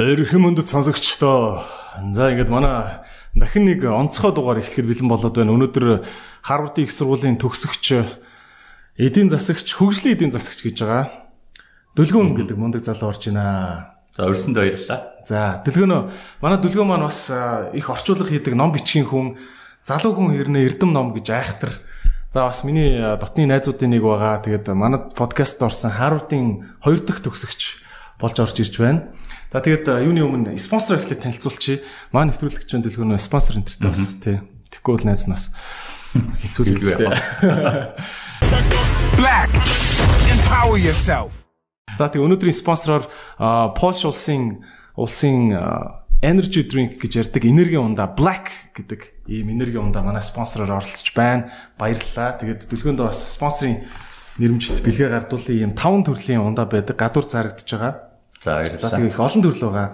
Эрхэм өндөд сонсогчдоо. За ингээд манай дахин нэг онцгой дугаар эхлэхэд бэлэн болоод байна. Өнөөдөр Харвардын их сургуулийн төгсөгч эдийн засагч, хөгжлийн эдийн засагч гэж байгаа. Дөлгөөн гэдэг мундаг залуу орж байна. За өрсөнд баярлалаа. За дөлгөөнөө манай дөлгөөн маань бас их орчуулга хийдэг ном бичгийн хүн, залуу хүн ирнэ эрдэм ном гэж айхтар. За бас миний дотны найзуудын нэг байгаа. Тэгээд манай подкаст орсон Харвардын хоёр дахь төгсөгч болж орж ирж байна. За тэгээд юуны өмнө спонсор эхлээд танилцуулчих. Маа нэвтрүүлэгчийн төлгөөнөө спонсор энтертэй бас тий. Тэгэхгүй бол найз нь бас хэцүүлээ. Black empower yourself. За тэг өнөөдрийн спонсороор Porsche улсын улсын energy drink гэж ярддаг энерги ундаа Black гэдэг ийм энерги ундаа манай спонсороор оролцож байна. Баярлалаа. Тэгээд дүлгөөнд бас спонсорын нэрмжит бэлгээ гардуулсан ийм таван төрлийн ундаа байдаг. Гадуур зарагдж байгаа. За баярлалаа. Тэгээ их олон төрөл байгаа.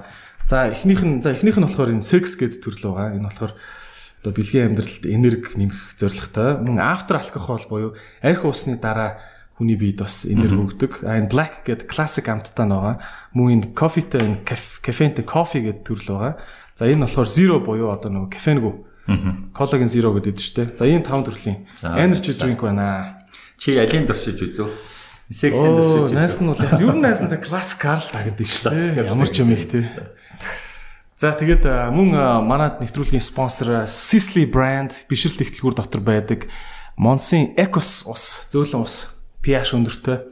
За эхнийх нь за эхнийх нь болохоор энэ sex гэдэг төрөл байгаа. Энэ болохоор одоо бэлгийн амьдралд энерги нэмэх зорилготой. Мөн after alcohol буюу арх уусны дараа хүний биед бас энерги өгдөг. А энэ black гэдэг classic амттай байгаа. Мөн энэ coffeeтэй энэ caffeine-тэй coffee гэдэг төрөл байгаа. За энэ болохоор zero буюу одоо нөгөө кафенгүй. Колаген zero гэдэг шүү дээ. За энэ таван төрлийн energy drink байна. Чи алийн дуршиж үзв? Сексийн дөрсөж. Найс нь бол ер нь найсантай классик Карл тагд нь шүү дээ. Ямар ч юм их те. За тэгээд мөн манад нэвтрүүлгийн спонсор Sisley брэнд бишрэлт ихтлгүүр дотор байдаг Monsin Ecos ус, зөөлөн ус, pH өндөртэй.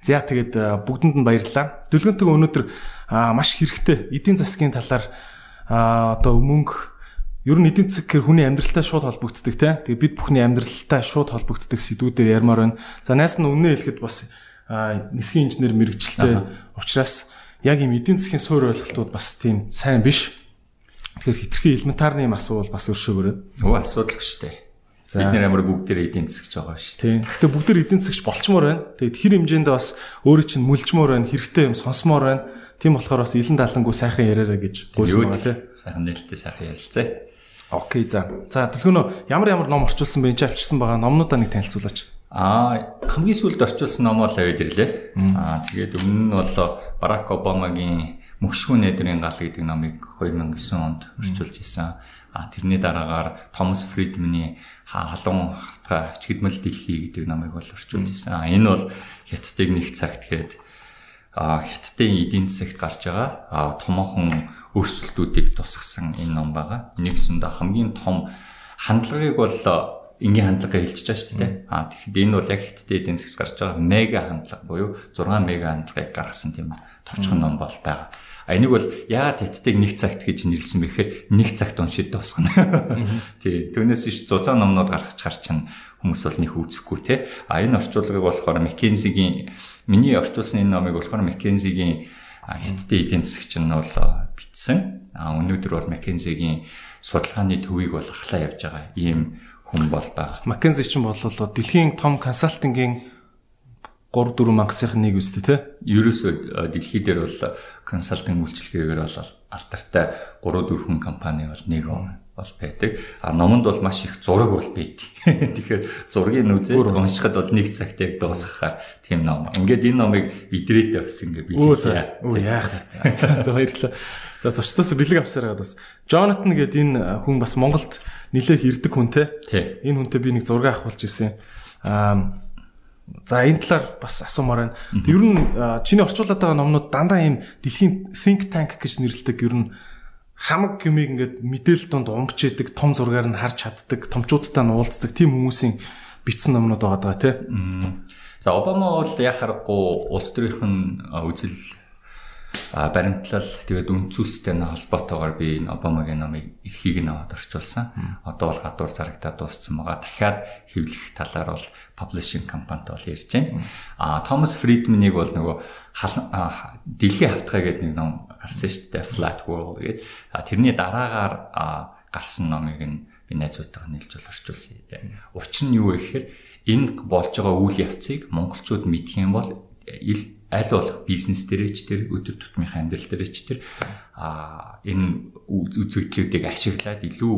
За тэгээд бүгдэнд нь баярлалаа. Дүлгэнтэйг өнөөдөр маш хэрэгтэй эдийн засгийн талаар одоо мөнгө Ер нь эдийн засаг гэр хүний амьдралтай шууд холбогддог те. Тэгээ бид бүхний амьдралтай шууд холбогддог сэдвүүдээр ярмаар байна. За найс нь өмнө хэлэхэд бас нисхийн инженер мэрэгчлээ. Учираас яг ийм эдийн засгийн суур ойлголтууд бас тийм сайн биш. Тэгэхээр хитрхи элементарны юм асуувал бас өршөөгөрөө. Өө асуудал шүү дээ. Бид нэр амар бүгдээр эдийн засагч байгаа шүү дээ. Гэхдээ бүгдээр эдийн засагч болчмоор байна. Тэгээд хэр хэмжээндээ бас өөрөө чинь мүлжмоор байна, хэрэгтэй юм сонсомоор байна. Тийм болохоор бас илэн далангуу сайхан яриараа гэж гуйсан байгаа тийм. Сайхан нээлттэй сайхан ярилцъя. Окей за. За төлгөнөө ямар ямар ном орчуулсан бэ? Энд авчирсан байгаа номнуудаа нэг танилцуулаач. Аа хамгийн сүүлд орчуулсан ном бол авид ирлээ. Аа тэгээд өмнө нь бол Барак Обамагийн Мөкшгүн найдрын гал гэдэг номыг 2009 онд орчуулж исэн. А тэрний дараагаар Томас Фридманы халуун хавтга авчигдмал дэлхий гэдэг номыг бол орчуулж исэн. А энэ бол хятадыг нэг цагт гээд а хятадын эдийн засагт гарч байгаа а томоохон өөрчлөлтүүдийг тусгасан энэ ном байгаа. Нэгсэндээ хамгийн том хандлагыг бол энгийн хандлагыг хэлчихэж байгаа шүү дээ. Аа тэгэхээр энэ бол яг хиттэй эдийн засгаас гарч байгаа мега хандлага буюу 6 мега хандлагыг гаргасан тийм товчхон ном бол байгаа. А энийг бол яагаад хиттийг нэг цагт гэж нэрлсэн бэхээр нэг цагт уншиж дуусгана. Тий. Түүнээс иш зузаан номнууд гаргаж харчин хүмүүс бол нэг үүсэхгүй те. А энэ орчуулгыг болохоор Маккензигийн миний орчуулсан энэ номыг болохоор Маккензигийн хятадын эдийн засагч нь бол бичсэн. А өнөөдөр бол Маккензигийн судалгааны төвийг бол ахлаа явж байгаа ийм хүн бол байгаа. Маккензи ч юм бол дэлхийн том консалтингийн 3 4 мангасынх нэг үстэй тий. Ерөөсөө дэлхий дээр бол консалтинг үйлчлэгээр бол алдартай 3 4 хүн компани бол нэг бол байдаг. А номонд бол маш их зураг бол байдаг. Тэгэхээр зургийг үзээд уншихад бол нэг цагт яг дуусгахаар тийм ном. Ингээд энэ номыг идрээтэй бас ингээд биелээ. Оо яах вэ? За баярлалаа. За зочдоос бэлэг авсараад бас Jonathan гэдэг энэ хүн бас Монголд нэлээх ирдэг хүн те. Энэ хүнтэй би нэг зураг авахулж ирсэн. Аа За энэ талаар бас асуумаар байна. Ер нь чиний орчуулад байгаа номнууд дандаа ийм дэлхийн think tank гэж нэрлэдэг ер нь хамаг юмыг ингээд мэдээлэл донд умбч идэг том зургаар нь харж чаддаг, томчуудтай нь уулздаг тийм хүмүүсийн бичсэн номнууд байгаа даа тий. За Обама бол яг харахгүй улс төрийнхэн үзэл баримтлал тэгээд үнцүүстэй холбоотойгоор би энэ Обамагийн номыг эрхийг нь аваад орчуулсан. Одоо бол гадуур зарагтаа дууссан байгаа. Дахиад хэвлэх талаар бол publishing компанитай бол ярьж байна. А Томас Фридманийг бол нөгөө дэлхийн хавтгай гэдэг нэг ном гарсан шүү дээ Flat World гэдэг. Тэрний дараагаар гарсан номыг нь би найзуудтайгаа нийлж бол орчуулсан. Учир нь юу вэ гэхээр энэ болж байгаа үйл явцыг монголчууд мэдэх юм бол аль болох бизнес дээрээ ч тэр өдөр тутмынхаа амьдрал дээрээ ч тэр а энэ үзэгдлүүдийг ашиглаад илүү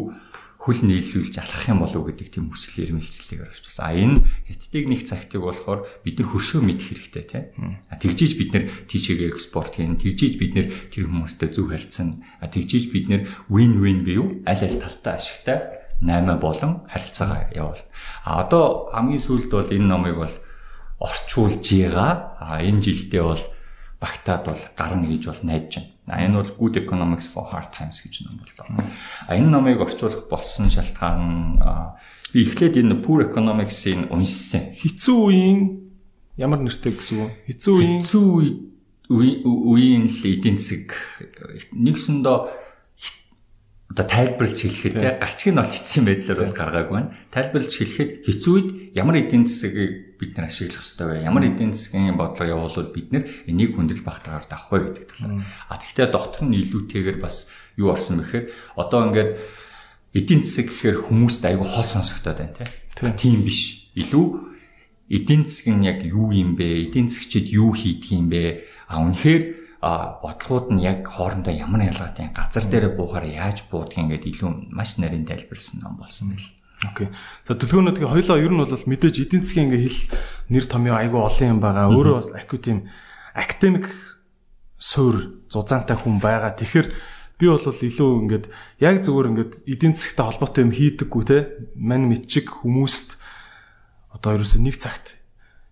хөл нийлүүлж алхах юм болов уу гэдэг тийм хүсэл эрмэлзлийг орчуулсан. А энэ хятадыг нэг цагтыг болохоор бид нар хөршөө мэдэх хэрэгтэй тийм. А тэгжиж бид нар тийшээгээ экспорт хийн, тэгжиж бид нар тэр хүмүүстэй зөв харьцсан. А тэгжиж бид нар win win буюу аль аль талтай ашигтай 8 болон харилцаагаа явуул. А одоо хамгийн сүүлд бол энэ номыг бол орчуулж байгаа. А энэ жилдээ бол багтаад бол гарна гэж бол найдаж байна. А энэ бол Good Economics for Hard Times гэж ном боллоо. А энэ номыг орчуулах болсон шалтгаан би эхлээд энэ Poor Economics-ийг уншсан. Хэцүү үеийн ямар нэртэй гэсэн үг? Хэцүү үеийн хэцүү үеийн л эдийн засаг нэгсэндөө одоо тайлбарлаж хэлэхэд гарчиг нь бол хэцүү байдлаар бол гаргаагүй байна. Тайлбарлаж хэлэхэд хэцүү үед ямар эдийн засгийг бид нар ашиглах ёстой вэ? Ямар эдийн засгийн бодлого явуулвал бид нар энийг хүндэл багтаагаар давах вэ гэдэг талаар. А тэгвэл дотор нь илүүтэйгээр бас юу орсон бэхээр одоо ингээд эдийн засаг гэхээр хүмүүст айгүй хол сонсогдоод байна тий. Тийм биш. Илүү эдийн засаг нь яг юу юм бэ? Эдийн засгчид юу хийдэг юм бэ? А үнэхээр бодлогууд нь яг хоорондоо ямар ялгаатай газар дээр буухаар яаж буудгийг ингээд илүү маш нарийн тайлбарлсан ном болсон байл. Окей. За төлгөөнүүдийн хоёлоо ер нь бол мэдээж эдийн засгийн ингээ хэл нэр томьёо айгүй олон юм байгаа. Өөрөө бас аку тийм академик суур зузаантай хүн байгаа. Тэгэхээр би бол илүү ингээд яг зүгээр ингээд эдийн засгтай холбоотой юм хийдэггүй те. Мань мэдчиг хүмүүст одоо ерөөсөө нэг цагт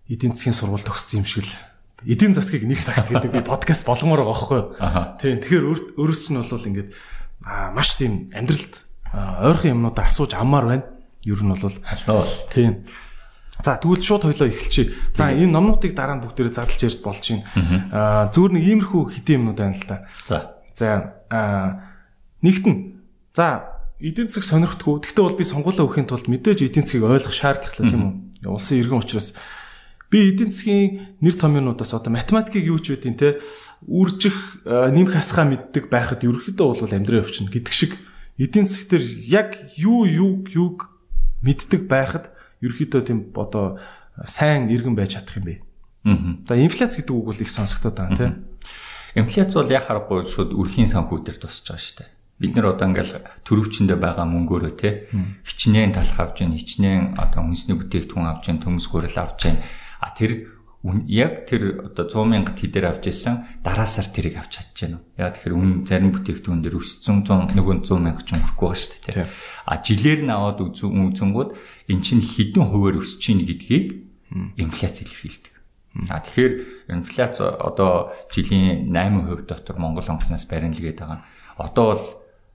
эдийн засгийн сургууль төгссөн юм шиг л эдийн засгийг нэг цагт гэдэг би подкаст болгомоор байгаа юу. Тийм. Тэгэхээр өөрөөс чинь бол ингээд маш тийм амьдралд ойрхон юмнуудаа асууж аммаар байна. Ер нь бол тийм. За тэгвэл шууд хоёлоо эхэлчихье. За энэ номнуудыг дараа нь бүгдээрээ зардалж ярьж болж байна. Аа зүгээр нэг иймэрхүү хэдийн юмнууд байна л да. За. За аа нэгтэн. За эдийн засаг сонирхдаггүй. Гэхдээ бол би сонгуулаа өгөхийн тулд мэдээж эдийн засгийг ойлгох шаардлагатай тийм үү? Улсын иргэн учраас Би эдийн засгийн нэр томьёонуудаас одоо математикийг юу ч үдийн те үржих нэмэх хасгаа мэддэг байхад ерөөхдөө бол амьдраа явчихна гэдэг шиг эдийн засаг дээр яг юу юу юг мэддэг байхад ерөөхдөө тийм одоо сайн иргэн байж чадах юм бэ. Аа. За инфляц гэдэг үг бол их сонсогдоод байгаа тийм. Инфляц бол яг харахгүй шууд өрхийн санхүү дээр тусч байгаа шүү дээ. Бид нэр одоо ингээл төрөвчөндөө байгаа мөнгөөрөө те хичнээн талх авж гин хичнээн одоо хүнсний бүтээгдэхүүн авж гин төмс гурил авж гин а тэр яг тэр одоо 100 мянга тэдэр авч исэн дараа сар тэрийг авч чадчихна уу. Яа тэгэхээр үн зарим бүтээгдэхүүн дээр өссөн 100 нөгөө 100 мянга ч хүрэхгүй байгаа шүү дээ. А жилээр нь аваад үзэнгүүд эн чинь хэдэн хувиар өсөж чинь гэдгийг инфляц илэрхийлдэг. А тэгэхээр инфляц одоо жилийн 8% дотор Монгол онцноос баримлгээд байгаа. Одоо бол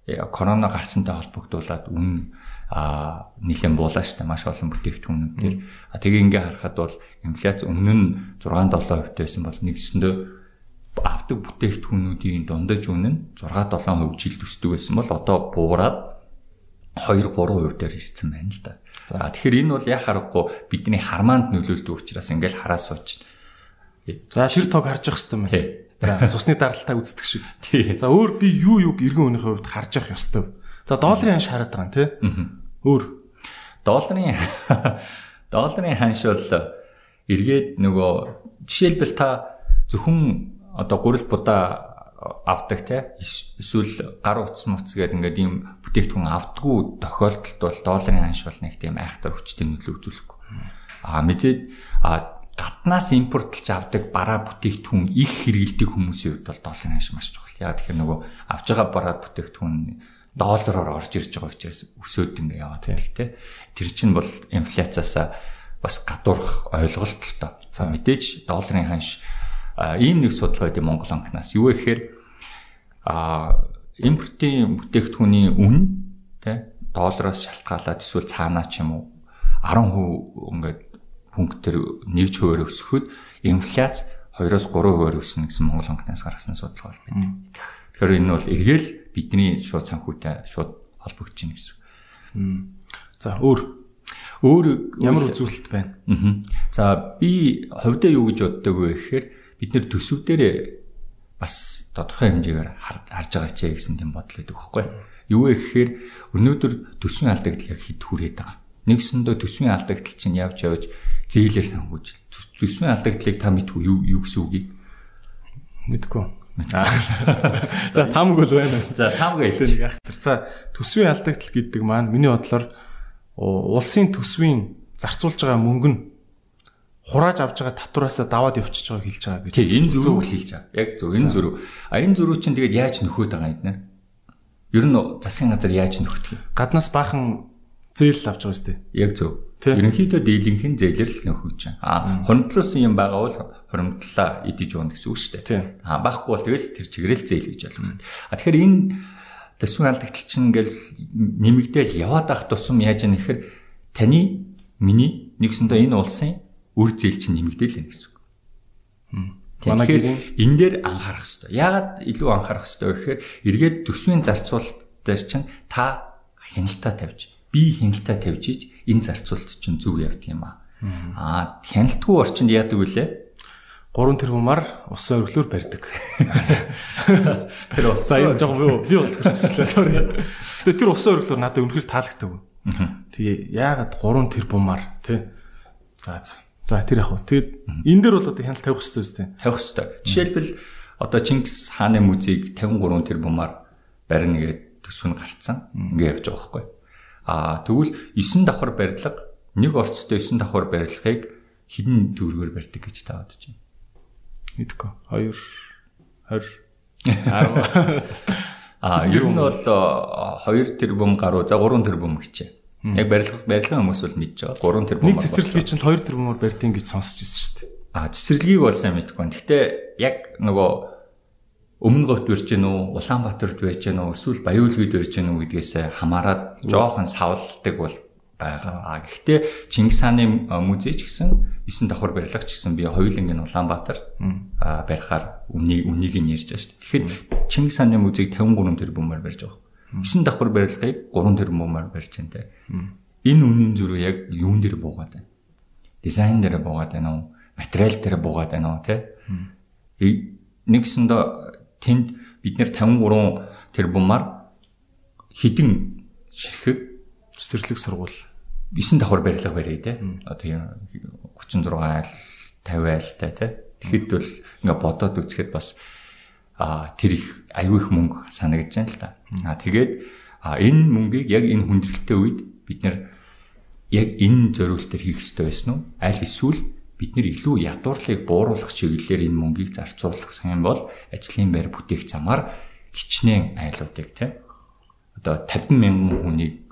э, корона гарсантай холбогдуулаад үн а нэлээд буулаа штэ маш олон бүтээгдэхүүнүүд төр. А тэгээ ингээ харахад бол инфляц өмнө нь 6 7% байсан бол нэгсэндээ авдаг бүтээгдэхүүнүүдийн дундаж үн нь 6 7% жил төсдөг байсан бол одоо буураад 2 3% дээр ирсэн байна л да. За тэгэхээр энэ бол яг харахгүй бидний хармаанд нөлөөлдөг учраас ингээл хараа сууч. За шир тог харж явах хэрэгтэй байна. За цусны даралтаа үздэг шиг. За өөр би юу юг иргэн үнийхээ хувьд харж явах ёстой. За долларын ханш хараад байгаа юм тий. Өөр долларын долларын ханш бол эргээд нөгөө жишээлбэл та зөвхөн одоо гурил будаа авдаг те эсвэл гар утас муц гэдэг ингээд ийм бүтээгдэхүүн авдггүй тохиолдолд бол долларын ханш бол нэг тийм айхтар хүчтэй нөлөө үзүүлэхгүй. А мэдээд а гаднаас импортлж авдаг бараа бүтээгдэхүүн их хэрэгэлдэг хүмүүсийн хувьд бол долларын ханш маш чухал. Яа тэгэхээр нөгөө авж байгаа бараа бүтээгдэхүүн доллараар орж ирж байгаа учраас өсөөд ингэ яваад байдаг те. Тэр чинь бол инфляцаас бас гадуурх ойлголт л тоо. За мэдээж долларын ханш ийм нэг судалгаа байдیں۔ Монгол банкнаас юу гэхээр а импортын бүтээгдэхүүний үн те доллараас шалтгаалаад эсвэл цаанаа ч юм уу 10% ингээд пунктээр нэгж хувиар өсөхөд инфляц 2-оос 3%-аар өснө гэсэн Монгол банкнаас гаргасан судалгаа байна. Тэгэхээр энэ бол эргээл бидний шууд санхүүтэй шууд холбогдож байна гэсэн. За өөр өөр ямар үзүүлэлт байна? Аа. За би хувьдаа юу гэж боддог вэ гэхээр бид нэр төсөвдөө бас тодорхой хэмжээгээр харж байгаа ч гэсэн тийм бодол өгдөг байхгүй. Юу вэ гэхээр өнөөдөр төсвийн алдагдал яг хэд хүрээд байгаа. Нэгсэндээ төсвийн алдагдал чинь явж явж зээлэр санхүүж төсвийн алдагдлыг та мэдгүй юу юу гэсэн үг юм? Мэдгүй. За таамаг бол байна. За таамаг хэлсэн яг тэр. За төсвийн алдагдал гэдэг маань миний бодлоор улсын төсвийн зарцуулж байгаа мөнгө нь хурааж авч байгаа татвараасаа даваад явчихж байгааг хэлж байгаа гэж. Тийм энэ зөрүүг хэлж байгаа. Яг зөв энэ зөрүү. А энэ зөрүү чинь тэгээд яаж нөхөд байгаа юм бэ? Ер нь засгийн газар яаж нөхдөг юм? Гаднаас баахан зээл авч байгаа шүү дээ. Яг зөв. Ерөнхийдөө дийлэнхэн зээлэр л нөхөж байна. А хуримтлуулсан юм байгаа бол хуримтлаа идэж уун гэсэн үг шүү дээ. А байхгүй бол тэгэл тэр чигээрэл зээл гэж ойлгох. А тэгэхээр энэ төсвийн алдагтал чинь ингээл нэмэгдээл яваад ах тусам яаж яах вэ гэхээр таны миний нэгсэндээ энэ улсын үр зээл чинь нэмэгдээл гэсэн үг. Тэгэхээр энэ дээр анхаарах хэрэгтэй. Яагаад илүү анхаарах хэрэгтэй вэ гэхээр эргээд төсвийн зарцуулалт дээр чинь та хяналтаа тавьж, би хяналтаа тавьж иж энэ зарцуулалт чинь зөв явдаг юм аа. Аа хяналтгүй орчинд яадаг вүлээ? 3 тэрбумаар ус өргөлөөр барьдаг. Тэр ус за энэ жоо юу би ус төрчихлээ. Sorry. Гэтэ тэр ус өргөлөөр надад үнэхээр таалагддаг. Тэгээ яагаад 3 тэрбумаар тий? За за. Тэр яг хөө. Тэгээд энэ дээр бол одоо хяналт тавих хэрэгтэй үстэй. Тавих хэрэгтэй. Жишээлбэл одоо Чингис хааны музейг 53 тэрбумаар барина гэдэг төсөв нь гарцсан. Ингээ явж байгаа байхгүй. Аа тэгвэл 9 давхар барилга нэг орцтой 9 давхар барилгыг хэдэн төгрөгөөр барьдаг гэж та бодож байна? Мэдгүй. 2 20 Аа ер нь бол 2 тэрбум гаруй за 3 тэрбум гэчээ. Яг барилга барилгын хүмүүс бол мэдж байгаа. 3 тэрбум. Нэг цэцэрлэгийг чинь 2 тэрбумаар барьдیں۔ гэж сонсч ирсэн шүү дээ. А цэцэрлэгийг бол сайн мэдгүй. Гэхдээ яг нөгөө өмнө говьд барьж гэнэ үү, Улаанбаатарт барьж гэнэ үү, эсвэл Баяуулгүйд барьж гэнэ үү гэдгээс хамаарат жоохон савлдаг бол байгаа. А гэхдээ Чингис хааны музей ч гэсэн 9 давхар барилга ч гэсэн би хоёулангийн Улаанбаатар барихаар үнийг үнийг нь ярьж байгаа шүү дээ. Тэгэхээр Чингис хааны музейг 53 тэрбумаар барьж байгаа. 9 давхар барилгыг 3 тэрбумаар барьж байна те. Энэ үнийн зөрүү яг юун дээр буугаад байна? Дизайн дээр буугаад байна уу? Материал дээр буугаад байна уу те? Нэгсэндээ тэнд бид нэр 53 тэрбумаар хідэн ширхэг цэцэрлэг сургууль 9 давхар барилга барья те. Одоо 36 айл 50 айлтай те. Тэгэхэд бол ингээ бодоод үзэхэд бас а тэр их аюу их мөнгө санагдаж байна л да. А тэгээд энэ мөнгийг яг энэ хүндрэлтэй үед бид нэр яг энэ зориултаар хийх ёстой байсан уу? Аль эсвэл бид нэр илүү ядуурлыг бууруулах чиглэлээр энэ мөнгийг зарцуулах сан юм бол ажлын байр бүтээх замаар хичнээн айлуудыг те одоо 50 мянган хүнийг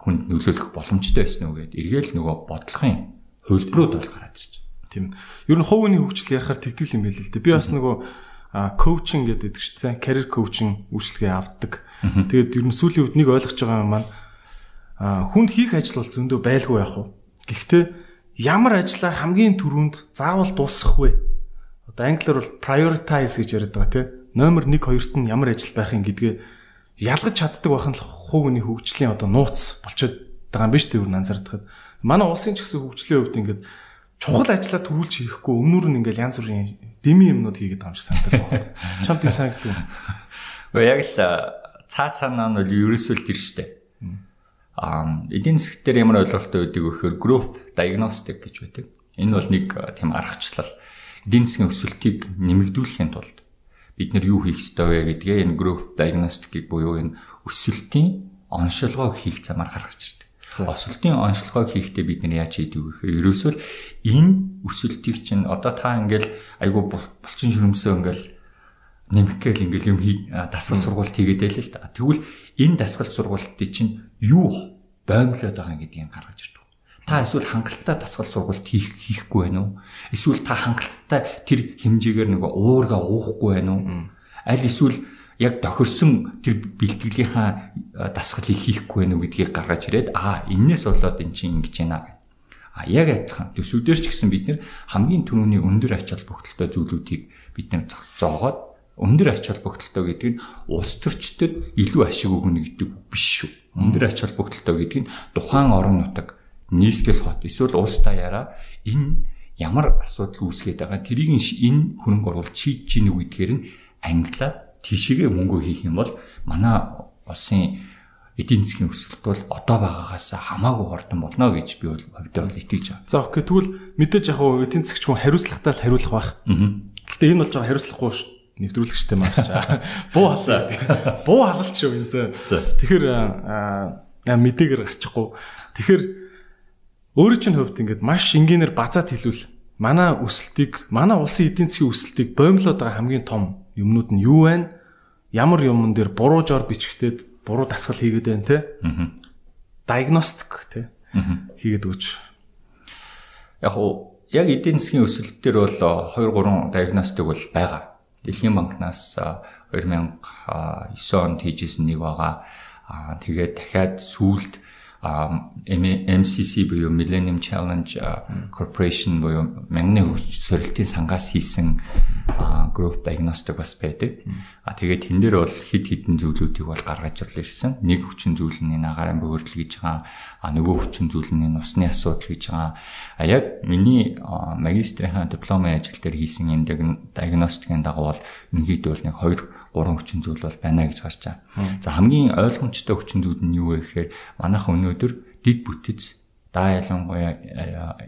хүнд нөлөөлөх боломжтой байсан уу гэд эргээл нөгөө бодлогын хөлбрүүд бол гараад ирж байна. Тийм. Ер нь хувийн хөгжил ярихаар тэгтгэл юм байл л дээ. Би бас нөгөө коучинг гэдэг чинь тийм career coaching үйлчлэгээ авдаг. Тэгээд ер нь сүүлийн үед нэг ойлгож байгаа юм маань хүнд хийх ажил бол зөндөө байлгүй яах вэ? Гэхдээ ямар ажлаа хамгийн түрүүнд заавал дуусгах вэ? Одоо англиар бол prioritize гэж яриад байгаа тийм. Номер 1 2-т нь ямар ажил байх юм гэдгээ ялгаж чаддаг байх нь хувийн хөгжлийн одоо нууц болчиход байгаа юм биш үү анзаардахад. Манай улсын ч гэсэн хөгжлийн хувьд ингээд чухал ажлаа төрүүлж хийхгүй өмнөр нь ингээл янз бүрийн деми юмнууд хийгээд байгаа юм шиг санагдаад байна. Чамд тийм санагдав уу? Гэхдээ яг л цаа цаанаа нь бол ерөөсөө л тэр штэ. Аа эдийн засаг дээр ямар ойлголттой байдаг вэ гэхээр growth diagnostic гэж байдаг. Энэ бол нэг тийм аргачлал. Эдийн засгийн өсөлтийг нэмэгдүүлэхийн тулд бид нар юу хийх ёстой вэ гэдгээ энэ growth diagnostic-ийг буюу энэ өсөлтийн оншилгоог хийх замаар гаргаж ирдэг. Осолтын онцлогоо хийхдээ бид нар яаж хийдэг вэ гэхээр ерөөсөө энэ өсөлтийг чинь одоо та ингээл айгу булчин шүрмсөө ингээл нэмэх гээл ингээл юм дасгал сургалт хийгээд байл л та. Тэгвэл энэ дасгал сургалтыг чинь юу боомлоод байгаа гэдгийг гаргаж ирдэг. Та эсвэл хангалттай дасгал сургалт хийх хийхгүй байна уу? Эсвэл та хангалттай тэр хэмжээгээр нэг уурга уухгүй байна уу? Аль эсвэл яг тохирсон тэр бэлтгэлийнхаа дасгалыг хийхгүй байх уу гэдгийг гаргаж ирээд аа энээс болоод эн чинь ингэж байна. А яг адилхан төсвүүдээр ч гэсэн бид нэр хамгийн түрүүний өндөр ач холбогдолтой зүйлүүдийг бид нэр зогцоогоод өндөр ач холбогдолтой гэдэг нь улс төрчдөд илүү ашиг өгнө гэдэг биш шүү. Өндөр ач холбогдолтой гэдэг нь тухайн орон нутаг нийслэл хот эсвэл улс даяараа энэ ямар асуудал үүсгээд байгаа тэрийг энэ хөрөнгө оруулалт шийдэж гинүү гэдгээр нь англиар тийшээгээ мөнгө хийх юм бол манай улсын эдийн засгийн өсөлт бол одоо байгаагаас хамаагүй хурдан болно гэж би бол хувьдаа бол итгэж байна. За окей тэгвэл мэдээж яг хуу эдийн засгч хүн хариуцлагатай л хариулах байх. Гэхдээ энэ бол жоо хариуцлахгүй нэвтрүүлэгчтэй марчаа. Буу халаа. Буу халалт шүү энэ зэ. Тэгэхээр мэдээгээр гарчихгүй. Тэгэхээр өөрөө чинь хувьд ингээд маш энгийнээр базаад хэлвэл манай өсөлтийг манай улсын эдийн засгийн өсөлтийг боомлоод байгаа хамгийн том юмнууд нь юу вэ? Ямар юмн дээр буруу жор бичгтээд буруу дасгал хийгээд байна те. Аа. Диагностик те. Аа. хийгээд өгч. Яг уу яг эдийн засгийн өсөлт дээр бол 2 3 диагностик бол байгаа. Дэлхийн банкнаас 2009 онд хийжсэн нэг байгаа. Аа тэгээд дахиад сүүлд MCC буюу Millennium Challenge Corporation буюу мянганы сорилтын сангаас хийсэн growth diagnostic бас байдаг. А тэгээд тэн дээр бол хид хідэн зүйлүүдийг бол гаргаж ирлээ ирсэн. Нэг хүчин зүйл нь агарын бохирдол гэж байгаа. А нөгөө хүчин зүйл нь усны асуудал гэж байгаа. А яг миний магистрийн дипломын ажил дээр хийсэн энэ диагностикийн дагуу бол ерөнхийдөө бол нэг 2 гурван хүчин зүйл бол байна гэж гарч байгаа. За хамгийн ойлгомжтой хүчин зүйл нь юу вэ гэхээр манайхан өнөөдөр дид бүтэц даа ялангуяа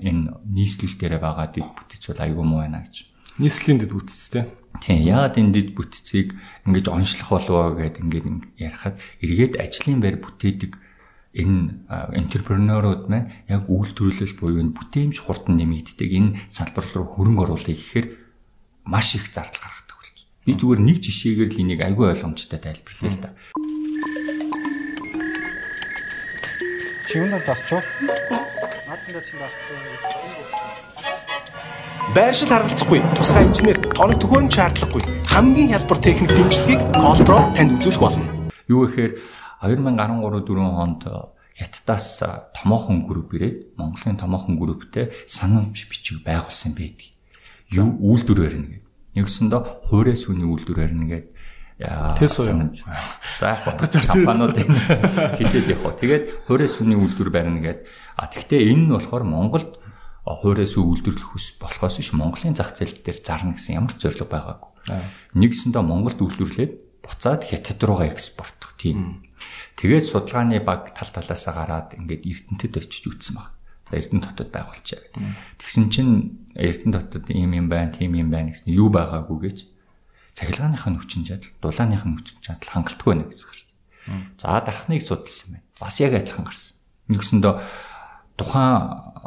энэ нийслэл дээр байгаа дид бүтэц бол аюул муу байна гэж. Нийслэлийн дид бүтэц те. Тийм яагаад энэ дид бүтцийг ингэж онцлох болов гэд ингээд ярихад эргээд ажлын байр бүтээдэг энэ энтерпренерууд маань яг үйлдвэрлэл буюу энэ бүтээмж хурдан нэмэгддэг энэ салбар руу хөрөнгө оруулах гэхээр маш их зардал гаргадаг Би зүгээр нэг жишээгээр л энийг айгүй ойлгомжтой тайлбарлая л да. Чимнад орчоо. Наадмаар чинь орчоо. Байршил харгалзахгүй, тусгай инженер, тоног төхөөрөмж шаардлагагүй. Хамгийн хялбар техник дэмжлэгийг Colpro танд үзүүлэх болно. Юу гэхээр 2013 4 онд Хятадаас томоохон групп ирээд Монголын томоохон групптэй санамж бичиг байгуулсан байдаг. Юу үйлдвэр барина Нэгсэндээ хуурай сүний үйлдвэрээр нэгээд Тэсо юм. За батгаж орж ирээд хилээд явах. Тэгээд хуурай сүний үйлдвэр барина гээд а тэгвэл энэ нь болохоор Монголд хуурай сүү үйлдвэрлэх хүс болохоос биш Монголын зах зээл дээр зарна гэсэн ямар ч зорилго байгаагүй. Нэгсэндээ Монголд үйлдвэрлээд буцаад Хятад руугаа экспортлох тийм. Тэгээд судалгааны баг тал талаасаа гараад ингээд Эрдэнэтэд очиж үтсэн баг. За Эрдэнэ хотод байгуулчаа гэдэг. Тэгсэн чинь Эрдэнэ хотод ийм юм байна, тийм юм байна гэсэн юу байгаагүй гэж цахилгааных нь хүчин чадал, дулааных нь хүчин чадал хангалтгүй байна гэж гарч. За дархныг судалсан байна. Бас яг адилхан гарсан. Нэгсэндээ тухайн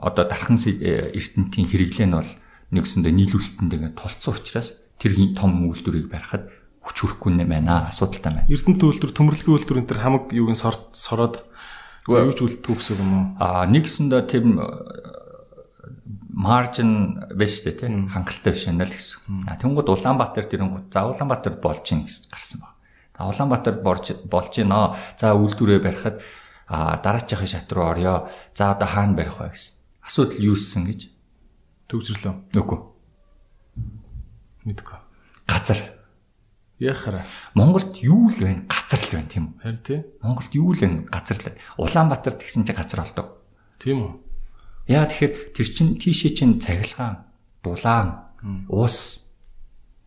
одоо дархан эрдэнтийн хэрэглээ нь бол нэгсэндээ нийлүүлэлтэндээ тулцсан учраас тэр том үйлдвэрийг барихад хүч хүрэхгүй нэ байна асуудалтай байна. Эрдэнэт үйлдвэр, төмөрлөгийн үйлдвэр энэ төр хамаг юуг нь сороод Юу ч үлддэг гэсэн юм уу? Аа нэгсэндээ тийм маржин биш үү тийм хангалттай биш юм л гэсэн. А тэнгууд Улаанбаатар тэрэнгууд за Улаанбаатар болж ийн гэсэн гарсан ба. Улаанбаатар болж болж гинөө. За үйлдвэрээ барихад а дараачихын шат руу орё. За одоо хаана барих вэ гэсэн. Асуудал юусэн гэж төгсрлөө. Нүггүй. Мэдгүй. Газар Яхара. Монголд юу л байна? Газар л байна тийм үү? Харин тий. Монголд юу л байна? Газар л. Улаанбаатар тэгсэн чинь газар олдог. Тийм үү? Яа тэгэхээр тэр чин тийшээ чин цахилгаан, дулаан, ус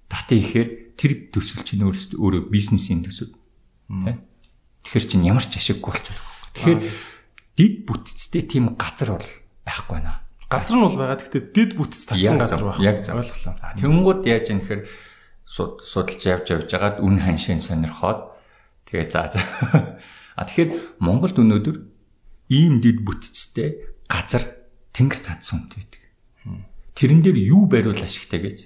татын ихээр тэр төсөл чинь өөрөөсөө өөрөө бизнесийн төсөл. Тэгэхээр чин ямар ч ашиггүй байгаа. Тэгэхээр дид бүтцтэй тийм газар бол байхгүй байна. Газар нь бол байгаа. Гэхдээ дид бүтц татсан газар байх. Яг ойлголоо. Тэнгүүд яаж юм гэхээр судалж явж явж байгаад үн ханшийн сонирхоод тэгээ за за. А тэгэхээр Монголд өнөөдөр ийм дид бүтцтэй газар тэнгэр татсан үнэтэй байдаг. Тэрэн дээр юу бариул ашигтай гэж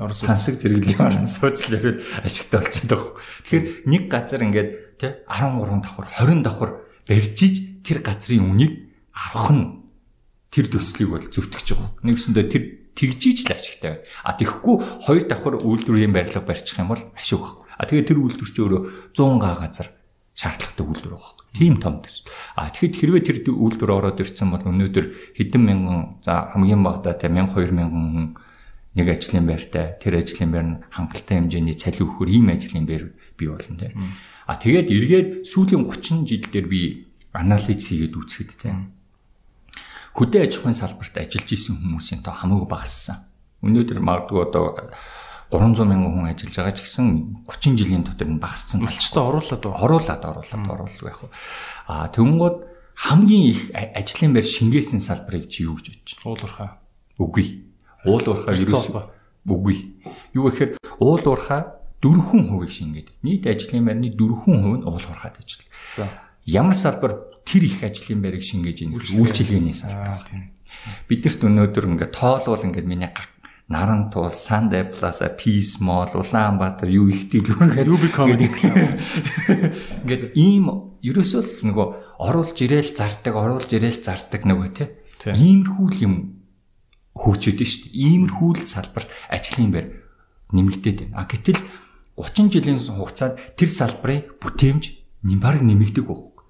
Орос хансаг зэрэглэлийн орон сууцл яриад ашигтай болчиход байгаа. Тэгэхээр нэг газар ингээд тий 13 давхар 20 давхар барьжиж тэр газрын үнийг авах нь тэр төслийг бол зөвтгөж байгаа. Нэгсэндээ тэр тэгжиж л ашигтай байна. А тэгэхгүй хоёр давхар үйлдвэрийн барилга барьчих юм бол ашиг. А тэгээд тэр үйлдвэр чи өөрөө 100 га газар шаардлагатай үйлдвэр байхгүй. Тийм том төсөл. А тэгэхэд хэрвээ тэр үйлдвэр ороод ирсэн бол өнөөдөр хэдэн мянган за хамгийн багадаа те 1000 2000 хүн нэг ажлын байртай тэр ажлын байр нь хангалттай хэмжээний цалин өгөхөр ийм ажлын байр бий болно те. А тэгээд эргээд сүүлийн 30 жил дээр би анализ хийгээд үзэхэд зэн хөдөө аж ахуйн салбарт ажиллаж исэн хүмүүсийн тоо хамаагүй багассан. Өнөөдөр магадгүй одоо 300 мянган хүн ажиллаж байгаа ч гэсэн 30 жилийн дотор нь багассан. Малчтай оруулаад оруулаад оруулаад оруулдаг яг. Аа тэгэнгүүт хамгийн их ажлын байр шингээсэн салбарыг чи юу гэж бодож байна? Уулуурхаа. Үгүй. Уулуурхаа ерөөсөө үгүй. Юу гэхээр уул уурхай дөрвөн хувийг шингээд. Нийт ажлын байрны дөрвөн хувь нь уул уурхайд ажил. За ямар салбар тэр их ажлын байрыг шингээж ийн үйлчилгээний салбар. Бидэрт өнөөдөр ингээд тоолвол ингээд миний Наран туус, Sunday Plaza, Peace Mall, Улаанбаатар юу их дэлгүүр Ruby Comedy Ингээд ийм ерөөсөө л нөгөө оруулж ирээл зардаг, оруулж ирээл зардаг нөгөө те. Иймэрхүү юм хөгжөөд шүү дээ. Иймэрхүү л салбарт ажлын байр нэмэгдээд байна. А гэтэл 30 жилийн хугацаанд тэр салбарын бүтээмж баг нэмэгдэг байхгүй.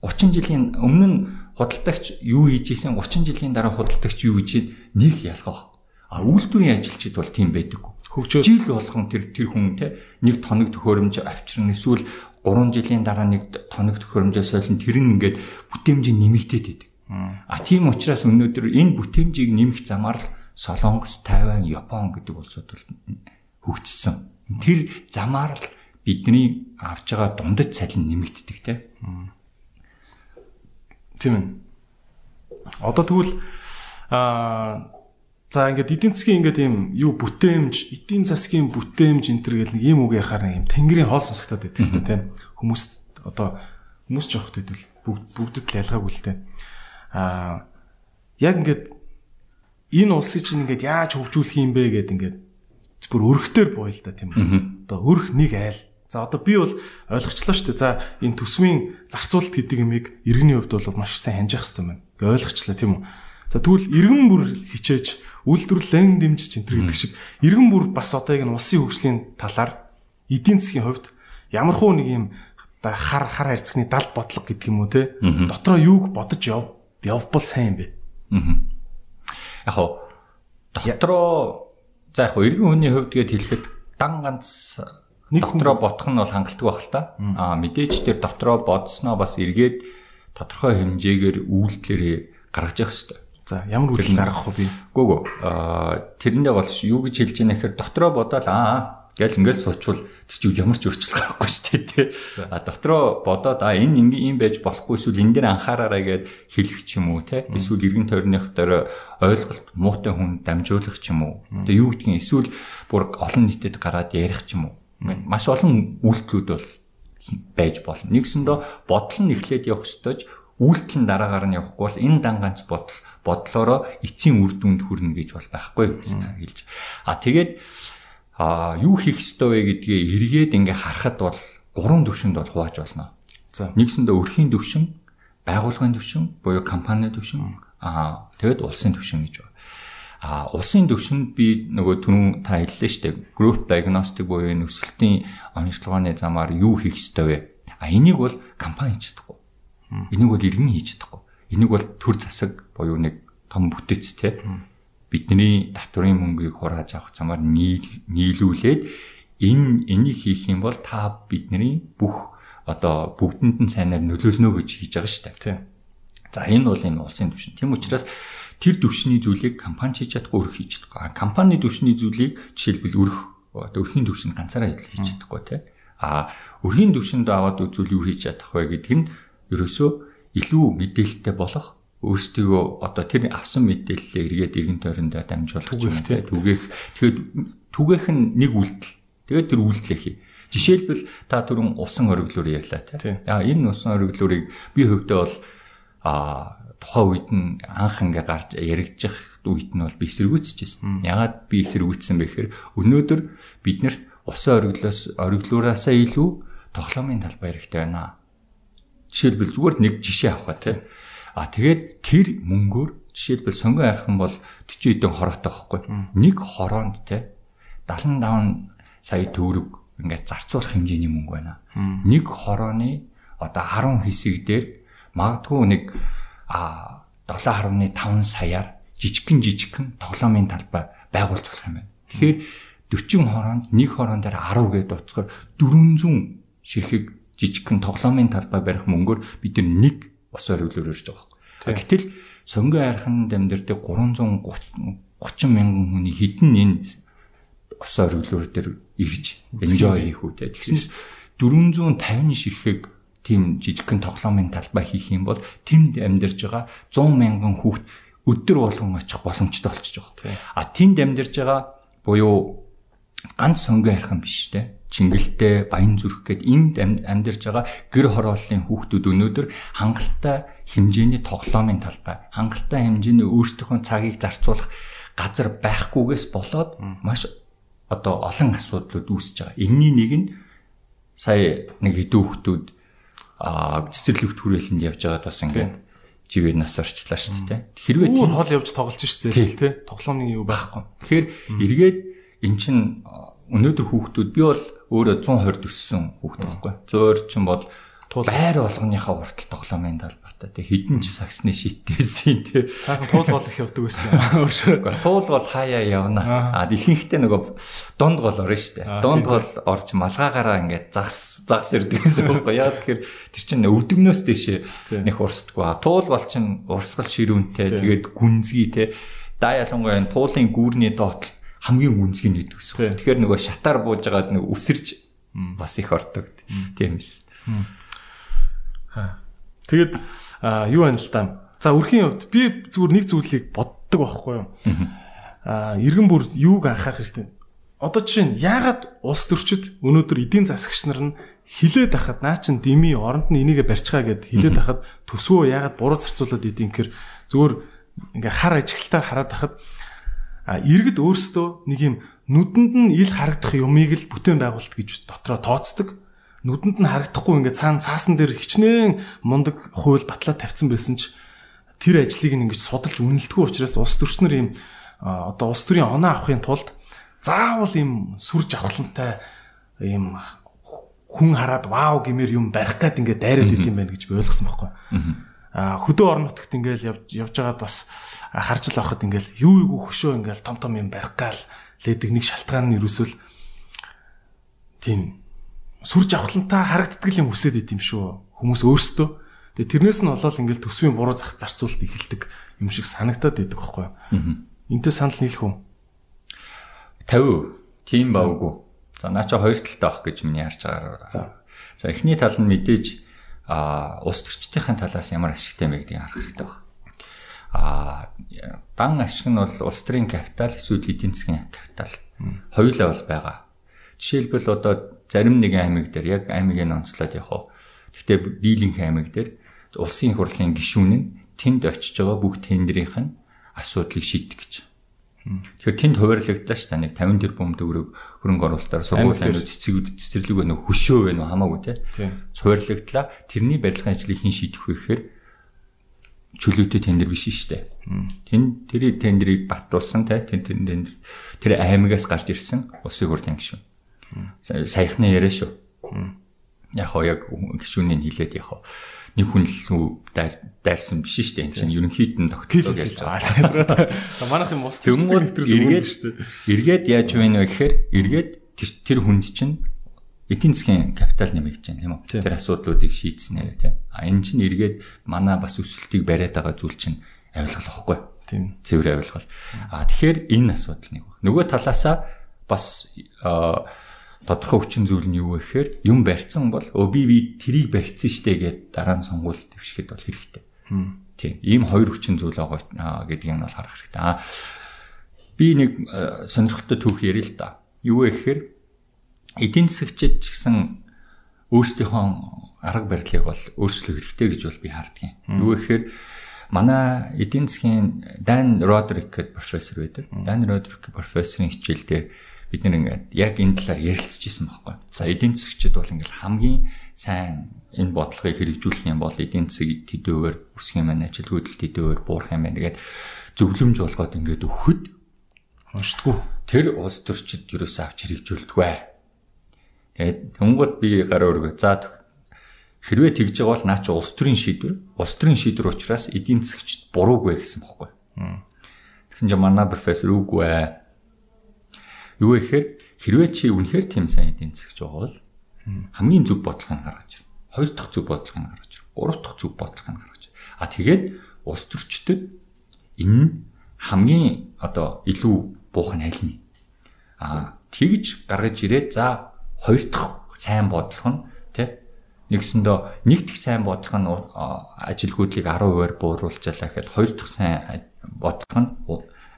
30 жилийн өмнө худалдагч юу хийж исэн 30 жилийн дараа худалдагч юу хийж нэг ялгаа А үйлдвэрийн ажилчид бол тийм байдаг. Хөгжөө жил болгон тэр тэр хүн те нэг тоног төхөөрөмж авчирна эсвэл 3 жилийн дараа нэг тоног төхөөрөмжөө солино тэр нь ингээд бүтээмж нэмэгдээд байдаг. А тийм учраас өнөөдөр энэ бүтээмжийг нэмэх замаар л Солонгос, Тайван, Япон гэдэг улсууд бол хөгжсөн. Тэр замаар л бидний авж байгаа дундад цалин нэмэгддэг те. Тийм ээ. Одоо тэгвэл аа За ингээд эдийн засгийн ингээд ийм юу бүтээмж, эдийн засгийн бүтээмж энэ төр гэл нэг ийм үг ярахаар нэг юм тэнгэрийн хоол сонсогдоод байдаг л тийм хүмүүс одоо хүмүүс ч явахд бүгд бүгдэд л ялгаагүй л тийм аа яг ингээд энэ улсыг чинь ингээд яаж хөгжүүлэх юм бэ гэд ингээд бүр өрхтөр боё л да тийм одоо өрх нэг айл За одоо би бол ойлгочлоо шүү дээ. За энэ төсвийн зарцуулалт гэдэг юмыг иргэний хувьд бол маш сайн хянжих хэрэгтэй байна. Гэ ойлгочлоо тийм үү. За тэгвэл иргэн бүр хичээж үйлдвэрлэлэн дэмжиж энэ гэдэг шиг. Иргэн бүр бас одоо яг нь улсын хөгжлийн талаар эдийн засгийн хувьд ямархуу нэг юм хар хар харьцагны дал бодлого гэдэг юм уу те? Дотроо юуг бодож яв? Явбал сайн юм бэ. Яг хоо дотроо за яг хоо иргэн хүний хувьд гээд хэлэхэд дан ганц нэг дотроо бодох нь бол хангалттай байх л та. Аа мэдээж тэр дотроо бодсноо бас эргээд тодорхой хэмжээгээр үйлдэлээр гаргаж явах хэрэгтэй. За ямар үйлдэл гаргах вэ би? Гүү гүү. Аа тэрэндээ бол юу гэж хэлж яана гэхээр дотроо бодоод аа гэл ингээл суучвал тэр чинь ямар ч өөрчлөлт гарахгүй шүү дээ тий. А дотроо бодоод а энэ ингийн юм байж болохгүй эсвэл энэ дээр анхаараарай гэд хэлэх ч юм уу тий. Эсвэл иргэн тойрных дээр ойлголт муутай хүн дамжуулах ч юм уу. Тэгээ юу гэдгийг эсвэл бүр олон нийтэд гараад ярих ч юм уу. Ингээд маш олон үйлдэлүүд бол байж болно. Нэгсэндөө бодол нь эхлээд явах ёстойж үйлдэл нь дараагаар нь явахгүй бол энэ дан ганц бодол бодлороо эцсийн үр дүнд хүрнэ гэж бол байхгүй хэлж. А тэгээд а юу хийх ёстой вэ гэдгээ эргээд ингээ харахад бол гурван төвшөнд бол хувааж болно. За нэгсэндээ өрхийн төвшин, байгууллагын төвшин, буюу компани төвшин, а тэгээд улсын төвшин гэж байна. А улсын төвшөнд би нөгөө түрүүн та хэллээ шүү дээ. Growth diagnostic буюу нөхцөлтийн онцлогооны замаар юу хийх ёстой вэ? А энийг бол компани хийж чадахгүй. Энийг бол иргэн хийж чадахгүй. Энийг бол төр засаг буюу нэг том бүтэц те бидний татврын мөнгийг хурааж авах замаар нийлүүлээд энэ энийг хийх юм бол та бидний бүх одоо бүгдэнд нь сайнаар нөлөөлнө гэж хийж байгаа шүү дээ. За энэ бол энэ улсын түвшин. Тийм учраас тэр түвшний зүйлийг компани хийж чадахгүй өрх хийж чадахгүй. Компани түвшний зүйлийг жишээлбэл өрх өрхийн түвшинд ганцаараа хийж чадахгүй тий. А өрхийн түвшинд аваад үзвэл юу хийж чадах вэ гэдг нь ерөөсөө илүү мэдээлэлтэй болох. Өөрсдөө одоо тэр авсан мэдээллээ эргээд иргэн тойрондоо дамжуулах юм тий. түгээх. Тэгэхэд түгээх нь нэг үйлдэл. Тэгээд тэр үйлдэлээ хий жишээлбэл та түрүүн усан ориглоор ярьлаа тий. А энэ усан ориглоорыг би хөвдөө бол а тухайн үед нь анх ингээ гарч яригдчих үед нь бол би эсэргүүцчихсэн. Ягаад би эсэргүүцсэн бэ гэхээр өнөөдөр биднэрт усан ориглоос ориглуураасаа илүү тоглоомын талбай хэрэгтэй байна Жишээлбэл зүгээр нэг жишээ авах тий. А тэгээд тэр мөнгөөр жишээлбэл сонгон айрхан бол 40 хэдэн хороотой байхгүй. Нэг хороонд тий 75 сая төгрөг ингээд зарцуулах хэмжээний мөнгө байна. Нэг хорооны одоо 10 хэсэг дээр магадгүй нэг а 7.5 саяар жижигхэн жижигхэн тоглоомын талбай байгуулж болох юм байна. Тэгэхээр 40 хороонд нэг хороон дээр 10 гэдэг утгаар 400 ширхэг жижигхэн тоглоомын талбай барих мөнгөөр бид нэг ус оргилоор ирж байгаа байхгүй. Гэтэл сонгон айрхан дамдэрдэг 330 мянган хүний хідэн энэ ус оргилоор дээр ирж enjoy хийх үүтэй. Тэгснээс 450 ширхэг тийм жижигхэн тоглоомын талбай хийх юм бол тэнд амьдарж байгаа 100 мянган хүүхд өдөр болгон очих боломжтой болчихж байгаа. А тэнд амьдарж байгаа буюу ганц сонгоо ярих юм биш те чингэлтэй баян зүрх гээд энд амьдарч байгаа гэр хорооллын хүүхдүүд өнөөдөр хангалттай хэмжээний тоглоомын талбай хангалттай хэмжээний өөрсдийнхөө цагийг зарцуулах газар байхгүйгээс болоод маш одоо олон асуудлууд үүсэж байгаа. Энийний нэг нь сая нэг хэдэн хүүхдүүд а цэцэрлэгт хүрээлэнд явж байгаад бас ингээд живээр нас орчлаа шүү дээ. Хэрвээ тийм хол явж тоглож шүү дээ тий. Тоглоомны юу байхгүй. Тэгэхээр эргээд эн чин өнөөдөр хүүхдүүд би бол өөрөө 120 өссөн хүүхд байхгүй. 120 ч юм бол байр болгоныхаа уртал тоглоомын талбартай тэг хідэн ч саксны шийтээсийн тэг таахан туул бол их явдаг байсан өөршөө туул бол хаяа явна. А ихэнхдээ нөгөө дунд гол орно штэ дунд гол орж малгаагаараа ингээд загс загс ирдэг гэсэн үг яа тэгэхээр тэр чинь өвдөгнөөс дэшээ нэг урсдаггүй туул бол чинь урсгал ширүүнтэй тэгээд гүнзгий тэг да ялангуяа туулын гүүрний доотл хамгийн гүнзгий нэг гэсэн. Тэгэхээр нөгөө шатаар бууж байгаад нэг үсэрч бас их ордог. Тийм эс. Тэгээд юу байна л да. За өрхийн хувьд би зүгээр нэг зүйлийг боддог байхгүй юу? Аа иргэн бүр юуг анхаарах хэрэгтэй. Одоо жишээ нь яагаад улс төрчид өнөөдөр эдийн засагч нар нь хилээд ахад наа чин дими оронд нь энийгэ барьцгаа гэд хилээд ахад төсвөө яагаад буруу зарцуулаад идэм гэхэр зүгээр ингээ хар ажиглалтаар хараад ахад а иргэд өөрсдөө нэг юм нүдэнд нь ил харагдах юмыг л бүтээн байгуулалт гэж дотроо тооцдог. Нүдэнд нь харагдахгүй ингээд цаана цаасан дээр хичнээн мундаг хууль батлаа тавьсан байсан ч тэр ажлыг нь ингэж судалж үнэлдэггүй учраас улс төрчнөр ийм одоо улс төрийн оноо авахын тулд заавал ийм сүр жавхлантай ийм хүн хараад вау гэмээр юм барих гээд ингээд дайраад идэм байх гэж би ойлгосон байхгүй. Аа хөдөө орон нутагт ингээд явж байгаад бас харж л авахд ингээд юу юу хөшөө ингээд том том юм барих гал лээдэг нэг шалтгаан нь ерөөсөл тийм сүр жавхлантай харагддаг юм хүсээд идэм шүү. Хүмүүс өөрсдөө. Тэгээ тэрнээс нь болоод ингээл төсвийн буруу зах зарцуулалт эхэлдэг юм шиг санагдаад идэг байхгүй. Энтэй санал нийлэх үү? 50. Тийм бавгүй. За наа чи хоёр талтай авах гэж миний харж байгаа. За. За эхний тал нь мэдээж а ус төрчдийн талаас ямар ашигтай вэ гэдгийг харах хэрэгтэй байна. А дан ашиг нь бол улс төрийн капитал эсвэл эдийн засгийн капитал хоёулаа бол байгаа. Жишээлбэл одоо зарим нэгэн аймаг дээр яг аймгийг нь онцлоод явах. Гэхдээ дийлэнх аймаг дээр улсын хурлын гишүүн нь тэнд очиж байгаа бүх тендерийнх нь асуудлыг шийдэх гэж. Тэгэхээр тэнд хуваарлагдаа ш та нэг 50 тэрбум төгрөг хөрөнгө оруулалтаар сургуулийн цэцэг цэцэрлэг байна уу? Хөшөө байна уу? Хамаагүй те. Хуваарлагдлаа тэрний барилгын ажлыг хэн шийдэх вэ гэхээр чөлөөтэй тендер биш штэ. Тэн тэр тендерийг батуулсан те. Тэр тендер тэр аймагаас гарч ирсэн улсын хурлын гишүүн саяхны яриа шүү. Яг хоо яг гişүүний хилээд яг нэг хүн л дайрсан биш шүү дээ. Энд чинь ерөнхийд нь тогтцоо гэж байгаа. За манайхын ус тэмгүүр хэтрүүл өргөн шүү дээ. Эргээд яаж вэ гэхээр эргээд тэр хүнд чинь эдийн засгийн капитал нэмэгдэж байна тийм үү? Тэр асуудлуудыг шийдснээр тийм. А энэ чинь эргээд манай бас өсөлтийг бариад байгаа зүйл чинь авилгал واخгүй. Тийм. Цэвэр авилгал. А тэгэхээр энэ асуудал нэг. Нөгөө талаасаа бас аа тодорхой хүчин зүйл нь юу вэ гэхээр юм барьсан бол өө би би тэрийг барьсан штэ гэд дараа нь сонгуульд твшгэд бол хэрэгтэй. Тийм. Ийм хоёр хүчин зүйл байгаа гэдгийг нь бол харах хэрэгтэй. Аа би нэг сонирхолтой түүх ярил л да. Юу вэ гэхээр эдийн засагчид ч гэсэн өөрсдийнхөө арга барилыг бол өөрчлөх хэрэгтэй гэж бол би хардгийн. Юу гэхээр манай эдийн засгийн Dan Roderick гэдэг профессор байдаг. Dan Roderick профессорын хичээл дээр бид нэр ингээд яг энэ талаар ярилцж исэн байхгүй. За эдийн засгчид бол ингээд хамгийн сайн энэ бодлогыг хэрэгжүүлэх юм бол эдийн засгийг төдөөөр үсэх юм байна, ажилгүйдэл төдөөөр буурах юм байна гэдэг зөвлөмж болгоод ингээд өгөхөд уншдаггүй. Тэр улс төрчид юусаа авч хэрэгжүүлдэг бай. Тэгээд тэнгууд би гараа өргөө. За хэрвээ тэгж байгаа бол наа чи улс төрийн шийдвэр, улс төрийн шийдвэр учраас эдийн засгчд буруугүй гэсэн бохгүй. Тэгсэн чинь манай профессор үгүй ээ Юу гэхээр хэрвээ чи үнэхээр тийм сайн эдийн байгаа бол хамгийн зөв бодлогыг гаргаж ир. Хоёр дахь зөв бодлогыг гаргаж ир. Гурав дахь зөв бодлогыг гаргаж ир. А тэгээд улс төрчдөд энэ хамгийн одоо илүү буух нь аль нь? А тэгж гаргаж ирээд за хоёр дахь сайн бодлого нь тий нэгсэндөө нэг дэх сайн бодлого нь ажилгүйдлийг 10%-аар бууруулжалаа гэхэд хоёр дахь сайн бодлого нь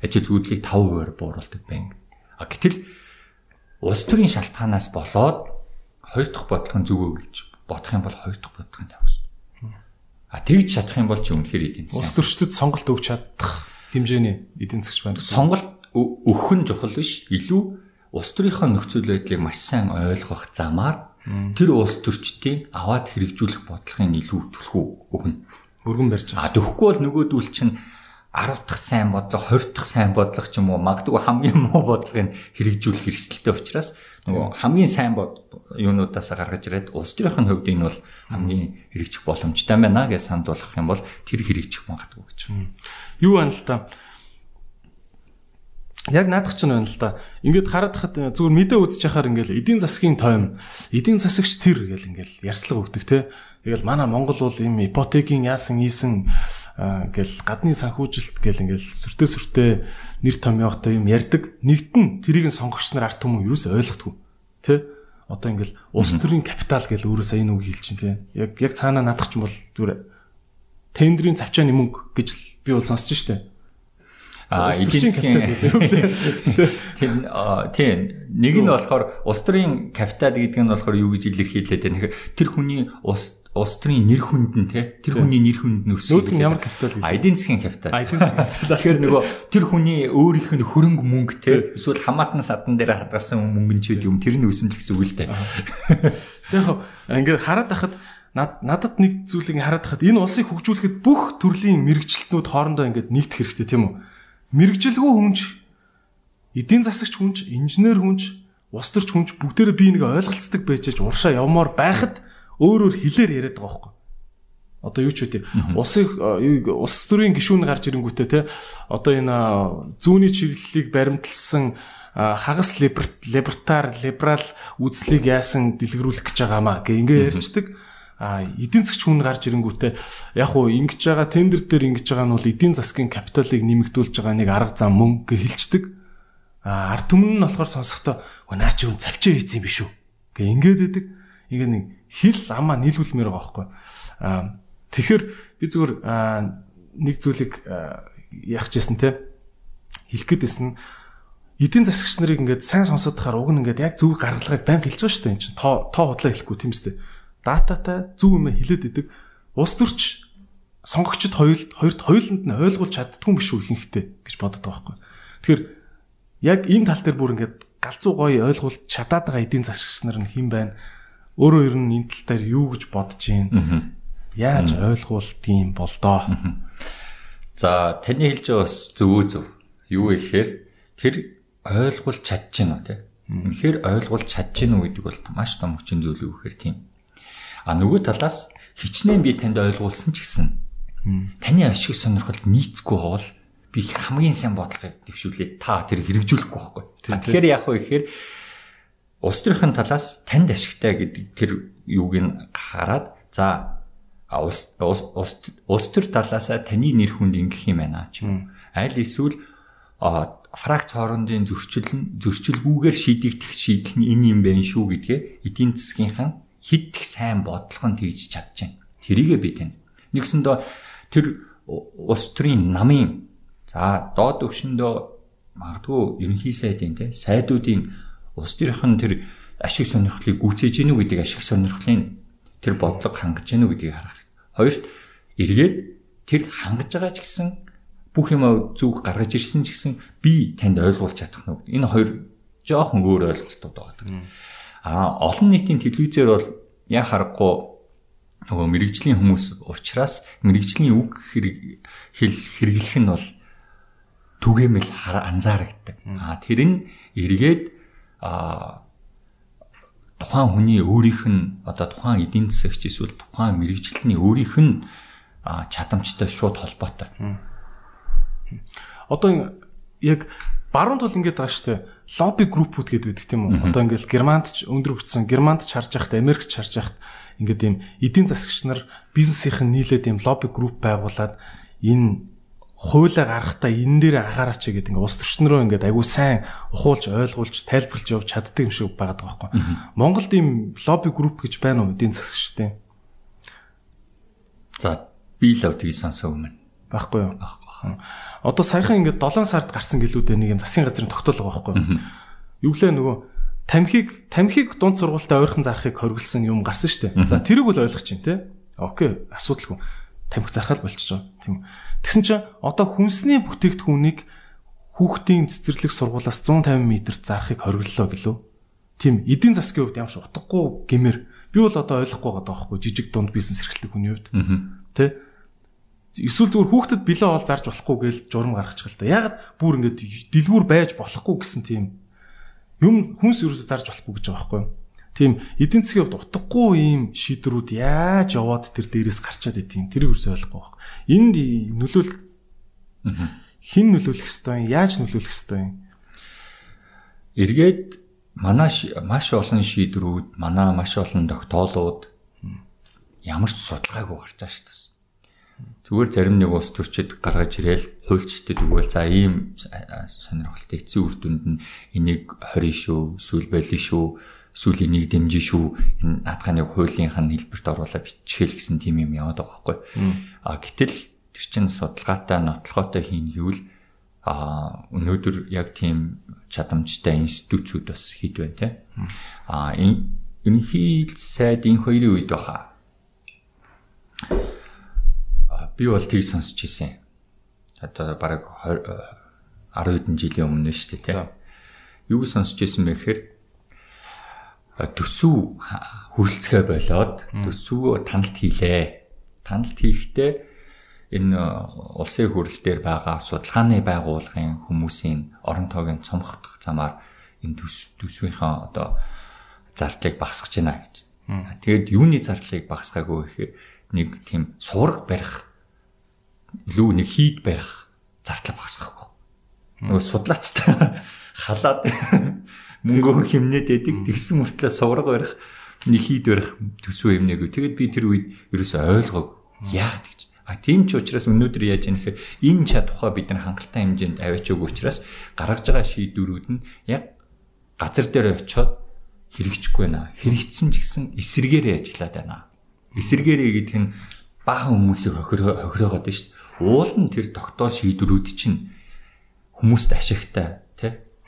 ажилгүйдлийг 5%-аар бууруулдаг байна А гэтэл улс төрийн шалтгаанаас болоод хоёр дахь бодлого зөв үү гэж бодох юм бол хоёр дахь бодлогын тавьсан. А тэгж чадах юм бол чи үнэхээр эдийн засгийн улс төрчдөд сонголт өгч чадах хэмжээний эдийн засгч байна гэсэн. Сонголт өгөх нь чухал биш. Илүү улс төрийнхөө нөхцөл байдлыг маш сайн ойлгох замаар тэр улс төрчдийн аваад хэрэгжүүлэх бодлогын илүү түлхүү өгнө. Өргөн барьж байгаа. А тэгэхгүй бол нөгөөдүүл чинь 10 дахь сайн бодлого, 20 дахь сайн бодлого ч юм уу магадгүй хамгийн муу бодлогыг хэрэгжүүлэх эрсдэлтэй учраас нөгөө хамгийн сайн бод юунуудаас гаргаж ирээд улс төрийн хувьд энэ бол хамгийн хэрэгжих боломжтой байна гэж санд болгох юм бол тэр хэрэгжих магадгүй гэж. Юу байна л та? Яг наадах ч байна л да. Ингээд хараад хахад зүгээр мэдээ үзэж яхаар ингээл эдийн засгийн тойм, эдийн засагч тэр гэл ингээл ярьслага өгдөг те. Тэгэл манай Монгол бол ийм ипотекийн яасан ийсэн гэл гадны санхүүжилт гэл ингээл сүртэй сүртэй нэр томьёогтой юм ярьдаг. Нэгтэн тэрийг сонгогч нар арт түмэн юу ч ойлгохгүй. Тэ? Одоо ингээл улс төрийн капитал гэл өөрөө сая нүг хэлж чинь тэ. Яг яг цаанаа надах ч бол зүгээр тендерийн цавчааны мөнгө гэж би бол сонсож штэ. А эдийн засгийн тийм нэг нь болохоор улс төрийн капитал гэдэг нь болохоор юу гэж илэрхийлээд байна. Тэр хүний улс улс төрийн нэр хүнд нь те тэр хүний нэр хүнд нь өсөж байгаа. ямар капитал гэж? Эдийн засгийн капитал. Эдийн засгийн капитал. Тэгэхээр нөгөө тэр хүний өөрийнх нь хөрөнгө мөнгө те эсвэл хамаатан садан дээр хадгалсан мөнгө нь ч юм тэр нь өсөн л гэсэн үг л дээ. Яг ингээд хараад байхад надад нэг зүйлийг хараад байхад энэ улсыг хөгжүүлэхэд бүх төрлийн мэрэгчлэтнүүд хоорондоо ингээд нэгдэх хэрэгтэй тийм үү? мэрэгжилгүй хүнж эдийн засагч хүнж инженер хүнж ус төрч хүнж бүгдээрээ би нэг ойлголцдог байж аж уршаа явмаар байхад өөр өөр хэлээр яриад байгаа байхгүй. Одоо юу ч үгүй. Усыг ус төрийн гишүүн гарч ирэнгүүтээ те одоо энэ зүүнний чиглэлийг баримтлсан хагас либертар либерал үзлийг яасан дэлгэрүүлэх гэж байгаамаа гэ ингээ ярьцдаг а эдийн засгч хүн гарч ирэнгүүтээ яг уу ингэж байгаа тендер дээр ингэж байгаа нь бол эдийн засгийн капиталыг нэмэгдүүлж байгаа нэг арга зам мөнгө хэлцдэг а ард түмэн нь болохоор сонсохдоо наа чи хүн завчаа хийц юм биш үү? гэ ингээд байдаг. Ингээ нэг хэл амаа нийлүүлмээр байгаа байхгүй тэгэхээр би зүгээр нэг зүйлийг яах гэсэн те хэлэх гээдсэн эдийн засгч нарыг ингээд сайн сонсоод тахаар уг нь ингээд яг зөв гаргалагыг байн хэлж байгаа шүү дээ энэ чинь тоо тоо худлаа хэлэхгүй тийм үстэй дататай зөв юм хэлээд идэг. Улс төрч сонгогчд хоёулд хоёрт хоёуланд нь ойлгуулж чаддгүй юм биш үү ихэнхдээ гэж боддог байхгүй. Тэгэхээр яг энэ тал дээр бүр ингээд галзуу гоё ойлгуулж чадаад байгаа эдийн засагч нар нь хэн байна? Өөрөө ер нь энэ тал дээр юу гэж бодож байна? Яаж ойлгуулдгийм бол доо. За таны хэлж байгаа бас зөвөө зөв. Юу ихээр тэр ойлгуулж чадчихна уу те? Үнэхээр ойлгуулж чадчихна уу гэдэг бол маш том хүчин зүйл үү гэхээр тийм. А нөгөө талаас хичнээн би танд ойлгуулсан ч гэсэн таны ашиг сонирхол нийцэхгүй бол би хамгийн сайн бодлогыг дэвшүүлээ. Та тэр хэрэгжүүлэхгүй байхгүй. Тэгэхээр яг уу ихээр улс төрийн талаас танд ашигтай гэдэг тэр юуг нь хараад за улс улс төр талаасаа таны нэр хүнд ингэх юм байна ч юм. Аль эсвэл фракц хоорондын зөрчил нь зөрчилгүйгээр шийдэгдэх шийдэл нь энэ юм байна шүү гэдгээ эдийн засгийнхаа хиддэх сайн бодлого нь тэгж чадчихна. Тэрийгэ би тань. Нэгсэндөө тэр улс төрийн намын за доод өвшөндөө магадгүй ерөнхий сайдын те сайдуудын улс төрийнх нь тэр ашиг сонирхлыг гүйцээж гинүү гэдэг ашиг сонирхлын тэр бодлого хангаж гинүү гэдгийг харах. Хоёрт эргээд тэр хангаж байгаа ч гэсэн бүх юм зүг гаргаж ирсэн ч гэсэн би танд ойлгуулж чадах нь. Энэ хоёр жоохон өөр ойлголтууд байгаа. А олон нийтийн телевизээр бол яа харахгүй нөгөө мэрэгжлийн хүмүүс ухраас мэрэгжлийн үг хэл хэрэглэх нь бол түгээмэл анзаарагддаг. А тэр нь эргээд а тухайн хүний өөрийнх нь одоо тухайн эдийн засагч эсвэл тухайн мэрэгчлэлний өөрийнх нь чадамжтай шууд холбоотой. Одоо яг баруун тул ингэж байгаа шүү дээ. Лобби группүүд гэдэг байдаг тийм үү? Одоо ингээл Германд ч өндөр хүрсэн, Германд ч харж байхад, Америкч харж байхад ингээд ийм эдийн засагч нар бизнесийнхэн нийлээд ийм лобби групп байгуулад энэ хуулаа гаргахтаа энэ дээр анхаараач гэдэг ингээд улс төрчнөрөө ингээд айгүй сайн ухуулж ойлгуулж тайлбарлаж явж чаддаг юм шиг байгаад байгаа байхгүй. Монголд ийм лобби групп гэж байна уу эдийн засагчтай? За би л тгий сонсоо өмнө. Байхгүй юу? Байхгүй. Одоо саяхан ингээд 7 сард гарсан гэлүүдээ нэг юм засгийн газрын тогтоол байгаа байхгүй. юу гэлээ нөгөө тамхиг тамхиг дунд сургуультай ойрхон зарахыг хориглосон юм гарсан дээ. За тэрийг бол ойлгож чинь те. Окей, асуудалгүй. Тамхи зархал болчихж байгаа. Тийм. Тэгсэн чинь одоо хүнсний бүтээгдэхүүнийг хүүхдийн цэцэрлэг сургуулаас 150 м зарахыг хориглолоо гэлөө. Тийм, эдийн засгийн хувьд ямарч утгагүй гэмээр. Би бол одоо ойлгохгүй байгаа байхгүй жижиг дунд бизнес эрхлэх хүний хувьд. Тэ? Эсвэл зүгээр хүүхдэд билээ ол зарж болохгүй гэж журам гаргачих л да. Ягаад бүр ингэж дэлгүүр байж болохгүй гэсэн тийм юм хүнс ерөөсө зарж болохгүй гэж байгаа байхгүй? Тийм эдийн засгийн хувьд утгагүй ийм шийдвэрүүд яаж яваад тэр дээрээс гарчаад идэх тэрийг ерөөсө ойлгохгүй байна. Энд нөлөөл хэн нөлөөлөх ёстой юм? Яаж нөлөөлөх ёстой юм? Эргээд манай маш олон шийдвэрүүд, манай маш олон тогтоолууд ямар ч судалгаагүй гарч байгаа шүү дээ. Зүгээр зарим нэг улс төрчид гаргаж ирээл хуульчдад өгөөл за ийм сонирхолтой эцсийн үр дүнд нь энийг 20 шүү, эсвэл болио шүү, эсвэл энийг дэмжин шүү. Энэ наадхаа нэг хуулийнх нь хэлбэрт оруулаад биччихэл гэсэн тийм юм яваад байгаа байхгүй. А гэтэл тэр чинь судалгаатай нотлохотой хийн гэвэл а өнөөдөр яг тийм чадамжтай институтүүд бас хэд байна те. А энэ сайд энэ хоёрын үед баха би бол тийг сонсч ирсэн. Одоо бараг 10 хэдэн жилийн өмнө шүү дээ тийм. Юу сонсч ирсэн бэ гэхээр төсөв хүрэлцгээ болоод төсөв таналт хийлээ. Таналт хийхдээ энэ улсын хурал дээр байгаа судалгааны байгууллагын хүмүүсийн орон тоогийн цомхох замаар энэ төсвийнхаа одоо зардлыг багасгаж байна гэж. Тэгээд юуны зардлыг багасгаагүй гэхээр нэг тийм суурга барих илүү нэг хийд байх зардал багасгахгүй. Нөгөө судлаачтай халаад мөнгө хэмнээд байдаг. Тэгсэн мөртлөө сувраг барих нэг хийд барих төсвөө юм нээгүү. Тэгэд би тэр үед ерөөсөй ойлгоог яагаад гэж. А тийм ч учраас өнөөдөр яаж юм гэхээр энэ чадхаа бид нар хангалттай хэмжээнд аваач өгөх учраас гаргаж байгаа шийдвэрүүд нь яг газар дээр очиод хэрэгжихгүй байна. Хэрэгжсэн ч гэсэн эсэргээрээ ажиллаад байна. Эсэргээрээ гэдэг нь баахан хүмүүсийг хохироогоод байна шүү дээ уул нь тэр тогтоол шийдвэрүүд чинь хүмүүст ашигтай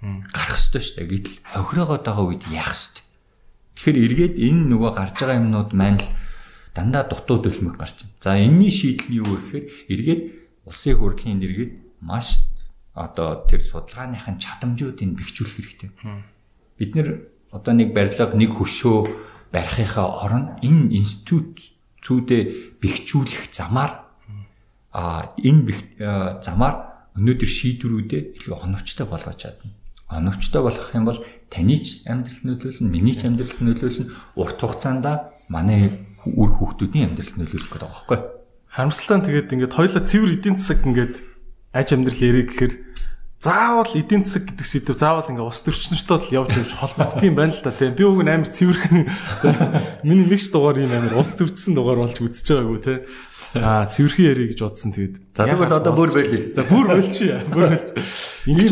гарах ёстой шүү дээ. Гэтэл хохироогоод байгаа үед яах ёстой. Тэгэхээр эргээд энэ нөгөө гарч байгаа юмнууд маань л дандаа дутуу дөлмөг гарч байна. За энэний шийдэл нь юу вэ гэхээр эргээд улсын хурлын эргээд маш одоо тэр судалгааныхын чадамжуудыг бэхжүүлэх хэрэгтэй. Бид нэр одоо нэг барилга нэг хөшөө барихынхаа орон энэ институтцүүдэд бэхжүүлэх замаар а энэ замаар өнөөдөр шийдвэрүүдээ их оновчтой болгож чадна. Оновчтой болгох юм бол таны ч амьдралд нөлөөлнө, миний ч амьдралд нөлөөлнө, урт хугацаанд манай үр хүүхдүүдийн амьдралд нөлөөлөх гэдэг байгаа байхгүй. Харамсалтай нь тэгээд ингээд хоёлаа цэвэр эдийн засаг ингээд аж амьдрал ярих гэхээр заавал эдийн засаг гэдэг сэдв заавал ингээ ус төрчнөртөө л явж явж холбогдсон юм байна л да тийм би уг нь амар цэвэрхэн миний нэгч дугаар юм амар ус төрчсөн дугаар болж үзэж байгаагүй тийм Аа, цэвэрхэн ярих гэж бодсон тэгээд. За тэгвэл одоо бүр байлээ. За бүр болчихъя. Бүр болж. Ингэж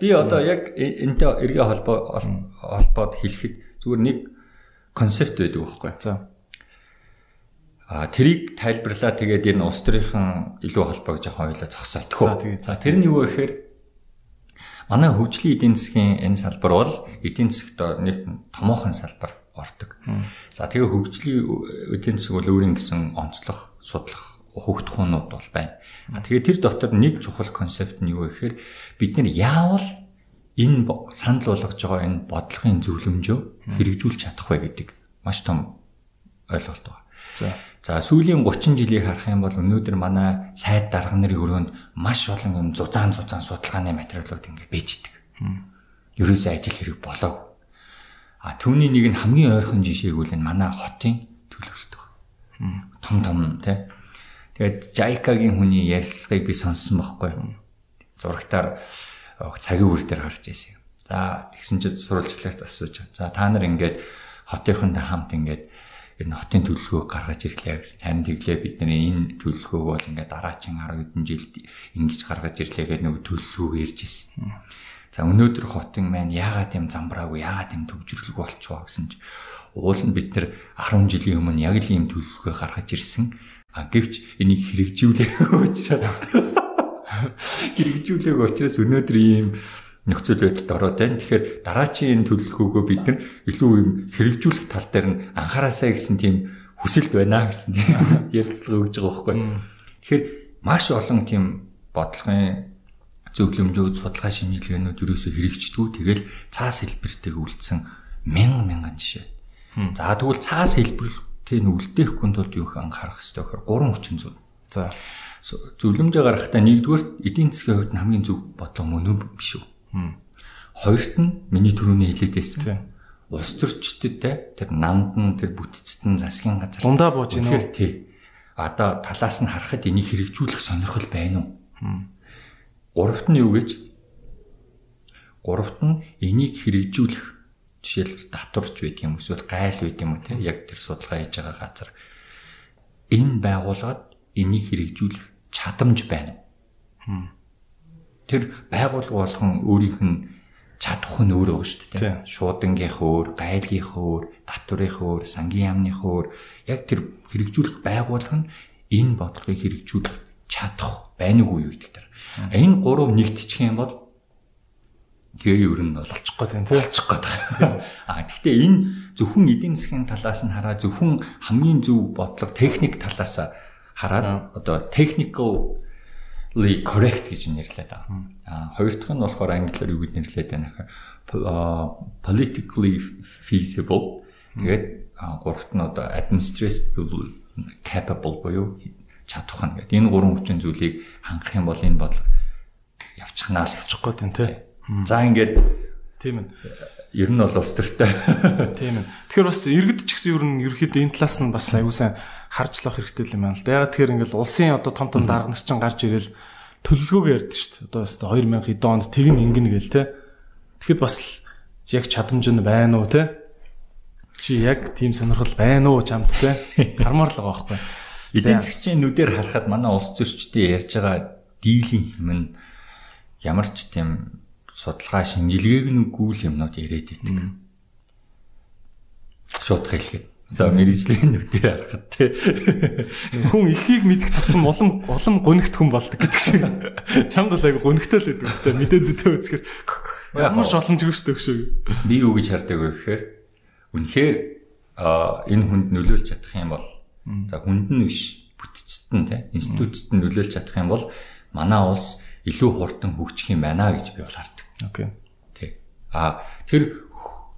би одоо яг энэтэй эргээ холбоо холбоод хэлэхэд зүгээр нэг концепт байдаг байхгүй. За. А тэрийг тайлбарлаа тэгээд энэ улс төрийнхэн илүү холбоог жоохон ойлоо зогсоо итгэв. За тэгээд за тэр нь юу вэ гэхээр манай хөгжлийн эдийн засгийн энэ салбар бол эдийн засгт нэг томоохон салбар ордог. За тэгээ хөгжлийн эдийн засаг бол өөрийн гэсэн онцлог судлах хөгтхүүнүүд бол байна. Тэгээд тэр дотор нэг чухал концепт нь юу гэхээр бид нар яавал энэ санал болгож байгаа энэ бодлогын зөвлөмжөө хэрэгжүүлж чадах вэ гэдэг маш том ойлголт байна. За. За сүүлийн 30 жилийг харах юм бол өнөөдөр манай сайд дарга нарын өрөөнд маш олон юм зузаан зузаан судалгааны материалууд ингэ бийждэг. Ерөөсөө ажил хэрэг болоо. А түүний нэг нь хамгийн ойрхон жишээг үл энэ манай хотын төлөвлөлт том том тий. Тэгээд Жайкагийн хүний ярилцлагыг би сонссон байхгүй. Зурагтаар цагийн үр дээр гарч ирсэн. За тэгсэн чинь сурвалжлагт асууж. За та нар ингээд хотынхонтой хамт ингээд энэ хотын төлөвлөгөөг гаргаж ирлээ гэсэн. Харин тэглээ бид нар энэ төлөвлөгөөг бол ингээд дараачин 10 хэдэн жилд ингэж гаргаж ирлээ гэдэг нэг төлөвлөгөөг ярьж ирсэн. За өнөөдөр хотын маань яагаад юм замбраагүй яагаад юм төвжирлэг болчихоо гэсэн чинь уул нь бид нар 10 жилийн өмнө яг л ийм төлөвлөгөө гаргаж ирсэн. А гэвч энийг хэрэгжүүлэх учраас хэрэгжүүлэх учраас өнөөдөр ийм нөхцөл байдалд ороод байна. Тэгэхээр дараачийн төлөвлөгөөгөө бид нар илүү юм хэрэгжүүлэх тал дээр нь анхаараасаа гэсэн тийм хүсэлт байна гэсэн ярилцлага өгж байгаа байхгүй. Тэгэхээр маш олон тийм бодлогын зөвлөмжүүд, судалгаа шинжилгээнүүд ерөөсөө хэрэгждэггүй. Тэгэл цаас хэлбэртэйг үлдсэн мянган мянган жишээ. За тэгвэл цаас хэлбэртэй нь үлдээхгүй тулд юу их анхаарах хэрэгтэй гэхээр гурван хүчин зүйл. За зөвлөмжөө гаргахтаа нэгдүгээр эдийн засгийн хувьд хамгийн зөв бодлого мөн үү биш үү? Хоёрт нь миний түрүүний хэлээд байсан. Улс төрчдөдтэй тэр намд нь тэр бүтцэд нь засгийн газар дундаа бууж гинөө. Тэгэхээр тий. Одоо талаас нь харахад энийг хэрэгжүүлэх сонирхол байна уу? Гуравт нь юу гэж? Гуравт нь энийг хэрэгжүүлэх жишээлбэл татварч байд юм эсвэл гайл байд юм те яг тэр судалгаа хийж байгаа газар энэ байгууллагад энийг хэрэгжүүлэх чадамж байна. Тэр байгууллага болгон өөрийнх нь чадах нь өөр байгаа шүү дээ. Шуудангийнх өөр, гайлгийнх өөр, татврынх өөр, сангийн яамных өөр яг тэр хэрэгжүүлэх байгууллага нь энэ бодлогыг хэрэгжүүлэх чадах байна уу юу гэдэг дээр. Энэ гурав нэгдчих юм бол тэгээ ер нь бол болчих гээд байна тийм болчих гээд байна. А гэхдээ энэ зөвхөн эдийн засгийн талаас нь хараа зөвхөн хамгийн зөв бодлого техник талаас хараад одоо technical correct гэж нэрлэдэг байгаа. А хоёр дахь нь болохоор англиар юу гэж нэрлэдэг байна гэхээр politically feasible. Тэгээд гуравт нь одоо administratively capable буюу чадах нь гэдэг. Энэ гурван хүчин зүйлийг хангах юм бол энэ бодлого явчихнаа л гээд байна тий. За ингээд тийм ээ. Ер нь бол ус төртэй. Тийм ээ. Тэгэхээр бас иргэд ч гэсэн ер нь ерөөхдөө энэ талаас нь бас аюулсан харжлах хэрэгтэй юм байна л да. Яг тэгэхээр ингээл улсын одоо том том дарга нар чинь гарч ирэл төлөвлөгөөг ярьд шүү дээ. Одоо өстой 2000 хэд онд тэгн ингэнэ гээл те. Тэгэхэд бас яг чадамж нь байна уу те? Чи яг тийм сонирхол байна уу чамд те? Хармаар л байгаа байхгүй. Эдийн засгийн нүдээр харахад манай улс зөрчдөө ярьж байгаа дийлэн юм нь ямар ч тийм судалгаа шинжилгээг нь гүйл юмнууд яриад байдаг. Шууд хэлгээд За мэрэгжлийн нүдээр харахад те хүн ихийг мэдэх тусам улам улам гонигт хүн болдог гэдэг шиг. Чамд бол айгу гонигтой л байдаг те мэдээ зүйтэй үзэхэр ямар ч боломжгүй шүү дээ. Би юу гэж хардаг вэ гэхээр үнэхээр энэ хүнд нөлөөлж чадах юм бол за хүнд нь биш бүтцэд нь те институцэд нь нөлөөлж чадах юм бол манай улс илүү хурдан хөгжих юм байна гэж би бол хардаг. Окей. Тэг. А тэр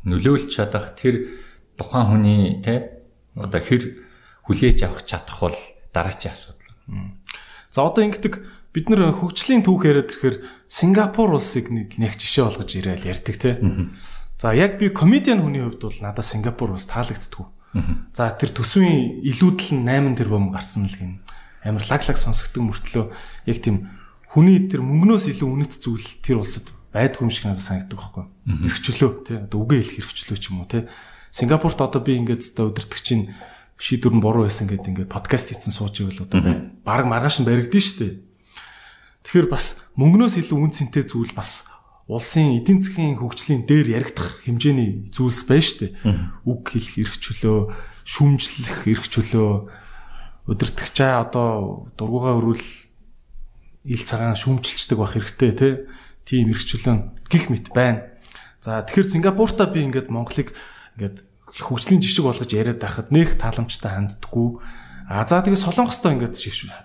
нөлөөлж чадах тэр тухайн хүний те одоо хэр хүлээж авах чадах бол дараачийн асуудал. За одоо ингэдэг бид нар хөгжлийн түүх яриад ирэхээр Сингапур улсыг нэг жишээ болгож ирээл ярьдаг те. За яг би комедиан хүний хувьд бол надад Сингапур улс таалагддаггүй. За тэр төсвийн илүүдэл нь 8 тэрбум гарсан л гин. Амар лаглаг сонсогддог мөртлөө яг тийм хүний тэр мөнгнөөс илүү үнэт зүйл тэр улсад байдгүй юм шиг надад санагддаг байхгүй. Хэрэгчлөө тий одоо үгээ хэлэх хэрэгчлөө ч юм уу тий Сингапурт одоо би ингээд зөв өдөртөгчийн шийдвэр нь буруу байсан гэдэг ингээд подкаст хийсэн сууж ивэл одоо баг маргааш нь баригдэн штэ. Тэгэхээр бас мөнгнөөс илүү үн цэнтэй зүйл бас улсын эдийн засгийн хөгжлийн дээр яригдах хэмжээний зүйлс байна штэ. Үг хэлэх эрх чөлөө, шүүмжлэх эрх чөлөө өдөртөгчөө одоо дургуугаа өрүүл ил цагаан шүүмжилчдэг байх хэрэгтэй тий. Тийм эрх чөлөө гих мэт байна. За тэгэхээр Сингапуртаа би ингээд Монголыг ингээд хөгжлийн жишг болгож яриад байхад нэх тааламжтай ханддаггүй. А за тэгээ солонгостой ингээд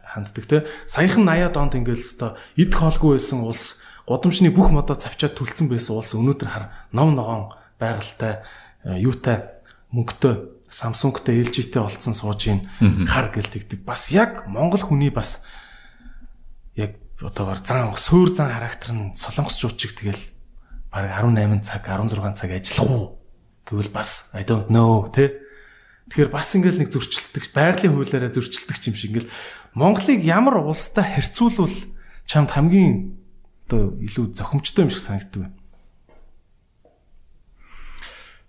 ханддаг те. Саяхан 80-аад онд ингээд өстой эд хоолгүй байсан улс гудамжны бүх модоо цавчаад түлцэн байсан улс өнөөдөр хар ном ногоон байгальтай юутай мөнгөтэй Samsung-тэй LG-тэй олцсон сууж ийн хар гэлтэгдэг. Бас яг Монгол хүний бас яг одоогоор зан суур зан характер нь солонгосчууд чиг тэгэл баг 18 цаг 16 цаг ажиллах уу гэвэл бас I don't know тэ. Тэгэхээр бас ингээл нэг зөрчилдөг байгалийн хуулиараа зөрчилдөг юм шиг ингээл Монголыг ямар улстай харьцуулбал чамд хамгийн одоо илүү зохимжтой юм шиг санагддаг байна.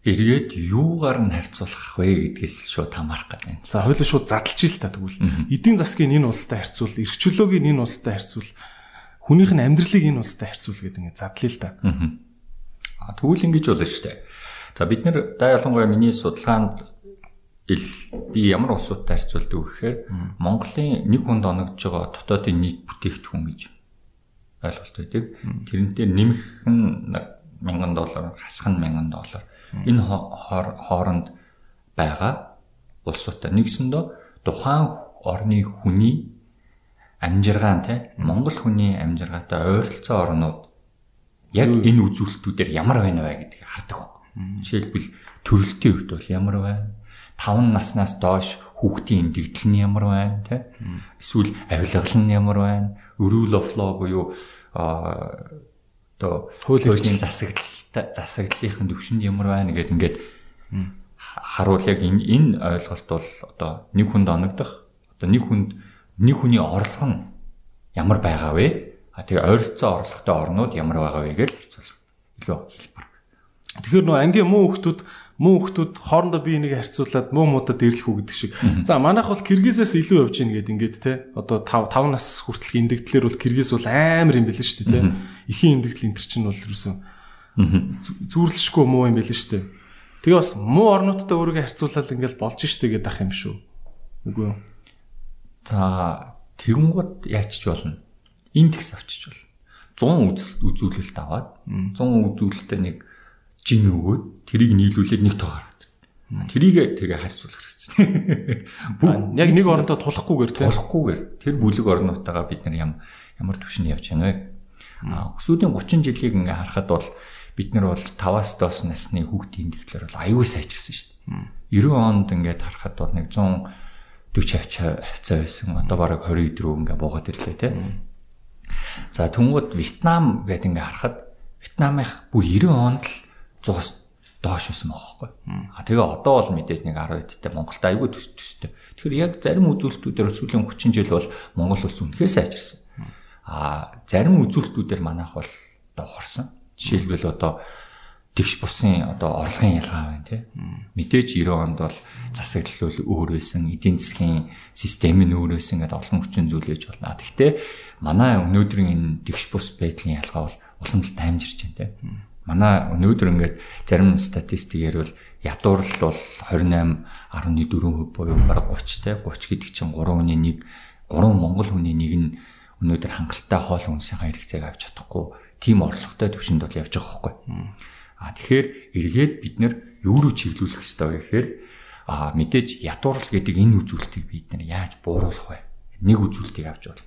Эргээд юугаар нь харьцуулах вэ гэдгээс шууд хамаарах гэдэг. За хоёул шууд задлж ил та тэгвэл эдийн засгийн энэ улстай харьцуул, эрхчлөөгийн энэ улстай харьцуул, хүнийх нь амьдралыг энэ улстай харьцуул гэдэг ингэ задлаа л та. Аа тэгвэл ингэж болно шүү дээ. За бид нэр да ялангуяа миний судалгаанд ил би ямар улсуудтай харьцуулдаг вэ гэхээр Монголын нэг хүнд оногдож байгаа дотоодын нийт бүтээгдэхүүн гэж ойлголт байдаг. Тэрнтэй нэмэх нь 1000 доллар, хасах нь 1000 доллар. Энэ хооронд байгаа улсуудаа нэгсэндөө тухайн орны хүний амжиргаан те Монгол хүний амжиргаатай ойролцоо орнууд яг энэ үзүүлэлтүүдээр ямар байна вэ гэдгийг хардаг. Жишээлбэл төрөлтийн үед бол ямар байна? 5 наснаас доош хүүхдийн эндэгдэл нь ямар байна те? Эсвэл авилгал нь ямар байна? Rule of law буюу одоо хуулийн засаглал засаглалын төвшөнд ямар байна гэдэг ингээд харуул яг энэ энэ ойлголт бол одоо нэг хүнд оногдох одоо нэг хүнд нэг хүний орлого нь ямар байгаа вэ? А тэгээ ойролцоо орлоготой орнууд ямар байгаа вэ гэж харьцуулах илүү хэлбэр. Тэгэхээр нөө ангийн муу хүмүүс муу хүмүүс хоорондоо бие нэг харьцуулаад муу муудад дэрлэх үү гэдэг шиг. За манайх бол Киргизээс илүү явж гин гэдэг ингээд те. Одоо 5 5 нас хүртэл эндэгдлэр бол Киргиз бол амар юм бэлэн шүү дээ те. Ихийн эндэгдэл энэ чинь бол ерөөсөн зүүрлэшгүй муу юм бэлэн шүү дээ. Тэгээ бас муу орнуудтай өөрийгөө харьцуулаад ингээд болж штэ гэдэг ах юм шүү. Үгүй юу? За тэгэнгүүт яачч болно. Индекс авчиж болно. 100 үзүүлэлт аваад 100 үзүүлэлтээ нэг жин өгөөд тэрийг нийлүүлээд нэг тоо гаргаад. Тэрийг тэгээ харьцуулах хэрэгтэй. Яг нэг орондоо тулахгүйгээр тулахгүйгээр тэр бүлэг орнуудаагаа бид нар ям ямар төвшөнд явж байна вэ? А өсвүүдийн 30 жилийг ингээ харахад бол бид нар бол 5-аас доош насны хүүхдийн тэмдэглэлээр бол аюул сайжирсан шүү дээ. 90 онд ингээд харахад бол нэг 100 40 хавцаа байсан. Одоо бараг 20 өдрөө ингээ буугаад ирлээ те. За түнгууд Вьетнам гэдэг ингээ харахад Вьетнамынх бүр 90 онд л 100-аас доош байсан байхгүй. А тэгээ одоо бол мэдээж нэг 10 эдтэй Монголд айгүй төс төстэй. Тэгэхээр яг зарим үзүүлэлтүүдээр сүүлийн 30 жил бол Монгол улс үнэхээр сайжирсан. А зарим үзүүлэлтүүдээр манайх бол одоо хорсон. Жишээлбэл одоо тэгш бусын одоо орлогын ялгаа байна тий. Мэдээж 90 онд бол засаглал өөр байсан, эдийн засгийн систем нь өөр байсан гэдэг олон хүчин зүйлээж болно. Гэхдээ манай өнөөдрийн энэ тэгш бус байдлын ялгаа бол уламжлалт амжирч байна тий. Манай өнөөдөр ингээд зарим статистикээр бол ядуурл бол 28.4% буюу бараг 30 тий 30 гэдэг чинь 3.1 3 монгол хүний нэг нь өнөөдөр хангалттай хоол хүнсийн хэрэгцээг авч чадахгүй тийм орлоготой төвшөнд бол явж байгаа байхгүй. А тэгэхээр эргээд бид нэр юу руу чиглүүлэх ёстой вэ гэхээр а мэдээж ядуурл гэдэг энэ үзүүлэлтийг бид нэр яаж бууруулах вэ? Нэг үзүүлэлтийг авч бол.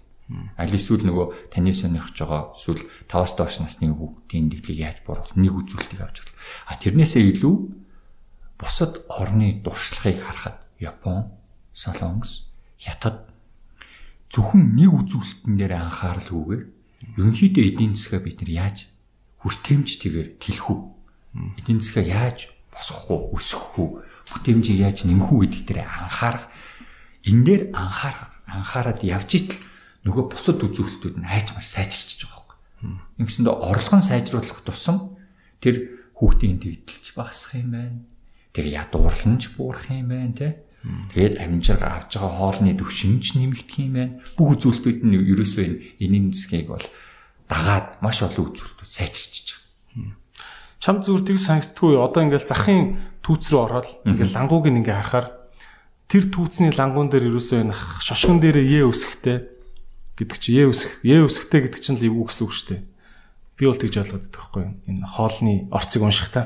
Аль эсвэл нөгөө таны сонирхож байгаа эсвэл 5-аас доош насны хүүхдийн дэглийг яаж бууруулах нэг үзүүлэлтийг авч бол. А тэрнээсээ илүү бусад орны дуршлагыг харахад Япон, Солонгос, Хятад зөвхөн нэг үзүүлэлтэн дээр анхааралгүйгээр ерөнхийдөө эдийн засгаа бид нар яаж хүртээмжтэйгээр тэлэх үү? эдийн засгаа яаж босгох уу, өсгөх үү, бүтээмжийг яаж нэмэх үү гэдэгт дээр анхаарах энэ дээр анхаарах анхаарад явж итл нөгөө бусад үзүүлэлтүүд нь хайч маш сайжирч байгаа байхгүй. Ингэсэндээ орлого нь сайжруулах тусам тэр хүүхдийн дэгдэлч багасах юм байна. Тэр ядуурланч буурах юм байна те. Тэгээд амжирга авж байгаа хоолны төвшинч нэмэгдэх юм байна. Бүх үзүүлэлтүүд нь ерөөсөө энэ энийн засгийг бол дагаад маш олон үзүүлэлтүүд сайжирч байгаа чам зүгээр тийг санагддгүй одоо ингээл захын түүц рүү ороод ингээл лангууг ингээ харахаар тэр түүцний лангуун дээр ерөөсөө энэ шошгон дээр ээ өсөхтэй гэдэг чи ээ өсөх ээ өсөхтэй гэдэг чинь л эвгүй гэсэн үг шүү дээ. Би бол тэгж ойлгоод байдаг байхгүй энэ хоолны орцыг уншихтаа.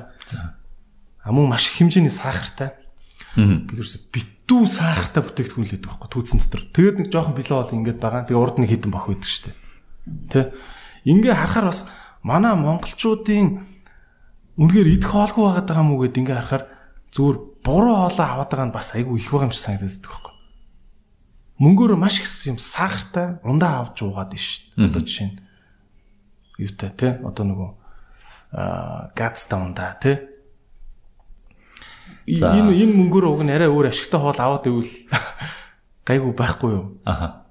Амун маш их хэмжээний сахартай. Гэхдээ битүү сахартай бүтээгдэхүүн л байдаг байхгүй түүцэн дотор. Тэгээд нэг жоохон билээ бол ингээд байгаа. Тэгээ урд нь хідэн бах байдаг шүү дээ. Тэ? Ингээ харахаар бас манай монголчуудын үнэхээр идэх хоолгүй байгаа мүү гэд ингээ харахаар зүгээр буруу хоолоо аваад байгаа нь бас айгүй их байгаа юм шиг санагдаад байгаа байхгүй. Мөнгөөр маш их юм сахартай ундаа авч уугаад дээ. Одоо жишээ нь юутай те одоо нөгөө аа газтай ундаа те энэ энэ мөнгөөр уг нь арай өөр ашигтай хоол аваад ивэл гайгүй байхгүй юу? Аха.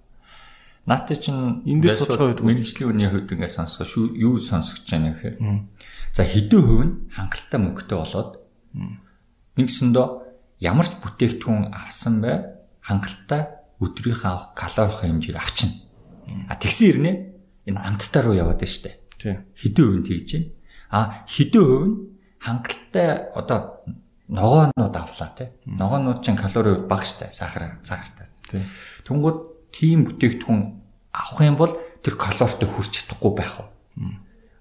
Наатай чинь эндээс судалгаа байдаг. Мэргэжлийн үний хувьд ингээ сонсгоо шүү юу сонсгож байна гэхээр За хэдэн хувь нь хангалттай мөнгөтэй болоод нэгсэндөө ямар ч бүтээгдэхүүн авсан бай хангалттай өдрийнхөө авах калорийн хэмжээг авчна. А тэгсэн ирнэ энэ амттар руу яваад байна штэ. Хэдэн хувь нь тэгж байна. А хэдэн хувь нь хангалттай одоо ногоонууд авлаа тий. Ногоонууд чинь калори бага штэ сахар сахартай. Тэнгүүд тийм бүтээгдэхүүн авах юм бол тэр калоритой хүрч чадахгүй байх уу?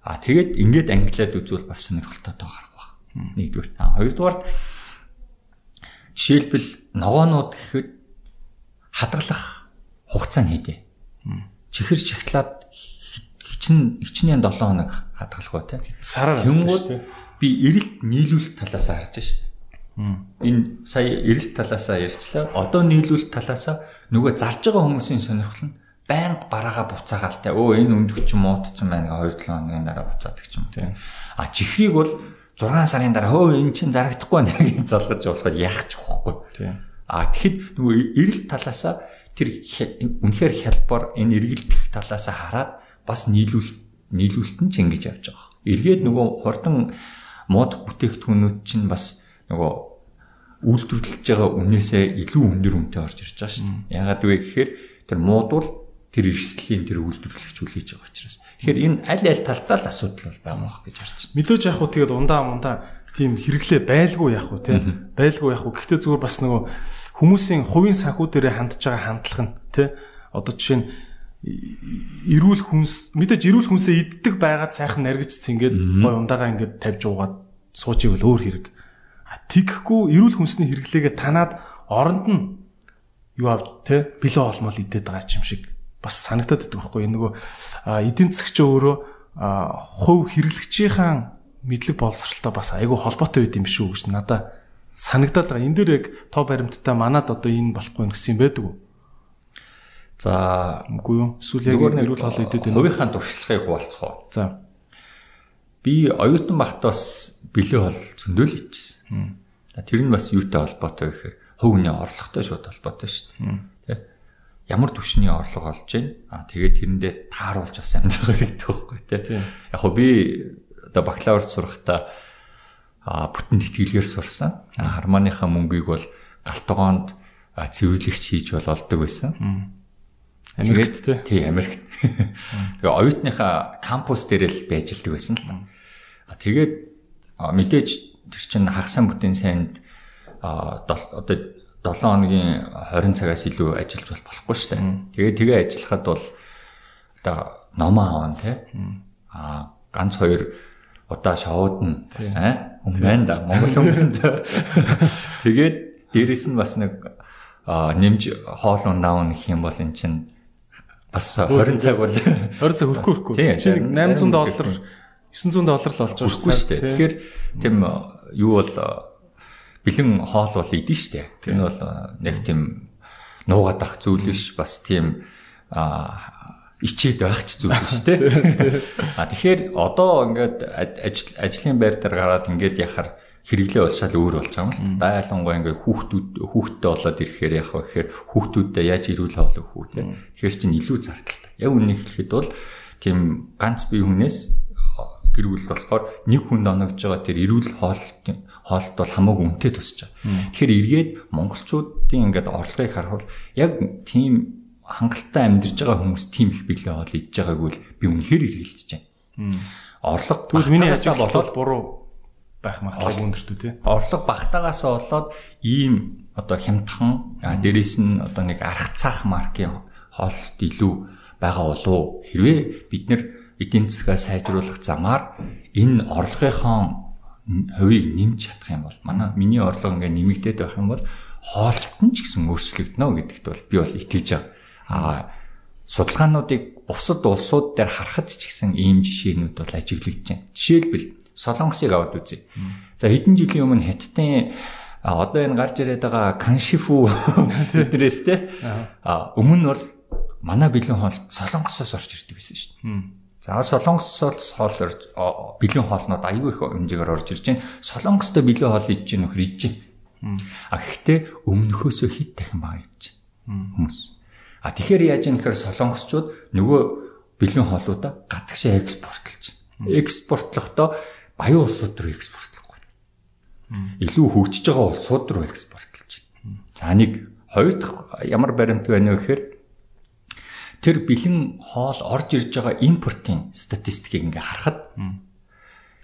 А тэгээд ингээд ангилаад үзвэл бас сонирхолтой тоо гарах баг. Нэгдүгээр. А хоёрдугаар жишээлбэл ногоонууд гэхэд хадгалах хугацаа нь хийдэ. Чихэр чагтлаад хичнээн хичнээн 7 хоног хадгалах ба тийм. Сараар. Тэнгүүд би эрэлт нийлүүлэлт талаас харж штэ. Энэ сая эрэлт талаас ярьчлаа. Одоо нийлүүлэлт талаас нөгөө зарж байгаа хүмүүсийн сонирхол нь байнга бараага буцаагаалтай. Өө энэ өндөгч муудсан байна гэ 2 7 хоногийн дараа буцаадаг ч юм тийм. А чихрийг бол 6 сарын дараа хөө эн чин зарагдахгүй байна гэж залгаж болоход яах ч болохгүй. Тийм. А тэгэхэд нөгөө эрэлт талаасаа тэр үнэхээр хялбар энэ эргэлдэх талаасаа хараад бас нийлүүлэлт нийлүүлэлт нь ч ингэж явж байгаа. Эргээд нөгөө хурдан муудах бүтээгдэхүүнүүд чинь бас нөгөө үйлдвэрлэж байгаа үнээсээ илүү өндөр үнэтэй орж ирж байгаа дээ. Ягаад вэ гэхээр тэр муудвал тэр эрсдлийн тэр үйлдвэрлэгч хүлээж байгаа учраас. Тэгэхээр энэ аль аль талдаа л асуудал бол байгаа мөх гэж харж байна. Мэдээж яг хуу тэгээд ундаа мундаа тийм хэрэглээ байлгүй яг хуу тий. Байлгүй яг хуу. Гэхдээ зүгээр бас нөгөө хүмүүсийн хувийн санхүү дээрээ хандж байгаа хандлага нь тий. Одоо жишээ нь эрүүл хүнс мэдээж эрүүл хүнсээ иддэг байгаад сайхан наргиж цингээд гой ундаагаа ингээд тавьж уугаад суучиг л өөр хэрэг. Тэгэхгүй эрүүл хүнсний хэрэглээгээ танаад оронд нь юу ав те бэлэн олмол идээд байгаа юм шиг бас санагдаад байдаг байхгүй нөгөө эдийн засгч өөрөө хувь хэрэглэгчийн мэдлэг боловсралтай бас айгүй холбоотой байд юм шүү гэж надад санагдаад байгаа. Энд дээр яг тоо баримттай манад одоо энэ болохгүй гэсэн юм байдаг уу? За, үгүй юу. Эсвэл яг эрүүл хоол идээд байна. Хувийнхаа туршлагыг хуваалцгаа. За. Би оюутан багтаас бэлээ хол зөндөөл ичсэн. Тэр нь бас юутай холбоотой вэ гэхээр хувийн орлоготой шууд холбоотой шүү дээ. Тэ? Ямар түвшний орлого олж байна? Аа тэгээд тэрэндээ тааруулж бас амьдрах хэрэгтэй байхгүй тэ. Яг хөө би одоо бакалаврт сурахдаа аа бүтэн тэтгэлгээр сурсан. Хармааныхаа мөнгийг бол галтгоонд цэвэрлэгч хийж бол олдог байсан. Америкт тий. Америкт. Тэгээ оюутныхаа кампус дээр л байжилдаг байсан л. Тэгээд мэдээж тэр чинь хагас бүтэн сайнд одоо 7 хоногийн 20 цагаас илүү ажиллаж бол болохгүй шүү дээ. Тэгээ тэгээ ажиллахад бол одоо номоо аван тий. Аа ганц хоёр удаа шоудна сайн хүн байна да Монгол хүн байна да. Тэгээд дээрэс нь бас нэг нэмж хоол ундаав гэх юм бол эн чинь бас 20 цаг бол 20 цаг хөрөхгүй хөрөхгүй. Нэг 800 доллар 900 доллар л олж байгаа шүү дээ. Тэгэхээр тийм юу бол бэлэн хоол бол идэн штэ. Тэр нь бол нэг тийм нуугаад ах зүйл биш бас тийм а ичээд байх ч зүйл биш те. А тэгэхээр одоо ингээд ажил ажлын байр дээр гараад ингээд яхаар хэрэглээ шал өөр болж байгаа юм л. Дайлангуй ингээд хүүхдүүд хүүхдтэй болоод ирэхээр яах вэ гэхээр хүүхдүүдтэй яаж ирүүл хоол өгөх үү те. Тэгэхээр чинь илүү зардалтай. Яг үнийг хэлэхэд бол тийм ганц бие хүнээс гэр бүл болохоор нэг хүнд оногж байгаа тэр ирүүл хоолтын хоолт бол хамаагүй үнэтэй тусч байгаа. Тэгэхээр эргээд монголчуудын ингээд орлогыг харахад яг тийм хангалттай амьдарч байгаа хүмүүс тийм их бэлээ хоол идж байгааг бол би үнэхээр эргэлдэж байна. Орлого тэгвэл миний ажил болоод буруу байх магадлал өндөртөө тий. Орлого багтаагаас болоод ийм одоо хямдхан дээрээс нь одоо нэг арх цаах маркийн хоолт илүү байгаа болов хэрвээ бид нэр эдийн засгаа сайжруулах замаар энэ орлогынхон хувийг нэмж чадах юм бол манай миний орлого ингээ нэмэгдээд байх юм бол хоолт нь ч гэсэн өөрчлөгдөнө гэдэгт бол би бол итгэж байгаа. Аа судалгаануудыг бусад улсууд дээр харахад ч гэсэн ийм жишээнүүд бол ажиглагдж байна. Жишээлбэл Солонгосыг аваад үзье. За хэдэн жилийн өмнө Хятадын одоо энэ гарч ирээд байгаа Каншифу эдрээс те а өмнө бол манай бэлэн хоол Солонгосоос орж ирдэг байсан шүү дээ. За солонгосоос хоол бэлэн хоолнууд аюу их хэмжээгээр орж ирж байна. Солонгостой бэлэн хоол идэж гин нөхөр идэж байна. А гэхдээ өмнөхөөсөө хэд дахин бага идэж хүмүүс. А тэгэхээр яаж юм гэхээр солонгосчууд нөгөө бэлэн хоолуудаа гадагшаа экспортлж байна. Экспортлохдоо баян улсууд руу экспортлохгүй. Илүү хөгжиж байгаа улсууд руу экспортлж байна. За нэг хоёр дахь ямар баримт байна вэ гэхээр тэр бэлэн хоол орж ирж байгаа импортын статистикийг ингээ харахад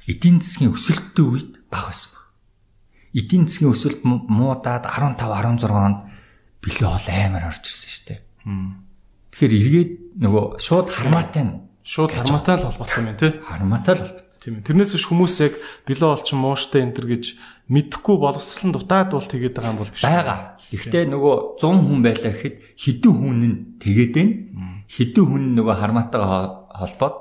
эдийн засгийн өсөлттэй үед бага байсан. Эдийн засгийн өсөлт муудаад 15 16 онд бэлэн хоол амар орж ирсэн шүү дээ. Тэгэхээр эргээд нөгөө шууд хармаатай нь шууд хармаатай л холбоотой юм тий. Хармаатай л холбоотой. Тийм ээ. Тэрнээс биш хүмүүс яг билээ олчин мууштай энэ төр гэж мэдхгүй боловсрол нь дутаад бол тэгээд байгаа юм бол биш. Бага. Гэхдээ нөгөө 100 хүн байлаа гэхэд хэдэн хүн нь тэгээд байна. Хэдэн хүн нөгөө хармаатайгаа холбоод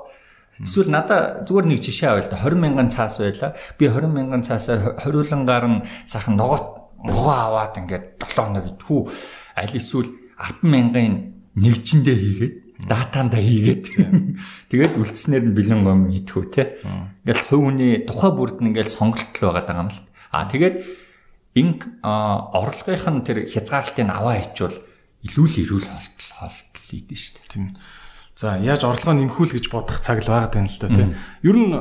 Эсвэл надаа зүгээр нэг жишээ авъя л да 20 мянган цаас байла. Би 20 мянган цаасаар хориулангаар нь сайхан ногоо ногоо аваад ингээд 7 хоног идхүү аль эсвэл 10 мянган нэгжиндээ хийгээд датанда хийгээд тэгээд үлдснээр нь бэлэн гом идхүү те. Ингээл хувь хүний тухай бүрд нь ингээл сонголт л байгаа юм л. А тэгээд инг орлогынх нь тэр хязгаарлалтыг аваа ичвэл илүү л эрүүл холтол холтол ийдэн шүү дээ. Тийм. За яаж орлогоо нэмхүүл гэж бодох цаг л байгаа юм л да тийм. Ер нь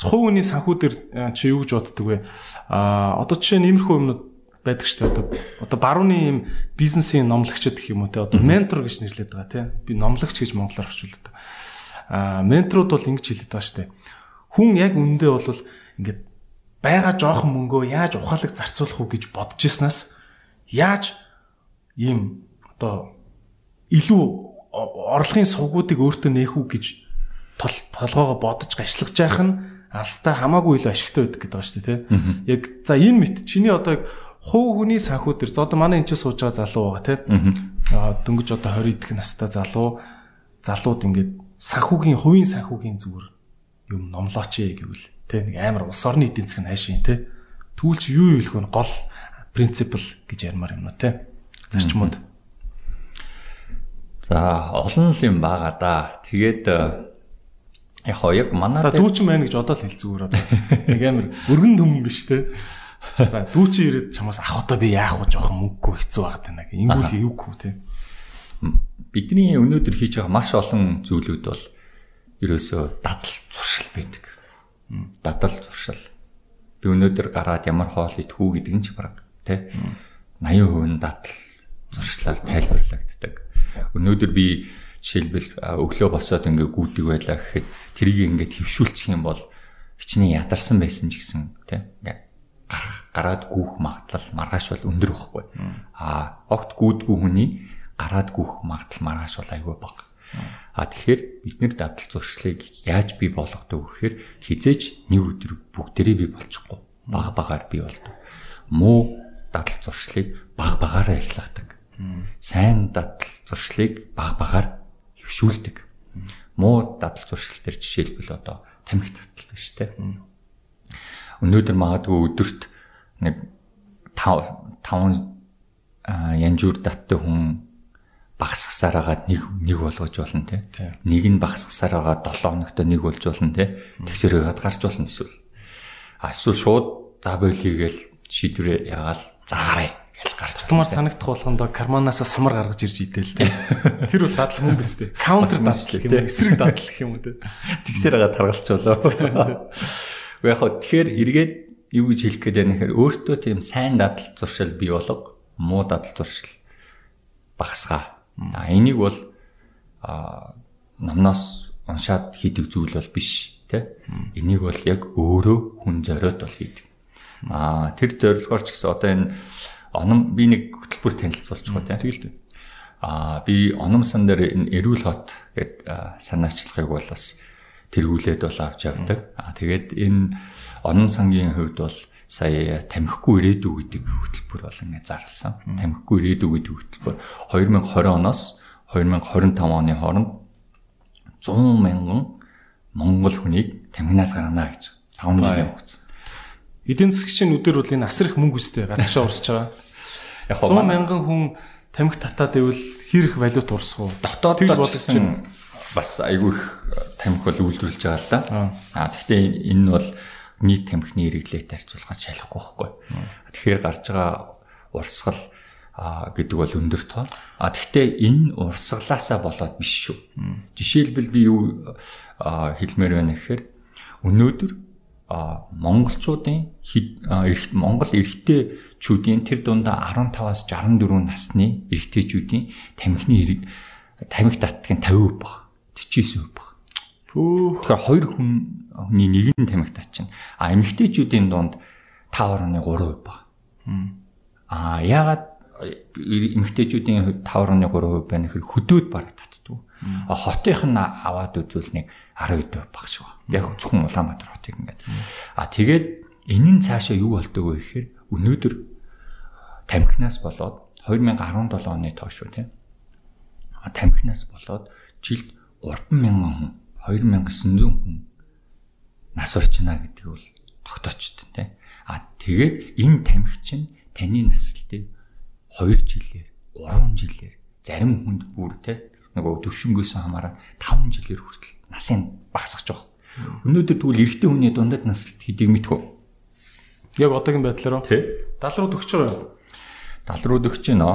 цохоо хүний санхүү дээр чи юу гэж боддөг вэ? А одоо жишээ нь иймэрхүү юмнууд байдаг шүү дээ. Одоо барууны юм бизнесийн номлогчд гэх юм уу те одоо ментор гэж нэрлэдэг байгаа тийм. Би номлогч гэж монголоор орчуулдаг. А менторууд бол ингэж хэлээд байгаа шүү дээ. Хүн яг үндэ бол ингээд байгаа жоохон мөнгөө яаж ухаалаг зарцуулах уу гэж бодож ирснаас яаж ийм одоо илүү орлогын сувгуудыг өөртөө нээх үү гэж тол толгоогоо бодож гашлагж яах нь алстаа хамаагүй илүү ашигтай байдаг гэдэг байгаа шүү дээ. Яг за энэ мэт чиний одоо хуу хүний санхүү за одоо манай энэ ч сууж байгаа залуу байгаа тий. Аа дөнгөж одоо 20 идэх настай залуу залууд ингээд санхүүгийн хувийн санхүүгийн зүгээр юм номлооч ээ гэвэл тий нэг амар улс орны эдийн нь хайшин тий. Түүл чи юу юу хэлэх вэ? Гол принципл гэж ярмаар юм уу тий. Зарчмууд. За олон л юм байгаа да. Тэгээд э, яг хоо яг манай дүүчин байна гэж одоо л хэл зүгээр одоо. Нэг амар өргөн төмөн биш те. За дүүчин ирээд чамаас ах одоо би яах вэ жоохон мөнгөгүй хэцүү байгаад байна гэх. Ингүүл эвгүй те. Бидний өнөөдөр хийж байгаа маш олон зүйлүүд бол ерөөсөө дадал зуршил байдаг. Дадал зуршил. Би өнөөдөр гараад ямар хоол идэхүү гэдэг нь ч баг тий 80% нь дадал зуршлаар тайлбарлагддаг өнөөдөр би жишээлбэл өглөө босоод ингээ гүйдэг байлаа гэхэд тэрийг ингээ твшүүлчих юм бол хичнээн ядарсан байсан ч гэсэн тий ингээ гарах гараад гүүх магадлал маргааш бол өндөр байхгүй. А огт гүйдгүй хүний гараад гүүх магадлал маргааш бол айгүй бага. А тэгэхээр бид нэр дадал зуршлыг яаж бий болгодог гэхээр хизээж нэг өдөр бүгдээрээ бий болчихгүй. Бага багаар бий болдог. Муу дадал зуршлыг бага багаараа эхлэдэг сайн дадал зуршлыг баг багаар хөвшүүлдэг. Муу дадал зуршил төр жишээлбэл одоо тамхи таталдаг шүү дээ. Өнөөдөр магадгүй өдөрт нэг 5 5 янжуур таттай хүн багсгасаар хагаад нэг нэг болгож болно те. Нэг нь багсгасаар хагаад 7 хоногт нэг болж болно те. Тэгсэр яагаад гарч болно эсвэл. А эсвэл шууд за болигээл шийдвэрээ ягаал заагаарай гэл гарч тумаар санагдах болгондоо карманаас самар гаргаж ирж идэл тэ. Тэр бол дадал хүн биз дээ. Каунтер дадал гэх юм. Эсрэг дадал гэх юм уу тэ. Тэгсээр байгаа таргалч хөө тэгэхээр эргээд юу гэж хэлэх гээд байна гэхээр өөртөө тийм сайн дадал зуршил бий болго муу дадал зуршил багасгаа. А энийг бол а намнаас уншаад хийдэг зүйл бол биш тэ. Энийг бол яг өөрөө хүн зориод бол хийдэг. А тэр зорилгоор ч гэсэн одоо энэ оном би нэг хөтөлбөр танилцуулж байгаа тийм. Тэгэл. Аа би оном сан дээр энэ эрүүл хот гэд санаачлахыг бол бас тэргүүлээд бол авч явдаг. Аа тэгээд энэ оном сангийн хувьд бол сая тамхигүй ирээдүй гэдэг хөтөлбөр бол ингэ зарласан. Тамхигүй ирээдүй гэдэг хөтөлбөр 2020 оноос 2025 оны хооронд 100 мянган монгол хүнийг тамхинаас гаргана гэж 5 жилийн хугацаа. Эдийн засгчийн үдээр бол энэ асар их мөнгө үстэй гадаашаа урсж байгаа. Яг 100 мянган хүн тамхи татаад ивэл хэрэг валют урсах уу? Дотоод бодсон бас айгүй их тамхи бол үйлдвэрлэж байгаа л да. Аа гэхдээ энэ нь бол нийт тамхины хэрэглээтэй харьцуулахад шалахгүй байхгүй. Тэгэхээр гарч байгаа урсгал гэдэг бол өндөр тоо. А тэгвэл энэ урсгалаасаа болоод биш шүү. Жишээлбэл би юу хэлмээр байна гэхээр өнөөдөр монголчуудын Монгол эрэгтэйчүүдийн тэр дундаа 15-аас 64 насны эрэгтэйчүүдийн тамхины тамхи татдгийн 50% баг. 49% баг. Тэгэхээр хоёр хүний нэг нь тамхи татчихна. А эмэгтэйчүүдийн дунд 5.3% баг. А яагаад эмэгтэйчүүдийн 5.3% байна хэрэг хөдөөд бараг татдаг. Хотынх нь аваад үзвэл нэг 10% багш ба. Яг зөвхөн Улаанбаатар хотыг ингээд. А тэгээд энэ нь цаашаа юу болдог вэ гэхээр өнөөдөр тамхинаас болоод 2017 оны тоо шүү тийм. Тамхинаас болоод жилд 30000 хүн 2900 хүн нас орчно гэдэг бол тогтоочтой тийм. А тэгээд энэ тамхи чинь таны наслтыг 2 жилээр 3 жилээр зарим хүнд бүр те нөгөө төвшнгөөс хамаарат 5 жилээр хүртэл насын багасгаж байгаа. Өнөөдөр тэгвэл эрэгтэй хүний дундад наслт хэдийг мэдхүү. Яг одоогийн байдлаараа тий 70 руу төгсөж байгаа. 70 руу төгсөж байна.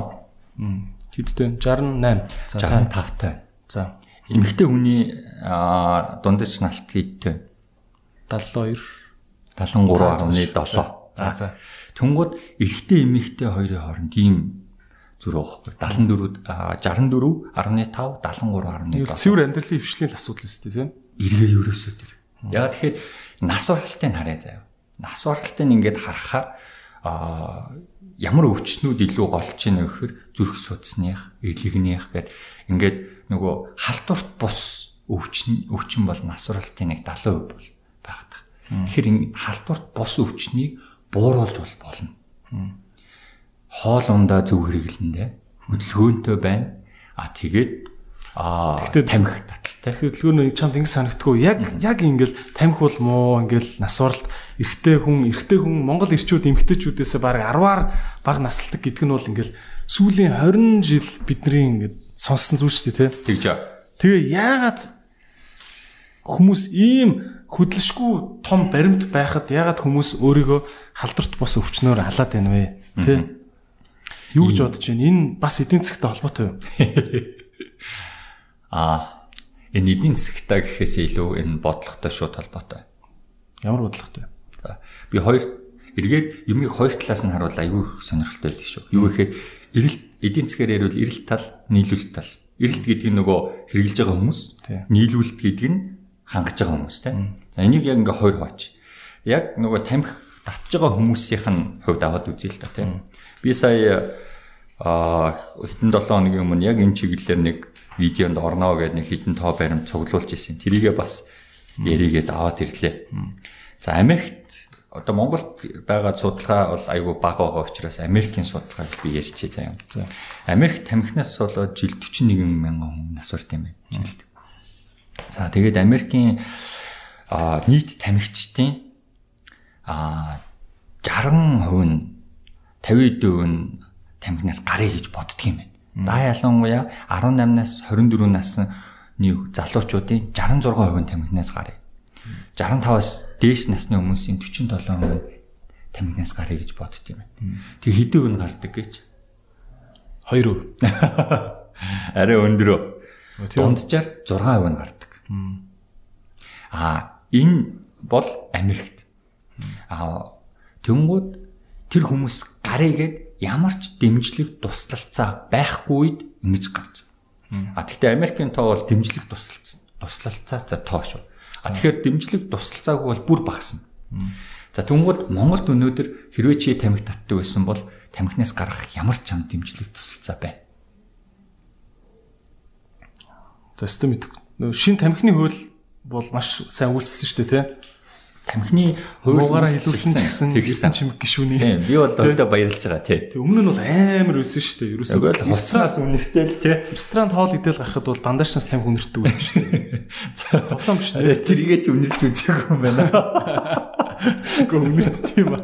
Хэдтэй 68. 65 таа. За. Эмэгтэй хүний дундаж налт хэдтэй? 72 73.7. За за. Тэнгууд эрэгтэй эмэгтэй хоёрын хооронд ийм зүрх байхгүй 74 64 15 73.7 цэвэр амьдралын хвшлийн асуудал өстэй тийм эргээ ерөөсөө тэр. Яг тэгэхээр нас уралтыг хараа заяа. Нас уралтыг ингээд харахаар а ямар өвчнүүд илүү голч ийн гэхээр зүрх судасных, эрлэгнийх гэд ингээд нөгөө халдварт бус өвчин өвчин бол нас уралтын нэг 70% бол байгаад. Тэгэхээр халдварт бус өвчнийг бууруулж бол болно. Хоол ундаа зөв хэрэглэндээ хөдөлгөөнтэй байна. А тэгээд а тамхи таталтай. Хөдөлгөөн чамд ингэ санагдтгүй. Яг яг ингээл тамхи бол муу ингээл насваралт эрэгтэй хүн эрэгтэй хүн Монгол эрчүүд эмэгтэйчүүдээс баг 10-аар баг насалдаг гэдэг нь бол ингээл сүүлийн 20 жил бидний ингээд сонссон зүйл шүү дээ, тий. Тэгж. Тэгээ яагаад хүмүүс ийм хөдлөшгүй том баримт байхад ягаад хүмүүс өөрийгөө халдварт бос өвчнөөр халаад байна вэ? Тэ? Юу гэж бодож байна? Энэ бас эдийн засгтай холбоотой юу? Аа, энэ эдийн засгтай гэхээс илүү энэ бодлоготой шууд холбоотой. Ямар бодлоготой? За, би хоёр эргээд юмыг хоёр талаас нь харуул аюу их сонирхолтой байдаг шүү. Юу гэхээр эрэлт эдийн засгаар ярил эрэлт тал, нийлүүлэлт тал. Эрэлт гэдэг нь нөгөө хэрэгжилж байгаа хүмүүс, нийлүүлэлт гэдэг нь хангаж байгаа хүмүүс тийм. За энийг яг ингээ хоёр хувач. Яг нөгөө тамхи татж байгаа хүмүүсийнх нь хувьд аваад үзье л та тийм. Би сая а хэдэн 7 хоногийн өмнө яг энэ чиглэлээр нэг видеонд орноо гэдэг нэг хитэн тоо баримт цуглуулж ирсэн. Тэрийгээ бас яригээд аваад ирлээ. За Америкт одоо Монголд байгаа судалгаа бол айгүй бага байгаа учраас Америкийн судалгааг би ярьчихъя заа юм. За Америк тамхинаас болоод жил 41 мянган хүн нас барт юм байна. Жилд. За тэгээд Америкийн нийт тамхичдын а 60% нь 50% нь тамхинаас гарыг гэж боддөг юм байна. Да ялангуяа 18-наас 24 насны залуучуудын 66% нь тамхинаас гарыг. 65-аас дээш насны хүмүүсийн 47% нь тамхинаас гарыг гэж боддөг юм байна. Тэг хэдийг нь гардаг гэж 2%. Арай өндөр. Дунджаар 6% нь гардаг. А энэ бол Америкт. А тэнгууд тэр хүмүүс гарыгээд ямар ч дэмжлэг туслалцаа байхгүй үед ингэж гарч. А тэгвэл Америкийн тоо бол дэмжлэг туслалцсан. Туслалцаа тоо шүү. Тэгэхээр дэмжлэг туслалцаагүй бол бүр багасна. За тэнгууд Монголд өнөөдөр хэрвээ чи тамхи татдаг байсан бол тамхинаас гарах ямар ч чам дэмжлэг туслалцаа байна. Тэстэ мэд шин тамхины хууль бол маш сайн үйлчилсэн шүү дээ тий. Тамхины хуулиараа хэлүүлсэн ч гэсэн тэгсэн чимэг гişүний. Тийм би бол өвдө баярлж байгаа тий. Өмнө нь бол амар өссөн шүү дээ. Ерөөсөө л хоцноос үнэртэй л тий. Ресторан хоол идэл гарахад бол дандаашнаас тамхи үнэртэй байсан шүү дээ. Тоглоом биш тий. Тэрийгээ ч үнэрч үзээгүй юм байна. Гэхдээ үнэрт тийм ба.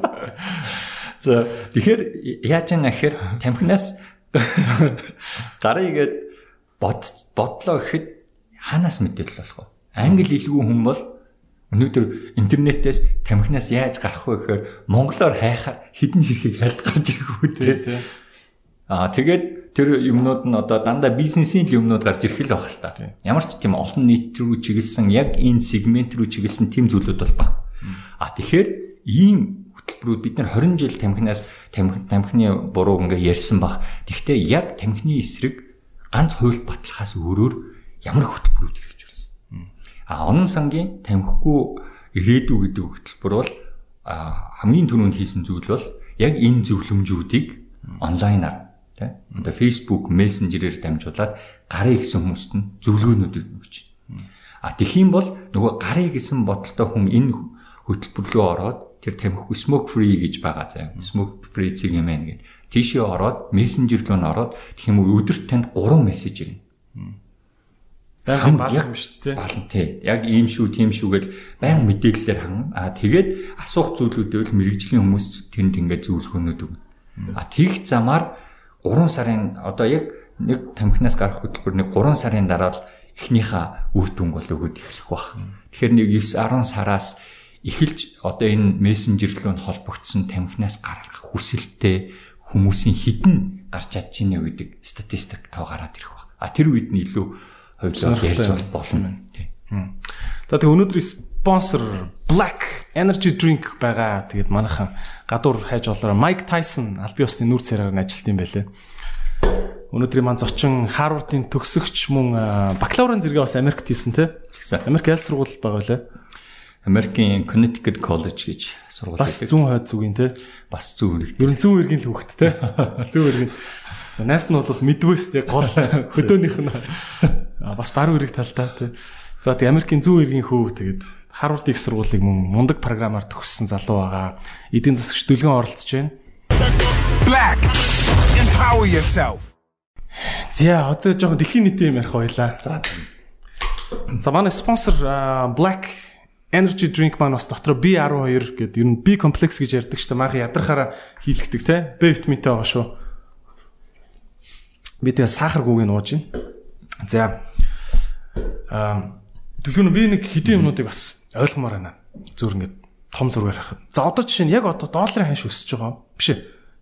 За тэгэхээр яаж яана гэхээр тамхинаас гарыгээд бод бодлоо гэхэд хаанаас мэдээлэл болох вэ? Англи хэлгүй хүн бол өнөөдөр интернетээс тамхинаас яаж гарах вэ гэхээр монголоор хайхаар хідэн ширхийг хайлт гарч ирэх үү те. Аа тэгээд тэр юмнууд нь одоо дандаа бизнесийн юмнууд гарч ирэх л баг л та. Ямар ч тийм олон нийт рүү чиглэсэн яг энэ сегмент рүү чиглэсэн тийм зүйлүүд бол баг. Аа тэгэхээр ийм хөтөлбөрүүд бид нар 20 жил тамхинаас тамхи тамхины буруу ингээ ярьсан баг. Тэгвэл яг тамхины эсрэг ганц хуйлт баталхаас өөрөөр ямар хөтөлбөрүүд А онон сангийн тамхигүй ирээдүй гэдэг хөтөлбөр бол хамгийн түрүүнд хийсэн зүйл бол яг энэ зөвлөмжүүдийг онлайнаар Тэ? Одоо Facebook Messenger-ээр дамжуулаад гарын ихсэн хүмүүст нь зөвлөгөөнүүдийг өгч. А тэгхийн бол нөгөө гарын гэсэн бодолтой хүн энэ хөтөлбөр рүү ороод тэр тамхи smoke free гэж байгаа заяа. Smoke free цэгийн гээд тийшээ ороод Messenger руу н ороод тэгэх юм өдөрт танд 3 мессеж ирнэ. Балах юм шүү дээ. Балан тий. Яг ийм шүү, тийм шүү гэж баян мэдээлэлээр хангана. Аа тэгээд асуух зүйлүүдээ л мэрэгжлийн хүмүүс тэнд ингээд зөвлөгөөнүүд өгнө. Аа тэгх замаар 3 сарын одоо яг нэг тамхинаас гарах хөтөлбөр нэг 3 сарын дараа л эхнийхээ үр дүн бол өгöd эхлэх бах. Тэгэхээр нэг 9 10 сараас эхэлж одоо энэ мессенжерлөө холбогдсон тамхинаас гарах хүсэлттэй хүмүүсийн хідэн гарч чадж ийнэ гэдэг статистик тоо гараад ирэх баг. А тэр үед нь илүү хувьлаа ярьж бол болно. За тэгээ өнөөдрийн спонсор Black Energy Drink байгаа. Тэгээд манайхан гадуур хайж олороо Mike Tyson аль бие усны нүүр царайгаар ажилладаг юм байлээ. Өнөөдрийн маань зочин Harvard-ын төгсөгч мөн бакалаврын зэрэгээ бас Америкт хийсэн тий. Америк аль сургууль байгаа вэ? Америкийн Connecticut College гэж сургууль. Бас зүүн хойд зүгийн тий. Бас зүүн иргэн. Ер нь зүүн иргэн л хөвгт тий. Зүүн иргэн. За найс нь бол Midwest яг гол хөдөөнийх нь бас баруун эрэг талдаа тий. За тий Америкийн зүүн эргийн хүү тэгээд Harvard их сургуулийг мөн мундаг програмаар төгссөн залуу байгаа. Эдийн засагч дүлгэн оролцож байна. Black empower yourself. За одоо жоохон дэлхийн нийтийн юм ярих байлаа. За. За манай спонсор Black Energy drink маань бас дотор B12 гэдэг ер нь B complex гэж ярьдаг шүү дээ. Маах ядрахаараа хийлгдэг те. B витаминтай байгаа шүү би тэгээ сахаргүйг нь ууж байна. За аа тэгэхээр би нэг хэдийн юмнуудыг бас ойлгомоор байна. Зүр ингээд том зургаар харахад. За одоо жишээ нь яг одоо долларын ханш өсөж байгаа биш ээ.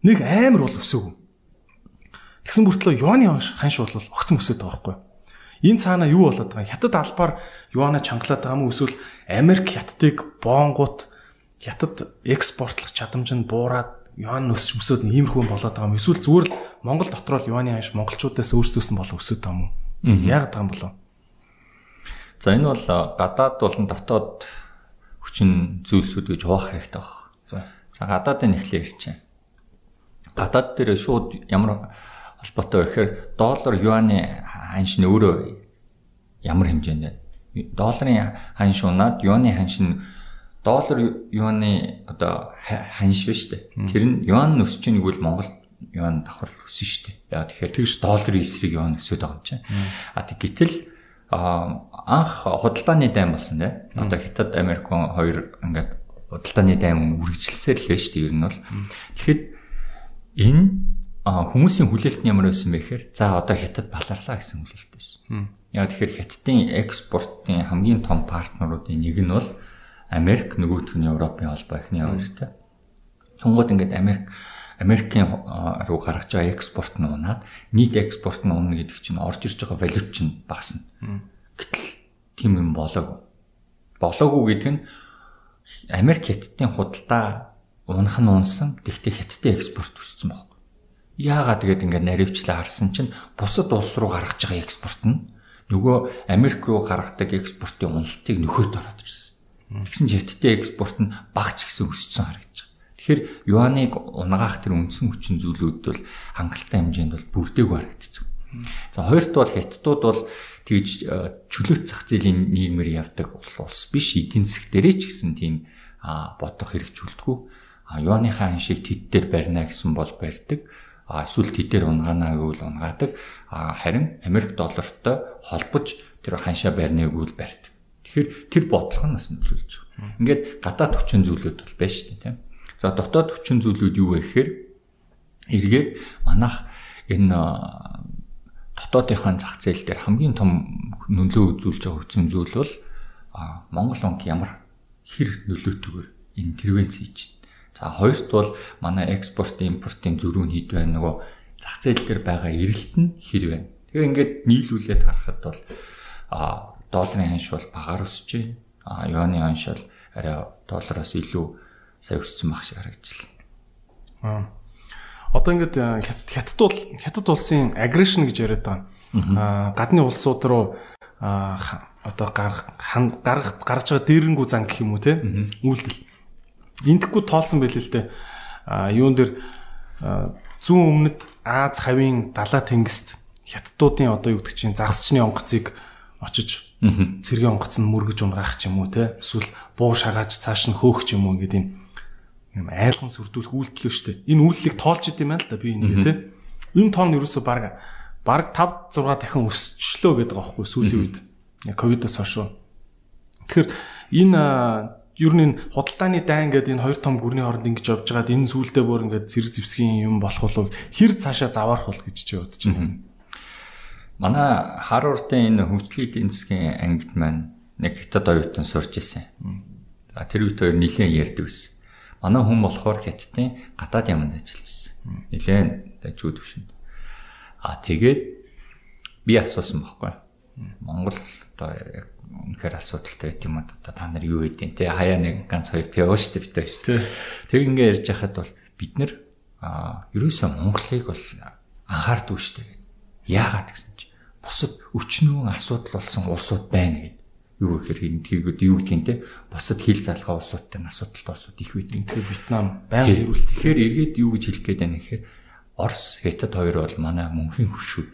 Нэг амар бол өсөөгүй. Тэгсэн бүртлөө юаны ханш бол огцон өсөд байгаа байхгүй. Энэ цаана юу болоод байгаа? Хятад албаар юана чангалаад байгаа уу эсвэл Америк хятадыг боонгууд хятад экспортлох чадамж нь буураад юан өсч өсөд иймэрхүү болоод байгаа юм. Эсвэл зүгээр л Монгол дотор л юаны ханш монголчуудаас өөрсдөөс нь болоо өсөд байгаа юм? Яг байгаа юм болоо. За энэ бол гадаад болон дотоод хүчин зүйлсүүд гэж хуваах хэрэгтэй баг. За. За гадаадын эхлээ ярьчих. Гадаад дээр шууд ямар холбоотой вэ гэхээр доллар юаны ханш нь өөрөө ямар хэмжээнд? Долларын ханш унаад юаны ханш нь доллар юаны одоо ханш биш үү? Тэр нь юан өсөж ийн гэвэл Монгол юан давхар өссөн шүү дээ. Яа тэгэхээр тэгш долларын эсрэг юан өсөд байгаа юм чинь. А тэг гэтэл анх худалдааны дайм болсон дээ. Одоо Хятад Америк хоёр ингээд худалдааны дайм үргэлжилсээр л дээ ер нь бол. Тэгэхэд энэ хүмүүсийн хүлээлт нь ямар байсан бэ гэхээр за одоо Хятад баларлаа гэсэн хүлээлт байсан. Яа тэгэхээр Хятадын экспортын хамгийн том партнеруудын нэг нь бол Америк нөгөөх нь Европын холбоо ихний хоёртой. Тунгууд ингээд Америк Америкийн руу гаргаж байгаа экспорт нь унаад нийт экспорт нь унах гэдэг чинь орж ирж байгаа валют чинь багасна. Гэтэл тийм юм болоогүй. Болоогүй гэдэг нь Америк хятадын худалдаа унах нь унсан. Гэхдээ хятадын экспорт өссөн байхгүй. Яагаад тэгээд ингээд наривчлаа харсан чинь бусад улс руу гаргаж байгаа экспорт нь нөгөө Америк руу гаргадаг экспортын уналтыг нөхөд ороод ирсэн. Тэгсэн ч хятадын экспорт нь багч гэсэн өссөн харагдаж. Тэгэхээр юаныг унгаах тэр үндсэн хүчин зүйлүүд бол хангалттай хэмжээнд бол бүрдээгүй байгаа. За хоёрт бол хятадууд бол тэгж э, чөлөөт зах зээлийн нийгмээр явдаг улс биш эдийн засаг дээрээ ч гэсэн тийм бодох хэрэгжүүлдэггүй. Юаныхаа аншиг тэд дээр барина гэсэн бол барьдаг. Эсвэл тэд дээр унгаанаа гэвэл унгаадаг. Харин Америк доллартай холбож тэр ханшаа барина гэвэл барьдаг. Тэгэхээр тэр бодлого нь бас нөлөөлж байгаа. Ингээд гадаад хүчин зүйлүүд бол байна шүү дээ, тийм. За дотоод хүчин зүйлүүд юу вэ гэхээр эргээд манах энэ дотоодынхаа зах зээл дээр хамгийн том нөлөө үзүүлж байгаа хүчин зүйл бол Монгол банк ямар хэр нөлөөтэйгээр интервенц хийж байна. За хоёрт бол манай экспорт импортын зөрүү нь хэд байна нөгөө зах зээл дээр байгаа эрэлт нь хэр байна. Тэгээ ингээд нийлүүлээд харахад бол долларын ханш бол багаар өсөж байна. Юаны ханш бол арай доллароос илүү сая өссөн баг шиг харагдчихлаа. Аа. Одоо ингээд э, хятад бол хятад улсын аггрешн гэж яриад байгаа. Аа гадны улсууд руу одоо гарах гарах гарч байгаа дээрэнгүү зан гэх юм уу те үйлдэл. Энтэхгүй тоолсон байл л дээ. А юун дээр зүүн өмнөд Аз хавийн далаа тэнгист хятадуудын одоо юу гэдэг чинь загасчны онгоцыг очиж цэргийн онгоц нь мөргөж унгаах ч юм уу те эсвэл буу шагааж цааш нь хөөх ч юм уу ингээд юм юм айлган сүрдүүлэх үйлдэл шүү дээ. Энэ үйллийг тоолж идэм байна л да би ингэ те. Энэ тоон ерөөсө баг баг 5 6 дахин өсчлөө гэдэг аахгүй сүүлийн үед. Ковидос хойш. Тэгэхээр энэ ер нь худалдааны дайн гэдэг энэ хоёр том гүрний хооронд ингэж явж байгаад энэ сүулдэ бүр ингээд зэрэг зевсгийн юм болох болов хэр цаашаа заваарах бол гэж чи бодож байна. Манай Харвардын энэ хөгжлийн эдийн засгийн ангид маань нэг хятад оюутан сурч ирсэн. За тэр үед хоёр нэлээд ярьдаг байсан. Манай хүн болохоор хятадын гадаад яманд ажиллаж ирсэн. Нэлээд дажгүй төвшөнд. А тэгээд би асуусан байхгүй. Монгол одоо яг үнэхээр асуудалтай байт юм одоо та нар юу хийдیں۔ Тэ хаяа нэг ганц хоёр шүү дээ бид хоёр. Тэг ингээ ярьж хахад бол бид нэр ерөөсөө Монголыг бол анхаардаг дээ. Яагаад гэсэн чи бусад өчнөө асуудал болсон улсууд байна гэдэг. Юу гэхээр энэ тийгүүд юу гэдгийг те бусад хил залгаа улсуудтай асуудалтай улсууд их байдаг. Тэгэхээр Вьетнам байнга хэрүүл. Тэгэхээр эргээд юу гэж хэлэх гээд байна гэхээр Орос, Хятад хоёр бол манай мөнхийн хөшүүд.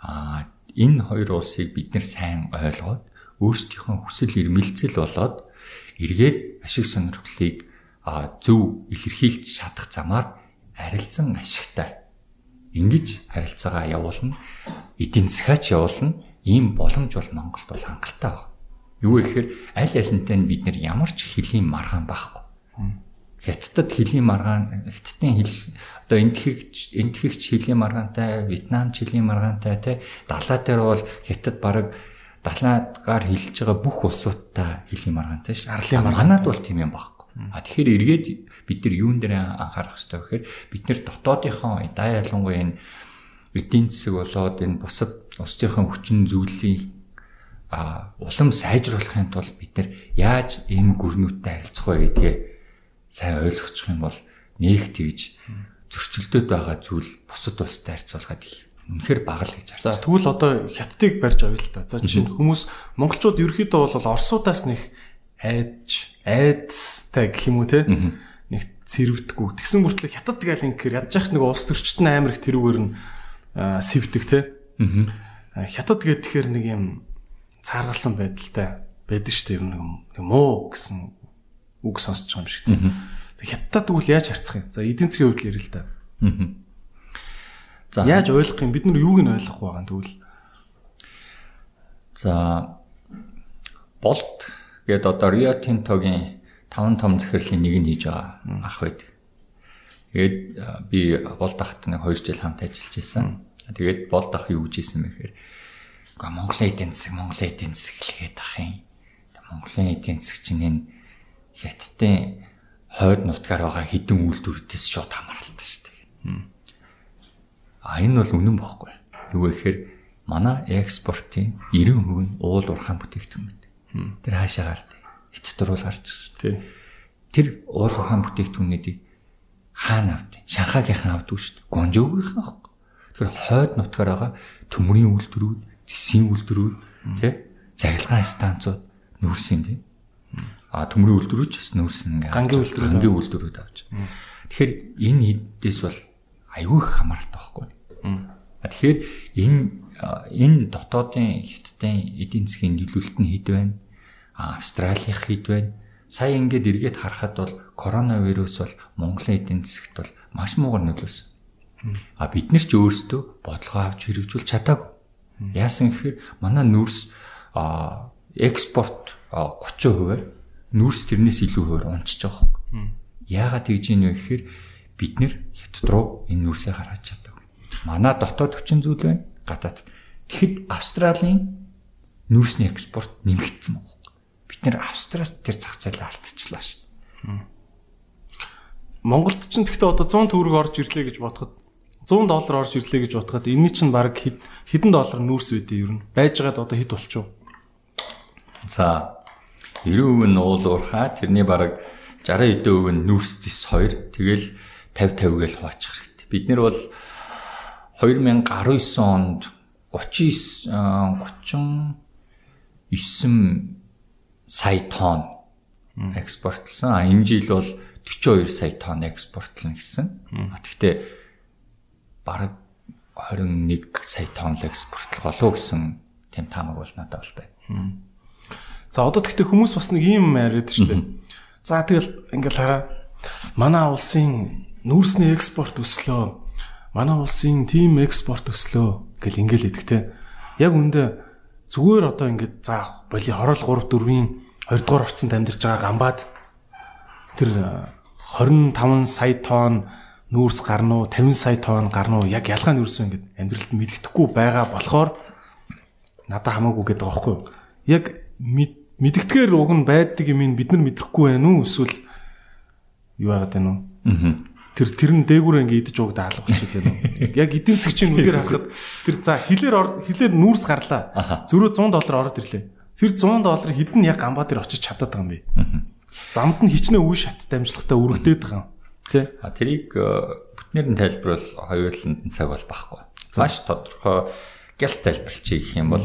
Аа энэ хоёр улсыг бид нэр сайн ойлгоод өөрсдийнхөө хүсэл эрмэлзэл болоод эргээд ашиг сонирхлыг зөв илэрхийлж чадах замаар арилцсан ашигтай ингэж харилцаагаа явуулна эдийн засгаач явуулна ийм боломж бол Монголд бол хангалттай байна. Юу гэхээр аль алинтай нь бид нэр ямар ч хөлийн маргаан байхгүй. Хятадд хөлийн маргаан хятадын хэл одоо энтхэгч энтхэгч хөлийн маргаантай, Вьетнамч хөлийн маргаантай те далаа дээр бол хятад бараг далаагаар хилж байгаа бүх улсуудтай хөлийн маргаантай шүү. Арлын маргаанад бол тийм юм байхгүй. А тэгэхээр эргээд бид нар юун дээр анхаарах хэрэгтэй вэ гэхээр бид нар дотоодынхоо даа ялангуяа энэ эдийн засаг болоод энэ бусад улсынхаа хүчин зүйлийг а улам сайжруулахын тулд бид нар яаж энэ гүрнүүттэй харилцах вэ гэдгээ сайн ойлгочих юм бол нэг тэгж зөрчилдөд байгаа зүйл бусад улстай харьцуулахад их үнэхээр бага л гэж харж. За тэгвэл одоо хятадыг барьж авъя л та. За жишээ нь хүмүүс монголчууд ерөөхдөө бол орсуудаас нэг айж айдстай гэх юм уу те нэг цэрвдэггүй. Тэгсэн мөртлөө хятад гээл ингэхээр ядж яхах нэг улс төрчт нь амар их тэрүүгээр нь сэвдэг те. Хятад гэдэг тэгэхээр нэг юм цааргалсан байдалтай байдаг шүү дээ. Нэг муу гэсэн үг сонсож байгаа юм шиг те. Хятадд тэгвэл яаж харьцах юм? За эдийн засгийн хувьд ярил л та. За яаж ойлгох юм? Бид нар юуг нь ойлгох байгаа юм тэгвэл? За болт гээд одоо Rio Tinto-гийн таван том захирлын нэг нь хийж байгаа ах байдаг. Тэгээд би болд ахт нэг 2 жил хамт ажиллаж байсан. Тэгээд болд ах юу гэж хэлсэн бэ гэхээр Монголын эдийн засаг, Монголын эдийн засаг хэлгээд ах юм. Монголын эдийн засаг чинь энэ хятадын хойд нутгаар байгаа хідэн үйлдвэрүүдээс шууд хамааралтай шүү дээ. А энэ бол үнэн бохгүй. Юу гэхээр манай экспортын 90% нь уул уурхайн бүтээгдэхүүн Тэр хаашаа гардаг. Хятад руу гарч тий. Тэр уул ухаан бүтээгдэхүүнүүдийг хаана авдаг? Шанхагийнхан авдаг шүү дээ. Гонжоогийнхан авах. Тэгэхээр хойд нутгаар байгаа төмрийн үйлдвэрүүд, зэсийн үйлдвэрүүд тий заглагын станцууд нүүрсэн тий. А төмрийн үйлдвэрүүд ч бас нүүрсэн ингээ гангийн үйлдвэрүүд гангийн үйлдвэрүүд авч. Тэгэхээр энэ хэддээс бол аюул их хамааралтай байхгүй. Тэгэхээр энэ энэ дотоодын хиттийн эдийн засгийн нөлөөлөлт нь хэд байна? Австралих хэд байна? Сая ингээд эргээд харахад бол коронавирус бол Монголын эдийн засагт бол маш муугар нөлөөсөн. А бид нар ч өөрсдөө бодлого авч хэрэгжүүл чадаагүй. Яасан гэхээр манай нүрс экспорт 30%-аар нүрс тэрнээс илүү хуваар унчиж байгаа юм. Яагаад тэгж ийм вэ гэхээр бид нэр хятад руу энэ нүрсээ гаргаж чадаагүй. Манай дотоод хүчин зүйл байна гадаад. Тэгэхэд Австралийн нүрсний экспорт нэмэгдсэн байна. Бид нэр Австраас тэр зах зээлээ алдчихлаа шүү дээ. Монголд ч гэхдээ одоо 100 төгрөг орж ирлээ гэж бодоход 100 доллар орж ирлээ гэж бодоход энэний чинь баг хэдэн доллар нүүрс үдэ ер нь байжгаад одоо хэд болчих вэ? За 90% нь уул уурхаа тэрний баг 60 эдэн хувь нь нүүрс зис 2 тэгэл 50 50 гээл хуваачих хэрэгтэй. Бид нэр бол 2019 онд 39 39 сая тонн экспортлсон. А энэ жил бол 42 сая тонн экспортлно гэсэн. Гэхдээ бараг 21 сая тонн экспортлох болов гэсэн тийм таамаг бол надад бол байна. За одоо тэгтээ хүмүүс бас нэг юм яриад шүү дээ. За тэгэл ингээл хараа манай улсын нүүрсний экспорт өслөө. Манай улсын тим экспорт өслөө гэл ингээл идэхтэй. Яг үндэ зүгээр одоо ингээд за боли хорол 3 4-ийн 2 дугаар орцонд амьдарч байгаа гамбаад тэр 25 сая тонн нүүрс гарна уу 50 сая тонн гарна уу яг ялгаа нь юусэн ингээд амьдралд мэддэхгүй байгаа болохоор надад хамаагүй гэдэг байгаа байхгүй. Яг мэддгээр уг нь байдаг юм бид нар мэдрэхгүй байх уу эсвэл юу яагаад байна уу? Тэр тэр нь дээгүүрээ ингээ идэж уугдаа алга болчиход байна уу? Яг эдийн засгийн үгээр харахад тэр за хилээр хилээр нүүрс гарлаа. Зөрөө 100 доллар ороод ирлээ. Тэр 100 доллар хідэн яг гамбаа дээр очиж чадаад байгаа юм би. Замд нь хичнээн үе шат дамжлагтай өргөдөөд байгаа юм. Тэ? А тэрийг э, бүтнээр нь тайлбарвал хоёуланд цаг бол багхгүй. Маш тодорхой гялс тайлбарлчих гэх юм бол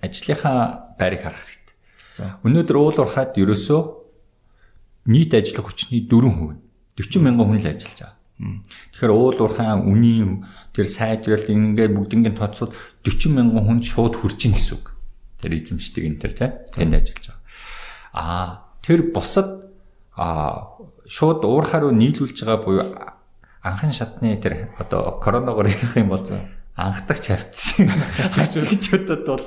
ажлынхаа байрыг харах хэрэгтэй. За. Өнөөдөр уул уурхад ерөөсөө нийт ажиллах хүчний 4%. 40 мянган хүн л ажиллаж байгаа. Тэгэхээр уул уурхайн үнийн тэр сайжралт ингээд бүгднгийн тооцоод 40 мянган хүн шууд хурж ийн гэсэн үг. Тэр эзэмшдэг энэ тэр тийм тэнд ажиллаж байгаа. Аа тэр босод аа шууд уурхаа руу нийлүүлж байгаа буюу анхан шатны тэр одоо коронавигоор ярих юм бол анхдагч харагдсан. Хажуулагчдад бол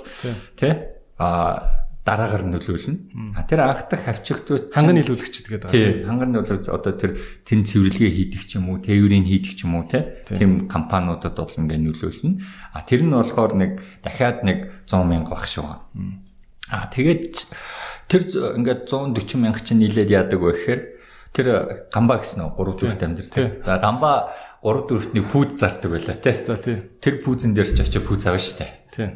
тий а дараагаар нөлөөлнө. А тэр анхдах хавчигдвал ханган нийлүүлэгчд гэдэг байгаа. Ханган нийлүүлэгч одоо тэр тэн цэвэрлэгээ хийдэг ч юм уу, тээврийг хийдэг ч юм уу тий. Тийм компаниудад бол ингээ нөлөөлнө. А тэр нь болохоор нэг дахиад нэг 100 мянга баг шүү. А тэгээд тэр ингээд 140 мянга чинь нийлээд яадаг вэ гэхээр тэр гамбаа гэсэн нь 3 төрөлт амьдэр тий. За гамбаа 3 4-ний пүүз зардаг байлаа тий. За тий. Тэр пүүзэн дээр ч очиж пүүз авна штэ. Тий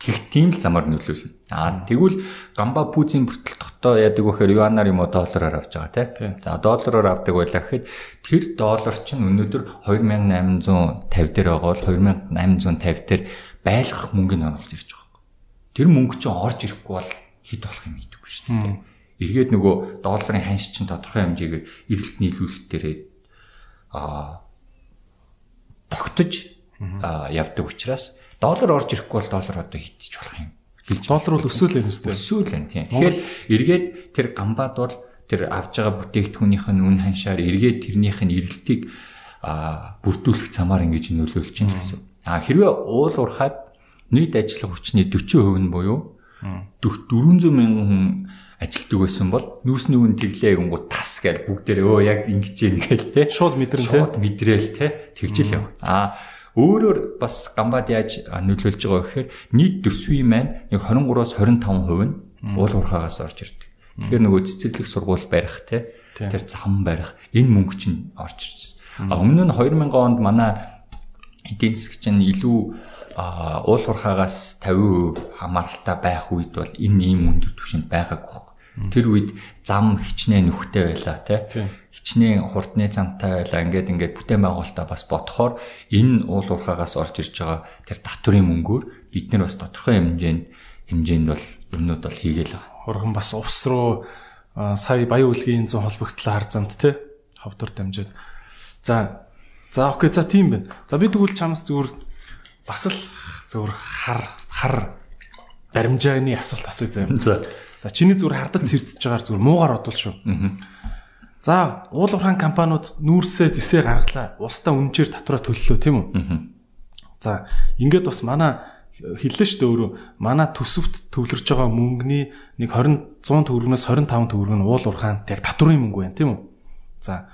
Тэгэх тийм л замаар нөлөөлнө. Аа тэгвэл гамба пүүзийн бүртэл тогтоо яадаг вэхээр юанаар юм уу доллараар авч байгаа тий. За доллараар авдаг байлаа гэхэд тэр доллар чинь өнөөдөр 2850 дээр байгаа бол 2850 дээр байлгах мөнгөний оруулж ирж байгаа. Тэр мөнгө чинь орж ирэхгүй бол хэд болох юм мэдгүй шүү дээ. Эргээд нөгөө долларын ханш чинь тодорхой хэмжээгээр эрэлт нийлүүлэлт дээрээ аа тогтож явдаг учраас доллар орж ирэхгүй бол доллар одоо хитчих болох юм. Доллар бол өсөөл юм өстэй. Өсөөл юм тийм. Тэгэхээр эргээд тэр гамбад бол тэр авж байгаа бүтээгдэхүүнийх нь үн ханшаар эргээд тэрнийх нь эргэлтийг а бүрдүүлэх замаар ингэж нөлөөлж чинь гэсэн. А хэрвээ уул уурхаад нийт ажил хүчний 40% нь буюу 400 мянган хүн ажилтдаг байсан бол нүүрсний үн тэглээ гингүү тас гэж бүгдээрээ өө яг ингэж юм гээл те. Шууд мэдрэн те. Шууд мэдрээл те. Тэгжил яв. А Өөрөөр бас гамбад яаж нөлөөлж байгаа гэхээр нийт төсвийн маань нэг 23-аас 25% нь уул уурхаагаас орж ирдэг. Тэгэхээр нөгөө цэцэрлэг сургууль барих те. Тэр зам барих энэ мөнгө чинь орж ирчихсэн. А өмнө нь 2000 онд манай эдийн засаг чинь илүү уул уурхаагаас 50% хамааралтай байх үед бол энэ ийм өндөр түвшинд байгаагүй Тэр үед зам хичнээн нүхтэй байлаа тий. Хичнээн хурдны замтай байлаа. Ингээд ингээд бүтээн байгуулалтаа бас бодохоор энэ уул уурхаагаас орж ирж байгаа тэр татврын мөнгөөр бид нар бас тодорхой хэмжээнд хэмжээнд бол юмнууд бол хийгээл байгаа. Хурхан бас ус руу сая баян үлгийн зүүн холбогдлоо хар замд тий. Ховдор дамжаад. За за окей за тийм байна. За би тэгвэл чамс зүгээр бас л зүгээр хар хар баримжааны асуулт асууя заа. За За чиний зүгээр хардаж цэрдэж байгаагаар зүгээр муугаар бодвол шүү. За уул уурхайн компаниуд нүүрсээ зэсээ гаргалаа. Улсдаа үнчээр татвараа төллөө тийм үү? За ингээд бас манай хэллээ шүү дээ өөрөө манай төсөвт төвлөрж байгаа мөнгөний нэг 20 100 төгрөгнөөс 25 төгрөг нь уул уурхаан яг татврын мөнгө байна тийм үү? За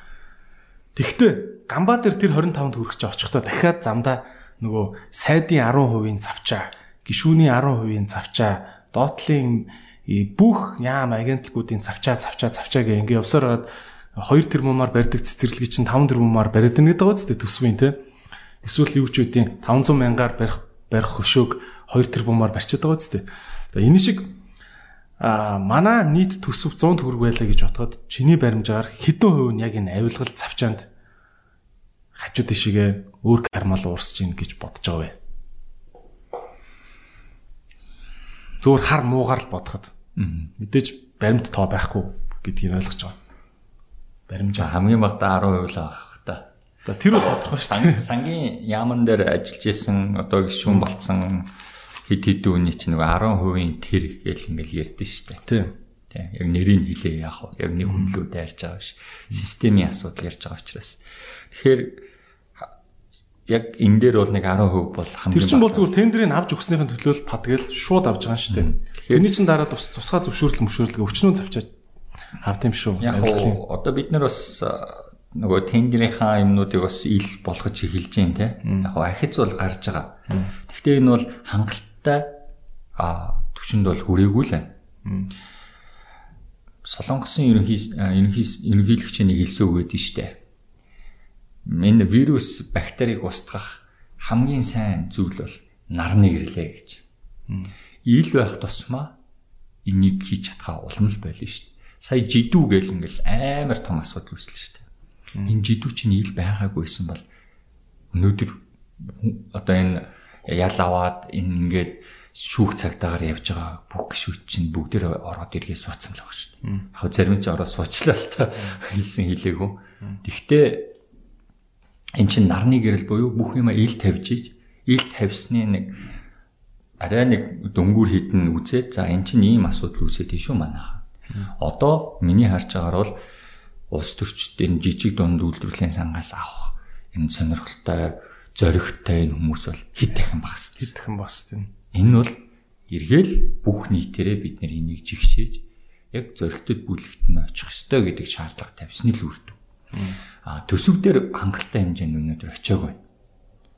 Тэгвэл гамбаа дээр тэр 25 төгрөг чи очихдоо дахиад замдаа нөгөө сайдын 10%-ийн завчаа, гişүүний 10%-ийн завчаа, доотлын бүх яам агентлагуудын цавчаа цавчаа цавчаа гэх ингээ явсаар хагаад 2 тэрбумаар барьдаг цэцэрлэгийг чинь 5 тэрбумаар бариад байна гэдэг зү төсвийн те. Эсвэл юу ч үгүй 500 мянгаар барих барих хөшөөг 2 тэрбумаар барьчаад байгаа зү. За энэ шиг а манай нийт төсөв 100 төгрөг байлаа гэж бодоход чиний баримжаар хэдэн хувь нь яг энэ авилгал цавчаанд хажууд ишигээ өөр кармал уурсж ийн гэж бодож байгаа вэ. Зүгээр хар муугаар л бодоход Мэдээж баримт тоо байхгүй гэдгийг ойлгож байгаа. Баримжаа хамгийн багадаа 10% л авах та. За тэр бол тодорхой шүү дээ. Сангийн яаман дээр ажиллаж исэн одоо гişүүн болцсон хэд хэд үний чинь нөгөө 10% тэр гэж ингээл ярьдэн шүү дээ. Тийм. Тийм. Яг нэрийг хэлээ яах вэ? Яг нэг хүнлүү дайрч байгаа биш. Системийн асуудал ярьж байгаа учраас. Тэгэхээр яг энэ дээр бол нэг 10% бол хамгийн Тэр чинь бол зүгээр тендерийг авч өгснөхийн төлөө падгээл шууд авч байгаа шүү дээ. Тэрний чинь дараа тус тусгай зөвшөөрөл мөшөөрлөг өчнөө завчаад авт юм шүү. Яг одоо бид нар бас нөгөө тендерийнхаа юмнуудыг бас ил болгож эхэлж байна те. Яг ахиц бол гарч байгаа. Гэхдээ энэ бол хангалттай а төвчөнд бол хүрээгүй л байна. Солонгосын ерөнхий ерөнхийлөгчийн хэлсэн үг гэдэг нь штэ. Энэ вирус бактерийг устгах хамгийн сайн зүйл бол нарны гэрлээ гэж. Ил байх тусмаа энийг хийж чадхаа улам л байлаа штэ. Сая жидүү гэл ингээл амар том асуудал үүслээ штэ энэ жидүү чинь ил байгаагүйсэн бол өнөөдөр одоо энэ ял аваад энэ ингээд шүүх цагдаагаар явж байгаа бүх гişүүд чинь бүгдээр ороод иргээ суудсан л байгаа шүү дээ. Яг зарим ч ороод суучлаа л та хэлсэн хэлээгүү. Тэгвэл эн чинь нарны гэрэл буюу бүх юм ил тавьж иж ил тавьсны нэг арай нэг дөнгүүр хідэн үзээд за эн чинь ийм асуудал үүсээд тийш үү манайха. Одоо миний харж байгаагаар бол улс төрчд энэ жижиг дунд үйлдвэрлэлийн сангаас авах энэ сонирхолтой зоригтой энэ хүмүүс бол хэд дахин багс. Хэд дахин бас тийм. Энэ бол эргээл бүх нийтээрээ бид нэр энийг жигшээж яг зоригтод бүлэгт нь очих ёстой гэдэг шаардлага тавьсны л үрдв. А төсөв дээр хангалттай хэмжээнд өнөөдөр очиагүй.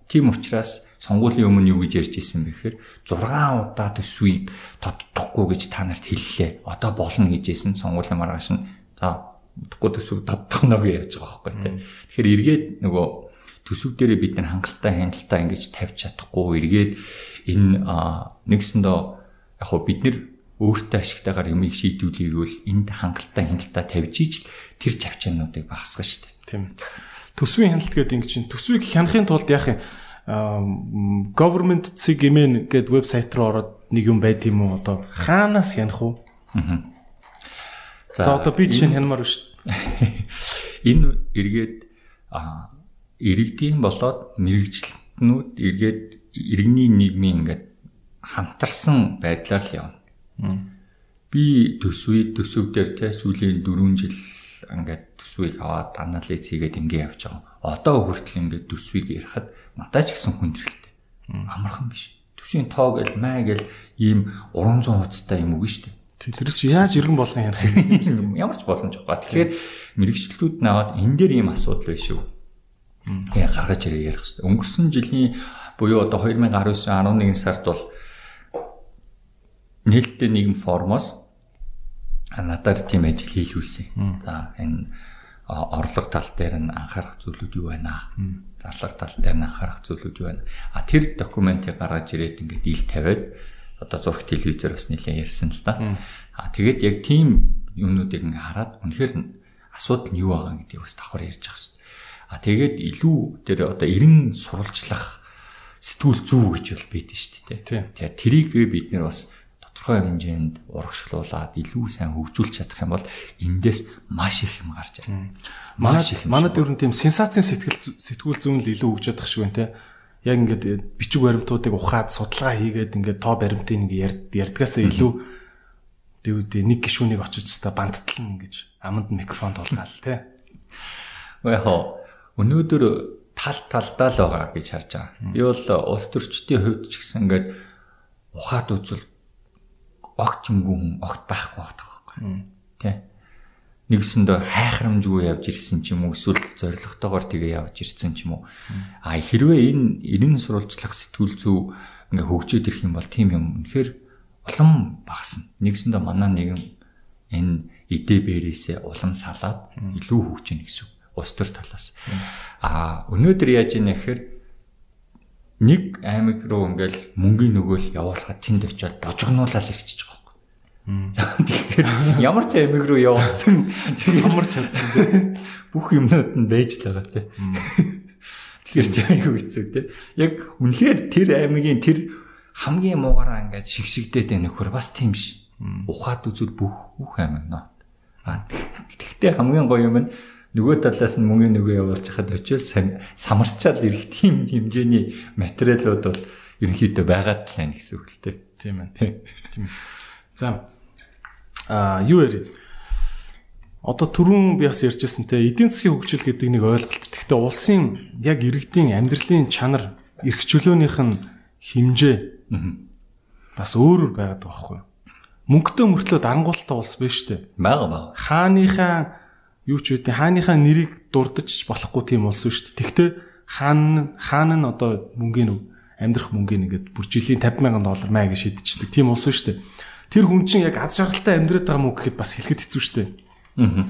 Тийм учраас сонгуулийн өмнө юу гэж ярьж ирсэн бэхээр 6 удаа төсвийг тодтохгүй гэж та нарт хэллээ. Одоо болно гэж хэлсэн сонгуулийн маргааш нь за утгагүй төсөв даддаг нэг яаж байгаа байхгүй тийм. Тэгэхээр эргээд нөгөө төсөв дээрээ бид нар хангалттай хяналтаа ингэж тавьж чадахгүй эргээд энэ нэгсэндөө яг хөө бид нар өөртөө ашигтайгаар юмыг шийдвүүлэгийг бол энд хангалттай хяналтаа тавьж ижил тэр чавчаануудыг багасгах дээ. Тийм. Төсвийн хяналт гэдэг ингэ чинь төсвийг хянахын тулд яах юм government cgmn гэдэг вебсайт руу ороод нэг юм байд юм уу одоо хаанаас хянах уу? Аа. За одоо би чинь хянамаар шүү Энэ эргээд иргэдийн болоод мэрэгчлэнүүд эргээд иргэний нийгмийн ингээд хамтарсан байдлаар л явна. Би төсвийг төсөв дээр те сүүлийн 4 жил ингээд төсвийг аваад анализ хийгээд ингээд явж байгаа. Одоо хүртэл ингээд төсвийг ярихад надад ч гэсэн хүндрэлтэй. Амархан биш. Төсвийн тоо гэл маа гэл ийм 300 хуцтай юм үг шүү дээ. Тэр чи яаж иргэн болгон ярих юм бэ? Ямар ч боломж байгаа. Тэгэхээр мэрэгчлүүд наваад энэ дээр ийм асуудал байна шүү. Яг гаргаж ирээ ярих хэрэгтэй. Өнгөрсөн жилийн буюу одоо 2019 11 сард бол нээлттэй нийгэм формоос надаар тийм ажил хийлгүүлсэн. За энэ орлого тал дээр нь анхаарах зүйлүүд юу байна? Зарлага тал дээр нь анхаарах зүйлүүд юу байна? А тэр документыг гаргаж ирээд ингээд ил тавиад одоо зураг телевизээр бас нэлээд ярьсан л да. А тэгээд яг тийм юмнуудыг ингээ хараад үнэхээр асуудал нь юу байгаа гэдгийг бас давхар ярьж байгаа шүү. А тэгээд илүү тэр одоо 90 сурвалжлах сэтгүүл зүү гэж бол байдэн шүү дээ. Тэгээд трийг бид нэр бас тодорхой хэмжээнд урагшлуулад илүү сайн хөгжүүлж чадах юм бол эндээс маш их юм гарч ирнэ. Маш их. Манад ер нь тийм сенсацийн сэтгэл сэтгүүл зүүн л илүү хөгжиж чадах шиг байна те яг ингээд бичиг баримтуудыг ухаад судалгаа хийгээд ингээд тоо баримтыг ингээд ярьдгаас илүү дивдээ нэг гişүүнийг очиж та бандтлан гэж аманд микрофон толгаал те. Яг өнөөдөр тал талдаа л байгаа гэж харж байгаа. Би бол улс төрчдийн хувьд ч гэсэн ингээд ухаад үзвэл огт юмгүй хүн огт байхгүй байгаа. Тэ? Нэгсэндээ хайхрамжгүй явж ирсэн ч юм уу эсвэл зоригтойгоор тэгээ явж ирсэн ч юм уу. А хэрвээ энэ эрен сурвалжлах сэтгүүл зүй ингээ хөгжөөд ирэх юм бол тийм юм үнэхээр улам багасна. Нэгсэндээ манай нэгэн энэ эдээ бэрээсээ улам салаад илүү хөгжинэ гэсэн ус төр талаас. А өнөөдөр яаж яана гэхээр нэг аймаг руу ингээл мөнгөний нөгөөл явуулахад тэнд очиод божигнуулаад ирчихэж байгаа Тэгэхээр ямар ч амиг руу явуулсан ямар ч чадсан бүх юмнууд нь байж л байгаа те. Тэр ч аягүй хэцүү те. Яг үнэхээр тэр аймгийн тэр хамгийн муугараа ингээд шигшигдээд байх нөхөр бас тийм ш. Ухаад үзвэл бүх бүх аймаг нөө. А тэгтээ хамгийн гоё юм нь нөгөө талаас нь мөнгө нөгөө явуулж хахад очиос самарчаад ирэх тийм хэмжээний материалууд бол ерөнхийдөө байгаад л байна гэсэн үг л дээ. Тийм ээ. Тийм. За а юу яри? Одоо түрүүн би бас ярьжсэн те эдийн засгийн хөгжил гэдэг нэг ойлголт. Гэхдээ улсын яг иргэдийн амьдралын чанар, эрх чөлөөнийх нь хэмжээ бас өөр байгаад байгаа байхгүй юу? Мөнгөтэй мөртлөө дарангуултаа улс биш үү? Бага бага. Хааныхаа юу ч үгүй хааныхаа нэрийг дурдж болохгүй тийм улс шүү дээ. Тэгтээ хаан хаан нь одоо мөнгөний амьдрах мөнгөний ингээд бүр жилийн 50 сая доллар маяг шидчихдэг тийм улс шүү дээ. Тэр хүн чинь яг аз жаргалтай амьдраад байгаа мүү гэхэд бас хэлэхэд хэцүү шүү дээ. Аа.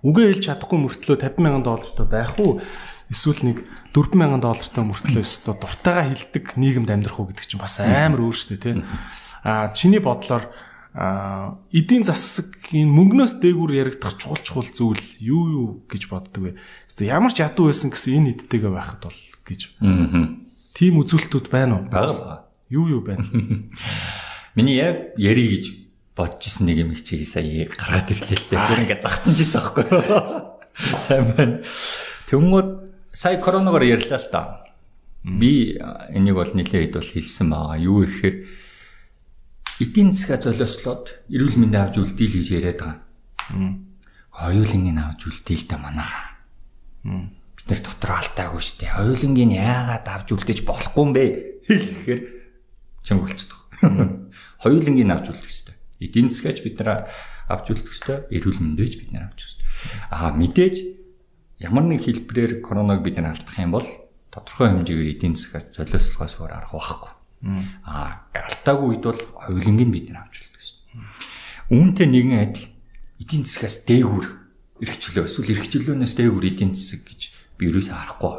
Үгээ хэлж чадахгүй мөртлөө 50 сая доллартай байх уу? Эсвэл нэг 4 сая доллартай мөртлөө өстө дуртайгаа хилдэг нийгэмд амьдрах уу гэдэг чинь бас амар өөр шүү дээ, тийм. Аа чиний бодлоор а эдийн засгийн мөнгнөөс дээгүүр яригдах чухал чухал зүйл юу юу гэж боддог вэ? Эсвэл ямар ч ядуу байсан гэсэн энэ эдтэйгээ байхад бол гэж. Аа. Тим үзүүлэлтүүд байна уу? Бага. Юу юу байна? Миний яг яри гэж бодож исэн нэг юм чиг сая гаргаад ирлээ л дээ. Тэр ингээд захтанж исэн аахгүй. Сайн байна. Тэнгүүд сая коронавигаар ярьлаа л та. Би энийг бол нэлээд хэд бол хэлсэн байгаа. Юу гэхээр эдийн засгаа золиослоод эрүүл мэндийн авж үлдээл гэж яриад байгаа. Хоёулынгийн авж үлдээл та манайха. Бид нар дотор алдаагүй шүү дээ. Хоёулынгийн яагаад авж үлдээж болохгүй юм бэ? гэхээр чанга болчихдог. Хоёулынгийн авж үлдэх хэрэгтэй. Эдийн засгаач бид нар авч үлдэх хэрэгтэй. Эрүүл мэндээч бид нар авч хэрэгтэй. Аа мэдээж ямар нэг хэлбэрээр коронавиг бид нар алдах юм бол тодорхой хэмжээгээр эдийн засгаас золиослохоос өөр арга байхгүй Аа алтаагүй үед бол хоёуланг нь бид нар авч үлдэх шин. Үүнтэй нэгэн адил эдийн засгаас дээгүр эрхчлөө эсвэл эрхчлөөнөөс дээгүр эдийн засаг гэж би ерөөсөө харахгүй.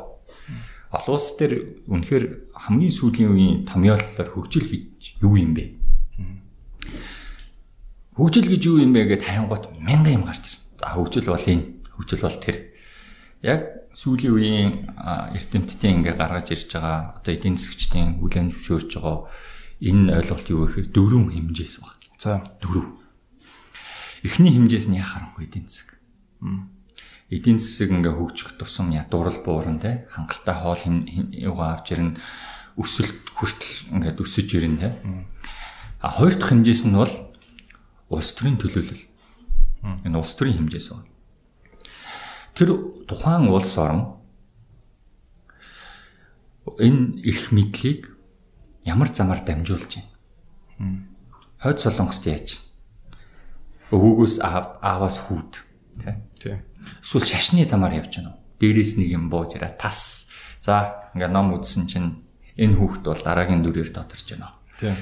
Олон улс төр үнэхээр хамгийн сүүлийн үеийн томьёололоор хөгжил гэж юу юм бэ? Хөгжил гэж юу юм бэ гэдээ хаянгууд мянган юм гарч ирсэн. А хөгжил бол энэ, хөгжил бол тэр. Яг сүүлийн үеийн эрдэмтдийн ингээ гаргаж ирж байгаа одоо эдийн засгчдын үлэн зөвшөөрж байгаа энэ ойлголт юу гэхээр дөрвөн хэмжээс баг. За дөрөв. Эхний хэмжээс нь яхарангүй эдийн засаг. Эдийн засаг ингээ хөгжих тусам ядуурл бууран те хангалттай хоол юугаа авч ирнэ өсөлт хүртэл ингээд өсөж ирнэ те. А хоёр дахь хэмжээс нь бол улс төрийн төлөөлөл. Энэ улс төрийн хэмжээс байна тэр тухайн улс орн энэ их мэдлийг ямар замаар дамжуулж байна. Хойд солонгост яаж? Өвөөгөөс ааваас хүүд тий. Эсвэл шашны замаар явж байна уу? Дээрээс нэг юм бууж ираа тас. За ингээ ном үзсэн чинь энэ хүүхэд бол дараагийн дүрээр тодорч байна.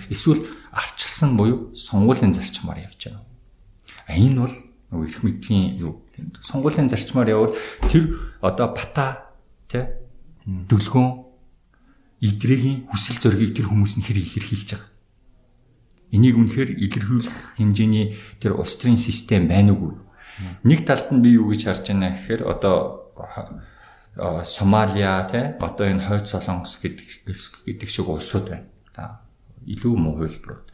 Эсвэл арчилсан буюу сонгуулийн зарчмаар явж байна. А энэ бол нөгөө их мэдлийн юу сонгуулийн зарчмаар явбал тэр одоо бата тий дөлгөөн идрэгийн хүсэл зоригийг тэр хүмүүс нь хэр илэрхийлж байгаа. Энийг үнэхээр илэрхийлэх хэмжээний тэр улс төрийн систем байна уугүй. Нэг талд нь би юу гэж харж байна гэхээр одоо Сомалиа тий одоо энэ хойд солонгос гэдэг гэдэг шиг улсууд байна. Та илүү муу хувилбарууд.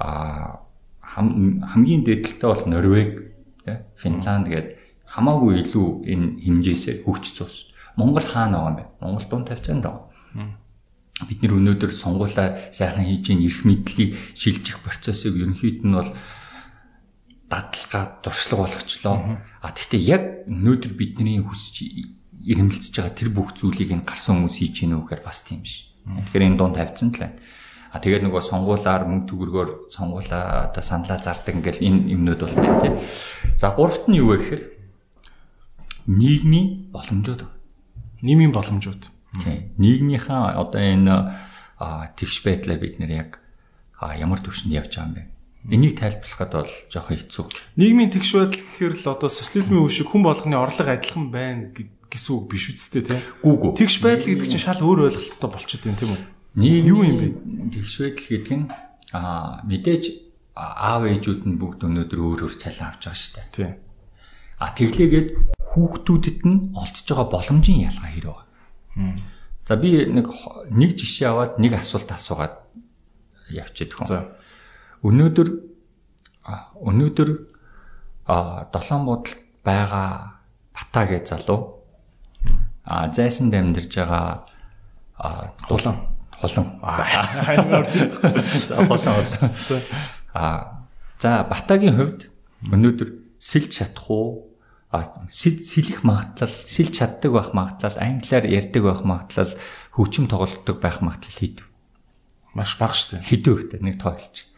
Аа хамгийн дээдлэлтэй бол Норвег Финланд гэдэг хамаагүй илүү энэ хэмжээсээ хөгжиж цус. Монгол байгаа юм бэ? Монгол дунд тавьцаанд байгаа. Бид нэр өнөөдөр сонгуулаа сайхан хийж ийн эрх мэдлийг шилжих процессыг ерөнхийд нь бол дадлага дуршлаг болгочлоо. А тэгвэл яг өнөөдөр бидний хүсэж ирэмэлцэж байгаа тэр бүх зүйлийг энэ гарсан хүмүүс хийж гинэ үгээр бас тийм биш. Тэгэхээр энэ дунд тавьсан л байна. А тэгээд нөгөө сонгуулаар мөнгө төгрөгөөр сонгуулаа одоо саналаа зардаг ингээл энэ юмнууд бол байна тийм. За гуравт нь юу вэ гэхээр нийгмийн боломжууд. Нийгмийн боломжууд. Тийм. Нийгмийнхаа одоо энэ тэгш байдлаа бид нэр яг ямар төвшөнд явж байгаа юм бэ? Энийг тайлбарлахад бол жоохон хэцүү. Нийгмийн тэгш байдал гэхээр л одоо социализмын үе шиг хүн болгоны орлого адилхан байна гэсэн үг биш үсттэй тийм. Гүү гүү. Тэгш байдал гэдэг чинь шал өөр ойлголттой болчиход байна тийм үү? Нийгэм юу юм бэ? Тэгш байдал гэдэг нь аа мэдээж аав ээжүүд нь бүгд өнөөдөр өөр өөр цалин авч байгаа шүү дээ. Тийм. А тэглээгээд хүүхдүүдэд нь олдсож байгаа боломжийн ялгаа хэр байгаа. За би нэг нэг жишээ аваад нэг асуулт асуугаад явчих төхөн. За. Өнөөдөр өнөөдөр а долоон будалд байгаа Батагээ залуу. А зайсанд амьдарж байгаа Хулан. Хулан. Аа. За хулан хулан. А за Батагийн хувьд өнөөдөр сэлж чадах уу? Сэлэх магадлал, сэлж чаддаг байх магадлал, англиар ярьдаг байх магадлал, хөгжим тоглодог байх магадлал хэд Маш бага шүү дээ. хэдэн хувьтай нэг тоолч.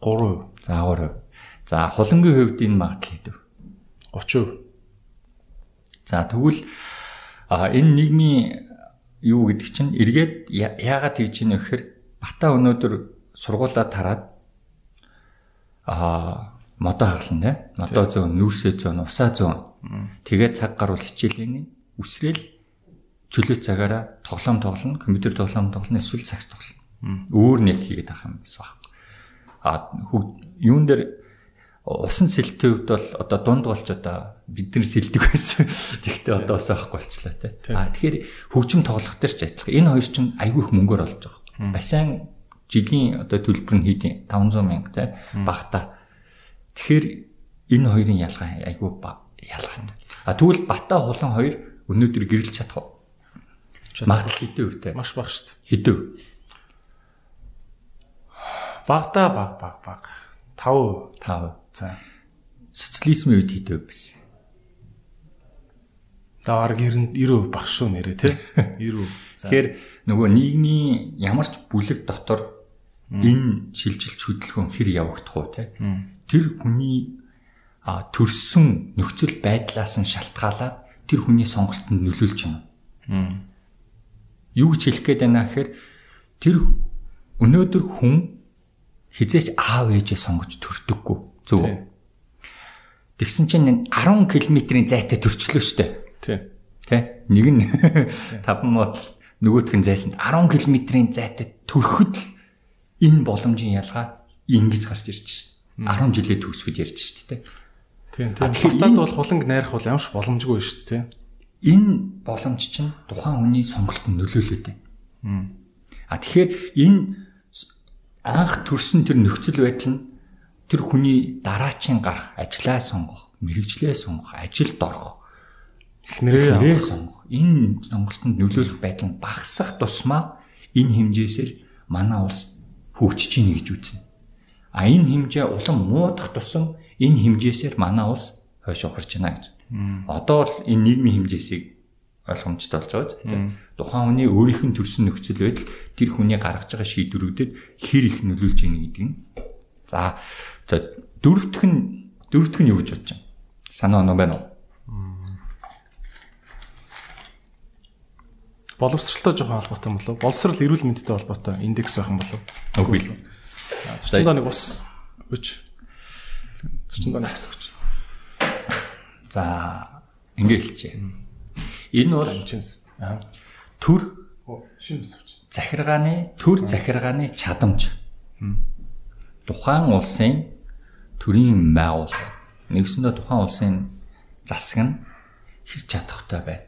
3%, За 3%. За хулангийн хувьд энэ магадлал хэд вэ? 30%. За тэгвэл а энэ нийгмийн юу гэдэг чинь эргээд яагаад тэгж ийнэ гэхээр бата өнөөдөр сургуулаа тараад а модо хаглан те. Модо зөөн нүүрсээ зөөн усаа зөөн тэгээд цаг гаруул хичээлээ үсрээл чөлөө цагаараа тоглоом тоглоно компьютер тоглоом тоглоно эсвэл цагс тоглоно. Өөр нэг хийгээд авах юм баг а юун дээр усан сэлтийн хувьд бол одоо дунд болж одоо бид нар сэлдэг байсан. Тэгтээ одоо бас авахгүй болчлаа те. А тэгэхээр хөгжим тоглох дээр ч адилхан. Энэ хоёр чинь айгүй их мөнгөөр олж байгаа. Басайн жилийн одоо төлбөр нь хийдیں 500 мянга те. Багта. Тэгэхээр энэ хоёрын ялгаа айгүй ялгаатай. А тэгвэл бата хулан хоёр өнөөдөр гэрэлж чадах уу? Магадлал хэдэн хувьтай? Маш бага шүү дээ. Хэдэн? Багада баг баг баг. 5%. 5. За. Социализмын үед хэдэн байсан? Даар 90 90% баг шүү нэрээ тий. 90%. За. Тэгэхээр нөгөө нийгмийн ямар ч бүлэг дотор энэ шилжилт хөдөлгөөн хэр явагдах уу те тэр хүний төрсөн нөхцөл байдлаас нь шалтгаалаад тэр хүний сонголтод нөлөөлж байна. Юу гэж хэлэх гээд байна гэхээр тэр өнөөдөр хүн хизээч аав ээжээ сонгож төрдөггүй зөв үү? Тэгсэн чинь 10 км-ийн зайтай төрчлөө штэ. Тий. Тэ? Нэг нь 5 модл нөгөөх нь зайсанд 10 км-ийн зайтай төрөхөд л энэ боломжийн ялгаа ингэж гарч ирж байна. 10 жилээ төгсгөд ярьж шүү дээ. Тийм тийм. энэ- бол хуланг найрах бол ямарч боломжгүй шүү дээ. Энэ боломж чинь тухайн хүний сонголтод нөлөөлөд байна. А тэгэхээр энэ анх төрсэн тэр нөхцөл байдал нь тэр хүний дараачийн гарах, ажлаа сонгох, мэрэгжлээ сонгох, ажилд орох, Эхнэрээ нэрээ сонгох энэ сонголтод нөлөөлөх байдал нь багасах тусмаа энэ хэмжээсээр манай улс хөгжиж ийн гэж үзнэ. А энэ хэмжээ улам муудах тусам энэ хэмжээсээр манай улс хойш ухарч байна гэж. Одоо л энэ нийгмийн хэмжээсийг ойлгомжтой болж байгаа зү. Тухайн хүний өөрийнх нь төрсэн нөхцөл байдал тэр хүний гаргаж байгаа шийдвэрүүдэд хэр их нөлөөлж ийн гэдэг нь. За дөрөвдөх нь дөрөвдөх нь юу гэж бодож байна? Санаа оноо байна уу? боловсралтай жоохон холбоотой юм болов? Боловсрал эрүүл мэндтэй холбоотой индекс байх юм болов? Үгүй л. Зөрчин дооны ус өч. Зөрчин дооны ус өч. За ингэ хэлчихье. Энэ бол төр Шинэ ус өч. захиргааны төр захиргааны чадамж. Тухайн улсын төрийн байгууллага нэгсэндээ тухайн улсын засаг нь хэр чадахтай байна.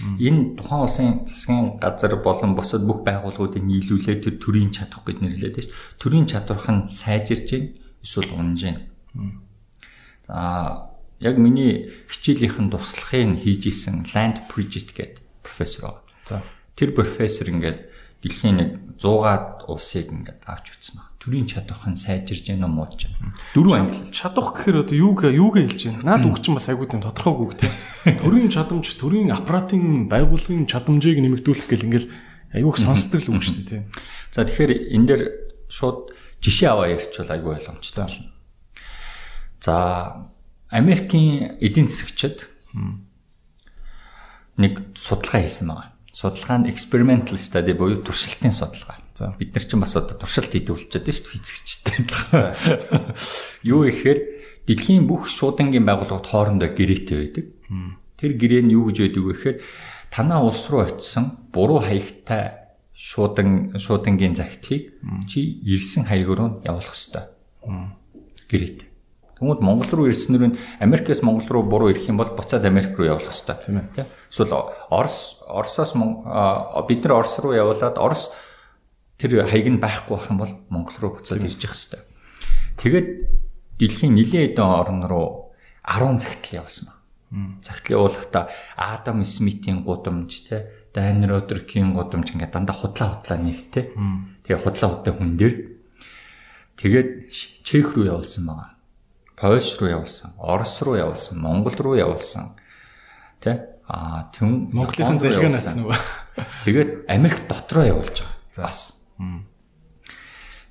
Энэ тухайн улсын засгийн газар болон бусад бүх байгууллагуудыг нийлүүлээд тэр төрийн чадах гэж нэрлэдэг ш. Төрийн чадварх нь сайжирж гин эсвэл унж гин. За яг миний хичээлийнхэн туслахыг хийж исэн Land Bridget гэдэг профессор. За. Тэр профессор ингээд дэлхийн нэг 100-аад улсыг ингээд авч үзсэн баг. Төрийн чадварх нь сайжирж юм уу гэж. Дөрвөн англи. Чадах гэхээр одоо юуг юуг хэлж байна? Наад үг чинь бас айгуу тийм тодорхойгүй үг тийм. Төрийн чадамж, төрийн аппаратын байгууллагын чадамжийг нэмэгдүүлэх гэл ингээл айгуух сонсдог л үг шүү дээ тийм. За тэгэхээр энэ дээр шууд жишээ аваа ярьчвал айгүй ойлгомжтой болно. За Америкийн эдийн засагчид нэг судалгаа хийсэн байгаа. Судалгаа нь experimental study буюу туршилтын судалгаа. Бид нар чинь бас одоо туршилт хийдэг болчиход байна шүү дээ физикчтэй адилхан. Юу ихээр дэлхийн бүх шуудангийн байгууллагууд хоорондоо гэрээтэй байдаг. Тэр гэрээ нь юу гэж байдаг вэ гэхээр танаа улс руу очисон буруу хаягтай шуудан шуудангийн загтлыг чи ирсэн хаяг руу явуулах ёстой. Гэрээтэй. Тэгмүүд Монгол руу ирснээр нь Америкээс Монгол руу буруу ирэх юм бол буцаад Америк руу явуулах ёстой. Тийм ээ. Эсвэл Орос Оросоос бид нар Орос руу явуулаад Орос тэр хаяг нь байхгүй байх юм бол Монгол руу буцаад ирж явах ёстой. Тэгээд дэлхийн нэлээд хэдэн орн руу 10 загтал явуулсан баг. Загтал явуулахдаа Адам Смитийн гудамж те Дайн Родеркийн гудамж ингээд дандаа худлаа худлаа нэгтэй. Тэгээ худлаа худлаа хүн дээр тэгээд Чех рүү явуулсан байгаа. Польш руу явуулсан, Орос руу явуулсан, Монгол руу явуулсан. Тэ? Аа, түн Монголын зэрэг нацсан уу? Тэгээд Америк дотроо явуулж байгаа. Бас.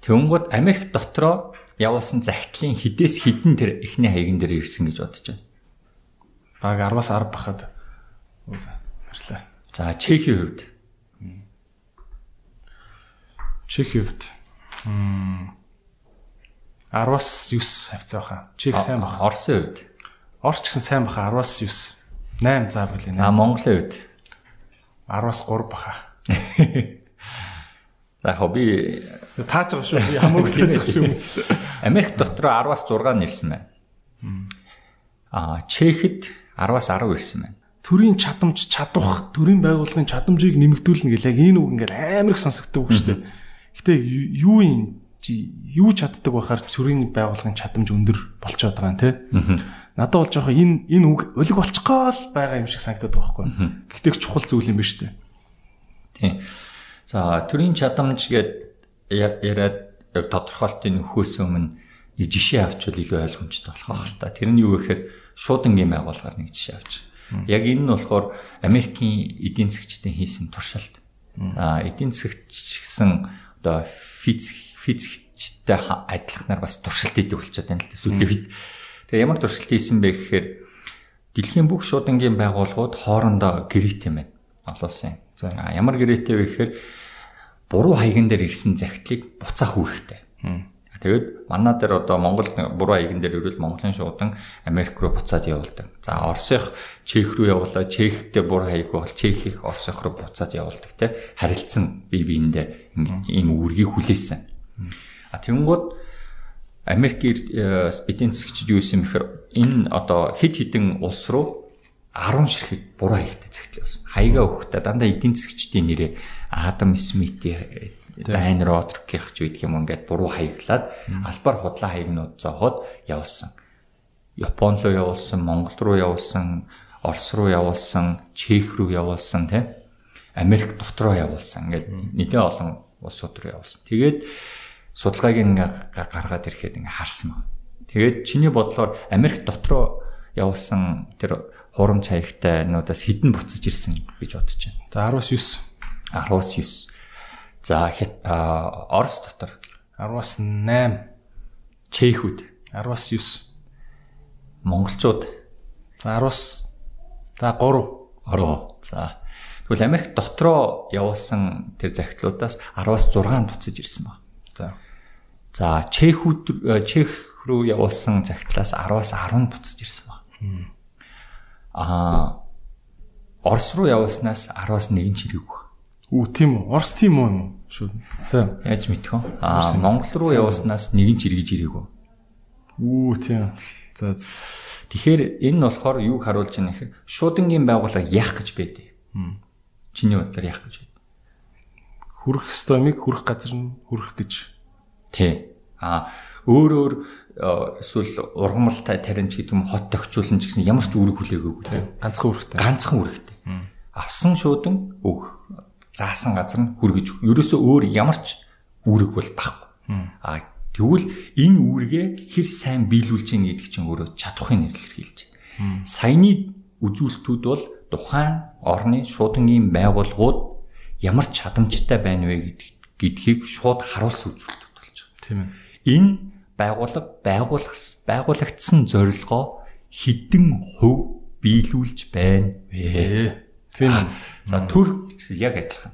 Тэнгүүд Америк дотроо явуулсан захидлын хідээс хідэн тэр эхний хаягн дээр ирсэн гэж бодож байна. Бараг 10-аас 10 бахад. За, баярлалаа. За, Чехийн хувьд. Чехийн хувьд. Мм 10-аас 9 хавцаа баха. Чех сайн баха. Орсын хувьд. Орч гэсэн сайн баха 10-аас 9. 8 заа билээ. А Монголын хувьд. 10-аас 3 баха. За хобби тааж байгаа шүү. Би хамаагүй тааж байгаа шүү. Америк дотроо 10-аас 6 нэрсэн байна. Аа Чехэд 10-аас 10 ирсэн байна. Төрийн чадамж чадвах, төрийн байгууллагын чадамжийг нэмэгдүүлнэ гэл яг энэ үг ингээл амар их сонсогддог үг шүү дээ. Гэтэ юу юм юу чаддаг байхаар төрийн байгууллагын чадамж өндөр болчиход байгаа юм те. Надад бол жоохон энэ энэ үг өлег болчихгоо л байгаа юм шиг санагдаад байгаа байхгүй. Гэхдээ чухал зүйл юм ба шүү дээ. Тийм. За төрийн чадамж гээд яриад тодорхойлтын нөхөөс өмнө жишээ авчвал илүү ойлгомжтой болох байх л та. Тэр нь юу гэхээр шуудангийн байгууллагаар нэг жишээ авч. Яг энэ нь болохоор Америкийн эдийн засгчдын хийсэн туршилт. А эдийн засгч гэсэн одоо физик физикчтэй адилхнаар бас туршилт хийдэг болчиход байна л да сүүлийн үед. Тэгээ ямар туршилт хийсэн бэ гэхээр дэлхийн бүх шуудангийн байгууллагууд хоорондоо гэрээт юм байна. Олон улсын. За ямар гэрээтэй вэ гэхээр буруу хаяган дээр ирсэн захидлыг буцаах үүрэгтэй. Тэгээд манай дээр одоо Монгол буруу хаяган дээр ирвэл Монголын шуудан Америк руу буцаад явуулдаг. За Оросынх Чех руу явуулаа, Чехтэй буруу хаяг бол Чехийг Оросынх руу буцаад явуулдаг те. Харилцсан бие биендээ ийм үүргийг хүлээсэн. А тэгэнгүүт Америк эдийн засгчид юу юм бэхээр энэ одоо хэд хэдэн улс руу 10 ширхэг буруу хаягтай захидал явуулсан. Хаягаа өгөхдөө дандаа эдийн засгчдын нэрээ Адам Смити Дайн Родрких ч үйдэх юм ингээд буруу хаяглаад албаар худлаа хаягнууд зооход явуулсан. Япон руу явуулсан, Монгол руу явуулсан, Орос руу явуулсан, Чех руу явуулсан тийм Америк дотроо явуулсан. Ингээд нэгэн олон улсууд руу явуулсан. Тэгээд судалгааг ингээ гаргаад ирэхэд ингээ харсан баг. Тэгээд чиний бодлоор Америк дотроо явуулсан тэр хурамч хаягтай нуудаас хідэн буцаж ирсэн гэж бодож байна. За 10-9. 10-9. За Орос дотор 10-8. Чехүүд 10-9. Монголчууд за 10-аас за 3. 3. За тэгвэл Америк дотроо явуулсан тэр захидлуудаас 10-аас 6 буцаж ирсэн баг. За. За Чехүүд Чех руу явуулсан захидлаас 10-аас 10 буцаж ирсэн баг. Аа Орос руу явуулснаас 10-аас 1 чирээгүй. Үу тийм үү? Орос тийм үү юм уу? Шүү. За. Яаж мэдэх вэ? Аа Монгол руу явуулснаас нэгэн ч эргэж ирээгүй. Үу тийм. За. Тэгэхээр энэ нь болохоор юг харуулж байна гэхээр шуудангийн байгууллага яах гэж байдэ. Чиний бодлоор яах гэж байдэ? Хүрх стомыг хүрх газар нь хүрх гэж. Тий. Аа өөр өөр эсвэл ургамалтай таринч гэдэг юм хот тохиолжуулна ч гэсэн ямар ч үүрэг хүлээгөөгүй тий. Ганцхан үүрэгтэй. Ганцхан үүрэгтэй. Авсан шуудан өгөх заасан газар нь хүргэж ерөөсөө өөр ямар ч үүрэг бол баггүй. А тэгвэл энэ үүргээ хэр сайн биелүүлж ийн гэдэг чинь өөрөө чадахын нэрлэл хэлж байна. Саяны үзүүлэлтүүд бол тухайн орны шуудангийн байгууллагууд ямар чадамжтай байна вэ гэдгийг шууд харуулсан үзүүлэлтүүд болж байгаа. Тийм ээ. Энэ байгууллага байгуулах байгуулагдсан зорилгоо хідэн хөв биелүүлж байна вэ? Тийм. За төр яг адилхан.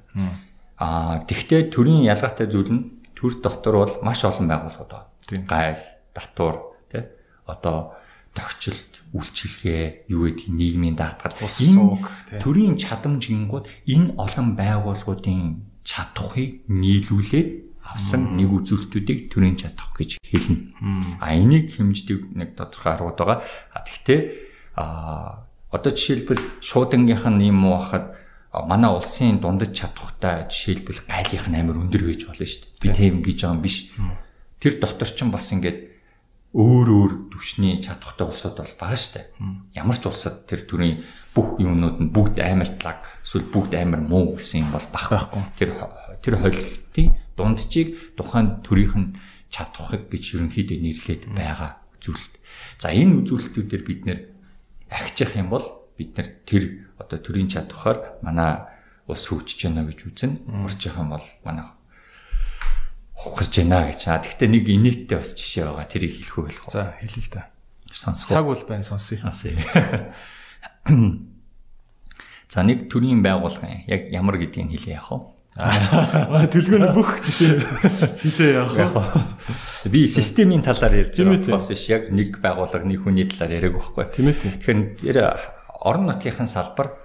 Аа тэгвэл төрийн ялгаатай зүйл нь төр дотор бол маш олон байгууллагууд байна. Гайл, татвар, тий. Одоо тохичлт, үйлчилгээ, юу гэдэг нийгмийн даатгал энэ төрийн чадамжингууд энэ олон байгууллагуудын чадахыг нийлүүлээд авсан нэг үзүүлэлтүүдийг төрийн чадах гэж хэлнэ. А энийг хэмждэг нэг тодорхой аргууд байгаа. Гэхдээ а Одоо жишээлбэл шуудангийнх нь юм уу хахад манай улсын дундаж чадхтай жишээлбэл гайлынх нь амар өндөр байж болно шүү дээ. Би тийм гэж байгаа юм биш. Тэр дотор ч бас ингээд өөр өөр түвшний чадвартай улсууд бол бага штэ. Ямар ч улсад тэр төрлийн бүх юмнууд нь бүгд амар тлаг эсвэл бүгд амар муу гэсэн юм бол байхгүй. Тэр тэр холилтын дунджийг тухайн төрийнх нь чадварыг гэж ерөнхийдөө нэрлээд байгаа үзүүлэлт. За энэ үзүүлэлтүүдээр бид нэр ахичих юм бол бид нэр тэр одоо төрийн чадвараар манай улс хөгжиж байна гэж үзнэ. Урчих юм бол манай ухарж байна гэж. А тэгвэл нэг инээдтэй бас жишээ байгаа. Тэрийг хэлэх үү болох. За хэлээ л та. Сонсгоо. Цаг бол байна сонсъё. Сонсъё. За нэг төрийн байгууллага яг ямар гэдгийг хэлээ яах вэ? Төлгөөний бүх жишээ хитээ яах вэ? Би системийн талаар ярьж байгаа бас биш яг нэг байгууллага нэг хүний талаар яриаг байхгүй. Тийм ээ. Тэгэхээр орон нутгийн салбар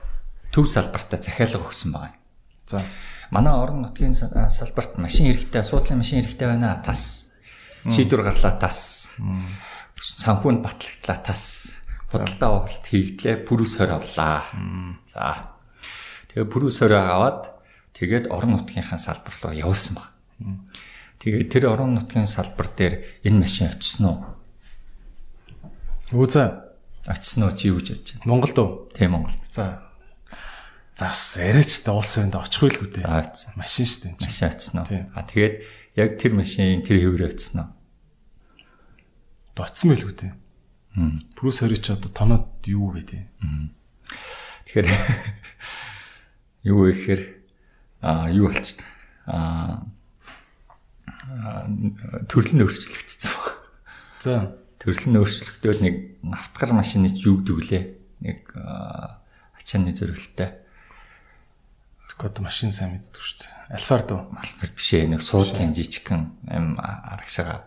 төв салбартаа захиалга өгсөн байна. За манай орон нутгийн салбарт машин хэрэгтэй, суудлын машин хэрэгтэй байна. Тас. Шийдвэр гарлаа тас. Санхүүнд батлагдлаа тас. Худалдаа авалт хийгдлээ, пүрүс хорь авлаа. За. Тэгээ пүрүс хорь аваад тэгээд орон нутгийнхаа салбар руу явуулсан баг. Тэгээд тэр орон нутгийн салбар дээр энэ машин очсон уу? Үзээ. Очсон уу чи юу гэж бодож байна? Монголд уу? Тийм Монгол. За. За яриач та улс өндө очихгүй л үү. За очсон. Машин шүү дээ. Машин очсон уу? А тэгээд яг тэр машин тэр хэврээ очсон уу? Доцсон байл үү дээ. Хм. Брюс Харич одоо тоноод юу вэ дээ? Тэгэхээр юу вэ гэхээр а юу болчихд а төрөл нь өөрчлөгдсөн баг. За. Төрөл нь өөрчлөгдөөл нэг автгар машины юу гэдэг лээ. Нэг ачааны зөрөлтэй. Код машин сайн мэддэг шүү дээ. Альфардо. Малбар биш ээ нэг суудлын жижигхэн юм арагшаага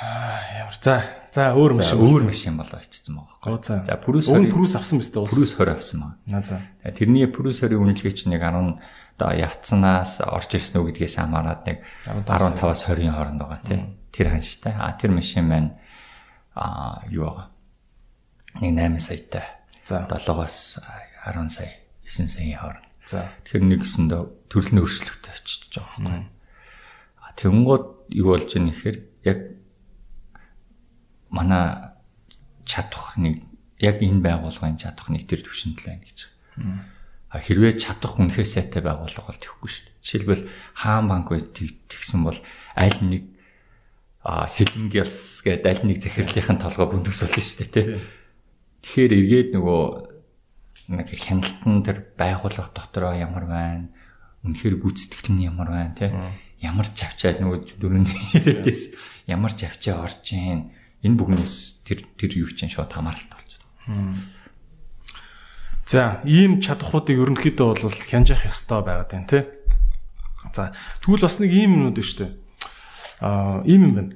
Ямар. За. За өөр машин. өөр машин болоо очсон байгаа байхгүй. за. За Өн 20 пүрүс авсан биз дээ пүрүс 20 авсан байгаа. Аа за. Тэрний пүрүс 20-ийн үнэлгээ чинь нэг 10 одоо явцсанаас орж ирсэн үү гэдгээс хамаарат нэг 15-аас 15-аас 20-ийн хооронд байгаа тий. Тэр ханштай. А тэр машин маань а юу байгаа. Нэг 8 саятай. За. 7-оос 10 сая, 9 саяын хооронд. За. Тэгэхээр нэгэсэндээ төрөл нь өөрчлөлтөй очиж байгаа байхгүй. А тэгэнгүүт юу болж ийн гэхээр яг манай чадах нэг яг энэ байгууллагын чадах нэг төр төвшөнд л байна гэж. А хэрвээ чадах үнэхээр сайтай байгууллага бол тэхгүй шүү дээ. Жишээлбэл хаан банк бай тэгсэн бол аль нэг а Сэлэнгэлс гэдэг аль нэг захирлынхын толгой бүндгс болно шүү дээ тий. Тэгэхээр эргээд нөгөө нэг хяналтан тэр байгууллага дотроо ямар байна? Үнэхээр гүйцэтгэл нь ямар байна тий? Ямар ч авчаад нөгөө дөрөв яриадээс ямар ч авчаа орж ийн энэ бүгнээс тэр тэр юу чинь шууд хамааралтай болж байна. За, ийм чадхуудыг ерөнхийдөө бол хянжих ёстой байгаад байна тий. За, тэгвэл бас нэг ийм юмнууд шүү дээ. Аа, ийм юм байна.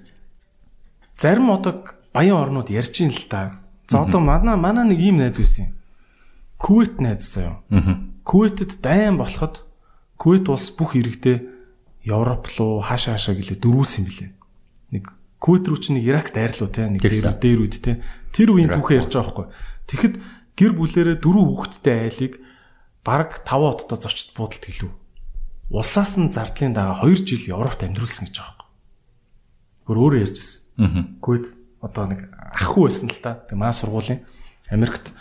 Зарим одоо баян орнууд ярьж ин л та. За одоо манай манай нэг ийм найз байсан юм. Кувейт найз заяа. Кувейтэд дайан болоход Кувейт улс бүх иргэдээ Европ руу хаашаа хаашаа гэлээ дөрүүлсэн билээ. Нэг Кувейт руу чи нэг Ирак дайрлуу те нэг дээр үед те. Тэр үеийн түүхээ ярьж байгаа байхгүй. Тэгэхэд гэр бүлэрээ дөрөв хүүхэдтэй айлыг бараг 5 одтой зочд буудалд хэлв. Улсаас нь зардлын дагаа 2 жил Европт амьдруулсан гэж байгаа байхгүй. Гөр өөрөө ярьжсэн. Аа. Кувейт одоо нэг ахгүй байсан л та. Тэг маа сургуулийн Америкт.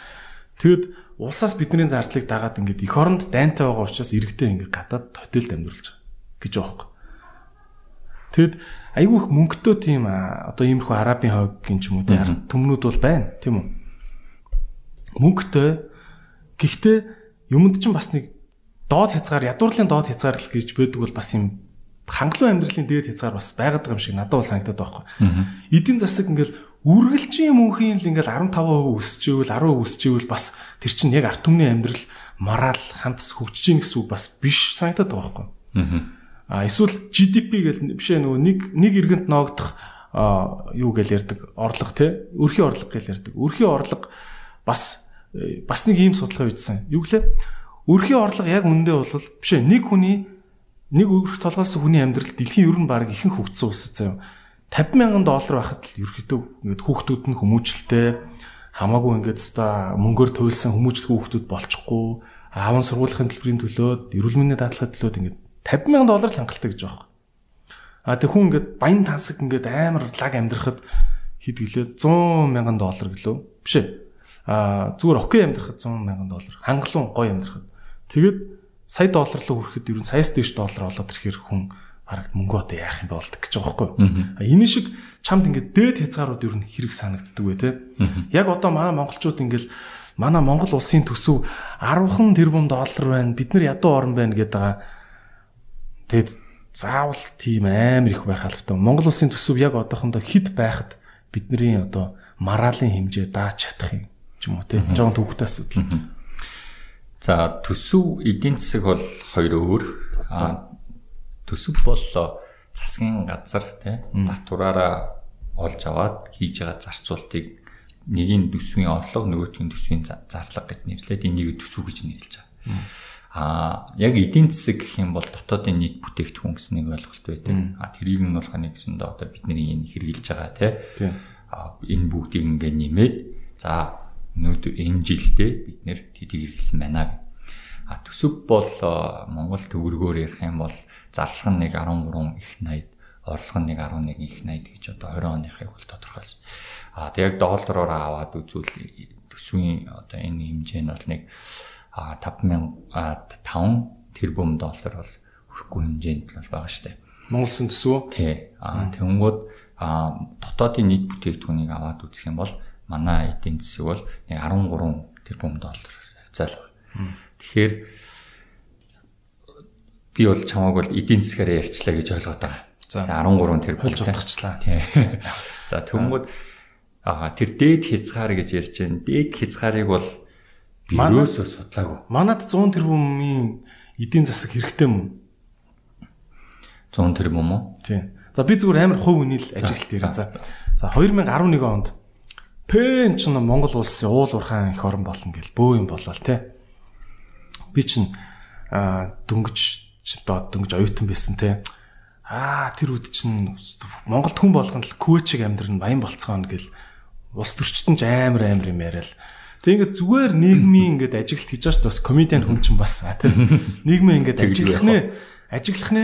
Тэгэд улсаас бидний зардлыг дагаад ингээд эх оронд дайнтай байгаа учраас иргэдээ ингээд гадаад хотелд амьдруулж байгаа гэж байгаа байхгүй. Тэгэд айгүй их мөнгөтэй тийм одоо иймэрхүү арабын хойгийн ч юм уу тийм ард түмнүүд бол байна тийм үү. Мөнгөтэй гэхдээ юмд чинь бас нэг доод хязгаар ядуурлын доод хязгаар л гэж байдаг бол бас юм хангалуун амьдралын дээд хязгаар бас байгаад байгаа юм шиг надад бол санагдаад байгаа байхгүй. Эдийн засаг ингээл үргэлжийн мөнхийн л ингээл 15% өсөж ивэл 10% өсөж ивэл бас тэр чинь яг арт түмний амьдрал морал хамтс хөгжиж ийн гэсэн үг бас биш санагдаад байгаа байхгүй. Аа. А эсвэл GDP гэл бишээ нөгөө нэг нэг иргэнд ноогдох юу гэл ярьдаг орлого те өрхийн орлого гэл ярьдаг. Өрхийн орлого бас бас нэг ийм судалгаа үйдсэн. Юу гэлээ өрхийн орлого яг үндэ бол бишээ нэг хүний нэг өрх толгоос хүний амьдрал дэлхийн ер нь баг ихэнх хөгжсөн улс заяа 50 мянган доллар байхад л ерөөхдөө ингээд хүүхдүүд нь хүмүүжлтэй хамаагүй ингээд өста мөнгөөр туйлсан хүмүүжлэх хүүхдүүд болчихгүй аавын сургуулийн төлбөрийн төлөөд эрүүл мэндийн даатгалын төлөөд ингээд 50 мянган доллар л хангалттай гэж байгаа. А тэг хүн ингээд баян тансаг ингээд амар лаг амьдрахад хэд гэлээ 100 мянган доллар гэлөө. Биш ээ. Аа зүгээр окей амьдрахад 100 мянган доллар. Хангалуун гоё амьдрахад. Тэгээд сая доллар руу хүрэхэд ер нь саяас дээш доллар олоод ирэхээр хүн харагд мөнгө одоо яах юм болдог гэж байгаа байхгүй. Энэ шиг чамд ингээд дээд хязгаарууд ер нь хэрэг санагддаг вэ те. Яг одоо манай монголчууд ингээд манай Монгол улсын төсөв 10хан тэрбум доллар байна. Бид нар ядуу орн байна гэдэг байгаа. Тэгэд заавал тийм амар их байх албатай. Монгол улсын төсөв яг одоохондоо хэд байхад бидний одоо мараалын хэмжээ дааж чадах юм ч юм уу те. Жон төвхтэй асуудал. За төсөв эдийн засаг бол хоёр өөр. Төсөв бол засгийн газар те татвараараа олж аваад хийж байгаа зарцуултыг нэгийн төсвийн орлого нөгөөтгийн төсвийн зарлага гэж нэрлээд энийг төсөв гэж нэрлэж байгаа. Аа яг эдийн засаг гэх юм бол дотоодын нийт бүтээгдэхүүн гэсэн нэг ойлголт байдаг. Аа тэрийг нь болох нэг гэсэндээ одоо бидний энэ хэрэгжилж байгаа тий. Аа энэ бүгдийг ингээ нэмээд за өнөөдөр энэ жилдээ бид нэр тэдийг хэрэглэсэн байна. А төсөв бол Монгол төгрөгөөр ярих юм бол зарлах нь нэг 13 их 80, орлого нь нэг 11 их 80 гэж одоо 20 оныхыг бол тодорхойлсон. А тэг яг доллараар аваад үзвэл төсвийн одоо энэ хэмжээ нь бол нэг 5000 5 тэрбум доллар бол хүрэхгүй хэмжээнд л байгаа шүү дээ. Монголсын төсвөө? Тий. А тэгэнгүүт дотоодын нийт бүтээгдэхүүнийг аваад үзэх юм бол манай эдийн засаг бол нэг 13 тэрбум доллар зайлгүй. Тэгэхээр би бол чамааг бол эдийн засгаар ярьчлаа гэж ойлгоод байгаа. За 13 тэрбум болж утгачлаа. За тэгэнгүүт Аа тэр дээд хязгаар гэж ярьж байна. Дээд хязгаарыг бол бирөөсөө судлаагүй. Манад 100 тэрбумын эдийн засаг хэрэгтэй мөн? 100 тэрбум уу? Тийм. За би зүгээр амар хувь үнийл ажилт ирээ. За. За 2011 онд Пен ч Монгол улсын уул уурхайн их орн болно гэл бөө юм болоо те. Би чинь дөнгөж доод дөнгөж оюутан байсан те. Аа тэр үед чинь Монголд хүн болгон л көөчиг амьдрын баян болцгоно гэл улс төрчтөн ч амар амар юм яриад. Тэг ингээд зүгээр нийгмийн ингээд ажиглалт хийж байгаа ч бас комедиан хүн чинь бас тийм нийгмийн ингээд ажиглах нэ ажиглах нэ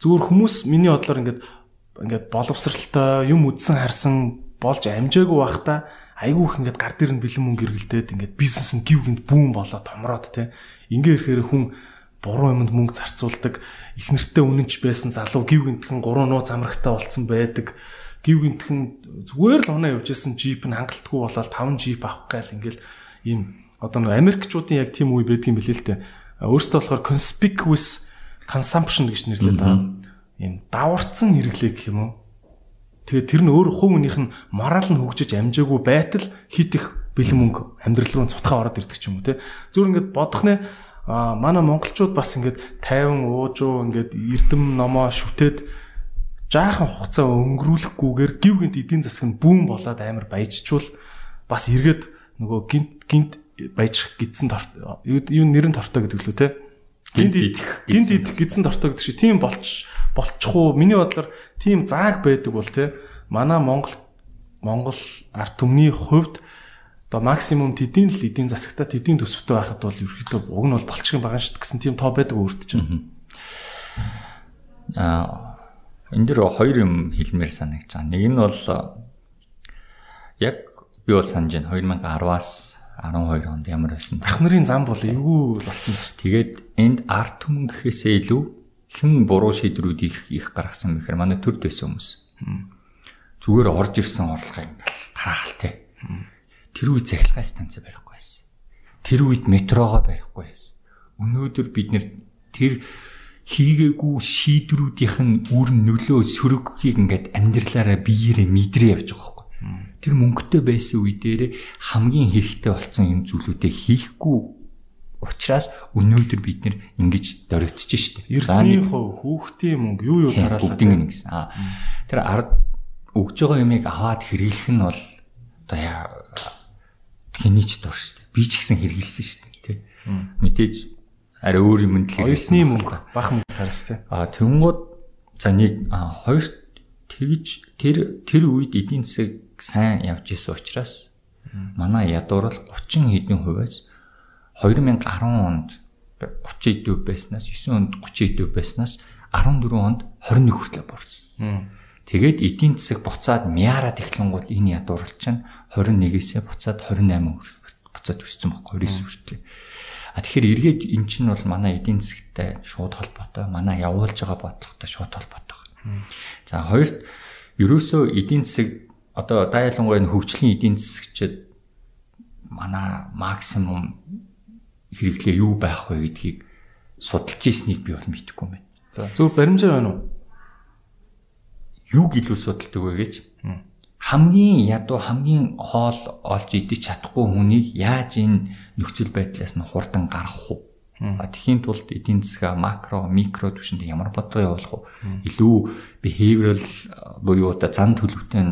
зүгээр хүмүүс миний бодлоор ингээд ингээд боловсралтай юм үдсэн харсан болж амжаагүй байхдаа айгүй их ингээд гар дээр нь бэлэн мөнгө эргэлдээд ингээд бизнес нь гів гинт бүүн болоо томроод те ингээ ирэхээр хүн буруу юмд мөнгө зарцуулдаг их нэртэй үнэнч байсан залуу гів гинтхэн гурван нууц амрагтай болцсон байдаг гів гинтхэн зүгээр л оноо явж исэн джип нь хангалтгүй болоод 5 джип авах гайл ингээл ийм одоо нэг Америкчуудын яг тийм үе байдаг юм билээ л дээ. Өөрөөсөө болохоор conspicuous consumption гэж нэрлэдэг. Ийм даварцсан хэрэглээ гэх юм уу? Тэгээ тэр нь өөр хувь хүнийх нь морал нь хөгжиж амжаагүй байтал хит их бэлэн мөнгө амьдрал руу цутгаа ороод ирдэг ч юм уу те. Зүгээр ингээд бодох нэ а манай монголчууд бас ингээд тайван уужуу ингээд эрдэм номоо шүтээд жаахан хугацаа өнгөрүүлэхгүйгээр гів гинт эдийн засаг нь бүүн болоод амар баяжчвал бас эргээд нөгөө гинт гинт баяжих гидсэн юу нэрэн тортой гэдэг лүү те гинт идэх гинт идэх гидсэн тортой гэдэг шиг тийм болч болчихгүй миний бодлоор тийм зааг байдаг бол те манай Монгол Монгол арт түмний хувьд одоо максимум тэдийн л эдийн засагтаа тэдийн төсөвтэй байхад бол ерөөхдөө уг нь бол болчих юм байгаа шүү гэсэн тийм тоо байдаг өөртөж байна. Аа энэ дэр хоёр юм хэлмээр санагдаж байгаа. Нэг нь бол яг би бол санаж байна 2010-аас 12 онд ямар байсан. Ах нарын зам бол эвгүй болцсон мэс. Тэгээд энд арт түмэн гэхээсээ илүү хэн буруу шийдрүүд их их гаргасан бэхээр манай төрд байсан хүмүүс. Зүгээр орж ирсэн орлогыг тараалтай. Тэр үед захилгаан станц барихгүй байсан. Тэр үед метрогоо барихгүй байсан. Өнөөдөр бид нэр тэр хийгээгүй шийдвэрүүдийнх нь үр нөлөө сөрөгхийг ингээд амьдралаараа биеэрээ мэдрээ явж байгаа байхгүй. Тэр мөнгөтэй байсан үе дээр хамгийн хэрэгтэй болсон юм зүйлүүдээ хийхгүй учраас өнөөдөр бид нэр ингэж дөрөвдөж штеп. Эрдний хүүхдийн мөнгө юу юу тараалаа бүгдийн нэг гэсэн. Аа тэр ард өгж байгаа юмыг аваад хэрэглэх нь бол одоо хэний ч дур штеп. Би ч гэсэн хэрэгэлсэн штеп тий. Мэдээж арай өөр юмд л оюутны мөнгө бах мөнгө тарс тий. А тэнгууд за нэг хоёр тэгж тэр тэр үед эдийн засаг сайн явж исэн учраас манай ядуурл 30 хэдэн хувиас 2010 онд 30 төв байснаас 9 онд 30 төв байснаас 14 онд 21 хүртэл буурсан. Тэгээд эдийн засаг буцаад мяарад эхлэнгууд энэ ядуурл чинь 21-ээсээ буцаад 28 буцаад өссөн байхгүй 9 хүртэл. А тэгэхээр эргээд эн чинь бол манай эдийн засагтай шууд холбоотой, манай явуулж байгаа бодлоготой шууд холбоотой. За хоёрт ерөөсөө эдийн засаг одоо дайлангуй хөгжлийн эдийн засагчид манай максимум хэрэглээ юу байх вэ гэдгийг судалж ийснийг би бол мэдэхгүй байна. За зөв баримжаа байна уу? юуг илүү судалдаг вэ гэж хамгийн ядуу хамгийн хоол олж идэж чадахгүй хүнийг яаж энэ нөхцөл байдлаас нь хурдан гаргах уу? Тэхийн тулд эдийн засаг макро, микро түвшинд ямар бодлого явуулах уу? Илүү behavioral буюу одоо зан төлөвтэй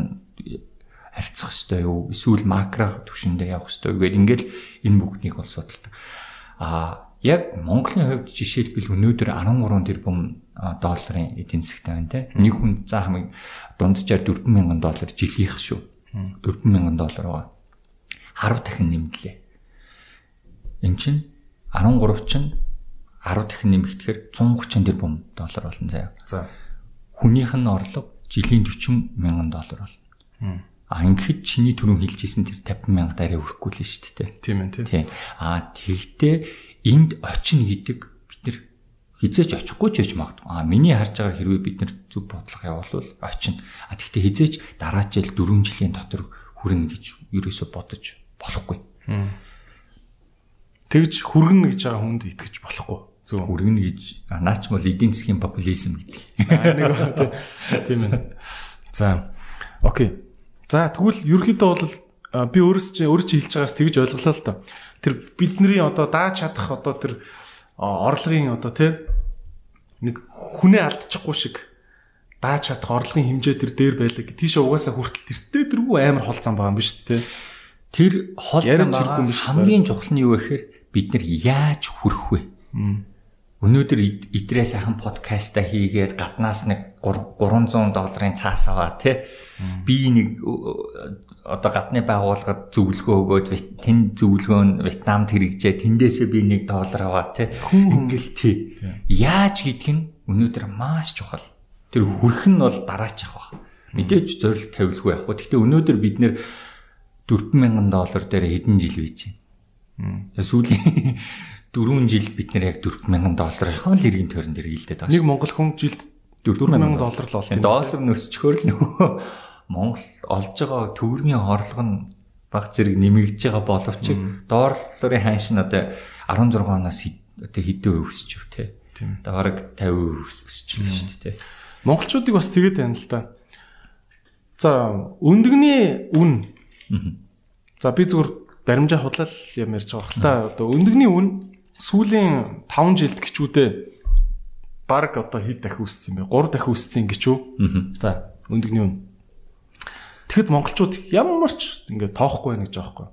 харьцах хэрэгтэй юу? Эсвэл макро түвшиндээ явах хэрэгтэй юу? Гэвэл ингээл энэ бүгднийг бол судалдаг. А яг Монголын хувьд жишээлбэл өнөөдөр 13 тэрбум долларын эдийн засгтай байна те. Нэг хүн за хамгийн дунджаар 40000 доллар жилийнх шүү. 40000 доллар байгаа. 10 дахин нэмлээ. Эн чинь 13 чинь 10 дахин нэмэгдэхээр 130 тэрбум доллар болно заяа. За. Хүнийх нь орлого жилийн 40 мянган доллар болно. А ингээд чиний түрүүн хэлжсэн тэр 50 мянга дараа өрөхгүй л шүү дээ. Тийм ээ тийм. А тэгтээ энд очино гэдэг хизээч очихгүй ч гэж магадгүй. А миний харж байгаа хэрвээ бид нэр зөв бодлого явуулвал очино. А тэгтээ хизээч дараа жил 4 жилийн дотор хүрнэ гэж ерөөсө бодож болохгүй. Тэгж хүргэнэ гэж байгаа хүнд итгэж болохгүй. Зөв хүргэнэ гэж наач бол эдийн засгийн популизм гэдэг. Нэг тийм ээ. За. Окей. За тэгвэл ерөөхдөө бол би өөрөөс чинь өөрөө чи хэлж байгаас тэгж ойлголоо л та. Тэр бидний одоо дааж чадах одоо тэр орлогын одоо тий нэг хүнээ алдчихгүй шиг дааж чадах орлогын хэмжээ тэр дээр байлаа. Тийш угаасаа хүртэл тэртээ тэргүй амар хол зам байгаа юм биш үү тий. Тэр хол зам хамгийн чухал нь юу гэхээр бид нар яаж хүрэх вэ? Өнөөдөр идрээ сайхан подкаста хийгээд гаднаас нэг 300 долларын цаас аваа тий. Би нэг одоо гадны байгууллагад зөвлөгөө өгөөд тэн зөвлөгөө нь Вьетнамд хэрэгжээ. Тэндээсээ би 1 доллар аваа те ингээл тий. Яаж хийх нь? Өнөөдөр маш чухал. Тэр хүрх нь бол дараачих баг мэдээж зорилт тавилгүй яг хөө гэхдээ өнөөдөр бид нэр 40000 доллар дээр хэдэн жил бийж байна сүүлийн 4 жил бид нэр яг 40000 долларынхаа л иргэн тойрон дээр хилдээд байгаа нэг монгол хүн жилд 4000 доллар л олно доллар нөсчхөр л нөгөө Монгол олж байгаа төгрөгийн орлого нь баг зэрэг нэмэгдэж байгаа боловч долларын ханш нь одоо 16 оноос одоо хэдэн үе өсч юу те. Тийм. Бараг 50% өсчихлээ шүү дээ те. Монголчуудыг бас тэгээд байна л да. За, өндөгний үн. За би зүгээр баримжаа худлал юм ярьж байгаа хэл та. Одоо өндөгний үн сүүлийн 5 жилд гिचүүдээ баг одоо хэд дахин өссөн юм бэ? 3 дахин өссөн гэж үү? За, өндөгний үн. Тэгэхэд монголчууд ямар ч ингээд тоохгүй байна гэж байхгүй.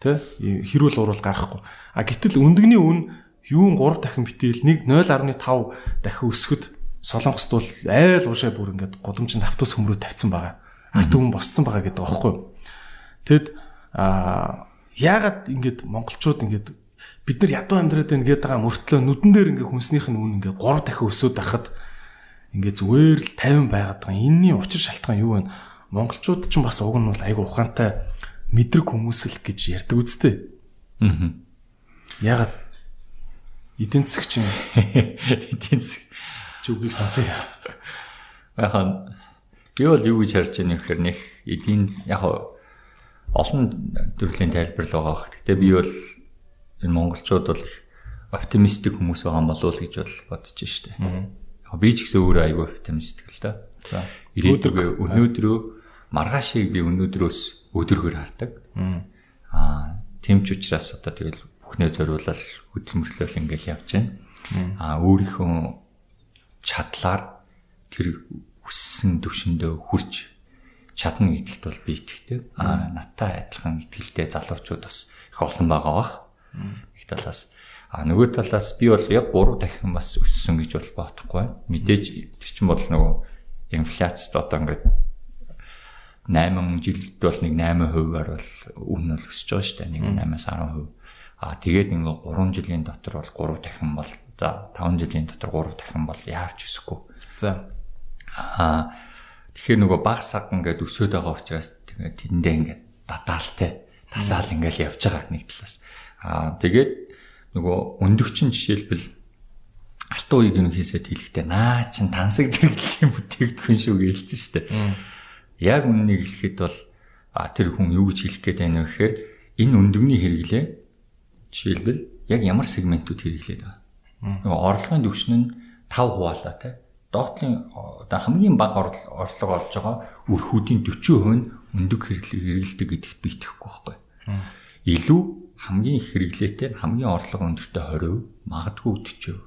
Тэ? Хэрүүл урал гарахгүй. А гэтэл өндөгний үн юун 3 дахин битэл 1 0.5 дахин өсгөд солонгост бол айл уушаа бүр ингээд гудамжинд автос хөмрөө тавьсан байгаа. Арт өмнө боссон байгаа гэдэг байхгүй. Тэгэд а яагаад ингээд монголчууд ингээд бид нар ядуу амьдраад байна гэдэг байгаа мөртлөө нүдэн дээр ингээд хүнснийх нь үн ингээд 3 дахин өсөд байхад ингээд зүгээр л 50 байгаад байгаа. Энийний учир шалтгаан юу вэ? монголчууд ч бас уг нь бол айгу ухаантай мэдрэг хүмүүс л гэж ярьдаг үстэй. Аа. Ягаад эдийн засаг чинь эдийн засаг чи үгийг сонсъё. Яхан би бол юу гэж харж байна гэхээр нэг эдийн яг олон төрлийн тайлбар л байгаа. Гэтэ би бол энэ монголчууд бол оптимистик хүмүүс байгаа юм болов уу гэж бол бодож штэ. Яг би ч гэсэн өөрөө айгүй оптимистик л да. За ирээдүг өнөөдрөө маргаашийг би өнөөдрөөс өдөргөр хардаг. Аа тийм ч учраас одоо тэгэл бүхнээ зориулал хөдөлмөрлөл ингээл явж байна. Аа өөрийнхөө чадлаар тэр хүссэн төвшөндөө хүрч чадна гэдэгт бол би итгэдэг. Аа надтай адилхан итгэлтэй залуучууд бас их олон байгаа бах. Их талаас а нөгөө талаас би бол яг 3 дахин бас өссөн гэж бол бодохгүй. Мэдээж тэр чинь бол нөгөө инфляцид одоо ингээд 8 жилд бол нэг 8%-аар бол үн бол өсөж байгаа шүү дээ. Нэг 8-аас 10%. Аа тэгээд ингээ 3 жилийн дотор бол 3 дахин бол за 5 жилийн дотор 3 дахин бол яарч өсөхгүй. За. Аа Тэгэхээр нөгөө баг саг ингээд өсөд байгаа учраас тэгээд тэндээ ингээд дадаалтай тасаал ингээд явж байгаа нэг талаас. Аа тэгээд нөгөө өндөгчин жишээлбэл алтан уяг юм хийсэд хэлэхдээ наа чин тансаг зэрэглэлийн бүтээгдэхүүн шүү гэлцэн штэ. Яг үннийг хэлэхэд бол тэр хүн юу гэж хэлэх гээд байна вэ гэхээр энэ өндөгний хэрэглээ жишээлбэл яг ямар сегментүүд хэрэглээд байгаа. Нөгөө орлогын түвшин нь 5 хуваалаа те. Доотлын одоо хамгийн бага орлого олж байгаа өрхүүдийн 40% нь өндөг хэрэглэдэг гэдэгт би итгэхгүй байхгүй. Илүү хамгийн их хэрэглээтэй хамгийн орлого өндөртэй 20%, магадгүй 40%.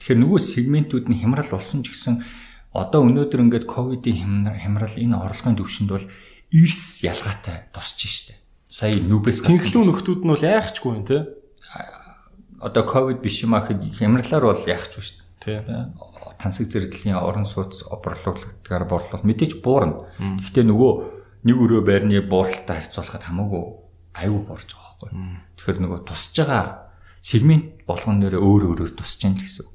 Тэгэхээр нөгөө сегментүүд нь хямрал болсон ч гэсэн одоо өнөөдөр ингээд ковидын хямрал энэ орлогын төвшөнд бол эрс ялгаатай тусч штэ. Сая нүбэс тэнхлүү нөхдүүд нь бол яахчгүй юм те. Одоо ковид биш юм ахад хямралаар бол яахч штэ. Тий. Тансаг зэрэглэлийн орон сууц борлуулалтаар борлуул мэдээж буурна. Гэхдээ нөгөө нэг өрөө байрны бууралтай харьцуулахад хамаагүй аюу буурж байгаа байхгүй. Тэгэхээр нөгөө тусж байгаа сегмент болгон нэрээ өөр өөрөөр тусч яах гэсэн.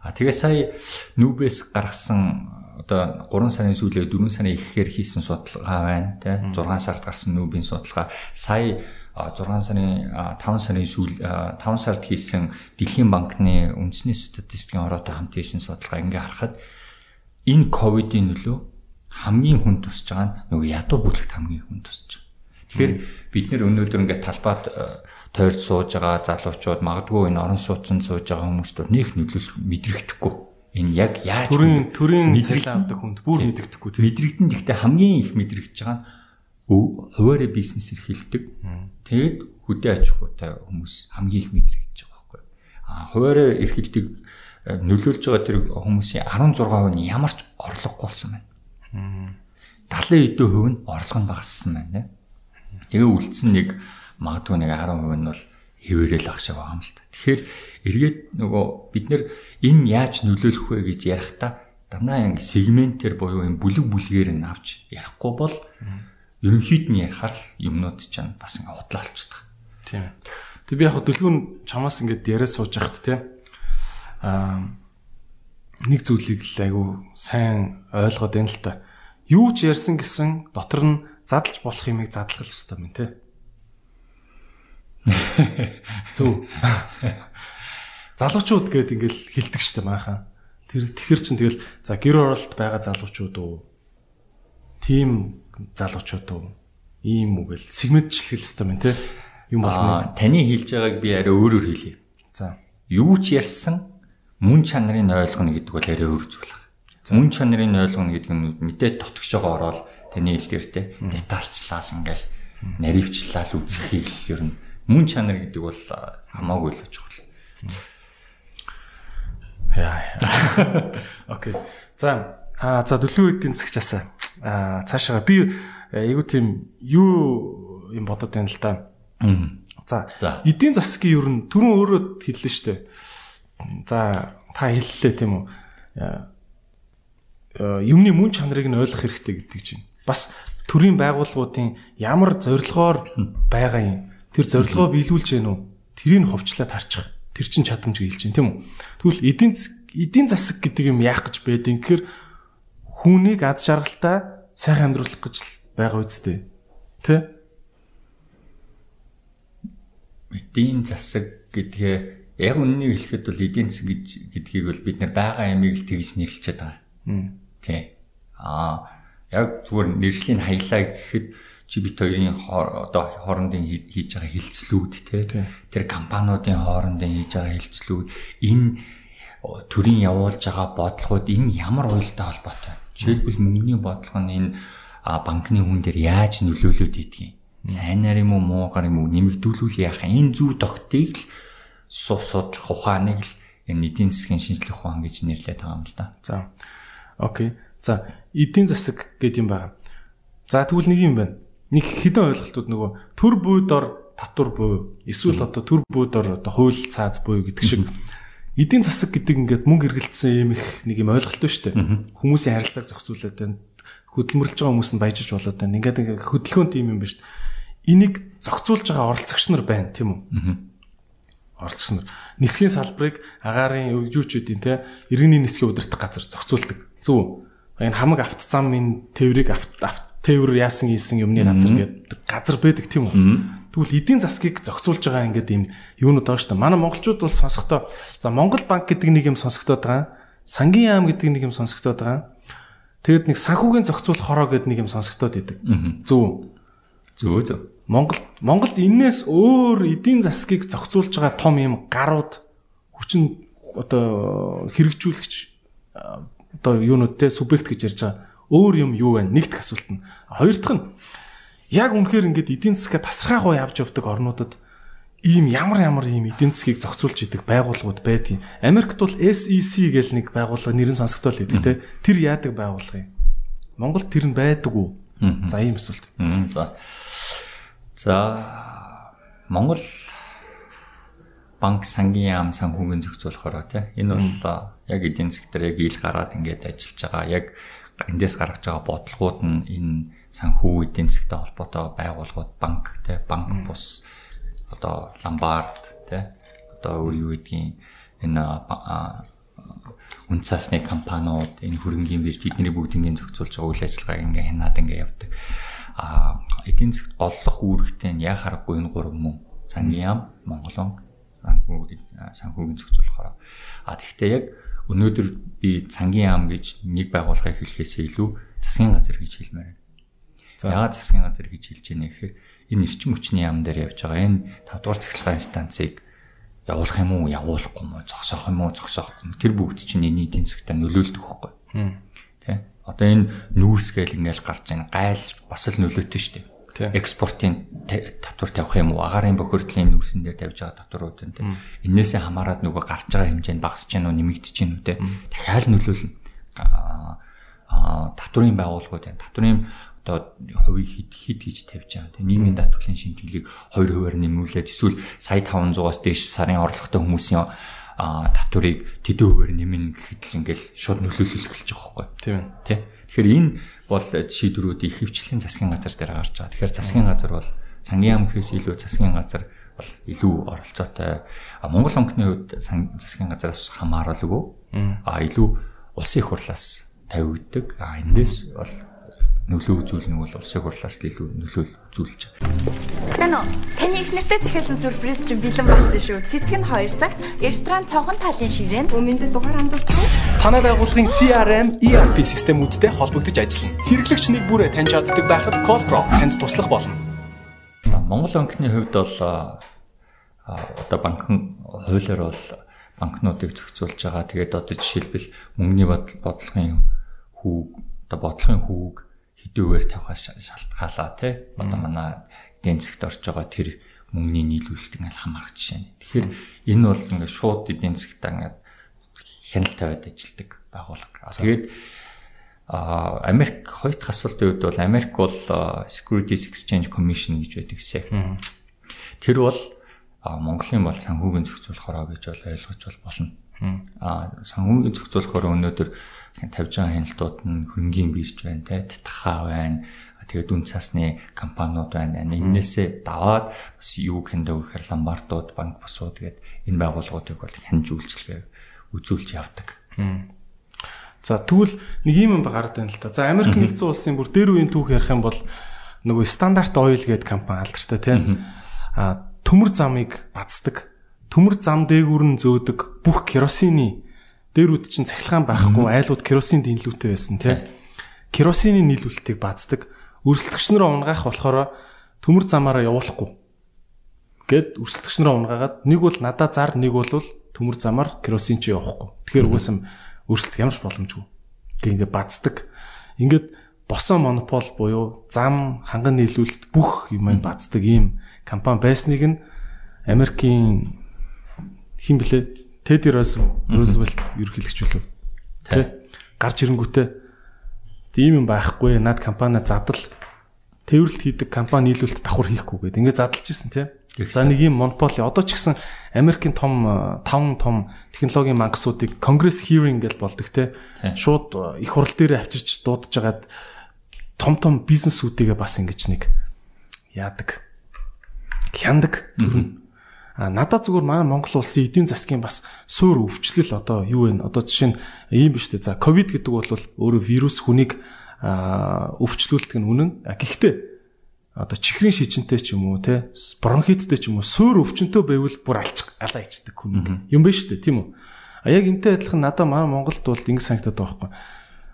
А тэгээ сая нүбэс гаргасан одоо 3 сарын сүүлээ 4 сарын ихээр хийсэн судалгаа байна тий 6 сард гарсан нүбийн судалгаа сая 6 сарын 5 сарын сүүл 5 сард хийсэн Дэлхийн банкны үндэсний статистикийн ороотой хамт хийсэн судалгаа ингээ харахад энэ ковидын нөлөө хамгийн хүн тусч байгаа нь нөгөө ядуу бүлэгт хамгийн хүн тусч байгаа. Тэгэхээр бид нэр өнөөдөр ингээ талбайд тойрд сууж байгаа залуучууд магадгүй энэ орон сууцнд сууж байгаа хүмүүст нөх нөлөөлөх мэдрэгдэхгүй. Энэ яг яаж төрийн төрийн цалин авдаг хүнд бүр мэдэгдэхгүй тийм. Мэдрэгдэн гэхдээ хамгийн их мэдрэгдэж байгаа нь хуваарь бизнес эрхэлдэг. Тэгээд хөдөө аж ахуйтай хүмүүс хамгийн их мэдрэгдэж байгаа байхгүй. А хуваарь эрхэлдэг э, нөлөөлж байгаа тэр хүмүүсийн 16% нь ямар ч орлогогүй болсон байна. 70 эдөө хувь нь орлого нь багассан байна. Тэгээ үлдсэн нэг магадгүй нэг 10% нь бол хэвээрэл ах шиг байгаа юм л та. Тэгэхээр эргээд нөгөө бид нэр энэ яаж нөлөөлөх вэ гэж ярихдаа дандаа ингэ сегментээр буюу энэ бүлэг бүлгээр нь авч ярихгүй бол ерөнхийд нь ярихаар л юмнууд ч бас ингэ удлаалцдаг. Тийм. Тэг би яг дөлгүүн чамаас ингэ яриад сууж байхад те аа нэг зүйлийг л айгу сайн ойлгоод байна л та. Юу ч ярьсан гэсэн дотор нь задлж болох юмыг задлах хэрэгтэй юм те. Зөв. Залуучууд гээд ингээл хилдэг штэ maaхан. Тэр тэгэхэр чин тэгэл за гэр оролт байгаа залуучууд уу? Тим залуучууд уу? Ийм үгэл сегментчлэх хэрэгтэй байна те. Юм болно. Таны хэлж байгааг би арай өөрөөр хэлье. За. Юу ч ярьсан мөн чанарыг ойлгоно гэдэг бол арай өөр зүйл байна. Мөн чанарыг ойлгоно гэдэг нь мэдээ тотгошоогоо ороод таны хэлдгэртэй детальчлал ингээл наривчлал үзэхийг л ер нь мөн чанар гэдэг бол хамаагүй л чухал. Яа. Окей. За аа за дөлөв эдийн засгчаасаа аа цаашаа би айгуу тийм юу юм бодод байна л да. За эдийн засгийн ер нь түрүүн өөрөө хэллээ шүү дээ. За та хэллээ тийм үү? Юмны мөн чанарыг нь ойлгох хэрэгтэй гэдэг чинь. Бас төрийн байгууллагуудын ямар зорилгоор байгаа юм тэр зорилгоо биелүүлж гэнэ үү? Тэрийг ховчлаад харчих. Тэр чин чадамж гэлж гэн тийм үү? Тэгвэл эдийн эдийн засаг гэдэг юм яах гэж байдیں۔ Тэгэхээр хүнийг аз жаргалтай сайхан амьдруулах гэж байгаа үстэй. Тэ? Эдийн засаг гэдгээ яг үннийг хэлэхэд бол эдийн засаг гэж гэдгийг бол бид нар байгаа ямиг л тэгж нэрлэчихэд байгаа. Тэ. Аа яг зүгээр нэршлийн хаялаа гэхэд чи бит хоёрын одоо хоорондын хийж байгаа хилцлүүд те тэр компаниудын хоорондын хийж байгаа хилцлүүд энэ төрийн явуулж байгаа бодлогод энэ ямар уялдаа холбоотой. Жишээлбэл мөнгөний бодлого нь энэ банкны хүн дээр яаж нөлөөлөд идэгин. Сайнаар юм уу муугаар юм уу нэмэгдүүлүүл яах энэ зүү тогтыг л судлах ухааныг л энэ эдийн засгийн шинжлэх ухаан гэж нэрлэдэг юм л да. За. Окей. За эдийн засаг гэдэг юм байна. За тэгвэл нэг юм байна нэг хідэн ойлголтууд нөгөө төр буйдор татвар буй эсвэл одоо төр буйдор одоо хууль цааз буй гэдэг шиг эдийн засаг гэдэг ингээд мөнгө эргэлцсэн юм их нэг юм ойлголт байна шүү дээ. Хүмүүсийн харилцааг зохицуулаад байна. Хөдөлмөрлөж байгаа хүмүүс нь баяжиж болоод байна. Ингээд ингээд хөдөлгөөн тийм юм байна шүү дээ. Энийг зохицуулж байгаа оролцогч нар байна тийм үү? Оролцогч нар нисхийн салбарыг агаарын юу ч үдийн те иргэний нисхийн удирдах газар зохицуулдаг. Зөв энэ хамаг авт замын тээврийг авт авт тээвэр яасан ийсэн юмны газар гэдэг газар байдаг тийм үү. Тэгвэл эдийн засгийг зохицуулж байгаа ингээд ийм юунууд байгаа шүү дээ. Манай монголчууд бол сонсохдоо за Монгол банк гэдэг нэг юм сонсогдоод байгаа. Сангийн яам гэдэг нэг юм сонсогдоод байгаа. Тэгэд нэг санхүүгийн зохицуулах хороо гэдэг нэг юм сонсогдоод идэг. Зөв. Зөв зөв. Монгол Монголд энээс өөр эдийн засгийг зохицуулж байгаа том юм гарууд хүчин одоо хэрэгжүүлэгч одоо юунуудтэй субъект гэж ярьж байгаа өөр юм юу вэ? Нэгт асуулт нь. Хоёр дахь нь яг үнэхээр ингээд эдийн засгаа тасрахаа явж явдаг орнуудад ийм ямар ямар ийм эдийн засгийг зохицуулж идэг байгууллагууд байдгийг. Америкт бол SEC гэл нэг байгууллага нэрэн сонсогдол идэг те. Тэр яадаг байгууллага юм. Монголд тэр нь байдаг уу? За ийм асуулт. За. За Монгол банк сангийн яам санхүүгийн зохицуулахороо тий энэ бол яг эдийн засаг дээр яг ил гараад ингээд ажиллаж байгаа. Яг эндээс гаргаж байгаа бодлогууд нь энэ санхүү эдийн засагтай холбоотой байгууллагууд банк те банк бус одоо ломбард те одоо өөр юу гэдгийг энэ үнцасны компаниуд энэ хөрөнгийн бирж эдний бүгднийг зохицуулж байгаа үйл ажиллагааг ингээ хянаад ингээ явдаг. А эдийн засагт голлох үүрэгтэй нь яг харахгүй энэ гурав мөн сангийн яам Монголон санхүү санхүүгийн зохицуулахаар. А тэгвэл яг өнөөдөр би цангийн яам гэж нэг байгууллагыг хэлэхээс илүү засгийн газар гэж хэлмээр байна. Яагаад засгийн газар гэж хэлж байна гэхээр энэ эрчим хүчний яам дээр явж байгаа энэ 5 дугаар цахилгаан станцыг явуулах юм уу, явуулахгүй юм уу, зогсоох юм уу, зогсоохгүй юм. Тэр бүгд чинь энэ эдийн засгтаа нөлөөлдөг байхгүй. Тэ? Одоо энэ нүүрс гээл ингээл гарч ийн гайл бас л нөлөөтэй шүү дээ экспортын татвар тавих юм уу? Агарын бохирдлын нүүрсэн дээр тавьж байгаа татварууд энэ энээсээ хамаарат нөгөө гарч байгаа хэмжээнд багасч гэнэ үү нэмэгдэж гэнэ үү те дахиад нөлөөлнө. А татврын байгууллагууд байна. Татврын одоо хувийг хит хит гэж тавьж байгаа те нийгмийн даатгалын шимтгэлийг 2 хувиар нэмүүлээд эсвэл сая 500-аас дээш сарын орлоготой хүмүүсийн татварыг тэдэн хувиар нэмнэ гэхэд л ингээл шууд нөлөөлөл эхэлж байгаа байхгүй тийм тий. Тэгэхээр энэ бол шийдвэрүүд их хвчлэн засгийн газар дээр гарч байгаа. Тэгэхээр засгийн газар бол сангийн яам гэхээс илүү засгийн газар бол илүү оролцоотой. А Монгол банкны хувьд засгийн газараас хамааралгүй. А илүү улсын их хурлаас тавигддаг. А эндээс бол нөлөө үзүүлнэ бол улсын хурлаас илүү нөлөө үзүүлж байгаа. Тано таны их нэртэй захиалсан сюрприз чинь бэлэн болсон шүү. Цэцэг нь 2 цагт ресторан цонхон талын ширээнд өмнөд дугаар хандуулдаг. Танай байгууллагын CRM ERP системүүдтэй холбогдож ажиллана. Хэрэглэгч нэг бүрээ таньж чаддаг байхад Callpro танд туслах болно. Монгол банкны хувьд бол одоо банкн хуулиар бол банкнуудыг зохицуулж байгаа. Тэгээд одоо жишээлбэл мөнгөний бодлогын хүүг одоо бодлогын хүүг хэдүүгээр тавихаас шалтгаалаа тий. Одоо манай эдийн засгт орж байгаа тэр мөнгөний нийлүүлэлт ингээл хамаарах жишээ нь. Тэгэхээр энэ бол ингээд шууд эдийн засгтаа ингээд хяналт тавиад ажилладаг байгууллага. Тэгээд а Америк хоёрт асуултын үед бол Америк бол Securities Exchange Commission гэж байдаг гэсэн. Тэр бол Монголын бол санхүүгийн зохицуулахараа гэж бол ойлгож бол болно. А санхүүгийн зохицуулахаар өнөөдөр тавьж байгаа хяналтууд нь хөрөнгөний бирж байна те татхаа байна тэгээд үн цасны компаниуд байна. Эннээсээ даваад бас юу хэндэг гэхээр ломбардууд, банк босууд тэгээд энэ байгууллагуудыг бол хянж үйлчлэгээ үзүүлж явдаг. За тэгвэл нэг юм гараад байна л та. За Америк нэгдсэн улсын бүр дээр үеийн түүх ярих юм бол нөгөө стандарт ойл гэдэг компани алдартай тийм. А төмөр замыг бацдаг. Төмөр зам дээгүүр нь зөөдөг бүх керосины Дээрүүд чинь цахилгаан байхгүй айлууд керосин дэнлүүтэй байсан тий. Керосины нийлүүлэлтийг бааздаг. Өрсөлдөгч нар унгаах болохоор төмөр замаараа явуулахгүй. Гэт өрсөлдөгч нар унгаагаад нэг бол надаа зар нэг бол төмөр замаар керосин чи явахгүй. Тэгэхээр угаасаа өрсөлдөх ямар ч боломжгүй. Ингээ ингээ бааздаг. Ингээд босоо монопол буюу зам ханган нийлүүлэлт бүх юм бааздаг ийм компани байсныг нь Америкийн хин блэ Тедди Рузвельт ерөнхийлөгч үлээ. Тэ. Гарч ирэнгүүтээ тийм юм байхгүй. Над компани задал тээвэрлэлт хийдэг компани нийлүүлэлт давхар хийхгүй гэдэг. Ингээд задлж ирсэн тийм. За нэг юм монополи одоо ч гэсэн Америкийн том таван том технологийн мангасуудыг конгресс hearing гэж болдог те шууд их хурл дээр авчирч дуудаж агаад том том бизнесүүдийгээ бас ингэж нэг яадаг хяндаг надад зүгээр манай Монгол улсын эдийн засгийн бас суур өвчлөл одоо юу вэ? Одоо жишээ нь ийм биш үү? За ковид гэдэг бол өөрөө вирус хүнийг өвчлүүлдэг нь үнэн. Гэхдээ одоо чихрийн шижинтэй ч юм уу те бронхиттэй ч юм уу суур өвчнөд байвал бүр алчих алаа ичдэг хүн юм байна шүү дээ тийм үү а яг энтэй адилхан надад манай Монголд бол ингэ санагдаад байгаа байхгүй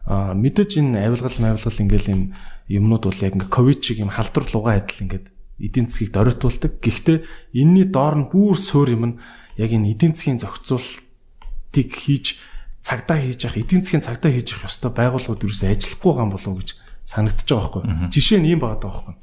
а мэдээж энэ авилгал мавилгал ингээл юм юмнууд бол яг ингээ ковид чиг юм халдвар лугаа адил ингээд эдийн засгийг доройтуулдаг. Гэхдээ энэний доор нь бүр суур юм нь яг энэ эдийн засгийн зохицуултыг хийж цагдаа хийж явах, эдийн засгийн цагдаа хийж явах ёстой байгууллагууд юу ч ажиллахгүй байгаа болов уу гэж санагдчих жоохоо байхгүй. Жишээ нь ийм байгаа байхгүй.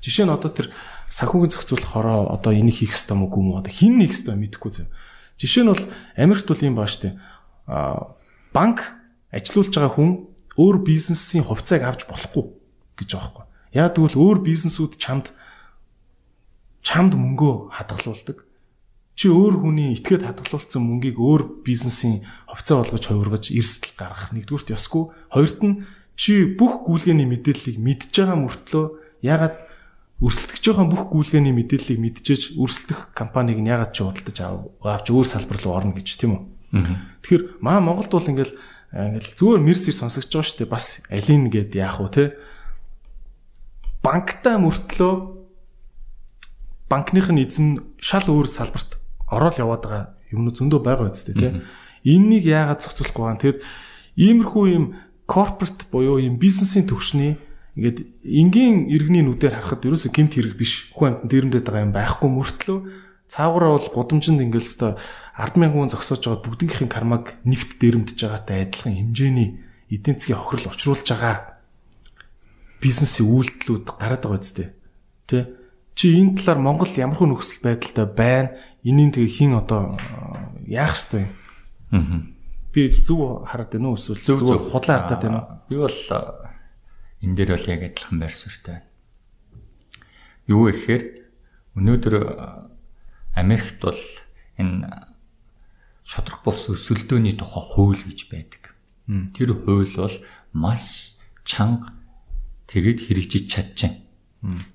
Жишээ нь одоо тэр санхүүгийн зохицуулах хороо одоо энийг хийх ёстой мó гүм одоо хин нэг ёстой мэдэхгүй зав. Жишээ нь бол Америкт бол ийм баа штэ. А банк ажилуулж байгаа хүн өөр бизнесийн хувьцааг авч болохгүй гэж байгаа байхгүй. Яг тэгвэл өөр бизнесүүд чамд чамд мөнгөө хадгалуулдаг. Чи өөр хүний итгээд хадгалуулсан мөнгийг өөр бизнесийн хувьцаа болгож хувиргаж эрсдэл гаргах нэгдүгürt ёсгүй. Хоёрт нь чи бүх гүйлгээний мэдээллийг мэдж байгаа мөртлөө ягаад өрсөлдөж байгаа бүх гүйлгээний мэдээллийг мэдчихэж өрсөлдөх компанийг нь ягаад чи худалдаж авч өөр салбар руу орно гэж тийм үү? Тэгэхээр маа Монголд бол ингээл ингээл зүгээр мерсийг сонсогч байгаа шүү дээ. Бас алин гэд яах вэ те? Банктай мөртлөө банкных нь эзэн шал өөр салбарт ороод яваад байгаа юмнууд зөндөө байгаа үстэй тий. Эннийг яагаад зохицуулахгүй байгаа. Тэгэд иймэрхүү юм корпорат буюу юм бизнесийн төвшний ингээд энгийн иргэний нүдээр харахад ерөөсөө гэмт хэрэг биш. Хүн амт дээрэмдэд байгаа юм байхгүй мөртлөө цаагаараа бол гудамжинд ингээд өстой 100000 хүн зогсоож байгаа бүгднийхээ кармаг нэвт дээрэмдэж байгаатай адилхан хэмжээний эдийн засгийн хохирол учруулж байгаа бизнесийн үйлдэлүүд гараад байгаа үстэй. Тэ чи энэ талаар Монголд ямархуу нөхцөл байдалтай байна? Энийг тэгээ хин одоо яах ёстой юм? Аа. Би зөв хараад байна уу эсвэл зөв зөв худлаа хатаад байна уу? Би бол энэ дээр бол яг адилхан байр суурьтай байна. Юу гэхээр өнөөдөр Америкт бол энэ шодрох бус өсөлдөөний тухай хууль гэж байдаг. Тэр хууль бол маш чанга тэгэд хэрэгжиж чадчихна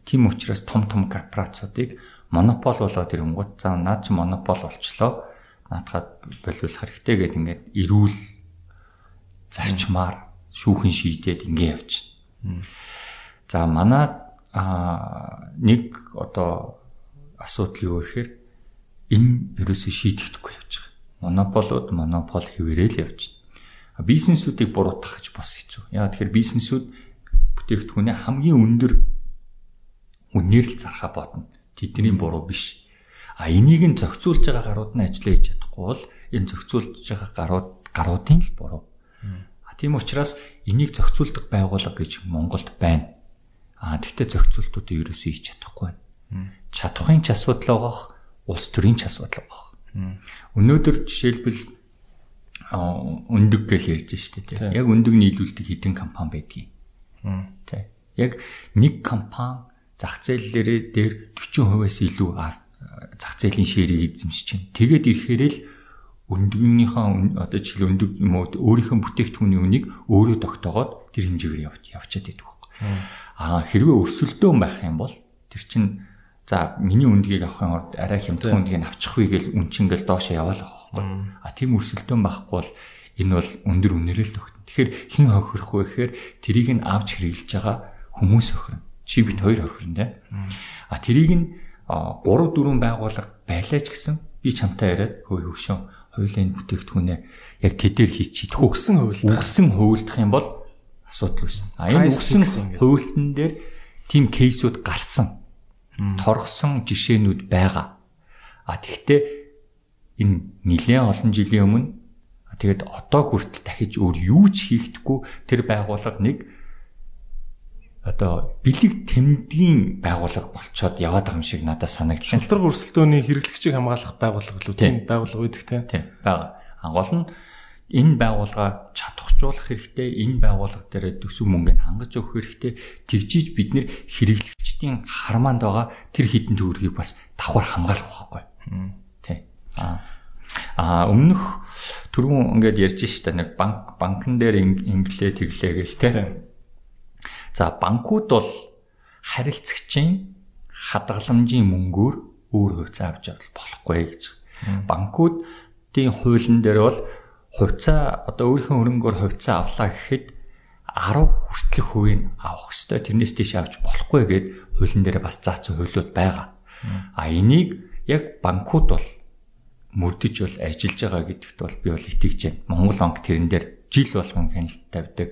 Тийм учраас том том корпорациудыг монопол болоод ирэнгүүт заа наад чи монопол болчлоо. Наадхад болиулах хэрэгтэй гэдэг ингээд эрүүл зарчмаар шүүхэн шийдээд ингэ явчихна. За манай нэг одоо асуудал юу гэхээр энэ ерөөсөө шийдэгдэхгүй явж байгаа. Монополууд монопол хэвээрэл явж байна. Бизнесүүдийг буруутгах гэж бас хэцүү. Яа тэгэхээр бизнесүүд бүтээгдэхүүнээ хамгийн өндөр үнээр л зархаа бодно. Тэдний буруу биш. А энийг нь зохицуулж байгаа гарууд нь ажиллаа хийж чадахгүй бол энэ зохицуулж байгаа гарууд гаруудын л буруу. А тийм учраас энийг зохицуулдаг байгууллага гэж Монголд байна. А тэгтээ зохицуултуудыг ерөөсөө хийж чадахгүй байна. Чадахын ч асуудал байгаа, улс төрийн ч асуудал байгаа. Өнөөдөр жишээлбэл өндөг гэж ярьж штэ тийм. Яг өндөг нийлүүлдэг хэдин компани байдгийг. Тийм. Яг нэг компани зах зээллэрээ дээр 40%-аас илүү зах зээлийн ширийг эзэмшиж байна. Тэгээд ирэхээрээ л өндөгнийхөө одоо жишээл өндөг юм уу өөрийнхөө бүтээгдэхүүний үнийг өөрөө тогтоогоод тэр хэмжээгээр явчаад байдаг байхгүй. Аа хэрвээ өрсөлдөөн байх юм бол тэр чинь за миний үндгийг авахын орд арай хямдхан үндгийг авчих вэ гэл үн чинь ингээл доошо яваалах байхгүй. А тийм өрсөлдөөн байхгүй бол энэ бол өндөр үнээрээ л тогтно. Тэгэхээр хэн хохирох вэ гэхээр тэрийг нь авч хэрэглэж байгаа хүмүүс хохирно чи бит хоёр хохирно те. А тэрийг нь 3 4 байгууллага байлаа ч гэсэн би чамтай яриад хөөе хөвшөө хоёулын бүтээгдэхүүнээ яг тэдээр хийчих. Үгсэн хувилдах. Үгсэн хувилдах юм бол асуудал үүснэ. А энэ үгсэн хувилтан дээр тийм кейсүүд гарсан. Торгсон жишээнүүд байгаа. А тэгвэл энэ нэлээд олон жилийн өмнө тэгээд одоо хүртэл дахиж өөр юу ч хийхдэггүй тэр байгууллага нэг одоо бэлэг тэмдгийн байгууллага болцоод яваад байгаа юм шиг надад санагдсан. Шилдрэг өрсөлдөөний хэрэглэгчийг хамгаалах байгууллага л үү? Тийм байгууллага үйдэх тийм байгаа. Гол нь энэ байгууллага чадахжуулах хэрэгтэй, энэ байгууллага дээр төсөв мөнгөнд хангаж өгөх хэрэгтэй. Тэгжиж бид нэр хэрэглэгчдийн хармаанд байгаа тэр хідэн төгрөгийг бас давхар хамгаалах байхгүй. Тийм. Аа А өмнөх түрүүн ингээд ярьж штэ нэг банк банкн дээр инглээ тэглээ гэж тийм За банкуд бол харилцагчийн хадгаламжийн мөнгөөр өөр хувьцаа авч явах болохгүй гэж. Банкуудын хуулийн дээр бол хувьцаа одоо өөрийнхөө хөрөнгөөр хувьцаа авлаа гэхэд 10 хүртэлх хувийг авах хэрэгтэй. Тэрнээс тийш авч болохгүй гэд хуулийн дээр бас заасан хуулиуд байгаа. А энийг яг банкуд бол мөрдөж бол ажиллаж байгаа гэдэгт бол би бол итгэж байна. Монгол банк тэрэн дээр жил болгон хяналт тавьдаг.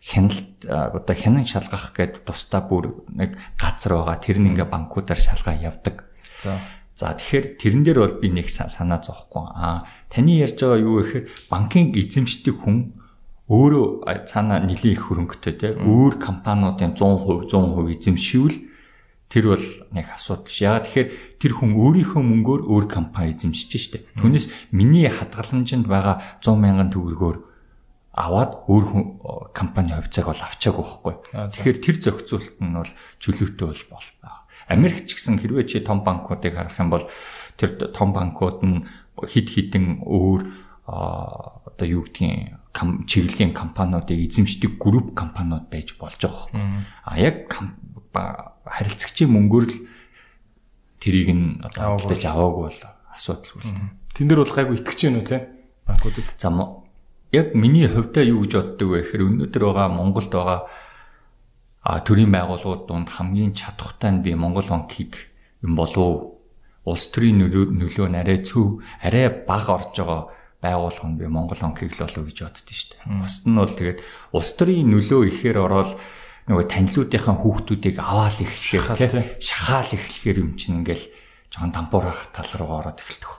Хяналт одоо хянан шалгах гэдэг тусдаа бүр нэг газар байгаа. Тэр нь ингээ банкудаар шалгаа явдаг. За. За тэгэхээр тэрэн дээр бол би нэг санаа зовхгүй. Аа таны ярьж байгаа юу гэхээр банкын эзэмшдэг хүн өөрөө цаана нэлийн их хөрөнгөтэй те өөр компаниудын 100% 100% эзэмшивэл тэр бол нэг асуудал биш. Яагаад тэгэхээр тэр хүн өөрийнхөө мөнгөөр өөр компани эзэмшиж штэ. Түүнээс миний хадгаламжинд байгаа 100 мянган төгрөгөөр аваад өөр компани хувьцааг бол авчаагүй байхгүй. Тэгэхээр тэр зохицуулт нь бол чөлөөтэй бол бол. Америк ч гэсэн хэрвээ чи том банкуудыг харах юм бол тэр том банкуд нь хид хідэн өөр одоо юу гэдгийг чиглэлийн компаниудыг эзэмшдэг групп компаниуд байж болж байгаа. А яг харилцагчийн мөнгөөр л тэрийг нь одоо аваагүй бол асуудал үүснэ. Тэн дээр бол гайгүй итгэж гэнэ үү те банкудад. За яг миний хувьдаа юу гэж боддог вэ? Гэхээр өнөөдөр байгаа Монголд байгаа а төрийн байгууллагууд донд хамгийн чадхтай нь би Монгол банкийг юм болов улс төрийн нөлөө нарай цөв арай бага орж байгаа байгууллага нь би Монгол банкийг л болов гэж боддоо шүү дээ. Бусд нь бол тэгээд улс төрийн нөлөө ихээр ороод нөгөө танилуудынхаа хүүхдүүдийг аваал эхлэхээр шахаал эхлэхээр юм чинь ингээл жоон дампуурах тал руу ороод эхэлдэг.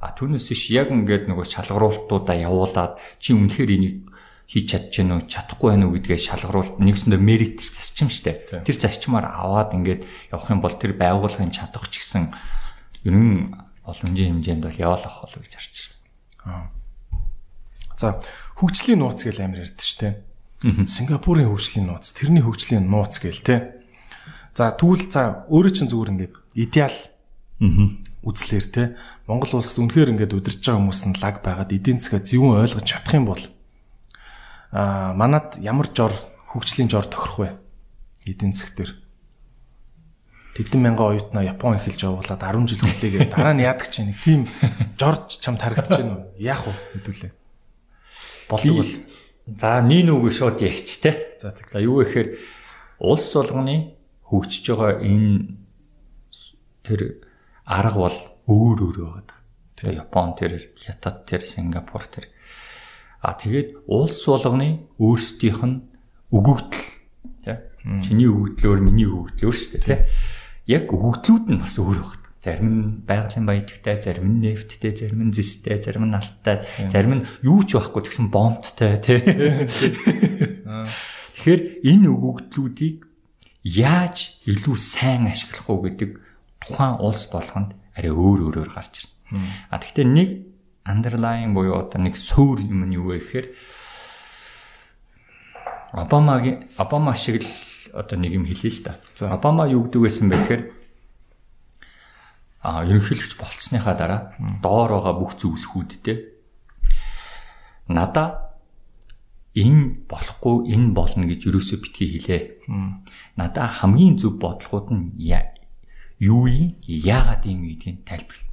А түүнээс иш яг ингээд нөгөө шалгаруултуудаа явуулаад чи үнэхээр энийг хийж чадчихэв үү чадахгүй байна уу гэдгээ шалгаруул нэгсэндээ мерит зарчим штэ. Тэр зарчмаар аваад ингээд явах юм бол тэр байгууллагын чадах ч гэсэн ерөн боломжийн хэмжээнд бол яваалах болов гэж харж байна. За хөгжлийн нууц гэж амар ярьдэн штэ. Сингапурын хөгжлийн нууц, тэрний хөгжлийн нууц гээл те. За тэгвэл за өөрөө чинь зүгээр ингээд идеал үзлэр те. Монгол улс үнэхээр ингээд удирж байгаа хүмүүс нь лаг байгаад эдийн засгаа зөвөн ойлгож чадах юм бол аа манад ямар жор хөгжлийн жор тохирох вэ? Эдийн засаг дээр. Тэдэн мянган оюутнаа Япон эхэлж явуулаад 10 жил хүлээгээд дараа нь яадаг чинь нэг тийм жорж чам тарагдаж байна уу? Яах вэ хэдүүлээ. Болдог бол. За нэг нүг шууд ярьч те. За тэг. Юу гэхээр улс болгоны хөгжиж байгаа энэ тэр арга бол өөр өөр байгаа. Тэгээ Япон тэр, Хятад тэр, Сингапур тэр А тэгээд улс болгоны өөрсдийнх нь өгөгдөл тий. Чиний өгөгдлөөр миний өгөгдлөөр шүү дээ тий. Яг өгөгдлүүд нь бас өөр байна. Зарим нь байгалийн баялагтай, зарим нь нефттэй, зарим нь зэстэй, зарим нь алттай, зарим нь юу ч байхгүй тэгсэн бомбттай тий. Тэгэхээр энэ өгөгдлүүдийг яаж илүү сайн ашиглах уу гэдэг тухайн улс болгонд арай өөр өөрөөр гарч ирнэ. А тэгвэл нэг underlying буюу одоо нэг суур юм нь юу вэ гэхээр Обамагийн Обама шиг л одоо нэг юм хэлээ л да. Обама юу гэдэг байсан бэ гэхээр а ерөнхийлөгч болцсныхаа дараа доор байгаа бүх зөвлөхүүдтэй надаа энэ болохгүй энэ болно гэж юусоо битгий хэлээ. Надаа хамгийн зөв бодлогууд нь юу юм яагаад юм гэдгийг тайлбарлаа.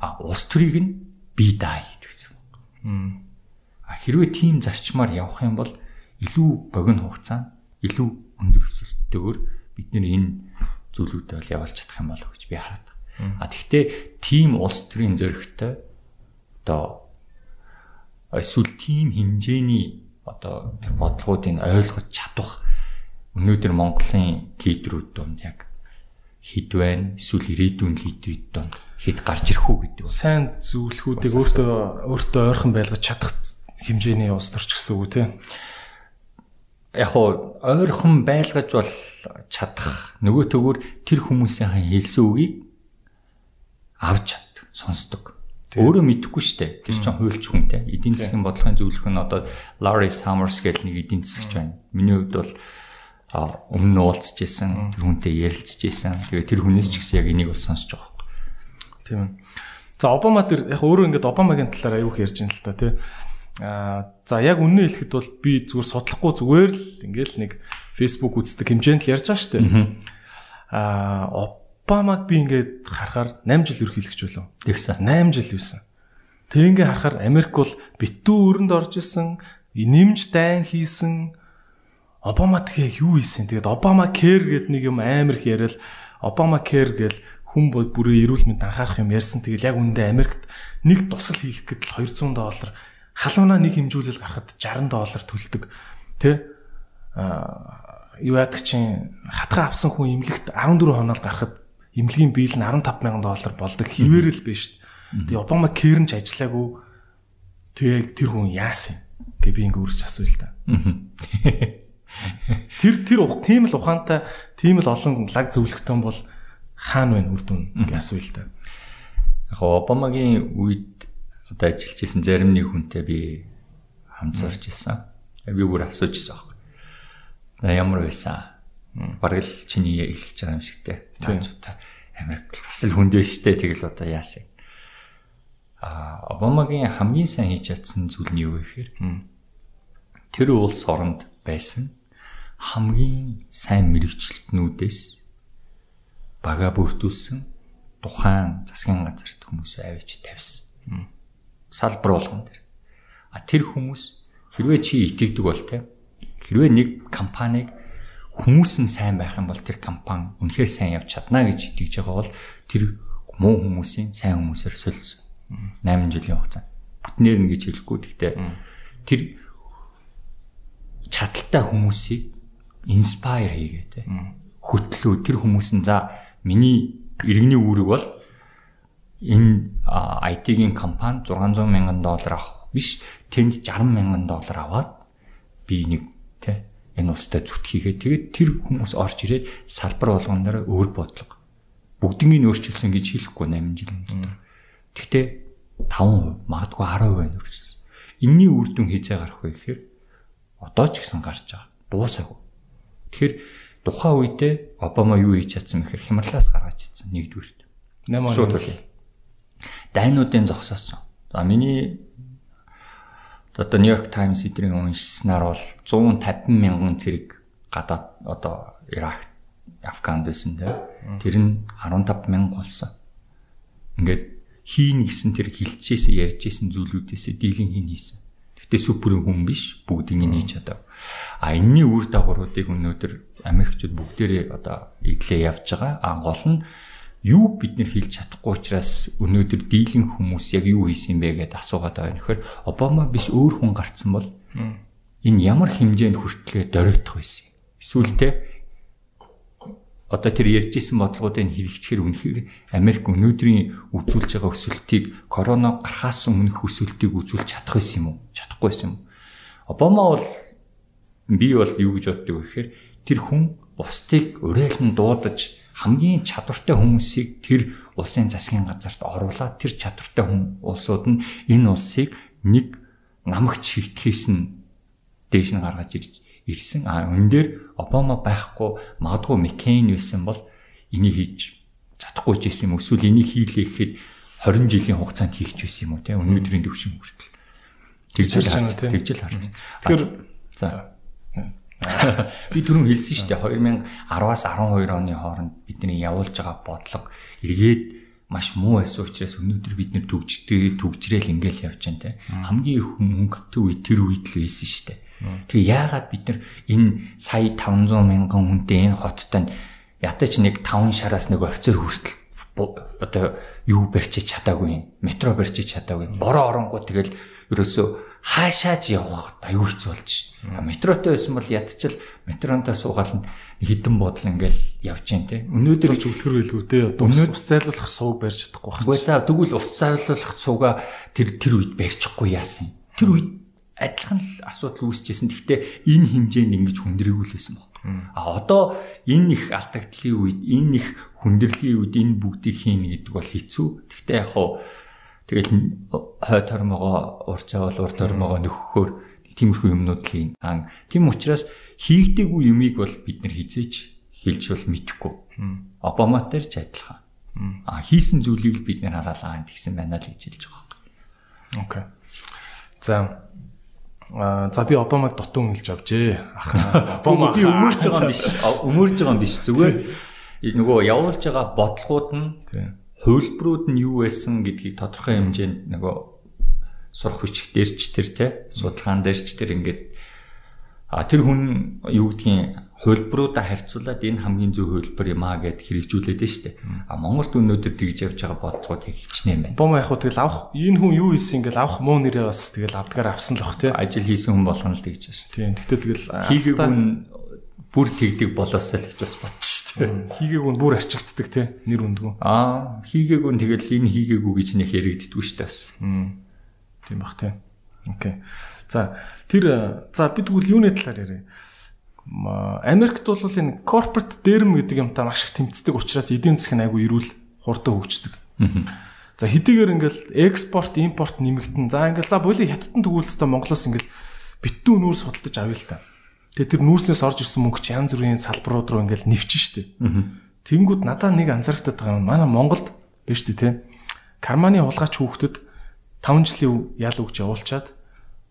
А улс төрийг нь би даа гэдэг юм. А хэрвээ тийм зарчмаар явах юм бол илүү богино хугацаанд илүү өндөр өсөлтөөр бид нэр энэ зүйлүүдэд бол явуулж чадах юм болов гэж би хараад. А тэгвэл тийм улс төрийн зөрөгтэй одоо эсвэл тийм хэмжээний одоо тэр бодлогуудыг ойлгож чадах өнөөдөр Монголын лидерүүд донд яг хэд байна эсвэл ирээдүйн лидерүүд донд хэд гарч ирэх үү гэдэг. Сайн зөвлөхүүдийг өөртөө өөртөө ойрхон байлгаж чадах хэмжээний улс төрч гэсэн үг тийм. Яг уу ойрхон байлгаж бол чадах нөгөө төгөр тэр хүмүүсийн хэлсэн үгийг авч чад сонсдог. Өөрөө мэдэхгүй шүү дээ. Тэр чинь хуульч хүн те. Эдийн засгийн бодлогын зөвлөх нь одоо Larry Summers гэдэг нэг эдийн засгч байна. Миний хувьд бол өмнө нь уулзж исэн, тэр хүнтэй ярилцж исэн. Тэгээ тэр хүнээс ч гэсэн яг энийг бол сонсож байгаа Тийм ээ. За Обама дээр яг өөрөө ингээд Обамагийн талаар аюух ярьж байна л та тий. Аа за яг үнэн хэлэхэд бол би зүгээр судлахгүй зүгээр л ингээд нэг Facebook үздэг хэмжээнд л ярьж байгаа шүү дээ. Аа Обамаг би ингээд харахаар 8 жил ерхийлэгч болов. Тэгсэн. 8 жил байсан. Тэг ингээ харахаар Америк бол битүү өрөнд орж исэн, нэмж дайн хийсэн. Обама тэгээ юу хийсэн? Тэгээд Обама care гэдэг нэг юм амар их яриад Обама care гэл хүн бүрээ эрүүл мэнд анхаарах юм ярьсан. Тэгэл яг үндэ Америкт нэг тусал хийх гэтэл 200 доллар халуунаа нэг хэмжүүлэл гарахад 60 доллар төлдөг. Тэ? Аа юу яадаг чинь хатгаа авсан хүн имлэгт 14 хоноод гарахад имлэгийн бийл нь 15 сая доллар болдог хിവэрэл биш. Тэгээ Обама кэрнж ажиллаагүй. Тэгээ тэр хүн яасан гэ би ингээ үрсч асууя л та. Тэр тэр тийм л ухаантай тийм л олон лаг зөвлөгтөн бол хаана вэ үр дүн гэж асууя л та. Яг Обамагийн үед одоо ажиллаж исэн зарим нэг хүнтэй би хамт зорж исэн. Би бүр асууж исэн аахгүй. Ямар байсан? Бараг л чиний эхэлж байгаа юм шигтэй. Наачуудаа Америк бас л хүнд байштэй тэгэл одоо яасан. А Обамагийн хамгийн сайн хийж чадсан зүйл нь юу вэ гэхээр тэр улс оронд байсан хамгийн сайн мэрэгчлэтнүүдээс бага бүрдүүлсэн тухайн засгийн газарт хүмүүсээ авчиж тавьсан. Салбар болгон дээр. А тэр хүмүүс хэрвээ чи итгэдэг бол те хэрвээ нэг компаниг хүмүүс нь сайн байх юм бол тэр компани үнэхээр сайн явж чадна гэж итгэж байгаа бол тэр муу хүмүүсийн сайн хүмүүсээр солисон. 8 жилийн хугацаанд. Бүтнээр нь гэж хэлэхгүй гэхдээ тэр чадaltaй хүмүүсийг инспайр хийгээ те. Хөтлөө тэр хүмүүс нь за Миний иргэний үүрэг бол энэ IT-ийн компани 600 мянган доллар авах биш тэнд 60 мянган доллар аваад би нэг тэ энэ устай зүтгийгээ тэгээд тэр хүмүүс орж ирээд салбар болгон дээр өөр бодлого бүгднийг өөрчилсөн гэж хэлэхгүй 8 жилийн дотор. Гэхдээ 5% магадгүй 10% өөрчилсөн. Энийний үр дүн хизээ гарах вэ гэхээр одоо ч гэсэн гарч байгаа. Дуусаагүй. Тэгэхээр тухайн үедээ Обама юу хийж чадсан гэхээр хямралаас гаргаж ирсэн нэгдүгürt. 8 шууд үл. Дайнуудын зогсоосон. За миний одоо Нью-Йорк Таймс эдрийн уншснаар бол 150 мянган зэрэг гадаад одоо Ирак, Афганд байсан те. Тэр нь 15 мянга болсон. Ингээд хийн гэсэн тэр хилчээсээ ярьжсэн зүйлүүдээсээ дийлэн хийн хийсэн. Гэтэ супер хүн биш бүгдийг нь хийж чадав. А энэний үр дагавруудыг өнөөдөр Америкчууд бүгдээрээ одоо иглээ явж байгаа. А гол нь юу бид нэр хэлж чадахгүй учраас өнөөдөр дийлэн хүмүүс яг юу хийсэн бэ гэдээ асуугаад байгаа. Нөхөр Обама биш өөр хүн гарцсан бол энэ ямар хэмжээнд хүртлээ доройтох байсан юм. Эсвэл те одоо тэр ярьжсэн бодлогуудыг хэрэгжихэр үнэхээр Америк өнөөдрийн үзүүлж байгаа өсөлтийг корона гарахаас өмнөх өсөлтийг үзүүлж чадах байсан юм уу? Чадахгүй байсан юм. Обама бол би бол юу гэж боддог вэ гэхээр тэр хүн бусдыг уриалан дуудаж хамгийн чадвартай хүмүүсийг тэр улсын засгийн газарт оруулаад тэр чадвартай хүн улсууд нь энэ улсыг нэг намагч шигтгэхээс нь дээш нь гаргаж ирж ирсэн. А энэ дээр Обама байхгүй магадгүй Маккейн байсан бол энийг хийж чадахгүй ч гэсэн юм эсвэл энийг хийлээ гэхэд 20 жилийн хугацаанд хийх ч байсан юм уу те өнөөдрийн төвшин хүртэл. Тэгжэл харж тэгжэл харж. Тэгэхээр за Би түрүүн хэлсэн шүү дээ 2010-аас 12 оны хооронд бидний явуулж байгаа бодлого эргээд маш муу байсан учраас өнөөдөр бид нэр төгжтэй төгжрэл ингээл явж байна те. Хамгийн хөнгөтэй үе тэр үед л байсан шүү дээ. Тэгээ яагаад бид нар энэ сая 500 мянган хүнтэй энэ хоттой ятаж нэг 5 шараас нэг офицер хүртэл одоо юу барьчиж чадаагүй метро барьчиж чадаагүй бороо оронгоо тэгэл ерөөсөө хаашаач явах аюу хэцүү болж шин. Метротой байсан бол ядчил метронтой суугаал хідэн бодол ингээл явж гин те. Өнөөдөр ч үлгэр байлгүй те. Одоо ус зайлуулах сууг барьж чадахгүй байна. Гэхдээ за тэгвэл ус зайлуулах сууга тэр тэр үед барьчихгүй яасан. Тэр үед адилхан л асуудал үүсчихсэн. Гэхдээ энэ хэмжээнд ингэж байсан баг. А одоо энэ их алдагдлын үед, энэ их хүндрэлийн үед энэ бүгдийг хийнэ гэдэг бол хэцүү. Гэхдээ яг хаа Тэгэл хой тормогоо урч авал ур тормогоо нөхөхөөр тиймэрхүү юмнууд л хийн. Аа тийм учраас хийгдээгүй юмыг бол бид нар хизээч хэлж бол мэдэхгүй. Обама тэр ч адилхан. Аа хийсэн зүйлийг л бид нар хараалаа гэсэн байна л гэж хэлж байгаа юм. Окей. За за би Обамаг дутуу хэлж авчээ. Обама би өмөрч байгаа юм биш. Өмөрж байгаа юм биш. Зүгээр нөгөө явуулж байгаа бодлогууд нь хувилбарууд нь юу байсан гэдгийг тодорхой хэмжээнд нөгөө сурах бичих дээрч тэр те судалгаан дээрч тэр ингээд а тэр хүн юу гэдгийг хувилбаруудаа харьцуулаад энэ хамгийн зөв хувилбар юм аа гэд хэрэгжүүлээд штэ. А Монголд өнөөдөр тэгж явж байгаа бодлогод хичнээн байна. Бом яг хөө тэгэл авах энэ хүн юу хийсэн ингээл авах муу нэрээ бас тэгэл авдгаар авсан л бах тий. Ажил хийсэн хүн болгоно л тэгж штэ. Тийм. Тэгтээ тэгэл хийгээгүй бүр тэгдэг болоосоо л гэж бас бодчих. Хийгээгүй нь бүр арчигддаг тий. Нэр үндгүү. Аа хийгээгүй нь тэгэл энэ хийгээгүй гэж нэх яригддгүү штэ бас. Тийм бах тий. Окей. За тэр за бид тэгвэл юуны талаар яриа. Америкт бол энэ corporate дээрм гэдэг юмтай маш их тэмцдэг учраас эдийн нь айгүй эрүүл хурдан хөгждөг. За хэдийгээр ингээл экспорт, импорт нэмэгдэн. За ингээл за боли хятадын төгөөлсөд Монголоос ингээл битүү нүүр судалдаж авъя л та. Тэгээ тэр нүүрснээс орж ирсэн мөнгө чи янз бүрийн салбарууд руу ингээл нэвчин штэ. Тэнгүүд надаа нэг анзаархтаад байгаа юм. Манай Монголд биш үү те. Карманы хулгайч хүүхдэд 5 жилийн ял өгч явуулчаад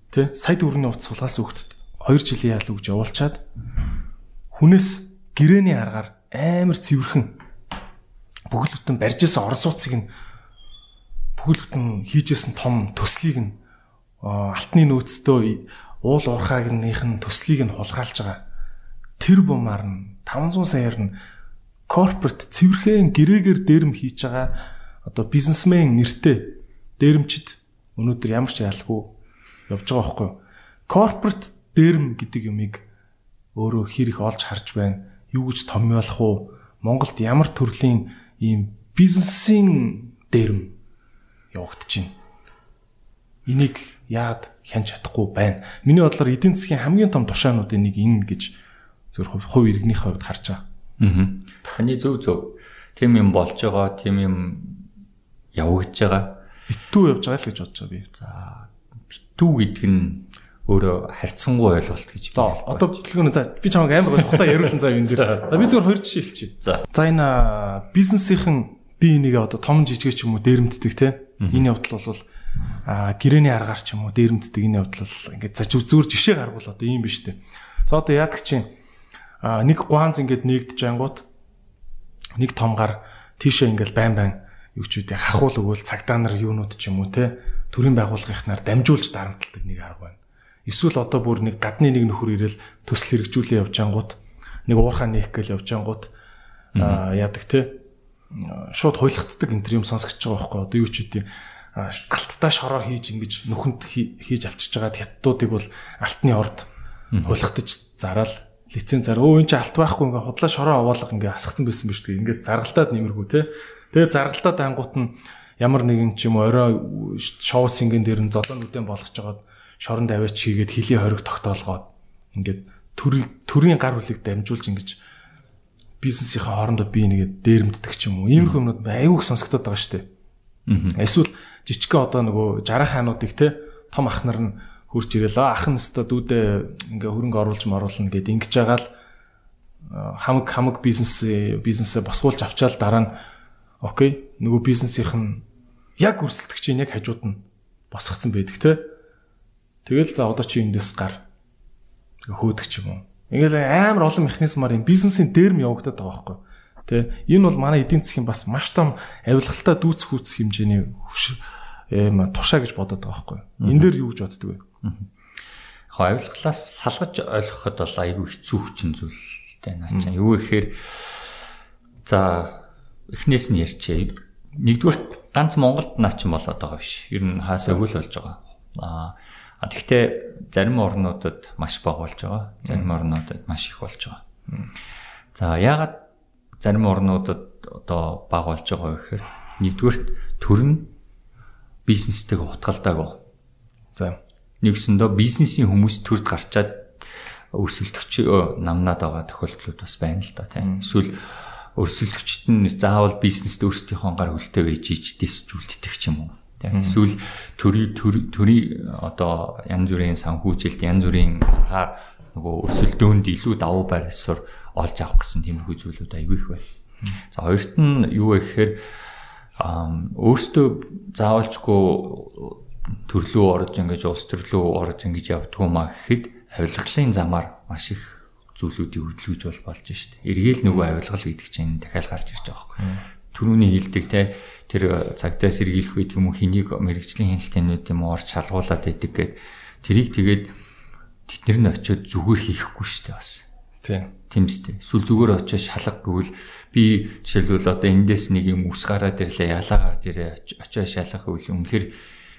те сая төгрөгийн утас сулгаас хүүхдэд 2 жилийн ял өгж явуулчаад хүнээс гэрээний аргаар амар цэвэрхэн бүхэл бүтэн барьжсэн орон сууцыг нь бүхэл бүтэн хийжсэн том төслийг нь алтны нөөцтэй уул уурхаагийнх нь төслийг нь хулгайлж байгаа. Тэр бумаар нь 500 саяар нь корпорат цэвэрхэн гэрээгээр дээрэм хийж байгаа одоо бизнесмен нэртэй дээрэмчд өнөөдөр ямар ч ялгүй явж байгаа байхгүй юу? Корпорат дээрм гэдэг юмыг өөрөө хэр их олж харж байна. Юу гэж томьёолох уу? Монголд ямар төрлийн ийм бизнесийн дээрм явагдаж байна. Энийг яад хянж чадахгүй байна. Миний бодлоор эдийн засгийн хамгийн том тушаануудын нэг энэ гэж зөв хувь иргэний хувьд харж байгаа. Аа. Таны зөв зөв. Тим юм болж байгаа, тим юм явагдаж байгаа. Битүү явж байгаа л гэж бодож байгаа би. За битүү гэдэг нь өөрөө харьцангуй ойлголт гэж. За одоо бүтлгүүн за би чамайг амар гоо тухтаа яриулсан за энэ дээр. За би зөвхөн хоёр жишээ хэлчихье. За. За энэ бизнесийн би энийг одоо том жижиг ч юм уу дээрэмддэг те. Энэ явдал бол гэрээний аргаар ч юм уу дээрэмддэг энэ явдал ингээд за зүгээр жишээ гаргуул одоо ийм биш те. За одоо яадаг чинь нэг гуанз ингээд нэгдэж ангууд нэг том гар тийшээ ингээд байн байн үгүй хахуул өгөөл цагдаа нар юунууд ч юм уу те төрийн байгууллагынхнаар дамжуулж дарамтлагдаг нэг арга байна. Эсвэл одоо бүр нэг гадны нэг нөхөр ирэл төсөл хэрэгжүүлээ явж ангууд нэг уурхаа нээх гээл явж ангууд яадаг те шууд хуйлагддаг энэ төр юм сонсогч байгаа байхгүй одоо юу ч үгүй алттай шороо хийж ингэж нүхэнд хийж авчирч байгаа хятадуудыг бол алтны орд хуйлгатаж зараал лиценз зар өө энэ чи алт байхгүй ингээ худлаа шороо овоолго ингээ асгацсан байсан биз дээ. Ингээ заргалтаад нэмэргүй те. Тэгээ заргалтаад ангууд нь ямар нэгэн ч юм орой шоу синген дээр нь золоо нүдэн болгож жагаад шорон даваач хийгээд хилийн хориг тогтоолгоод ингээд төрийн төрийн гар хүлийг дамжуулж ингэж бизнесийнхээ хоорондоо бие нэгээд дээрэмддэг ч юм уу. Иймэрхүү юмнууд айгүйх сонсогдоод байгаа шүү дээ. Эсвэл жижигхэн одоо нөгөө жарах хаануудыг те том ах нар нь хурж ирэл ах нь өстө дүүдээ ингээ хөрөнгө оруулж маруулна гэд ингэж байгаа л хамаг хамаг бизнес бизнесээ босгуулж авчаал дараа нь окей нөгөө бизнесийнх нь яг өрсөлдөгчийн яг хажууд нь босгоцсон байдаг те Тэгэл за одоо чи эндээс гар хөөдөг ч юм уу. Ингээл амар олон механизмаар энэ бизнесийн дээрм явагдаад байгаа байхгүй. Тэ энэ бол манай эдийн засгийн бас маш том авилгалтай дүүц хүүц хэмжээний юм тушаа гэж бодоод байгаа байхгүй. Энэ дээр юу гэж боддөг вэ? Яг авилгалаас салгаж ойлгоход бол айгүй хэцүү хүчин зүйлтэй наачаа. Юу гэхээр за эхнээс нь ярьчээ. Нэгдүгээр ганц Монголд наач болоод байгаа биш. Ер нь хаасаа өгөл болж байгаа. Аа тэгвэл зарим орнуудад маш бага болж байгаа. Зарим орнуудад маш их болж байгаа. За яагаад зарим орнуудад одоо бага болж байгаа гэхээр нэгдүгürt төр нь бизнестэйг утгалдаагүй. За нэгсэндөө бизнесийн хүмүүс төрд гарчаад өрсөлдөгч намнаад байгаа тохиолдлууд бас байна л да тийм. Эсвэл өрсөлдөгчд нь заавал бизнест өөрсдийнхөө гар хөлтэй байж ичдээс зүйлддэг ч юм уу. Тийм эсвэл төрийн төрийн одоо янз бүрийн санхүүжилт янз бүрийн аргаар нөгөө өрсөлдөөнд илүү давуу байр суурь олж авах гэсэн тиймэрхүү зүйлүүд аягүй их байна. За хоёрт нь юу вэ гэхээр өөртөө заавалжгүй төрлөө орж ингэж улс төрлөө орж ингэж явдггүй маа гэхэд авилгалын замаар маш их зүйлүүдийг хөдөлгөж бол болж штэ. Эргээл нөгөө авилгал гэдэг чинь дахиад гарч ирж байгаа байхгүй. Төрөүний хилдэг те тэр цагтаа сэргийлэх үед юм уу хэнийг мэрэгжлийн хяналтын юм уу орч шалгуулад байдаг гэд тэрийг тэгээд тэднэр нь очиод зүгээр хийхгүй штэ бас. Тийм. Тэмстэй. Сүл зүгээр очиод шалга гэвэл би жишээлбэл одоо эндээс нэг юм ус гараад ирлээ ялаа гарч ирээ очиод шалгах гэвэл үнэхээр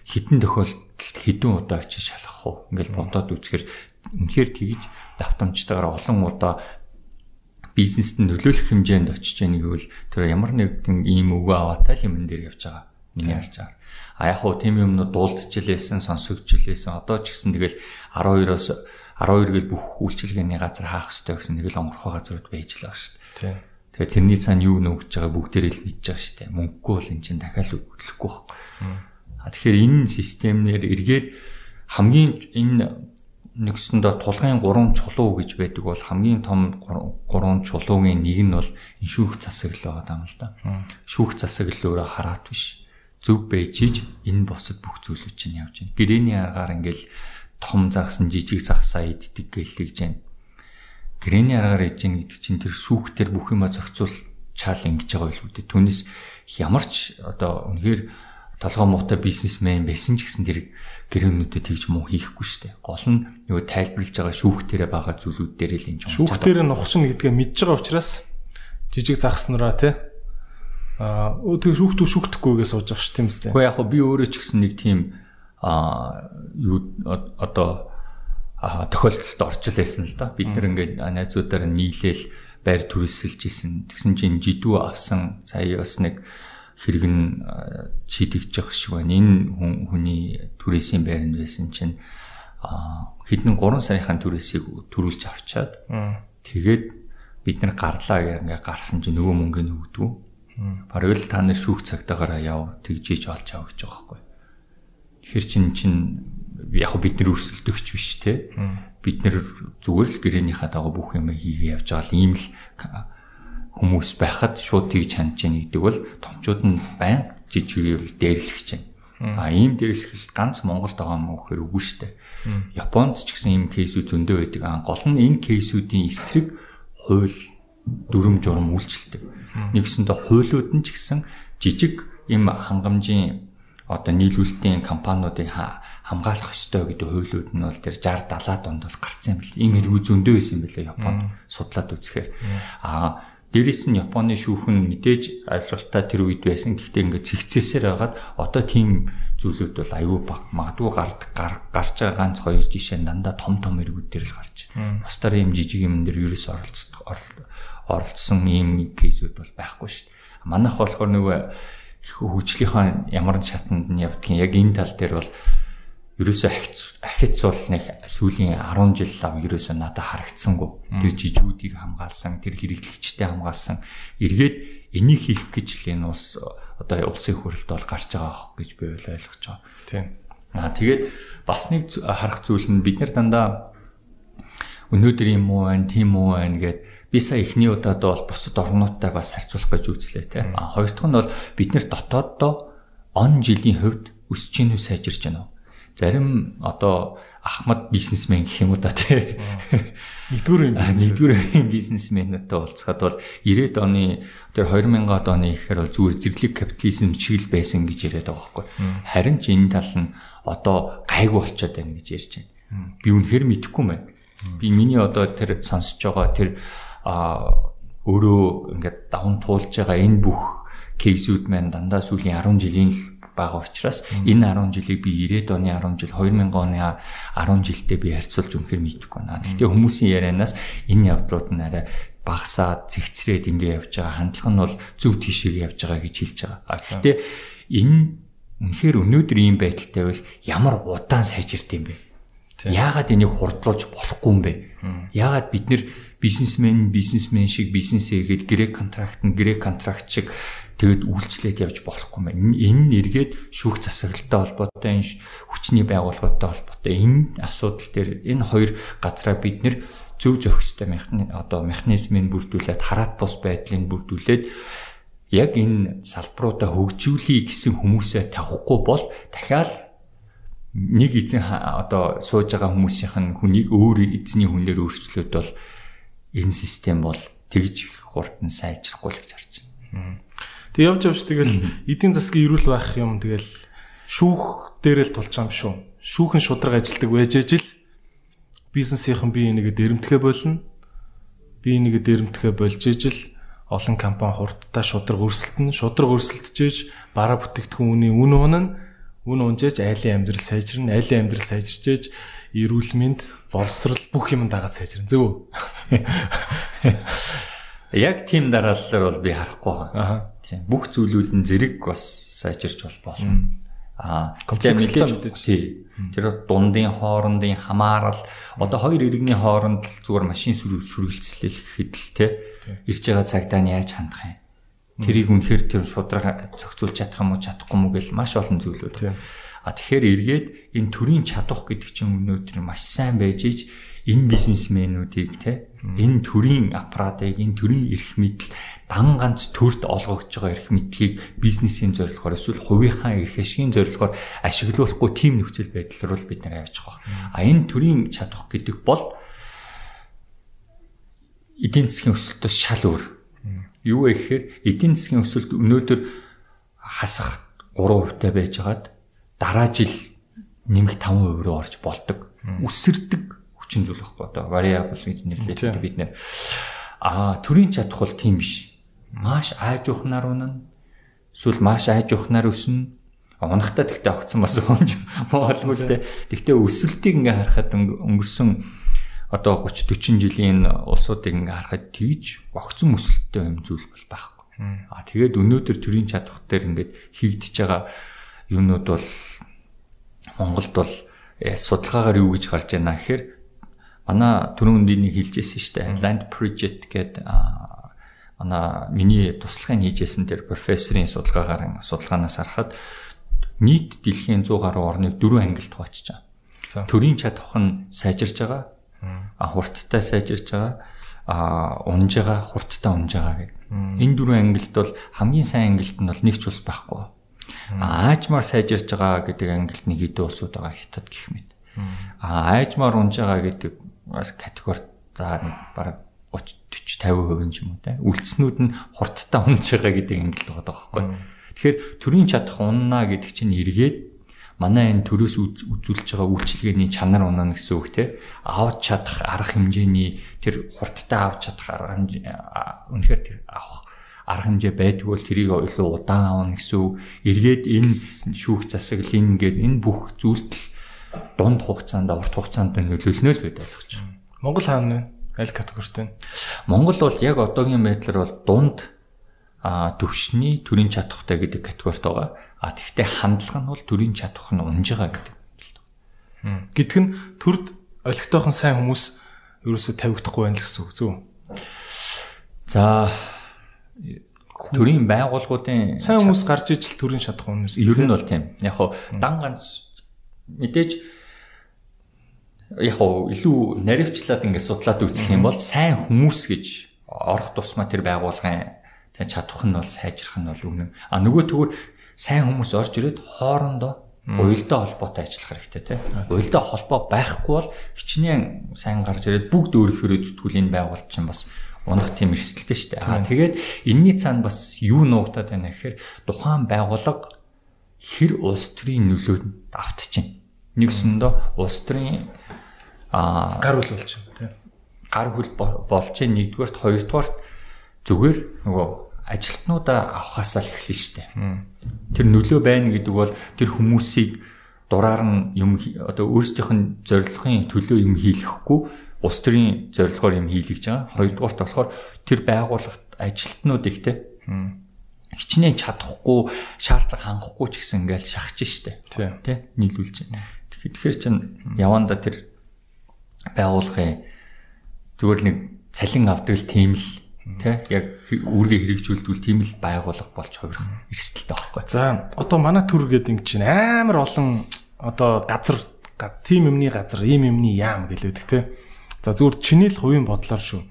хідэн тохиолдолд хідэн удаа очиж шалгах уу ингээл бодоод үзэхэр үнэхээр тэгж давтамжтайгаар олон удаа бизнест нөлөөлөх хэмжээнд очиж яах гэвэл тэр ямар нэгэн ийм өвөө аваатай л юмн дээр явж байгаа. Миний харж байгаа. А яг хуу тийм юмнууд дуулдчихлээсэн, сонсогдчихлээсэн. Одоо ч гэсэн тэгэл 12-оос 12 гээл бүх үйлчилгээний газар хаах хэрэгтэй гэсэн нэг л онгорхоо газрууд байж л байгаа шүү дээ. Тэгээ тэрний цаана юу нөгж байгаа бүгдээрээ л мэдж байгаа шүү дээ. Мөнгөгүй бол эн чинь дахиад хөдлөхгүй байхгүй. А тэгэхээр энэ системнэр эргээд хамгийн энэ нэгсэндээ тулгын 3 чулуу гэж байдаг бол хамгийн том 3 чулуугийн нэг нь бол энэ шүүх засаг л байгаа юм л да. Шүүх засаг л өөрөө хараат биш. Зөв байжиж энэ босод бүх зүйлүүд чинь явж байна. Гэрээний аргаар ингээл том загсан жижиг загсаа иддэг гэлэгж байна. Гэрээний аргаар иж гин гэдэг чинь тэр шүүхтэр бүх юма зохицуул чаал ингэж байгаа байлгүй дээ. Түүнээс ямар ч одоо үнэхээр толгой муутай бизнесмен байсан ч гэсэн тэр гэрээнүүдэд тэгж муу хийхгүй шүү дээ. Гол нь нөгөө тайлбарлаж байгаа шүүхтэрэ байгаа зүйлүүд дээр л энэ юм. Шүүхтэрэ нухчин гэдгээ мэдж байгаа учраас жижиг загснараа тий Аа тэг шүүхтүү шүүхтэхгүйгээ сууж шүү тийм үстэй. Гэхдээ яг би өөрөө ч гэсэн нэг тийм аа юу одоо тохиолдолд орчлээсэн л да. Бид нэр ингээд найзуудаараа нийлээл байр түрээсэлж исэн. Тэгсэн чинь жидүү авсан сая бас нэг хэрэг нь шийдэгдэж явах шиг байна. Энэ хүний түрээсийн байранд байсан чинь хэдэн 3 саяхан түрээсийг төрүүлж авчаад тэгээд бид нар гарлаа гэх ингээ гарсан чинь нөгөө мөнгөний өгдөө. Бараг л та нар шүүх цагтаагаараа яв тэгжиж олж авах гэж байгаа байхгүй. Тэгэхээр чин чин яг бид нар өрсөлдөгч биш те. Бид нар зүгээр л гэрээнийхаа дагуу бүх юм хийгээ явж байгаа л ийм л хүмүүс байхад шууд тэгж хандж яах гэдэг бол томчууд нь байн жижигээр дээрлэх чинь. А ийм дээрлэх ганц Монголд байгаа юм уу гэхээр үгүй шүү дээ. Японд ч гэсэн ийм кейсүүд зөндөө байдаг. А гол нь энэ кейсүүдийн эсрэг хууль дүрм журм үйлчлдэг. Нэгсэндээ хуулиуд нь ч гэсэн жижиг ийм хангамжийн одоо нийлүүлэлтийн компаниудыг хамгаалах ёстой гэдэг хуулиуд нь бол тэр 60 70 донд бол гарсан юм бэл. Ийм эргүү зөндөө байсан юм билээ Японд судлаад үзэхээр. Аа Дээрээс нь Японы шүүхэн мэдээж айлгалтаа тэр үед байсан. Гэхдээ ингээд цэгцээсээр байгаад одоо тийм зүйлүүд бол аюу баг. Магадгүй гард гарч байгаа ганц хоёр жишээ дандаа том том эргүүд дээр л гарч байна. Бусдаар ийм жижиг юм дээр ерөөс оролцдог оролцсон ийм кейсүүд бол байхгүй шүү дээ. Манайх болохоор нөгөө хөгжлийнхаа ямар шатанд нь явдгийг яг энэ тал дээр бол ерөөсөө ахиц бол нэг сүүлийн 10 жил ерөөсөө надад харагдсангүй. Тэр жижигүүдийг хамгаалсан, тэр хэрэглэгчтэй хамгаалсан. Эргээд энийг хийх гэж л энэ ус одоо улсын хуралд бол гарч байгаа гэж би ойлгож байгаа. Тийм. Аа тэгээд бас нэг харах зүйл нь бид нар дандаа өнөөдөр юм уу байна, тийм үү байна гэд би сая эхний удаад бол бусад орнуудтай бас харьцуулах гэж үзлээ тийм. А хоёр дахь нь бол бид нэр дотооддоо он жилийн хувьд өсөж гинүү сайжирч уу? Зарим одоо ахмад бизнесмен гэх юм уу та тий. Нэгдүгээр нэгдүгээр бизнесментэй уулзахад бол 90-ад оны тэр 2000-ад оны ихээр бол зүгээр зэрлэг капитализм шиг л байсан гэж яриад байгаа байхгүй. Харин ч энэ тал нь одоо гайг болчиход байна гэж ярьж байна. Би үнэхээр мэдэхгүй байна. Би миний одоо тэр сонсож байгаа тэр а өөрөө ингээд давн туулж байгаа энэ бүх кейсүүд маань дандаа сүүлийн 10 жилийн байгаа учраас энэ 10 жилийг би 90-ад оны 10 жил 2000 оны 10 жилдээ би харьцуулж үнэхээр мэдэхгүй байна. Гэхдээ хүмүүсийн ярианаас энэ явдлууд нь арай багасаад зэгцрээд ингэ явж байгаа хандлага нь бол зөв тийшээ явж байгаа гэж хэлж байгаа. Гэхдээ энэ үнэхээр өнөөдөр ийм байдалтай бол ямар удаан сайжирд юм бэ? Яагаад энийг хурдлуулж болохгүй юм бэ? Яагаад бид нэр бизнесмен бизнесмен шиг бизнес хийгээд грек контракт нь грек контракт шиг тэгэд үйлчлээд явж болохгүй мэн. Энэ нь эргээд шүүх засаглалтай холбоотой энэ хүчний байгууллагатай холбоотой энэ асуудал дээр энэ хоёр газраа бид нэр зөв зохистой механи одоо механизмыг бүрдүүлээд хараат бус байдлыг бүрдүүлээд яг энэ салбаруудаа хөгжүүлэе гэсэн хүмүүсээ тавихгүй бол дахиад нэг эзэн одоо сууж байгаа хүмүүсийнх нь хүнийг өөр эзний хүнээр өөрчлөөд бол энэ систем бол тэгж хурдан сайжрахгүй л гэж харж байна. Тэг явж явж тэгэл эдийн засгийн эрүүл байх юм тэгэл шүүх дээр л тулж байгаа юм шүү. Шүүхэн шудраг ажилдаг байж ижил бизнесийнхэн би энийг дэрэмтгэе болно. Би энийг дэрэмтгэе болж ижил олон компани хурдтай шудраг өрсөлдөн, шудраг өрсөлдөж бараа бүтээгдэхүүн үнийн үн унана үн унжээж айлын амьдрал сайжирна, айлын амьдрал сайжирчээж эрүүл мэнд, боловсрал бүх юм дагаад сайжирна. Зөв. Яг тийм дарааллаар бол би харахгүй байгаа. Тийм. Бүх зүйлүүд нь зэрэг бас сайжирч бол болно. Аа, комплекстэй мэдээж. Тий. Тэр дундын хоорондын хамаарал одоо хоёр иргэний хооронд л зүгээр машин шүргэлцлэл гэхэд л те ирж байгаа цагдаа нь яаж хандах юм? Тэрийг үнэхээр тэр шудраг зохицуулж чадах юм уу чадахгүй мүү гэл маш олон зүйлүүд. А тэгэхээр эргээд энэ төрийн чадах гэдэг чинь өнөөдөр маш сайн байж иж энэ бизнесмэнүүдийг те энэ төрийн аппаратыг энэ төрийн эрх мэдэл дан ганц төрд олгогдож байгаа эрх мэдлийг бизнесийн зорилгоор эсвэл хувийнхаа эрх ашигын зорилгоор ашиглуулахгүй тийм нөхцөл байдал руу бид нэр явж байгаа. А энэ төрийн чадах гэдэг бол эдийн засгийн өсөлтөөс шал өөр. Юу вэ гэхээр эдийн засгийн өсөлт өнөөдөр хасах 3% таа байжгаад дараа жил нэмэх 5% руу орж болдог. Үсэрдэг хүчин зүйл байхгүй одоо variable гэж нэрлэдэг бид нэр. Аа төрийн чадах бол тийм биш. Маш айж ухнаар унана. Эсвэл маш айж ухнаар өснө. Унахтаа тэгтээ огцсон бас өмж болгүй л дээ. Тэгтээ өсөлтийг ингээ харахад өнгөрсөн одоо 30 40 жилийн улсуудыг ингээ харахад тэгж богцсон өсөлттэй юм зүйл бол байхгүй. А тэгээд өнөөдөр төрийн чадвар дээр ингээд хийгдэж байгаа юмнууд бол Монголд бол э, судалгаагаар юу гэж гарч байна гэхээр манай түрүүн үндийний хэлжсэн шүү дээ. Land Project гэдэг манай миний туслахын хийжсэн тэр профессорын судалгаагаар судалгаанаас харахад нийт дэлхийн 100 гаруй орныг дөрвөн ангилд хуваачиж байгаа. Төрийн чадвах нь сайжирч байгаа а хурдтай сайжирч байгаа а унж байгаа хурдтай унж байгаа гэдэг. Энэ дөрвөн ангилт бол хамгийн сайн ангилт нь бол нэгч ус байхгүй. Аажмаар сайжирч байгаа гэдэг ангилт нэг хэдэн улсууд байгаа хятад гэх мэт. А аажмаар унж байгаа гэдэг бас категорид бараг 30 40 50% юм уу те. Үлдснүүд нь хурдтай унж байгаа гэдэг ангилт байгаа байхгүй. Тэгэхээр төрийн чадах уннаа гэдэг чинь эргээд манай энэ төрөөс үзүүлж байгаа үйлчлэгээний чанар унаа гэсэн үг те авч чадах арга хэмжээний тэр хурдтай авч чадах арга үнэхээр тэр авах арга хэмжээ байдаг бол тэрийг илүү удаан авна гэсэн эргээд энэ шүүх засаглалын ингээд энэ бүх зүйлд дунд хугацаанд урт хугацаанд нөлөөлнө л гэдэг ойлгож байна. Монгол хаана вэ? Аль категорит вэ? Монгол бол яг одоогийн байдлаар бол дунд төвшний төрийн чадхтай гэдэг категорит байгаа. А тэгвэл хандлага нь бол төрийн чадах нь унж байгаа гэдэг. Гэтэл нь төрд олигтойхон сайн хүмүүс ерөөсө тавигдахгүй байна л гэсэн үг зөв. За төрийн байгууллагуудын сайн хүмүүс гарч ижил төрийн шатах хүмүүс. Ер нь бол тийм. Яг хоо дан ганц мэдээж яг хоо илүү наривчлаад ингээд судлаад үзэх юм бол сайн хүмүүс гэж орох тусмаа тэр байгууллагын чадах нь бол сайжрах нь бол үнэн. А нөгөө төгөр сайн хүмүүс орж ирээд хоорондоо уялдаа холбоотой ажиллах хэрэгтэй тийм. Уялдаа холбоо байхгүй бол хичнээн сайн гарч ирээд бүгд өөрийнхөө зүтгүүлийн байгуулт чинь бас унах тийм эрсдэлтэй шүү дээ. Аа тэгээд энэний цаана бас юу нуугтаад байна гэхээр тухайн байгууллага хэр улс төрийн нөлөөд автчихна. Нэгсэндээ улс төрийн аа гар хөл болж байна тийм. Гар хөл болж нэгдүгээрт хоёрдугаарт зүгээр нөгөө ажилтнуудаа авахасаа л эхэлнэ шүү дээ. Тэр нөлөө байна гэдэг бол тэр хүмүүсийг дураар нь юм одоо өөрсдийнх нь зорилгын төлөө юм хийлгэхгүй улс төрийн зорилгоор юм хийлгэж байгаа. Хоёрдугаарт болохоор тэр байгууллагт ажилтнууд ихтэй хичнээн чадахгүй шаардлага хангахгүй ч гэсэн ингээл шахаж штэ тий нийлүүлж байна. Тэгэхээр чин яванда тэр байгуулгын зүгээр нэг цалин авдаг л тийм л Тэ яг үүргээ хэрэгжүүлдвэл тийм л байгуулга болж хувирах эрсдэлтэй байхгүй. За одоо манай төр гэдэг ингэ чинь амар олон одоо газар тийм юмны газар, ийм юмны яам гэлээдэг те. За зүгээр чиний л хувийн бодлоор шүү.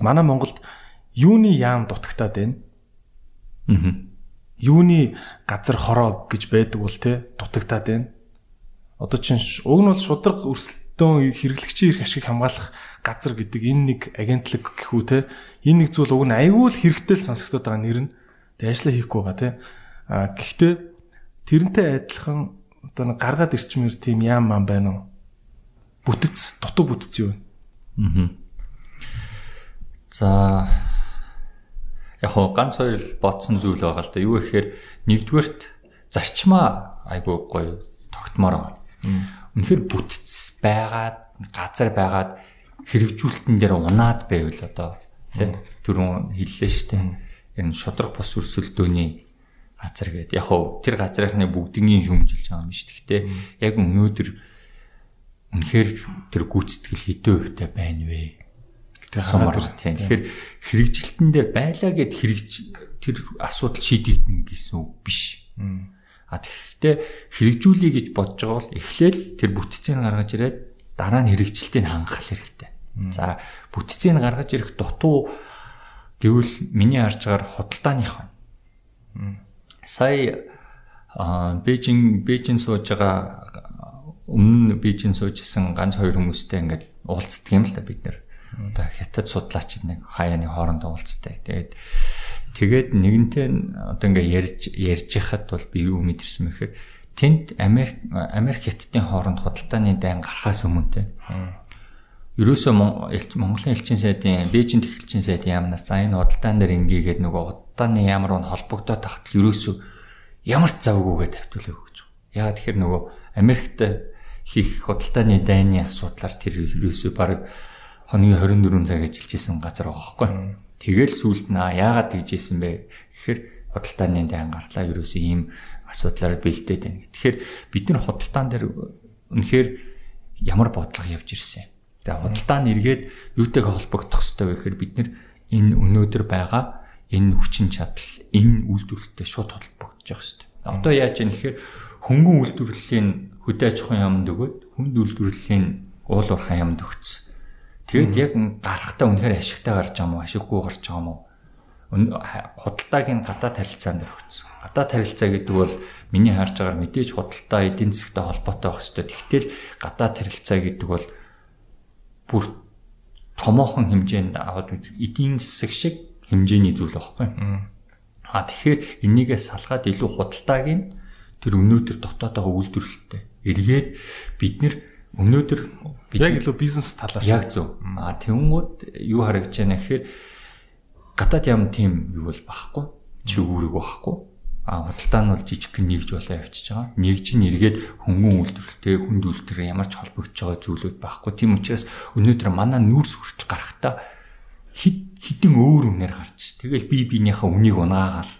Манай Монголд юуны яам дутагтаад байна? Аа. Юуны газар хороо гэж байдаг бол те дутагтаад байна. Одоо чинь уг нь бол шудраг өрсөлт хотдон хэрэглэгчийн эрх ашиг хамгаалах газар гэдэг энэ нэг агентлаг гэхүү те энэ нэг зүйл уг нь аюул хэрэгтэй л сонсогдоод байгаа нэр нь тэг ажиллаа хийхгүй байгаа те а гэхдээ тэрнтэй адилхан одоо нэг гаргаад ирчмэр тийм яам мам байна уу бүтэц дутуу бүтэц юу вэ Аа. За яг хоо ганц хоёр бодсон зүйл байгаа л да. Юу гэхээр нэгдүгээрт зарчмаа айгүй гоё тогтмоор байгаа. Үнэхээр бүтц байгаад газар байгаад хэрэгжүүлэлтэн дээр унаад байвал одоо тийм түрүүн хэллээ шүү дээ. Энэ шудраг бос өрсөлдөөний газар гэдэг. Яг хоо тэр газрынхны бүгднийг шүмжилж байгаа юм шүү. Гэхдээ яг өнөөдөр үнэхээр тэр гүйцэтгэл хэдэн хувьтай байна вэ? гэдэг Сумар тийм. Тэгэхээр хэрэгжилтэн дээр байлаа гэд хэрэгж тэр асуудал шийдэгдэн гэсэн үг биш. А тэгэхдээ хэрэгжүүлэе гэж бодож байгаа бол эхлээд тэр бүтцийг гаргаж ирээд дараа нь хэрэгжилтийг хангах хэрэгтэй. За бүтцийг гаргаж ирэх дутуу гэвэл миний харж байгаа худалдааных байна. Сая Бээжин Бээжин сууж байгаа өмнө Бээжин суужсэн ганц хоёр хүмүүстэй ингээд уулздаг юм л да бид нэр. Одоо хятад судлаач нэг хаяаны хоорондоо уулздаг. Тэгээд тэгээд нэгэнтэй одоо ингээд ярьж ярьж хахад бол би юу мэдэрсэн мэхээр тэнд Америк Америк хятадын хооронд худалдааны дайн гарахаас өмнө те. Ерөөсөө Монголын элчин сайдын Бээжинд элчин сайдын яамнаас за энэ худалдаан дээр ингэгээд нөгөө худалдааны яамар нь холбогдоод тахтал ерөөсөө ямар ч завгүйгээ тавьтуулах гэж. Яагаад тэгэхээр нөгөө Америкт хийх худалдааны дайны асуудлаар тэр ерөөсөө баг хоногийн 24 цаг ажиллаж исэн газар байгаа байхгүй. Тэгэл сүулт наа яагаад тэгж исэн бэ гэхээр худалдааны дайн гарлаа ерөөсөө ийм асуудлаар бэлдээд байна. Тэгэхээр бид нар худалдаан дээр үнэхээр ямар бодлого явж ирсэн. За худалдаа нь эргээд юутэйг холбогдох вэ гэхээр бид нар энэ өнөөдөр байгаа энэ хүчин чадал энэ үйлдвэрлэлтэй шууд холбогдож явах хэрэгтэй. Одоо яаж юм гэхээр хөнгөн үйлдвэрлэлийн хөдөө аж ахуйн яамд өгөөд хүнд үйлдвэрлэлийн уул уурхай яамд өгсөн. Тэгэд яг гарахтаа үнэхээр ашигтай гарч байгаа мó ашиггүй гарч байгаа мó худалдаагийн гадаад харилцаанд өргөцсөн. Гадаад харилцаа гэдэг бол миний харж байгаагаар мэдээж худалдаа эдийн засгтай холбоотой байх хэрэгтэй. Тэгтэл гадаад харилцаа гэдэг бол бүр томоохон хэмжээнд аваад эдийн засаг шиг хэмжээний зүйл байхгүй. А тэгэхээр энийгээ салгаад илүү худалдаагийн тэр өнөөдөр дотоодоо үйлдвэрлэлтэй эргээд бид нэр өнөөдөр яг илүү бизнес талаас яг зөв. А тэнгууд юу харагдаж байна гэхээр гадаад ям тийм юу бол багхгүй. Чи үүрэг багхгүй. А худалдаа нь бол жижиг нэгж болоо явчихж байгаа. Нэгж нь эргээд хөнгөн үйлдвэрлэлтэй хүнд үйлдвэр ямар ч холбогдож байгаа зүйлүүд байхгүй. Тийм учраас өнөөдөр манай нүүрс хүртэл гарахтаа хит хитэн өөр үнээр гарч. Тэгэл би биенийхээ үнийг унгаагаал.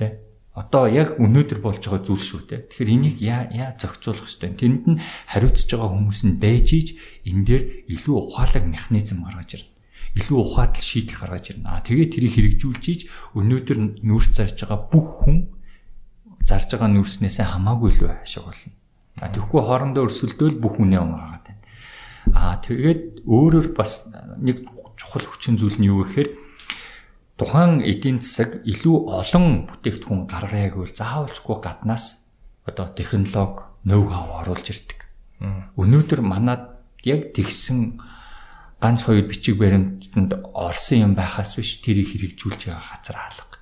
Тэ. Одоо яг өнөөдөр болж байгаа зүйл шүү те. Тэгэхээр энийг яа яа зохицуулах ёстой. Тэнд нь хариуцж байгаа хүмүүс нь байж иж энэ дээр илүү ухаалаг механизм гаргаж ирнэ илүү ухаатал шийдэл гаргаж ирнэ. Аа тэгээд тэрийг хэрэгжүүлж иж өнөөдөр нүүрс зарж байгаа бүх хүн зарж байгаа нүүрснээсээ хамаагүй илүү ашиг болно. А тэгэхгүй хоорондоо өрсөлдөөл бүх үнэ унгаагаад байна. Аа тэгээд өөрөөр бас нэг чухал хүчин зүйл нь юу гэхээр тухайн эдийн засаг илүү олон бүтээгдэхүүн гаргая гэвэл заавалжгүй гаднаас одоо технологи, ноу хав оруулж ирдэг. Өнөөдөр манад яг тэгсэн ганц хоёр бичиг баримтанд орсон юм байхаас биш тэрийг хэрэгжүүлж байгаа газар хаалга.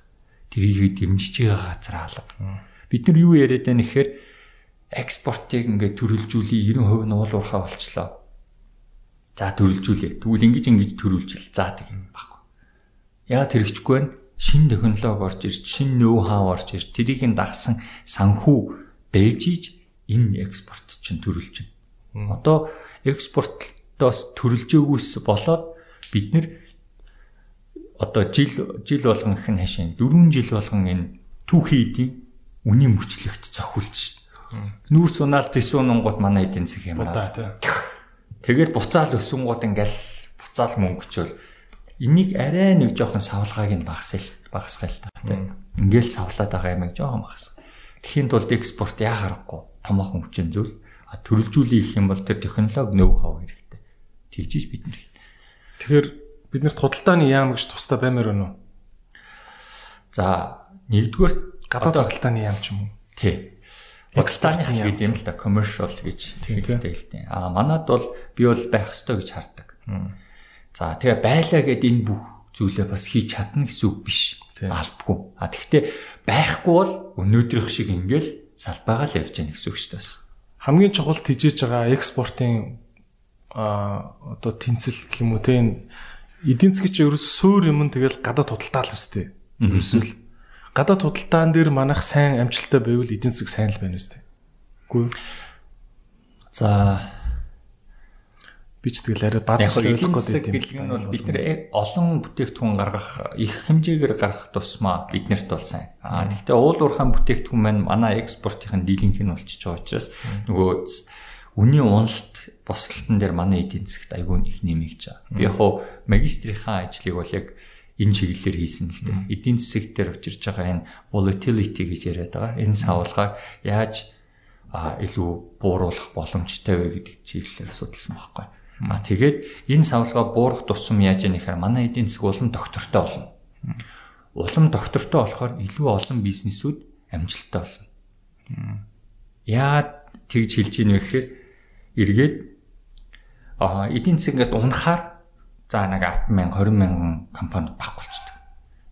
Тэрийг дэмжиж байгаа газар хаалга. Бид нар юу яриад байна гэхээр экспортыг ингээд төрөлжүүлээ 90% нь уул уурхай болчлоо. За төрөлжүүлээ. Тэгвэл ингэж ингэж төрүүлжил. За юм баггүй. Яа тэрэгчгүй байна? Шин технологи орж ирж, шин ноу хав орж ирж, тэрийг нь дагсан санхүү бэжиж энэ экспорт чинь төрүүлж байна. Одоо экспорттоос төрөлжөөгүйс болоод бид нэр одоо жил жил болгон их нь хашийн 4 жил болгон энэ түүхий эдийн үнийн мөчлөгт цохилж нүүрс унаал зэсүүн гот манай эдийн засаг юм аа. Тэгээд буцаал өсөнгууд ингээл буцаал мөнгөчөөл энийг арай нэг жоохон савлгааг нь багасгал багасгал та тийм. Ингээл савлаад байгаа юм жоохон багас. Тэхийн тулд экспорт яа харахгүй томоохон хүчин зүйл а төрөлжүүлэх юм бол тэр технологи ноу хав хэрэгтэй. Тэгжиж бид нэр. Тэгэхээр биднэрт худалдааны яам гэж тусдаа баймаар байна уу? За нэгдүгээр гадаад худалдааны яам ч юм уу? Тий. Пакистаны гэдэг юм л да commercial гэж хэлдэг л дээ. А манад бол би бол байх ёстой гэж хардаг. За тэгээ байлаа гэд энэ бүх зүйлээ бас хийж чадна гэсэн үг биш. Албагүй. А тэгвэл байхгүй бол өнөөдрийнх шиг ингээл салбаагаа л явж яах гэсэн үг шүү дээ. Хамгийн чухал тижээж байгаа экспортын а одоо тэнцэл гэх юм уу те эдийн засгийн чинь ерөөсө суур юм тэгэл гадаад худалдаа л үстэй. Ерөөсөл гадаад худалдаан дээр манайх сайн амжилттай байвал эдийн засаг сайн л байна үстэй. Үгүй. За би ч тэгэл арай бааз ойлгох гэдэг юм. бол бид нэр олон бүтээгдэхүүн гаргах их хэмжээгээр гаргах тусмаа биднэрт бол сайн. Аа гэхдээ уул уурхайн бүтээгдэхүүн маань манай экспортын дийлэнх нь болчихж байгаа учраас нөгөө үнийн уналт бослолтон дээр манай эдийн засгт айгүй их нэмэгдэж байгаа. Би яг хуу магистрийнхаа ажлыг бол яг энэ чиглэлээр хийсэн л дээ. Эдийн засаг дээр учирч байгаа энэ volatility гэж яриад байгаа. Энэ савлгааг яаж илүү бууруулах боломжтой вэ гэдэг чиглэлээр судалсан байхгүй. А тэгээд энэ савлгаа буурах тусам яаж яах вэ? Манай эдийн засаг улам доктортой болно. Улам доктортой болохоор илүү олон бизнесүүд амжилттай болно. Яа тэгж хэлж ийн вэ гэхээр эргээд а эдийн засаг ингээд унахаар за нэг 10 мянга 20 мянган компани баг болчдөг.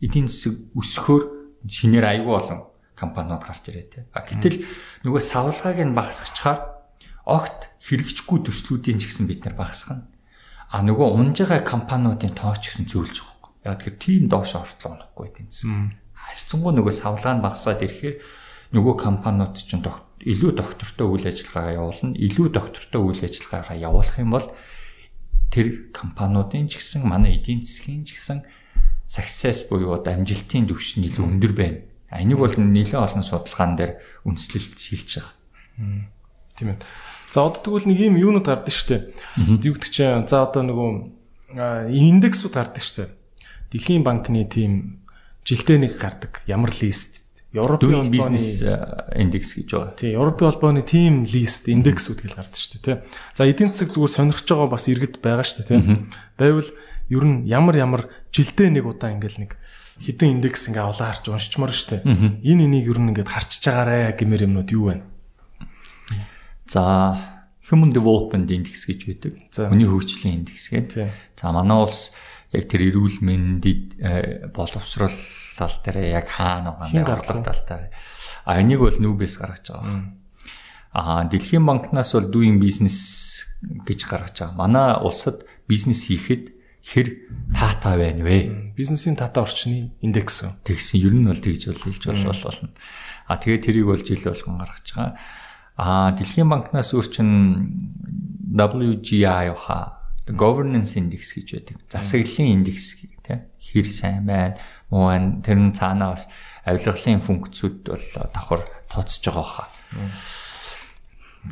Эдийн засаг өсөхөөр шинээр аягүй олон компаниуд гарч ирээ те. А гэтэл нөгөө савлгааг нь багасгачаар огт хэрэгжихгүй төслүүдийн ч гэсэн бид нар багасгана. А нөгөө унж байгаа компаниудын тоо ч гэсэн зөвлөж байгаа. Яг тэгэхээр тийм доош ортлоо унахгүй гэсэн. Харьцангуй нөгөө савлгаа нь багасаад ирэхээр нөгөө компаниуд ч илүү доктортой үйл ажиллагаагаа явуулна. Илүү доктортой үйл ажиллагаагаа явуулах юм бол тэр компаниудын ч гэсэн манай эдийн засгийн ч гэсэн success буюу амжилтын түвш нь илүү өндөр байна. Энийг бол нэлээд олон судалгаан дээр үндэслэлт шилж байгаа. Тийм ээ. За одоо тэгвэл нэг юм юунууд гардаг штэ. Юу гэдэг чинь за одоо нөгөө индексүүд гардаг штэ. Дэлхийн банкны тийм жилдээ нэг гардаг. Ямар лист Европын бизнес индекс гэж байгаа. Тийм, Европын холбооны team list индексүүд гэж гардаг шүү дээ, тий. За эдийн засаг зүгээр сонирхож байгаа бас иргэд байгаа шүү дээ, тий. Байвал ер нь ямар ямар жилдээ нэг удаа ингээл нэг хідэн индекс ингээ авлаа харж уншичмаар шүү дээ. Энэ энийг ер нь ингээд харчиж байгаарэ гэмээр юмнууд юу байна? За Human Development Index гэж байдаг. Хүний хөгжлийн индекс гэдэг. За манай улс яг тэр эрүүл мэндэд боловсрол тал дээр яг хаана байгаа орлого тал дээр. А энийг бол нүүбэс гаргаж байгаа. Аа Дэлхийн банкнаас бол doing business гэж гаргаж байгаа. Манай улсад бизнес хийхэд хэр таатай байна вэ? Бизнесийн таатай орчны индекс. Тэгсэн ер нь бол тэгж бол хэлж болно. А тэгээд тэрийг бол жил болгон гаргаж байгаа. А Дэлхийн банкнаас өөр чин WGI уха governance index гэж байдаг. Засаглалын индекс тийм хэр сайн байна, муу байна. Тэр нь цаанаа бас авилгалын функцүүд бол давхар тооцож байгаа хаа.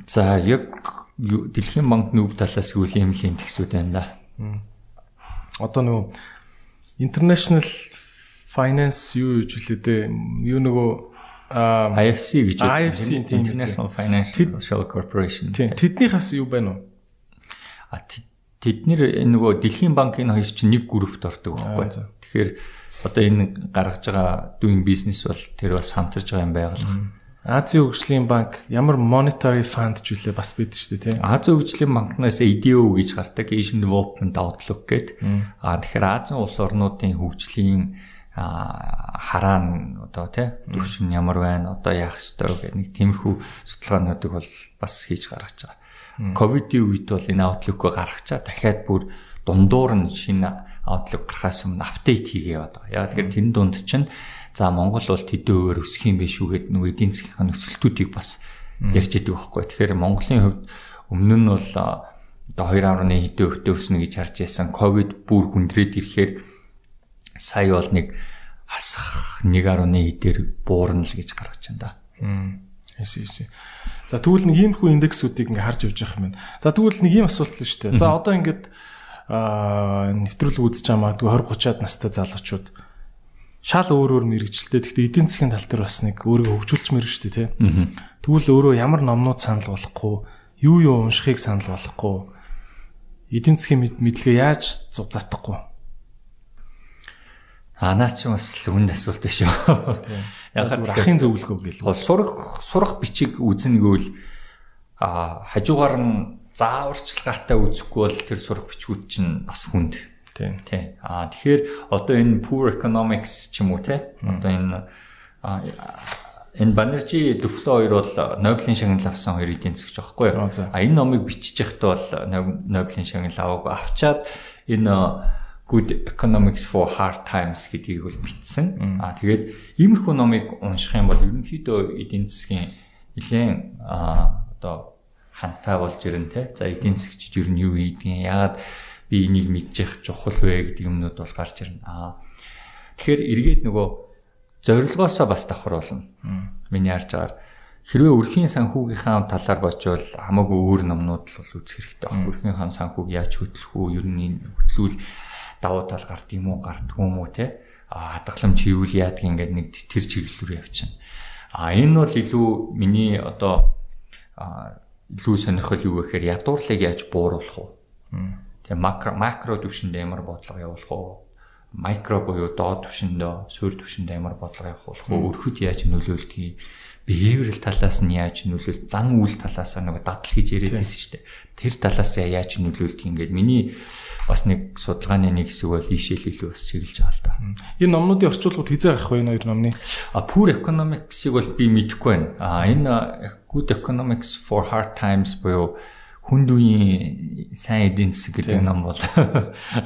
За яг Дэлхийн банк нүүб талаас юм л индексүүд байна да. Одоо нөгөө international finance юу гэж хэлээд юу нөгөө IFC гэж IFC International Financial Corporation. Тэднийхээс юу байна уу? А тэд нэр нөгөө Дэлхийн банкын хоёр чинь нэг группт ордог байхгүй. Тэгэхээр одоо энэ гаргаж байгаа doing business бол тэр бас хамтарж байгаа юм байгалах. Азийн хөгжлийн банк ямар monetary fund ч үлээ бас байдаг шүү дээ тийм. Азийн хөгжлийн банкнаас ADO гэж гардаг Asian Development Outlook гэдэг. А тэгэхээр Азийн улс орнуудын хөгжлийн хараан одоо тий төвшин ямар байна одоо яах ёстой гэх нэг тиймэрхүү судалгаануудыг бол бас хийж гаргаж байгаа. Ковидын үед бол энэ аутлукыг гаргачаа дахиад бүр дундуур нь шинэ аутлук гарахаас өмнө апдейт хийгээ яваад байгаа. Яг тэгэхээр тэн дунд чинь за Монгол бол төдөөөр өсөх юм биш үгээд нөгөө эдийн засгийн нөхцөлтүүдийг бас ярьж идэг байхгүй. Тэгэхээр Монголын хувьд өмнө нь бол одоо 2.1 хэдэн өвтө өснө гэж харж байсан. Ковид бүр хүндрээд ирэхээр сая бол нэг хасах 1.1 дээр буурна л гэж гаргаж байна да. Эсэ эсэ. За тэгвэл нэг иймэрхүү индексүүдийг ингээ харж явж явах юм байна. За тэгвэл нэг ийм асуулт л шүү дээ. За одоо ингээд аа нэвтрүүлэг үзэж байгаа магадгүй 20 30-аад настай залуучууд шал өөр өөр мэрэгчлээ. Гэхдээ эдийн засгийн тал дээр бас нэг өөрийгөө хөгжүүлж мэрэг шүү дээ, тий. Тэгвэл өөрөө ямар номнууд санал болохгүй, юу юу уншихыг санал болохгүй, эдийн засгийн мэдлэгээ яаж затахгүй Анаа ч бас л үнд асуулт шүү. Яг ахын зөвлөгөө гээл. Сурах сурах бичиг үзнэ гэвэл а хажуугаар нь зааварчилгаатай үзэхгүй бол тэр сурах бичгүүд чинь бас хүнд. Тийм. Тий. А тэгэхээр одоо энэ poor economics ч юм уу те. Одоо энэ энэ Банержи Дуфло хоёр бол Нобелийн шагнал авсан хоёр эдийн засгч байхгүй юу? А энэ номыг бичиж байхдаа бол Нобелийн шагнал аваагүй авчаад энэ Good Economics for Hard Times гэдгийг бол бичсэн. А тэгээд иймэрхүү номыг унших юм бол ерөнхийдөө эдийн засгийн нэлээд одоо хантай болж ирэн те. За эдийн засгчид ер нь юу хийдгийг яагаад би энийг мэдчих чухал вэ гэдэг юмнууд бол гарч ирнэ. Аа. Тэгэхээр эргээд нөгөө зорилгоосоо бас давхар болно. Миний харж байгаа хэрвээ өрхийн санхүүгийнхаа талаар бочвол хамаагүй өөр номнууд л үзэх хэрэгтэй байна. Өрхийн хан санхүүг яаж хөтлөх үү? Ер нь хөтлүүл давуу тал гард юм уу, гардгүй юм уу те? Хадгаламж хийвэл яадаг ингээд нэг тэр чиглэл рүү явчихна. А энэ бол илүү миний одоо илүү сонирхол юу гэхээр ядуурлыг яаж бууруулах вэ? Тэгээ макро макро түвшинд ямар бодлого явуулах вэ? Микро буюу доод түвшиндөө, суур түвшинд ямар бодлого явуулах вэ? Өрхөд яаж нөлөөлдгийг behavioral талаас нь яаж нөлөөл зан үйл талаас нь нэг дадал гэж яриад байсан шүү дээ. Тэр талаас яаж нөлөөлдөг ингээд миний бас нэг судалгааны нэг хэсэг бол ийшээл илүү бас чиглэж байгаа л да. Энэ номнуудын орчуулгууд хизээ гарах вэ энэ хоёр номны? А poor economics-ыг бол би мэдэхгүй байна. А энэ good economics for hard times буюу хүнд үеийн сайн эдийн засаг гэдэг ном бол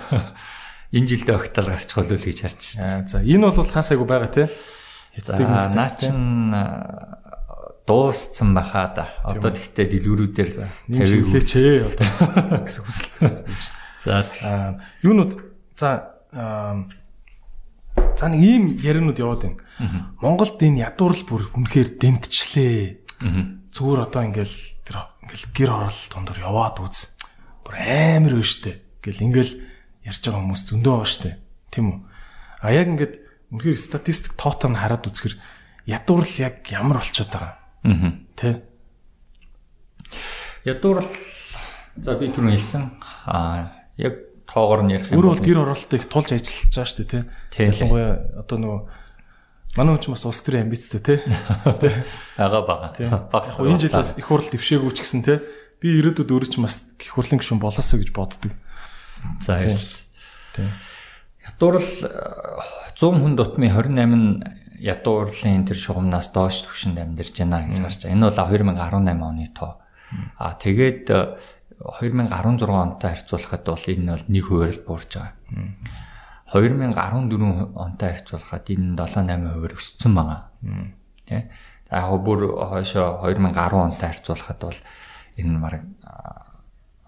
энэ жилдээ огтол гарчих болов уу гэж харж байна. За энэ бол хасаагүй байгаа тий. Хятадыг наа чин дууссан баха да. Одоо тэгтээ дэлгүүрүүдээр тавиг хүлээч ээ одоо гэсэн хүсэлтэй. За юунууд за за нэг ийм яринууд яваад байна. Монголд энэ ядуурл бүр үнэхээр дэмтчлээ. Зүгээр одоо ингээл тэр ингээл гэр орол дондор яваад үз. Бүр амар вэ штэ. Ингээл ингээл ярьж байгаа хүмүүс зөндөө байгаа штэ. Тийм үү? А яг ингээд үнэхээр статистик тоотоор нь хараад үзэхэр ядуурл яг ямар болчиход байгаа. Аа. Тэ? Ядуурл за би түрүү хэлсэн. Аа яг тоогоор нь ярих юм. Өөр бол гэр оролтоо их тулж ажиллаж байгаа шүү дээ, тий. Ялангуяа одоо нөгөө манай хүн ч бас улс төрийн амбицтай, тий. Ага бага. Багс. Энэ жилээс их хурл дэвшээгүй ч гэсэн тий. Би ирээдүйд өөрөө ч бас их хурлын гишүүн болоосоо гэж боддог. За тий. Ядуурл 100 хүн дутмын 28 нь ядуурлын тэр шугамнаас доош түвшинд амьдарч байна гэж гарч. Энэ бол 2018 оны тоо. А тэгээд 2016 онтой харьцуулахад бол энэ бол нэг хувиар л буурж байгаа. 2014 онтой харьцуулахад энэ 7 8 хувиар өссөн байгаа. Тэ. За яг бүр хойшоо 2010 онтой харьцуулахад бол энэ мараг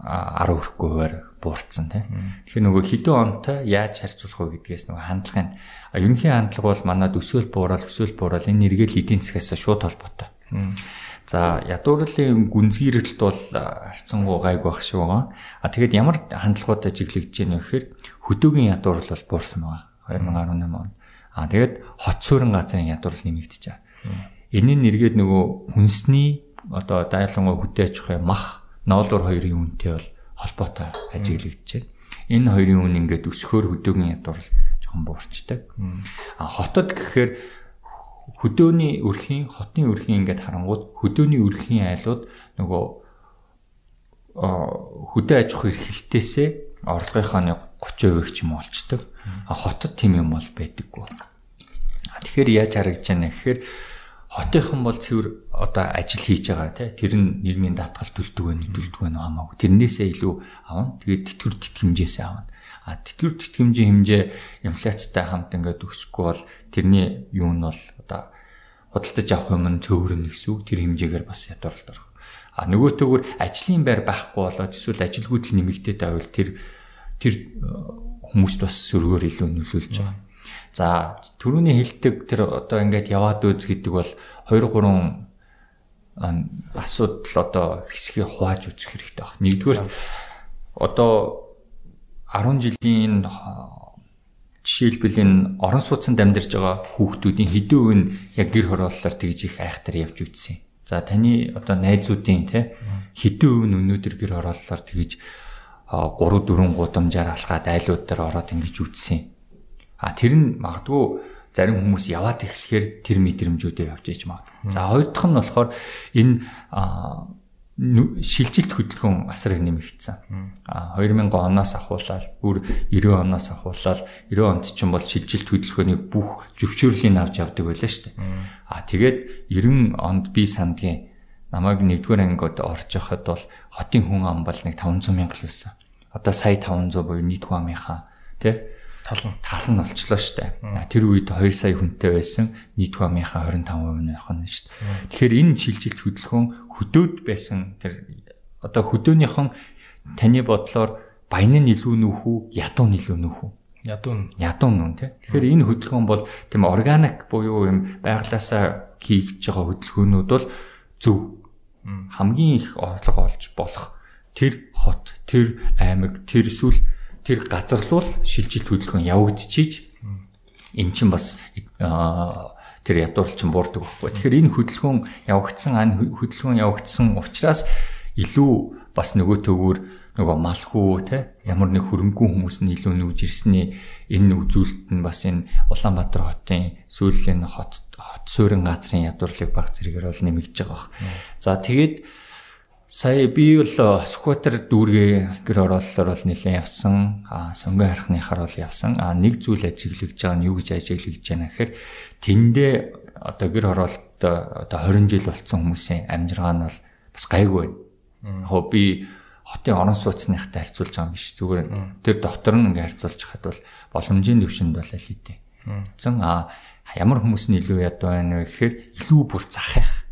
10 хүрэхгүй хувиар буурсан тий. Тэгэхээр нөгөө хэдэн онтой яаж харьцуулах вэ гэдгээс нөгөө хандлагын ерөнхий хандлага бол манад өсөөл буурал өсөөл буурал энэ эргээл эдийн засгаас шууд холбоотой. За ядуурлын гүнзгийрэлт бол харьцангуй гайг байх шиг байгаа. А тэгэд ямар хандлагуудад ажиглагдж байна вэ гэхээр хөдөөгийн ядуурл бол буурсан байгаа. 2018 он. А тэгэд хот суурин газрын ядуурл нэмэгдэж байгаа. Энэ нь эргээд нөгөө хүнсний одоо дайлангуй хөдөө аж ахуй мах ноолуур хоёрын үнэтэй бол холбоотой ажиглагдж байна. Энэ хоёрын үн ингээд өсөхөөр хөдөөгийн ядуурл жоохон буурчдаг. А хотод гэхээр хөдөөний өрхийн хотын өрхийн ингээд харангууд хөдөөний өрхийн айлууд нөгөө хөдөө аж ахуй эрхлэлтээсээ орлогынхаа 30% ч юм олчдаг. А хотод тийм юм бол байдаггүй. Тэгэхээр яаж харагдаж байна гэхээр хотынхан бол цэвэр одоо ажил хийж байгаа тий тэр нь нийгмийн даатгал төлдөг байх төлдөг байх хамаагүй тэрнээсээ илүү авна тэгээд тэтгэр тэтгэмжээсээ авна а тэтгэр тэтгэмжийн хэмжээ инфляцтай хамт ингээд өсөхгүй бол тэрний юу нь бол худалдаж авах юм нь цөөрөн гэсэн үг тэр хэмжээгээр бас ядуурлалт орох. А нөгөөтэйгүр ажлын байр байхгүй болоод эсвэл ажилгүйд л нэмэгдээд байвал тэр тэр э, хүмүүст бас сөргөөр илүү нөлөөлж байгаа. За түрүүний хэлдэг тэр одоо ингээд яваад үз гэдэг бол 2 3 асуудал одоо хэсгийг хувааж үзэх хэрэгтэй байна. Нэгдүгээр одоо 10 жилийн Жишээлбэл энэ орон сууцнд амьдарч байгаа хүүхдүүдийн хэдэн үе нь яг гэр хорооллоор тэгж их айхтар явж үтсэн. За таны одоо найзуудын те хэдэн үе нь өнөөдөр гэр хорооллоор тэгж 3 4 гудамжаар алхаад айлууд дээр ороод ингэж үтсэн. А тэр нь магадгүй зарим хүмүүс яваад эхлэхээр тэр мэдрэмжүүдээ явж иж магадгүй. За хоёр дахь нь болохоор энэ шилжилт хөдөлгөөн асар нэмэгдсэн. А 2000 оноос ахуулаад бүр 90 оноос ахуулаад 90 онд ч юм бол шилжилт хөдөлгөөнийг бүх зөвшөөрлийг авч явдаг байлаа шүү дээ. А тэгээд 90 онд би сандгийн намайг нэгдүгээр ангид орж яхад бол хотын хүн ам бол нэг 500 мянга л байсан. Одоо сая 500 буюу нийт хүн амынхаа тий тал нь тал нь олчлоо штэ. Тэр үед 2 сая хүнтэй байсан нийт хамынхаа 25% нь явах нь штэ. Тэгэхээр энэ шилжилт хөдөлгөөн хөдөөд байсан тэр одоо хөдөөнийхэн таны бодлоор баян нь илүү нүүх үү, ядуу нь илүү нүүх үү? Ядуу нь. Ядуу нь тий. Тэгэхээр энэ хөдөлгөөн бол тийм органик буюу юм байглаасаа хийж байгаа хөдөлгөөнүүд бол зөв. Хамгийн их орлого олж болох тэр хот, тэр аймаг, тэр эсвэл тэр газар руу шилжилт хөдөлгөөн явагдчихийж эн чинь бас тэр ядуурлчин буурдаг байхгүй. Тэгэхээр энэ хөдөлгөөн явагдсан ань хөдөлгөөн явагдсан учраас илүү бас нөгөө төгөөр нөгөө малхүү те ямар нэг хөрөнгөө хүмүүс нь илүү нүүж ирсний энэ үзүүлэлт нь бас энэ Улаанбаатар хотын сүүлийн хот хот суурин газрын ядуурлыг баг зэрэгээр бол нэмэгдэж байгаа. За тэгээд Сая би бол сквотер дүүргээ гэр ороллоор бол нэлээд явсан. А сонгой харахныхаар бол явсан. А нэг зүйл ажиглагдж байгаа нь юу гэж ажиглагдж байна гэхээр тэндээ одоо гэр оролт одоо 20 жил болсон хүмүүсийн амжиргаа нь бол бас гайгүй байна. Яг би хотын орон сууцныхтай харьцуулж байгаа юм биш. Зүгээр тэр доктор нь ингээ харьцуулж хахад бол боломжийн төвшөнд бол аль хэдийн. Зэн а ямар хүмүүс нь илүү ядуу байна вэ гэхээр илүү бүр захих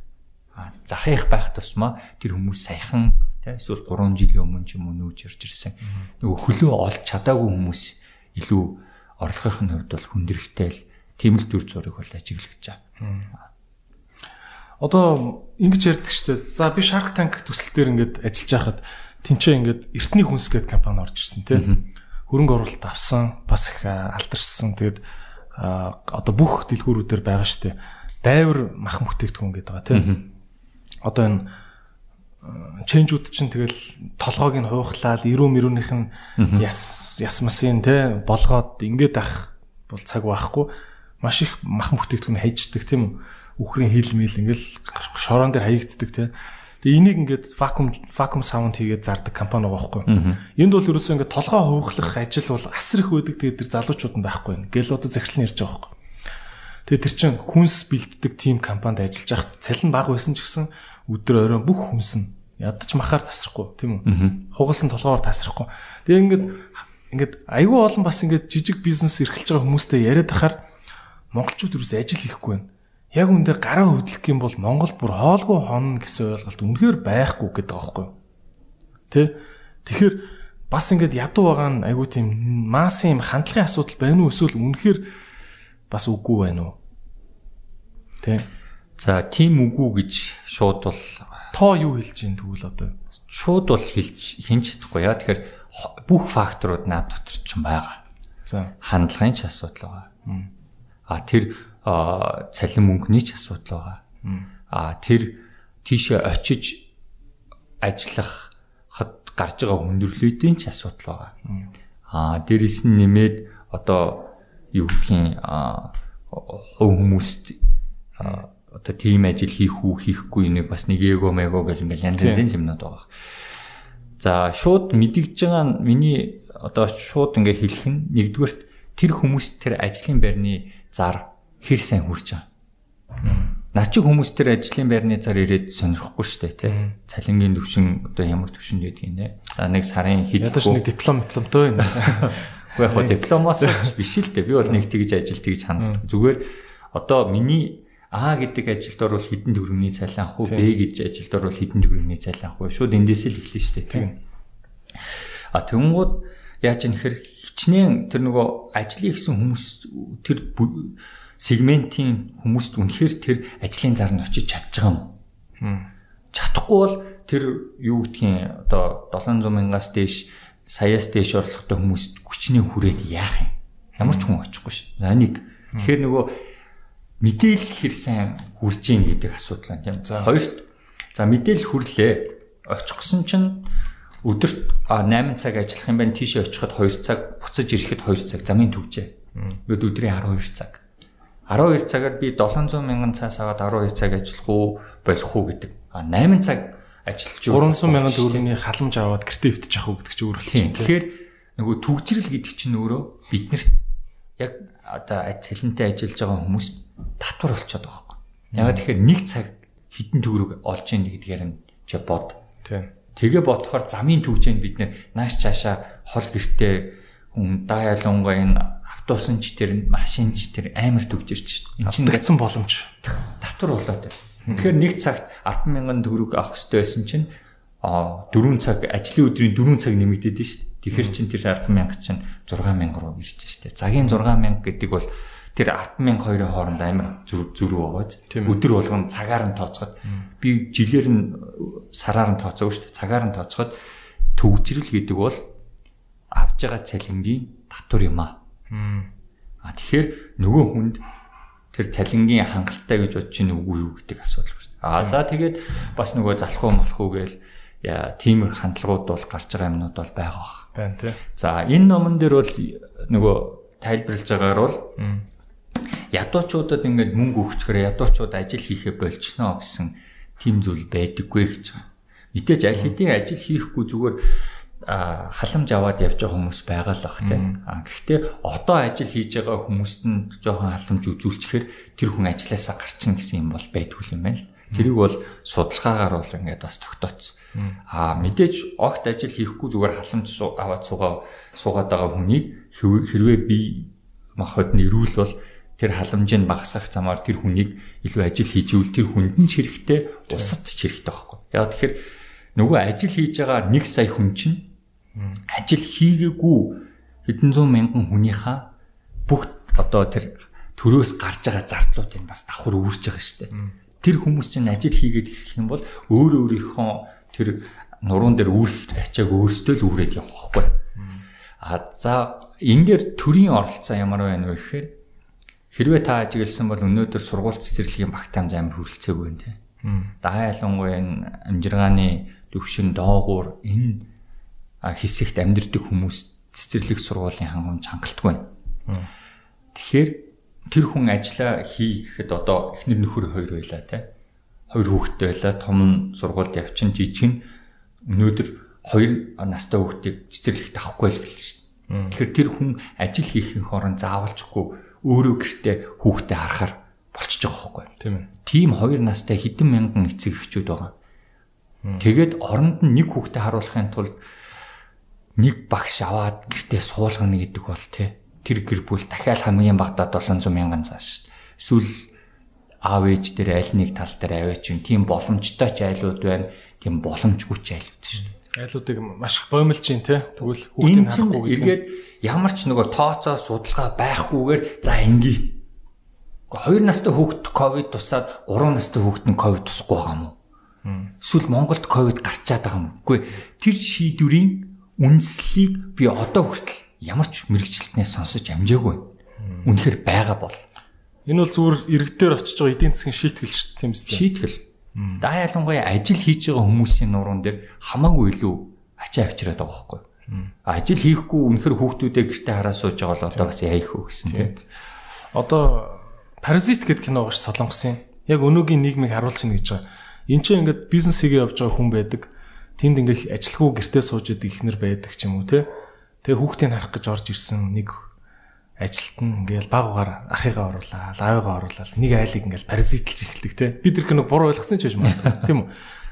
захих байх тусмаа тэр хүмүүс саяхан тий эсвэл 3 жилийн өмнө ч юм уу нүүж ирж ирсэн. Нөгөө хөлөө олж чадаагүй хүмүүс илүү орлогын хувьд бол хүндрэлтэй л тийм л дүр зураг бол ажиглаж байгаа. Одоо ингэж ярьдаг штэ. За би Shark Tank төсөл дээр ингээд ажиллаж байхад тэнцээ ингээд эртний хүнс гэдэг компани орж ирсэн тий. Хөрөнгө оруулалт авсан, бас их алдаршсан. Тэгээд одоо бүх дэлгүүрүүдээр байгаа штэ. Дайвар мах бүтээгдэхүүн гэдэг байгаа тий одоо энэ ченжүүд чинь тэгэл толгойг нь хуухлаад ирүү мөрөөнийх нь яс яс масын те болгоод ингээд ах бол цаг байхгүй маш их мах бүтээгдэхүүн хайждаг тийм үхрийн хил мэл ингээл шороон дээр хаягддаг те Тэгээ энийг ингээд вакуум вакуум саунд хийгээд зардаг компани байгаа байхгүй. Энд бол ерөөсөө ингээд толгой хуухлах ажил бол асар их байдаг. Тэгээд тэр залуучууд нь байхгүй. Гэл одоо захирал нь ярьж байгаа байхгүй. Тэгээд тэр чин хүнс бэлддэг тим компанид ажиллаж байхад цалин бага байсан ч гэсэн өдөр орой бүх хүнс нь ядаж махаар тасрахгүй тийм үү? Хугалсан толгоор тасрахгүй. Тэгээ ингээд ингээд айгүй олон бас ингээд жижиг бизнес эрхэлж байгаа хүмүүстэй яриад тахаар монголчууд юус ажил хийхгүй байна. Яг үндэ гараа хөдлөх юм бол Монгол бүр хоолгүй хонно гэсэн ойлголт үнэхээр байхгүй гэдэг байхгүй юу? Тэ? Тэгэхээр бас ингээд ядуу байгаа нь айгүй тийм массын юм хандлагын асуудал байна уу эсвэл үнэхээр бас үгүй байна уу? Тэ? За тийм үгүй гэж шууд бол тоо юу хэлж гин тэгвэл одоо шууд бол хэлж хинч чадахгүй яа тэгэхээр бүх факторууд наад дотор ч байгаа. За хандлагын ч асуудал байгаа. А тэр цалин мөнгөний ч асуудал байгаа. А тэр тийшээ очиж ажиллах хад гарч байгаа хүндрэлүүдийн ч асуудал байгаа. А дээрэс нь нэмээд одоо юу гэдгийг хувь хүмүүст одоо тийм ажил хийх үү хийхгүй нэг бас нэг эго мэго гэл ингээл янз янзын юмнууд байгаа. За шууд мэдгэж байгаа миний одоо шууд ингээ хэлэх нь нэгдүгээрт тэр хүмүүс тэр ажлын байрны зар хэр сайн хүрч байгаа. Наа чи хүмүүс тэр ажлын байрны зар ирээд сонирхгүй штэ тий. Цалингийн төвшин одоо ямар төвшөнд байдаг юм бэ? За нэг сарын хэд ядаж нэг диплом дипломтой юм. Уу яг хоо дипломоос биш л дээ. Би бол нэг тэгж ажил тэгж ханддаг. Зүгээр одоо миний А гэдэг ажилд орвол хэдэн төгрөгийн цалин авах уу, Б гэж ажилд орвол хэдэн төгрөгийн цалин авах вэ? Шууд эндээс л эхлэн штэ тийм. А тэнгууд яаж юм хэр хичнээн тэр нөгөө ажлыг хийсэн хүмүүс тэр сегментийн хүмүүст үнэхээр тэр ажлын зар нь очиж чадж байгаа юм. Чадахгүй бол тэр юу гэдгийг одоо 700 мянгаас дээш саяас дээш орлоготой хүмүүст хүчнээ хүрээд яах юм? Ямар ч хүн очихгүй ш. За нэг. Тэгэхээр нөгөө мэдээлэл хэр сайн хүрж ийн гэдэг асуудал байна тийм. За хоёрт за мэдээлэл хүрлээ. Очихсон чинь өдөрт 8 цаг ажиллах юм байна. Тийшээ очиход 2 цаг, буцаж ирэхэд 2 цаг замын төвжээ. Ингээд өдрийн 12 цаг. 12 цагаар би 700 мянган цаас аваад 12 цаг ажиллах уу болох уу гэдэг. А 8 цаг ажиллаж 300 мянган төгрөгийн халамж аваад гэртээ өвтчих ах уу гэдэг чинь өөр болчихсон. Тэгэхээр нөгөө түгжрэл гэдэг чинь өөрөө биднэрт яг одоо цалинтай ажиллаж байгаа хүмүүс татвар болчиход байгаа байхгүй. Ягаад тэгэхээр нэг цаг хідэн төгрөг олж ийн гэдгээр нь чи бод. Тэгээ бодохоор замын төвчөнд бид нааш цаашаа хол гэртээ хүн даяалангай энэ автобусч тэр машинч тэр амар төгжирч энэ чинь гацсан боломж татвар болоод байна. Тэгэхээр нэг цагт 100000 төгрөг авах хэрэгтэй байсан чинь а 4 цаг ажлын өдрийн 4 цаг нэмэгдээд шүү дээ. Тэгэхээр чин тэр 100000 чинь 6000 руу ирж штэ. Цагийн 6000 гэдэг бол тэр 100000 хоёрын хооронд амар зөрүү байгаа биз. Өдөр болгон цагаар нь тооцоход би жилээр нь сараар нь тооцоог шүү дээ. Цагаар нь тооцоход төвчрэл гэдэг бол авж байгаа цалингийн татвар юм аа. А тэгэхээр нөгөө хүнд тэр цалингийн хангалттай гэж бодож чинь үгүй юу гэдэг асуудал байна. А за тэгээд бас нөгөө залхуу малхуу гээл тиймэр хандлагууд бол гарч байгаа юмнууд бол байгаа бах. Байна тий. За энэ номон дээр бол нөгөө тайлбарлаж байгаагаар бол ядуучуудад ингээд мөнгө өгчгөр ядуучууд ажил хийхэ болчихно гэсэн тийм зүйл байдаггүй гэж байгаа. Мэдээж аль хэдийн ажил хийхгүй зүгээр халамж аваад явж байгаа хүмүүс байгаа л бах тийм. А гэхдээ одоо ажил хийж байгаа хүмүүст нь жоохон халамж үзүүлчихээр тэр хүн ажилласаа гарчна гэсэн юм бол байдгүй юм байна л. Тэрийг бол судалгаагаар бол ингээд бас тогтооцсон. Аа мэдээж огт ажил хийхгүй зүгээр халамж аваад суугаа суугаад байгаа хүнийг хэрвээ би махад нэрүүл бол тэр халамжийг багасгах замаар тэр хүнийг илүү ажил хийж ивэл тэр хүнд нь ч хэрэгтэй усад ч хэрэгтэй байхгүй. Яг тэгэхээр нөгөө ажил хийж байгаа 1 сая хүн чинь ажил хийгээгүй хэдэн зуун мянган хүнийхээ бүх одоо тэр төрөөс гарч байгаа зардлуудыг бас давхар үүсэж байгаа шүү дээ. Тэр хүмүүс чинь ажил хийгээд ирэх юм бол өөрөө өөрийнхөө тэр нуруунд дээр үүрэх ачааг өөрсдөө л үүрээд явах байхгүй. А за энэ дээр төрийн оролцоо ямар байна вэ гэхээр хэрвээ та ажигласан бол өнөөдөр сургууль цэцэрлэгийн багтаамж амар хүрэлцээгүй юм тий. Даа ялангуяа энэ амжиргааны төвшин доогуур энэ хэсэгт амьдардаг хүмүүс цэцэрлэг сургуулийн хангамж хангалтгүй байна. Тэгэхээр тэр хүн ажиллаа хийхэд одоо эхнэр нөхөр хоёр байлаа тий хоёр хүүхэдтэй байлаа. Том сургуульд явчин жижиг нь өнөөдөр хоёр настай хүүхдийг цэцэрлэгт авахгүй л гэлээ шүү дээ. Тэгэхээр тэр хүн ажил хийхин хорон заавалчгүй өөрөө гэртээ хүүхдээ харахаар болчихж байгаа байхгүй. Тийм ээ. Тим хоёр настай хэдэн мянган эцэг эхчүүд байгаа. Тэгээд оронд нь нэг хүүхдээ харуулахын тулд нэг багш аваад гэртээ суулгана гэдэг бол тий тэр гэр бүл дахиад хамгийн багадаа 700 мянган зааш. Эсвэл аав ээж дээр аль нэг тал дээр аваач юм тийм боломжтой ч айлууд байна тийм боломжгүй ч айлууд шүү дээ. Айлуудыг маш их боомлж чинь те тэгвэл хүүхдийн харахгүй эргээд ямар ч нөгөө тооцоо судалгаа байхгүйгээр за инgi. Хоёр настай хүүхд ковид тусаад гурван настай хүүхд нь ковид тусахгүй байгаа юм уу? Эсвэл Монголд ковид гарчаад байгаа юм. Үгүй тэр шийдвэрийн үндэслэлийг би одоо хүртэл ямар ч мэрэгчлэтнээс сонсож амжаагүй. Үнэхээр байгаа бол Энэ бол зүгээр иргэдээр очиж байгаа эдийн засгийн шийтгэл шүү дээ тийм үстэй. Шийтгэл. Даа ялангуяа ажил хийж байгаа хүмүүсийн нуруунд дээр хамаагүй илүү ачаа авчираад байгаа байхгүй. Ажил хийхгүй үнэхэр хүүхдүүдээ гэртээ хараа сууж байгаа бол одоо бас яах вэ гэсэн тийм. Одоо Паразит гэдэг кино гош солонгосын. Яг өнөөгийн нийгмийг харуулж ийн гэж байгаа. Энд чинь ингээд бизнес хийгээ явж байгаа хүн байдаг. Тэнд ингээд ажилгүй гэртээ сууж идэг ихнэр байдаг ч юм уу те. Тэгээ хүүхдийг харах гэж орж ирсэн нэг ажилт нь ингээл баг угаар ахыгаа оруулаад, аавыгаа оруулаад нэг айлыг ингээл паразитлж эхэлдэг те. Бид нар кино буруу ойлгосон ч гэж магадгүй тийм үү.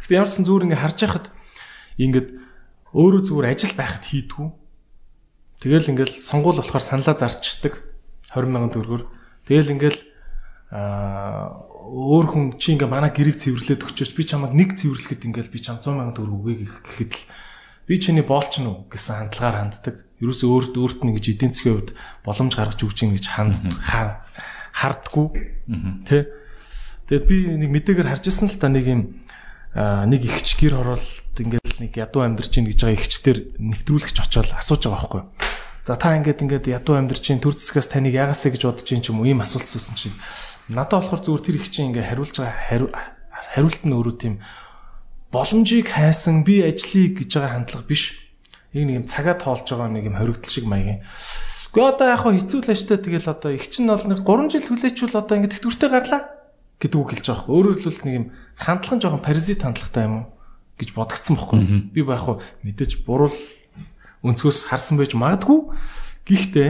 Гэтэ ямар ч сан зүгээр ингээ харж байхад ингээд өөрөө зүгээр ажил байхад хийдгүү. Тэгэл ингээл сонгуул болохоор саналаа зарчдаг. 20 сая төгрөгөөр. Тэгэл ингээл аа өөр хүн чи ингээ манай гэрийг цэвэрлээд өгчөөч би чамайг нэг цэвэрлэхэд ингээл би чам 100 сая төгрөг өгье гэхэд л би чиний боолч нь уу гэсэн хандлагаар ханддаг. Ерөөсөө өөрт өөрт нь гэж эдийн засгийн хувьд боломж гаргаж өгч ийн гэж ханд хардггүй тий Тэгэд би нэг мэдээгээр харж ирсэн л та нэг юм нэг ихч гэр хороолт ингээл нэг ядуу амьдарч ийн гэж байгаа ихчдэр нэвтрүүлэгч очоод асууж байгаа байхгүй За та ингээд ингээд ядуу амьдарч ийн төр зэсгээс таныг ягаасаа гэж бодож ийн ч юм уу? Ийм асуулт суусан чинь. Надад болохоор зүгээр тэр их чинь ингээд хариулж байгаа хариулт нь өөрөө тийм боломжийг хайсан би ажлыг гэж байгаа хандлага биш. Нэг нэг юм цагаа тоолж байгаа нэг юм хоригдл шиг маягийн. Гэхдээ одоо яг хэцүү л ажтай тэгэл одоо их чинь бол нэг 3 жил хүлээчүүл одоо ингэ тэтгэвртэй гарлаа гэдэг үг хэлж байгаа байхгүй. Өөрөөр хэлбэл нэг юм хандлага нь жоохон паразит хандлагатай юм уу гэж бодогдсон байхгүй. Би байх уу мэдээж буруу өнцгөөс харсан байж магадгүй. Гэхдээ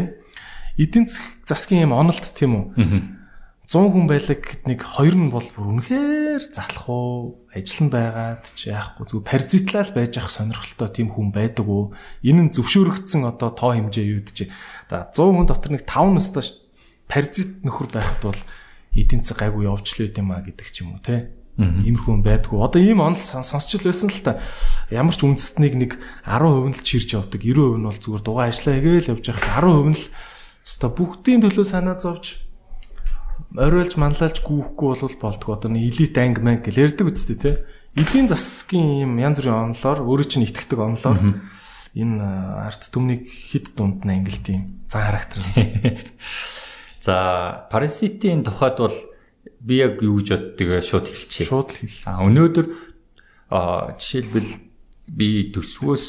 эдийн засгийн юм онолт тийм үү? 100 хүн байлаг гэд нэг хоёр нь бол бүр үнэхээр залах уу ажил нь байгаад ч яахгүй зүгээр паразитлал байж ах сонирхолтой тийм хүн байдаг уу энэ нь зөвшөөрөгдсөн одоо тоо хэмжээ юу гэж да 100 хүн дотор нэг 5 настай паразит нөхөр байхад бол эдийн засаг гайгүй явуулчлаа юм а гэдэг ч юм уу те Иймэрхүү байдгүй. Одоо ийм онол сонсч байсан л та. Ямар ч үндэстнийг нэг 10% нь л чирж явдаг. 90% нь бол зүгээр дугаа ажиллаа хийгээл явж байхад 10% нь л өста бүгдийн төлөө санаа зовж оройлж манлайлж гүүхгүй бол болдгоо одоо нэг элит анги манг гэл ярьдаг үстэй тий. Эдийн засгийн юм янз бүрийн онолоор өөрөө чинь итгэдэг онолоор энэ арт түмнийг хид дунд нь ангилт юм зан характер. За паразитын тухайд бол би яг юу гэж боддгийг шууд хэлчихье. Шууд хэл. А өнөөдөр жишээлбэл би төсвөөс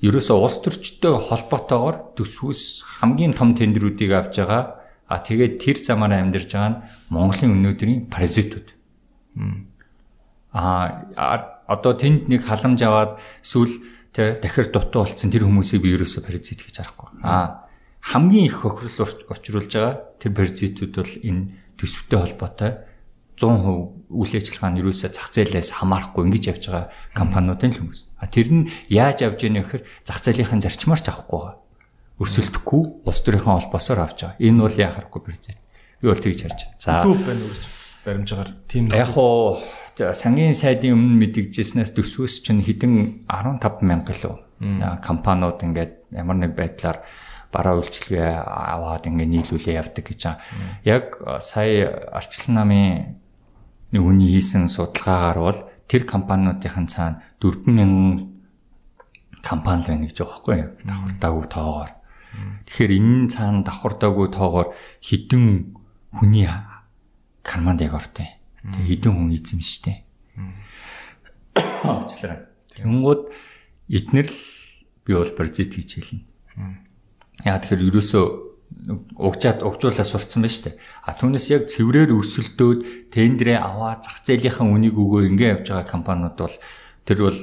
ерөөсөө улс төрчтэй холбоотойгоор төсвөөс хамгийн том тендерүүдийг авч байгаа А тэгээд тэр замаараа амьдарч байгаа нь Монголын өнөөдрийн паразитууд. А одоо тэнд нэг халамж аваад эсвэл тэ дахир дутуу болцсон тэр хүмүүсийг би ерөөсөө паразит гэж харахгүй. А хамгийн их хохирол учруулж байгаа тэр паразитууд бол энэ төсөвтэй холбоотой 100% үйл ажиллагаа нь ерөөсөө зах зээлээс хамаарахгүй ингэж явж байгаа компаниудын л хүмүүс. А тэр нь яаж явж яах вэ гэхээр зах зээлийн зарчмаар ч авахгүй байгаа өрсөлдөхгүй улс төрийнхөө холбоосоор авч байгаа. Энэ бол яхахгүй процесс. Би бол тэгж харж байна. За. Дүү байна үрж баримжаагаар тийм яг уу сангийн сайдын өмнө мэдэгжсэнээс төсвөөс чинь хэдэн 15 мянга лөө компаниуд ингээд ямар нэг байдлаар бараа үйлчлэгээ аваад ингээд нийлүүлээ явдаг гэж байгаа. Яг сая арчилсан намын нэг хүний хийсэн судалгаагаар бол тэр компаниудын цаана 4000 компани байна гэж байгаа байхгүй юу? Давхартаагүй тоогоор. Тэгэхээр энэ цаана давхардаагүй тоогоор хідэн хүний карманд яг ортой. Тэгээ хідэн хүн эзэм штэ. Уучлаарай. Тэнгүүд эднэр л би бол паразит гэж хэлнэ. Яа тэгэхээр ерөөсөө угжаад угжуулаа сурцсан байна штэ. А түүнээс яг цэврээр өрсөлдөөд тендерээ аваа зах зээлийнхэн үнийг өгөө ингэ явж байгаа компаниуд бол тэр бол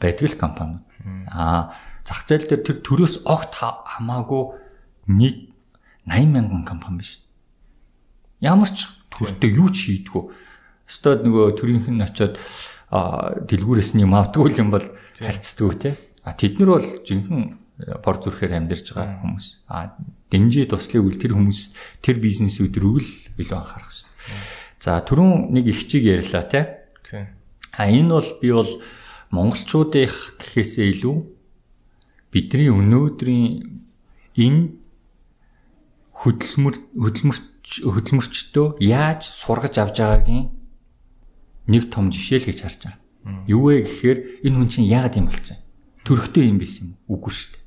байдаг л компаниуд. Аа зах зээл дээр тэр төрөөс огт хамаагүй нийт 80 мянган компани биш. Ямар ч төртөө юу ч хийдгүү. Өстод нөгөө төрийнх нь очиод дэлгүүрээс нь юм авдгүй юм бол харьцдаг те. А тэд нар бол жинхэнэ бор зүрхээр амьдарч байгаа хүмүүс. А дэмжээ туслыг үл тэр хүмүүс тэр бизнесүүд рүү л илүү анхаарах хэрэгтэй. За түрүүн нэг их чиг ярьлаа те. А энэ бол би бол монголчуудын гэхээсээ илүү бидний өнөөдрийн энэ хөдөлмөр хөдөлмөрч хөдөлмөрчдөө яаж сургаж авч байгаагийн нэг том жишээ л гэж харж байгаа. Юу вэ гэхээр энэ хүн чинь яагаад юм болцсон? Төрхтэй юм байсан юм үгүй шүү дээ.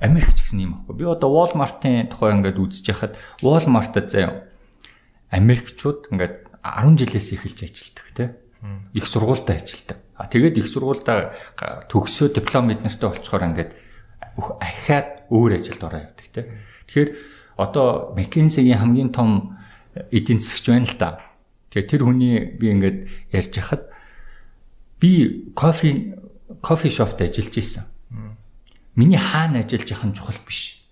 Америк ч гэсэн юм аахгүй. Би одоо Walmart-ын тухай ингээд үзэж яхад Walmart-д заяа Америкчууд ингээд 10 жилээс эхэлж ажилладаг тий. Их сургуультай ажилладаг. А тэгээд их сургуультай төгсөө диплом эднэртэй болцохоор ингээд ахиад өөр ажилд ороо явдаг тийм. Тэгэхээр одоо McKinsey-гийн хамгийн том эдийн засгч байна л да. Тэгээ тэр хүний би ингээд ярьж хахад би кофе кофе шопт ажиллаж исэн. Миний хаана ажиллаж явах нь чухал биш.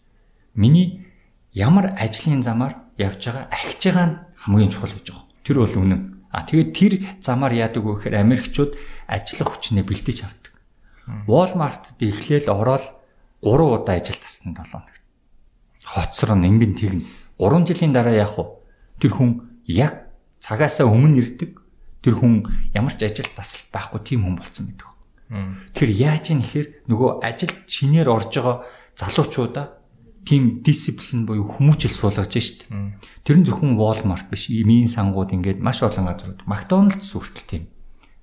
Миний ямар ажлын замаар явж байгаа ахиж байгаа нь хамгийн чухал гэж байгаа. Тэр бол үнэн. А тэгээд тэр замаар яадаг вэ гэхээр Америкчууд ажиллах хүчнээ бэлтэж авдаг. Walmart-д эхлээл ороод 3 удаа ажил таснанд 7 хоног. Хоцроо ингэн тэгнэ. 3 жилийн дараа яах вэ? Тэр хүн яг цагаасаа өмнө ирдэг. Тэр хүн ямар ч ажил тасалт байхгүй тийм хүн болсон гэдэг. Тэгэхээр яаж юм нэхэр нөгөө ажил шинээр орж байгаа залуучуудаа тийм дисциплин буюу хүмүүжил суулгаж штт. Тэр нь зөвхөн Walmart биш, мийн сангууд ингээд маш олон газрууд, McDonald's хүртэл тийм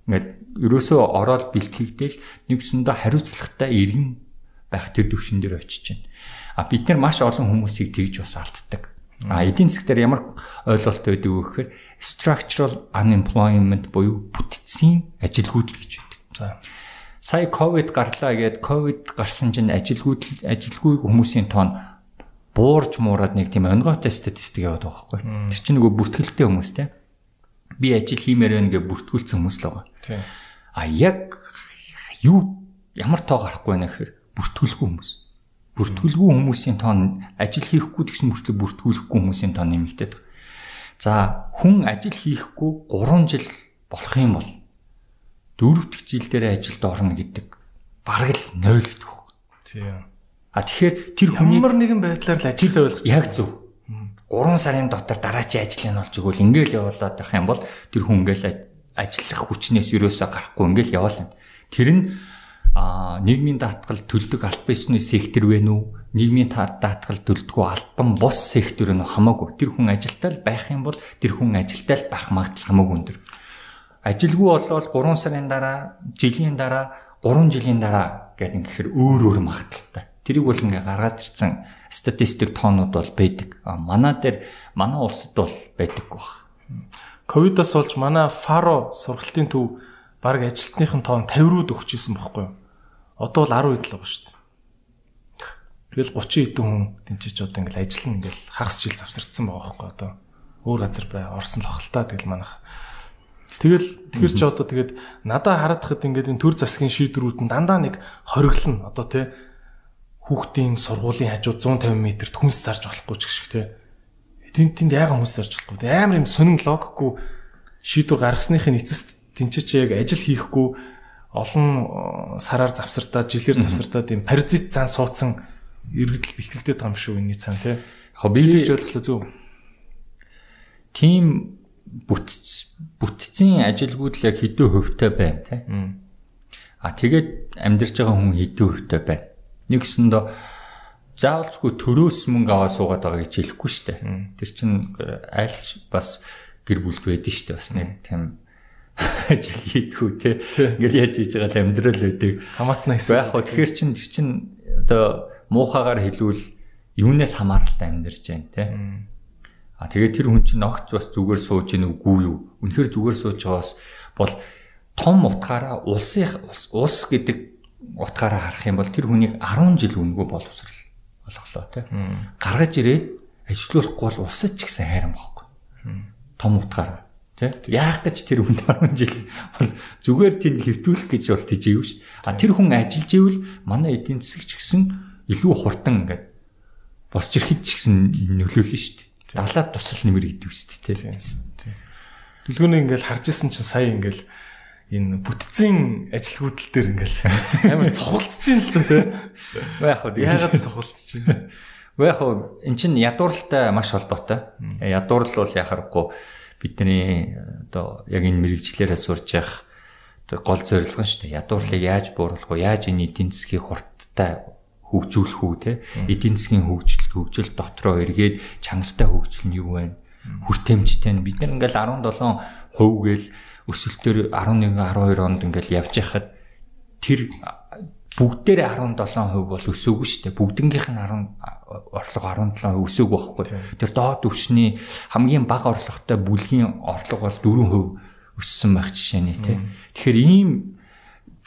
Ингээд ерөөсөө ороод бэлтгэгдээл нэгсэндээ хариуцлагатай иргэн байх тэр төвшин дээр очиж байна. А бид нар маш олон хүмүүсийг тэгж бас алддаг. А эдийн засгаар ямар ойлголт байдаг вэ гэхээр structural unemployment буюу бүтцийн ажилгүйдэл гэж байдаг. За. Сая ковид гарлаа гээд ковид гарсан чинь ажилгүй ажилгүй хүмүүсийн тоон буурж муураад нэг тийм онгойтой статистик яваад байгаа байхгүй. Тэр чинь нөгөө бүртгэлтэй хүмүүс те. Би ажил хиймээр байна гэж бүртгүүлсэн хүмүүс л байгаа. А яг юу ямар тоо гарахгүй байна гэхээр бүртгүүлгүй хүмүүс. Бүртгүүлгүй хүмүүсийн тоон ажил хийхгүй гэсэн мөртлөө бүртгүүлэхгүй хүмүүсийн тоон нэмэгдээд. За хүн ажил хийхгүй 3 жил болох юм бол дөрөв дэх жил дээр ажилд орно гэдэг бараг л 0 гэдэг үг. Тийм. А тэгэхээр тэр хүний ямар нэгэн байдлаар л ажилд ойлгож яг зөв. 3 сарын дотор дараачийн ажлыг нь олж игэл ингээл явуулаад байх юм бол тэр хүн ингээл ажиллах хүчнээс юусоо гарахгүй ингээл яваалаа. Тэр нь нийгмийн даатгал төлдөг аль бисны сектор вэ нү нийгмийн даатгал төлдөггүй албан бус сектор нь хамаагүй тэр хүн ажилтаа л байх юм бол тэр хүн ажилтаа л байх магадлал хамаагүй өндөр ажилгүй болоод 3 сарын дараа, жилийн дараа, 3 жилийн дараа гэдэг ингэхээр өөр өөр магадaltaй. Тэрийг бол ингээ гаргаад ирсэн статистик тоонууд бол байдаг. Манай дээр манай улсад бол байдаг баг. Ковидоос болж манай Фаро сургалтын төв баг ажилтныхын тоон 50 руу өгчээсэн бохгүй юу? Одоо бол 10 хэд л байгаа шүү дээ. Тэгэл 30 хэдэн хүн тэнцэж одоо ингээл ажиллана ингээл хагас жил завсарцсан байгаа байхгүй одоо. Өөр газар бай, орсон л хохалтай тэгэл манайх Тэгэл тэгэхэр чи одоо тэгээд надаа харагдахад ингээд энэ төр засгийн шийдвэрүүд нь дандаа нэг хориглоно. Одоо тий хүүхдийн сургуулийн хажууд 150 м-т хүнс зарж болохгүй ч гэх шиг тий. Тэнд тэнд яага хүнс зарж болохгүй. Амар юм сонин логикгүй шийдвэр гаргасныхын эцэст тэнцэж яг ажил хийхгүй олон э, сараар завсартаа, жилээр завсартаа тийм паразит зан суудсан иргэдэл бэлтгэгдээд байгаа юм шүү энэний цаана тий. Хобби гэж ойлгохлоо зөв. Тим бүтц бүтцийн ажилгүйд л яг хэдэн хувьтай байна те. А тэгээд амьдарч байгаа хүн хэдэн хувьтай байна. Нэгсэндээ заавалчгүй төрөөс мөнгө аваа суугаад байгаа гэж хэлэхгүй шүү дээ. Тэр чинь айлч бас гэр бүлд байдэн шүү дээ. Бас нэг тийм ажил хийдгүү те. Ингээл яаж хийж байгаа амьдрал өгдөг. Хамаатна гэсэн. Яг хөө тэгэхээр чин тэр чин одоо муухагаар хэлвэл юунаас хамааралтай амьдарч байна те. А тэгээд тэр хүн чинь огт бас зүгээр сууж ийн үгүй юу? Үнэхээр зүгээр сууж байгаас бол том утгаараа улсын улс гэдэг утгаараа харах юм бол тэр хүнийг 10 жил үнгүй боловсрал болголоо тий. Гаргаж ирээд ажилуулахгүй бол улсад ч гэсэн хайрам байхгүй. Том утгаараа тий. Яах гэж тэр хүнд 10 жил бол зүгээр тэнд хэвтүүлэх гэж бол тийжээв ш. А тэр хүн ажиллаж ивэл манай эдийн засаг ч гэсэн илүү хурдан ингээд босч ирэхэд ч гэсэн нөлөөлнө шүү дээ. Далаад тусал нэмэр гэдэг үст тий. Дэлгүүрийг ингээл харж исэн чинь сая ингээл энэ бүтцийн ажилгүйдэл дээр ингээл амар цохолцож юм л тий. Яг хөө яагаад цохолцож юм. Яг хөө эн чин ядуурлалтай маш холбоотой. Ядуурл бол яхахгүй бидний одоо яг энэ мэрэгчлэрээ сурж явах гол зорилго нь шүү дээ. Ядуурлыг яаж бууруулах вэ? Яаж энэ эдийн засгийг хурдтай хөгжүүлэх үү те эдийн засгийн хөгжил хөгжил дотроо эргээд чанартай хөгжил нь юу вэ хүртээмжтэй нь бид нар ингээл 17 хувь гээл өсөлтөөр 11 12 онд ингээл явж байхад тэр бүгдээрээ 17% бол өсөөгүй шүү дээ. Бүгднгийнх нь 10 орлого 17% өсөөгүй байхгүй. Тэр доод өвчний хамгийн бага орлоготой бүлгийн орлого бол 4% өссөн байх жишээ нэ тий. Тэгэхээр ийм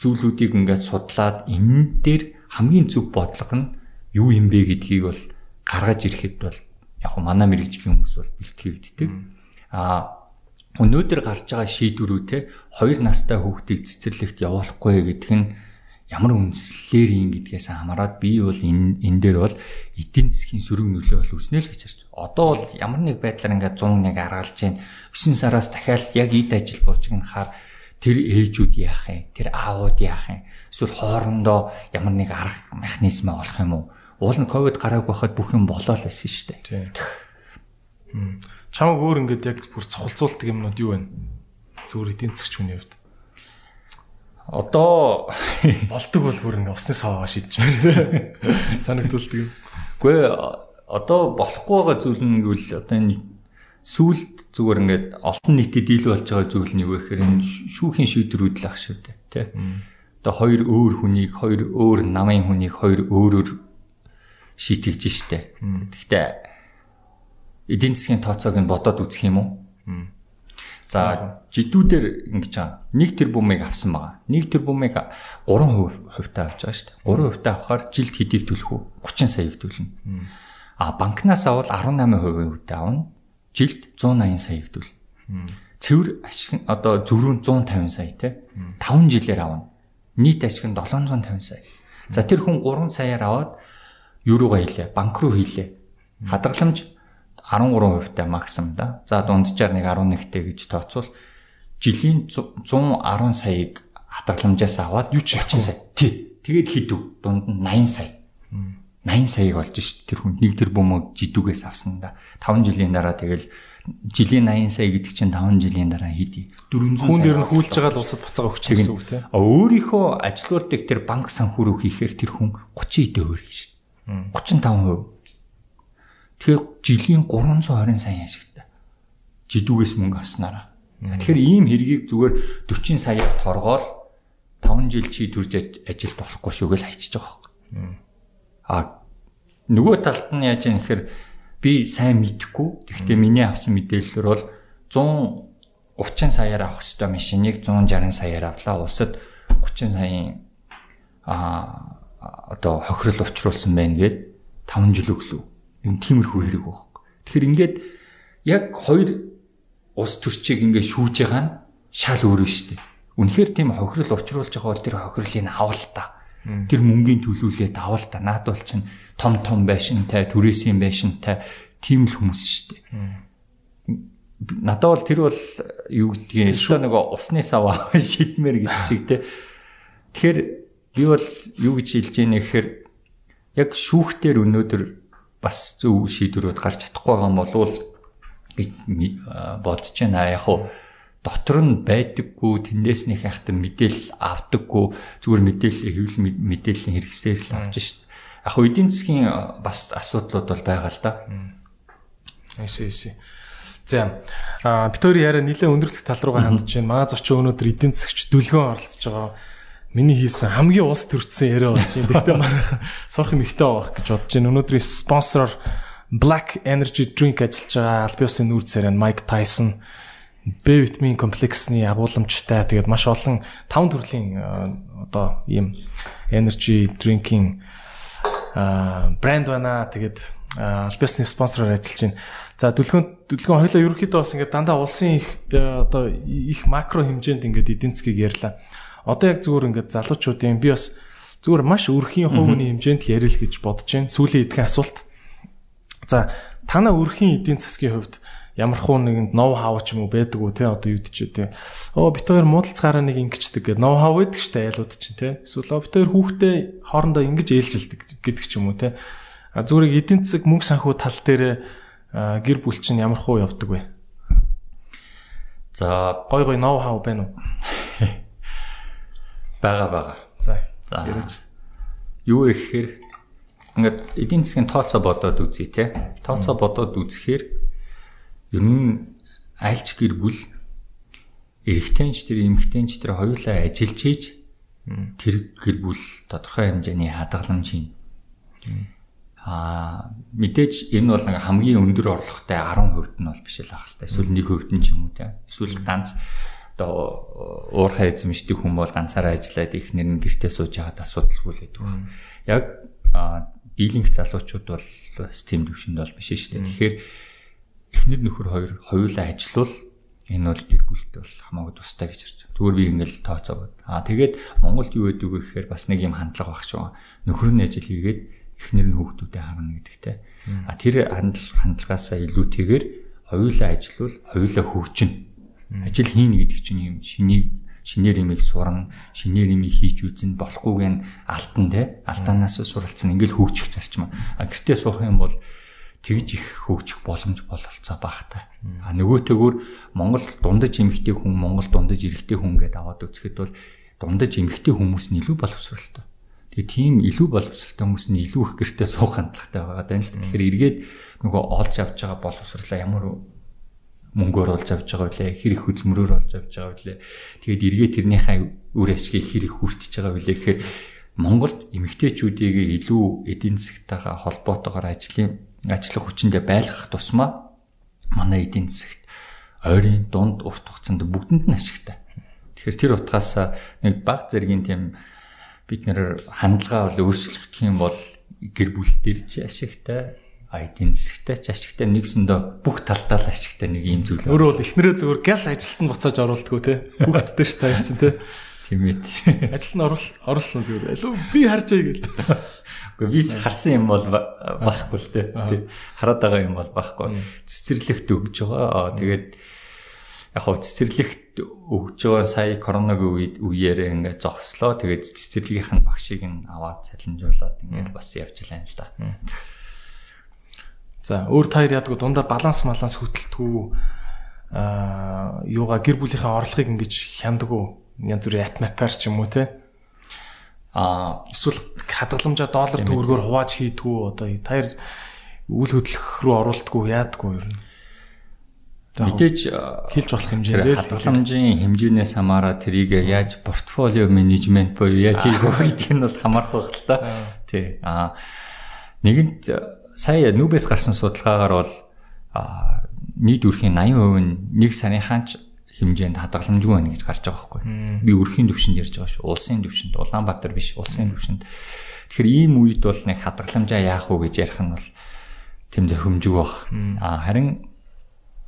зүйлүүдийг ингээд судлаад энэ дээр хамгийн зөв бодлого нь юу юм бэ гэдгийг бол гаргаж ирэхэд бол яг хөө манай мэрэгжлийн хүмүүс бол бэлтгэгддэг. Аа өнөөдөр гарч байгаа шийдвэрүүд те хоёр настай хүүхдийг цэцэрлэгт явуулахгүй гэдэг нь ямар үнслэлээр юм гэдгээс хамаарат би бол энэ энэ дээр бол эдийн засгийн сөрөг нөлөө бол үснэ л гэж харж. Одоо бол ямар нэг байдлаар ингээд 101 аргалж байна. 9 сараас дахиад яг эд ажил болж байгаа хаар тэр ээжүүд яах юм? Тэр аавууд яах юм? Эсвэл хоорондоо ямар нэг арга механизм олох юм уу? Уул нь ковид гараагүй байхад бүх юм болоо л байсан шүү дээ. Тийм. Чамаг өөр ингээд яг бүр цохолцуулдаг юмнууд юу вэ? Зүгээр эдийн засгч хүний хувьд. Одоо болдог бол бүр ингээд усны саваа шийдчихмээр санагдулдаг юм. Гэхдээ одоо болохгүй байгаа зүйл нь гэвэл одоо энэ сүулт зүгээр ингээд олон нийтэд дийл болж байгаа зүйл нь юу вэ гэхээр энэ шүүхийн шийдвэрүүд л ах шүү дээ тий. Одоо хоёр өөр хүнийг хоёр өөр намын хүнийг хоёр өөрөөр шийтгэж штэ. Гэхдээ эдийн засгийн тооцоог нь бодоод үзэх юм уу? За жидүүдээр ингэж байгаа. 1 тэрбумыг авсан байгаа. 1 тэрбумыг 3% хувьтай авч байгаа шүү дээ. 3 хувьтай авахаар жилд хэдийг төлөх үү? 30 саяг төлнө. А банкнаас авал 18% хувьтай авна. Жилд 180 саяг төлнө. Цэвэр ашиг одоо зөрүүн 150 сая те 5 жилээр авна. Нийт ашиг нь 750 сая. За тэр хүн 3 саяар аваад руугаа хийлээ? Банк руу хийлээ. Хадгаламж 13% максимум да. За дунджаар нэг 11-тэй гэж тооцвол жилийн 110 саяыг хадгаламжаас аваад юу ч 30 сая. Тий. Тэгээд хідв дунд нь 80 сая. 80 саяыг олж шít тэр хүн нэг тэр бөмбөг жидүүгээс авсан да. 5 жилийн дараа тэгэл жилийн 80 сая гэдэг чинь 5 жилийн дараа хийдий. 400 хүн дээр нь хүлж байгаа л улсад буцаага өгч гэсэн үг тийм. Өөрийнхөө ажилуулдаг тэр банк санхүү рүү хийхээр тэр хүн 30 эдэ өөр хийж шít. 35% Тэгэхээр жилийн 320 сая ашигтай. Жидүүгээс мөнгө авснараа. Тэгэхээр ийм хэргийг зүгээр 40 саяар торгоол 5 жил чи төрж ажилд болохгүй шүү гэж хайчиж байгаа юм. А нөгөө талд нь яаж юм гэхээр би сайн мэдэхгүй. Гэхдээ миний авсан мэдээлэлээр бол 130 саяар авах ёстой машиныг 160 саяар авлаа. Улсад 30 саяын а одоо хохирол учруулсан байна гэд 5 жил өглөө юм тиймэрхүү хэрэг байхгүй. Тэгэхээр ингээд яг хоёр ус төрчийг ингээд шүүж байгаа нь шал өөр шүү дээ. Үнэхээр тийм хохирол учруулж байгаа бол тэр хохирлыг авал та. Тэр мөнгөний төлүүлээд авал та. Наад бол чинь том том байшинтай, түрээсийн байшинтай тийм л хүмүүс шүү дээ. Надад бол тэр бол юу гэдгийг өстой нөгөө усны сав шидмэр гэдэг шиг те. Тэгэхээр би бол юу гэж хэлж ийнэ гэхээр яг шүүхтэр өнөөдөр бас зөв шийдвэрүүд гарч чадахгүй байгаа юм болвол бодож байна. Яг хуу дотор нь байдаггүй тэндээс нэг хайхтан мэдээлэл авдаггүй зүгээр мэдээлэл хэвлэл мэдээллийн хэрэгсээр л авч шít. Яг хуу эдийн засгийн бас асуудлууд бол байгаа л да. Эсэ эсэ. За а бид хоёрын яриа нэлээд өндөрлөх тал руугаа хандж байна. Манай зочин өнөөдөр эдийн засгч дүлгөн оролцож байгаа миний хийсэн хамгийн ус төрсэн яриа болж байна. Гэхдээ манайхан сурах юм ихтэй байх гэж бодож байна. Өнөөдрийн спонсороор Black Energy Drink ажиллаж байгаа аль биесийн нүүр царай Mike Tyson Б витамин комплексны агуулмжтай тэгээд маш олон таван төрлийн одоо ийм energy drinking брэнд байна. Тэгээд аль биесийн спонсороор ажиллаж байна. За дүлгön дүлгön хоёлаа ерөөхдөө бас ингээд дандаа улсын их одоо их макро хэмжээнд ингээд эдийн засгийг ярьлаа одоо яг зүгээр ингээд залуучуудын би бас зүгээр маш өрхийн хувийн хэмжээнд ярил гэж бодож байна. Сүүлийн эдгээр асуулт. За танаа өрхийн эдийн засгийн хувьд ямар хуу нэгэнд ноу хав ч юм уу байдаг уу те одоо юу гэж те. Оо бит хоёр муудалцгаараа нэг ингэчдэг гэдэг ноу хав байдаг штэ айлууд чинь те. Эсвэл бит хоёр хүүхдээ хоорондоо ингэж ээлжилдэг гэдэг ч юм уу те. А зүгээр эдийн засаг мөнгө санхүү тал дээр гэр бүл чинь ямар хуу явдаг вэ? За гой гой ноу хав байна уу? Байгаа байгаа. За яриач. Юу гэхээр ингээд эдийн засгийн тооцоо бодоод үзье те. Тооцоо бодоод үзэхээр ер нь альч гэр бүл эрэгтэйч тэр эмэгтэйч тэр хоёулаа ажиллаж ийж тэр гэр бүл тодорхой хэмжээний хадгаламж хийн. Аа мэдээж энэ бол хамгийн өндөр орлоготой 10% нь бол биш л ах л та. Эсвэл 1% нь ч юм уу те. Эсвэл ганц одоо уурхай эзэмшдэг хүн бол ганцаараа ажиллаад их нэр нь гэртээ сууж яагаад асуудалгүй л гэдэг. Яг дийлэнх залуучууд бол систем төвшөнд бол биш шүү дээ. Тэгэхээр эхнэр нөхөр хоёр хоёулаа ажиллавал энэ бол гэр бүлтэй бол хамаагүй тустай гэж харж. Зүгээр би ингээл тооцоогод. Аа тэгээд Монголд юу гэдэг вэ гэхээр бас нэг юм хандлага баг шүү. Нөхөр нь ажил хийгээд эхнэр нь хүүхдүүдэд харна гэдэгтэй. А тэр хандлагаасаа илүүтэйгээр хоёулаа ажиллавал хоёулаа хөгжинэ Ажил хийнэ гэдэг чинь юм шинийг шинээр имийг суран, шинээр имийг хийж үзэн болохгүйг нь алтан те алтаанаас суралцсан ингээл хөгжих зарчим. А гэртээ суух юм бол тэгж их хөгжих боломж бололцоо багтай. А нөгөөтэйгүр Монгол дундаж эмэгтэй хүн, Монгол дундаж эрэгтэй хүн гэдээ аваад үзэхэд бол дундаж эмэгтэй хүмүүс нь илүү боловсралтай. Тэгээ тийм илүү боловсралтай хүмүүс нь илүү их гэртээ суух хандлагатай байгаа даа л. Тэгэхээр эргээд нөгөө олж авч байгаа боловсралаа ямар мөнгөөр олж авч байгаа үлээ хэр их хөдөлмөрөөр олж авч байгаа үлээ тэгээд эргээ тэрнийхээ үр ашгийг хэр их хүртэж байгаа үлээ гэхээр Монголд эмэгтэйчүүдийг илүү эдийн засгтайгаа холбоотойгоор ажлын ажиллах хүчиндээ байлгах тусмаа манай эдийн засагт ойрын дунд урт хугацаанд бүгдэнд нь ашигтай. Тэгэхээр тэр утгаас нэг баг зэргийн тийм бид нэр хандлага бол өөрчлөгдөх юм бол гэр бүл дээр ч ашигтай эдийн засагтай ч ашигтай нэгсэндээ бүх талдаа л ашигтай нэг юм зүйл. Өөрөө бол эхнэрээ зүгээр газ ажилтанд буцааж оруулдгүү те. Бүгдтэй ш тааш чинь те. Тийм ээ. Ажил нь оруулсан зүгээр. Алуу би харж яа гэл. Гэхдээ би ч харсан юм бол байхгүй л те. Хараад байгаа юм бол байхгүй. Цэцэрлэгт өгж байгаа. Тэгээд яг хоо цэцэрлэгт өгж байгаа сая коронавигийн үед үеэрээ ингээд зогслоо. Тэгээд цэцэрлэгийнх нь багшийг нь аваад цалинжуулаад ингээд бас явж лаа л да. За өөр таяр ядгүй дундаа баланс маланс хөтэлтгүү аа юугаа гэр бүлийнхээ орлогыг ингэж хямдгүү янз бүрийн ап мапаар ч юм уу те. А эсвэл хадгаламжаа доллар төгрөгөөр хувааж хийдгүү одоо таяр үйл хөдлөх рүү оруулдаггүй яадаггүй нь? Мэдээж хэлж болох хэмжээндээ хадгаламжийн хэмжээнээс хамаараа тэрийг яаж портфолио менежмент буюу яаж хийх вэ гэдг нь бол хамаарх байх л та. Тий. А нэгэнт сая нүүбээс гарсан судалгаагаар бол нийт үрхийн 80% нь нэг сарынхаа ч хэмжээнд хадгаламжгүй байна гэж гарч байгаа байхгүй. Би үрхийн төвшөнд ярьж байгаа шүү. Улсын төвшөнд, Улаанбаатар биш, улсын төвшөнд. Тэгэхээр ийм үед бол нэг хадгаламжаа яах вэ гэж ярих нь бол тэм зохимжгүй баг. А харин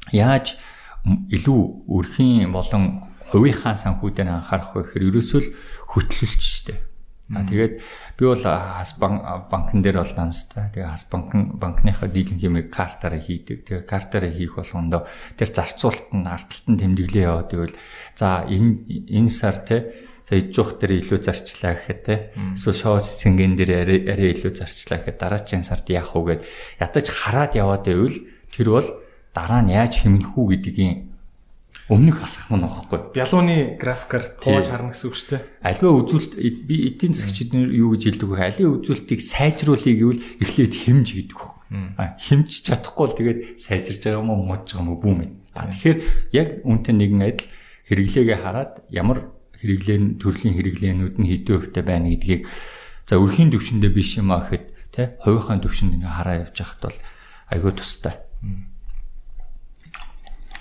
яаж илүү үрхийн болон хувийнхаа санхүүдээр анхаарах вэ гэхээр ерөөсөө л хөтлөлч штэ. А тэгээд би бол хас банкн дээр бол данстай. Тэгээ хас банкн банкныхаа дийлэнх юмыг картаараа хийдэг. Тэгээ картаараа хийх болгондоо тэр зарцуулалт нь ардталт нь тэмдэглээ яваад ивэл за энэ энэ сар те ижих дээр илүү зарчлаа гэхэд те эсвэл шоу сэнгэн дээр арай илүү зарчлаа гэхэд дараагийн сард яах вэ гэд ядаж хараад яваад ивэл тэр бол дараа нь яаж хэмнэх үү гэдгийг өмнөх алхах нь багхгүй. Бялууны графикаар хувааж харна гэсэн үг шүү дээ. Альва үзүүлэлт би эдийн засгчид юу гэж хэлдэг вэ? Алийн үзүүлэлтийг сайжруулъя гэвэл эхлээд хэмж гэдэг вэ? Хэмж чадахгүй л тэгээд сайжирж байгаа юм уу, модж байгаа юм уу бүүм. Тэгэхээр яг үнтэй нэгэн адил хэрэглээгээ хараад ямар хэрэглээ төрлийн хэрэглээнүүд нь хэдэн хувьтай байна гэдгийг за өрхийн төвшөндөө биш юм аа гэхэд тий хувийнхаа төвшөнд ингээ хараа явж хахад бол айгүй тустай.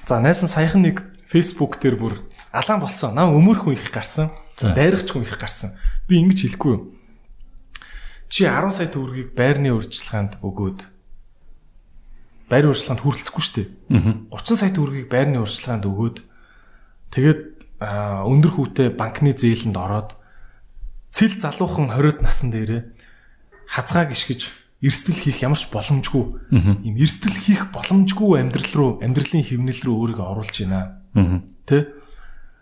За найсан саяхан нэг Facebook дээр бүр алаан болсон. Наа өмөрх хүн их гарсан. Байрагч хүн их гарсан. Би ингэж хэлэхгүй юу? Чи 10 сая төгрөгийг байрны урьдчилгаанд өгөөд байрны урьдчилгаанд хүрэлцэхгүй шүү дээ. 30 сая төгрөгийг байрны урьдчилгаанд өгөөд тэгээд өндөр хүүтэй банкны зээлэнд ороод цэл залуухан 20-д насн дээрээ хазгаа гიშгэж эрсдэл хийх ямарч боломжгүй юм эрсдэл хийх боломжгүй амьдрал руу амьдралын хөвнөл рүү өөрийгөө оруулж байна. Тэ?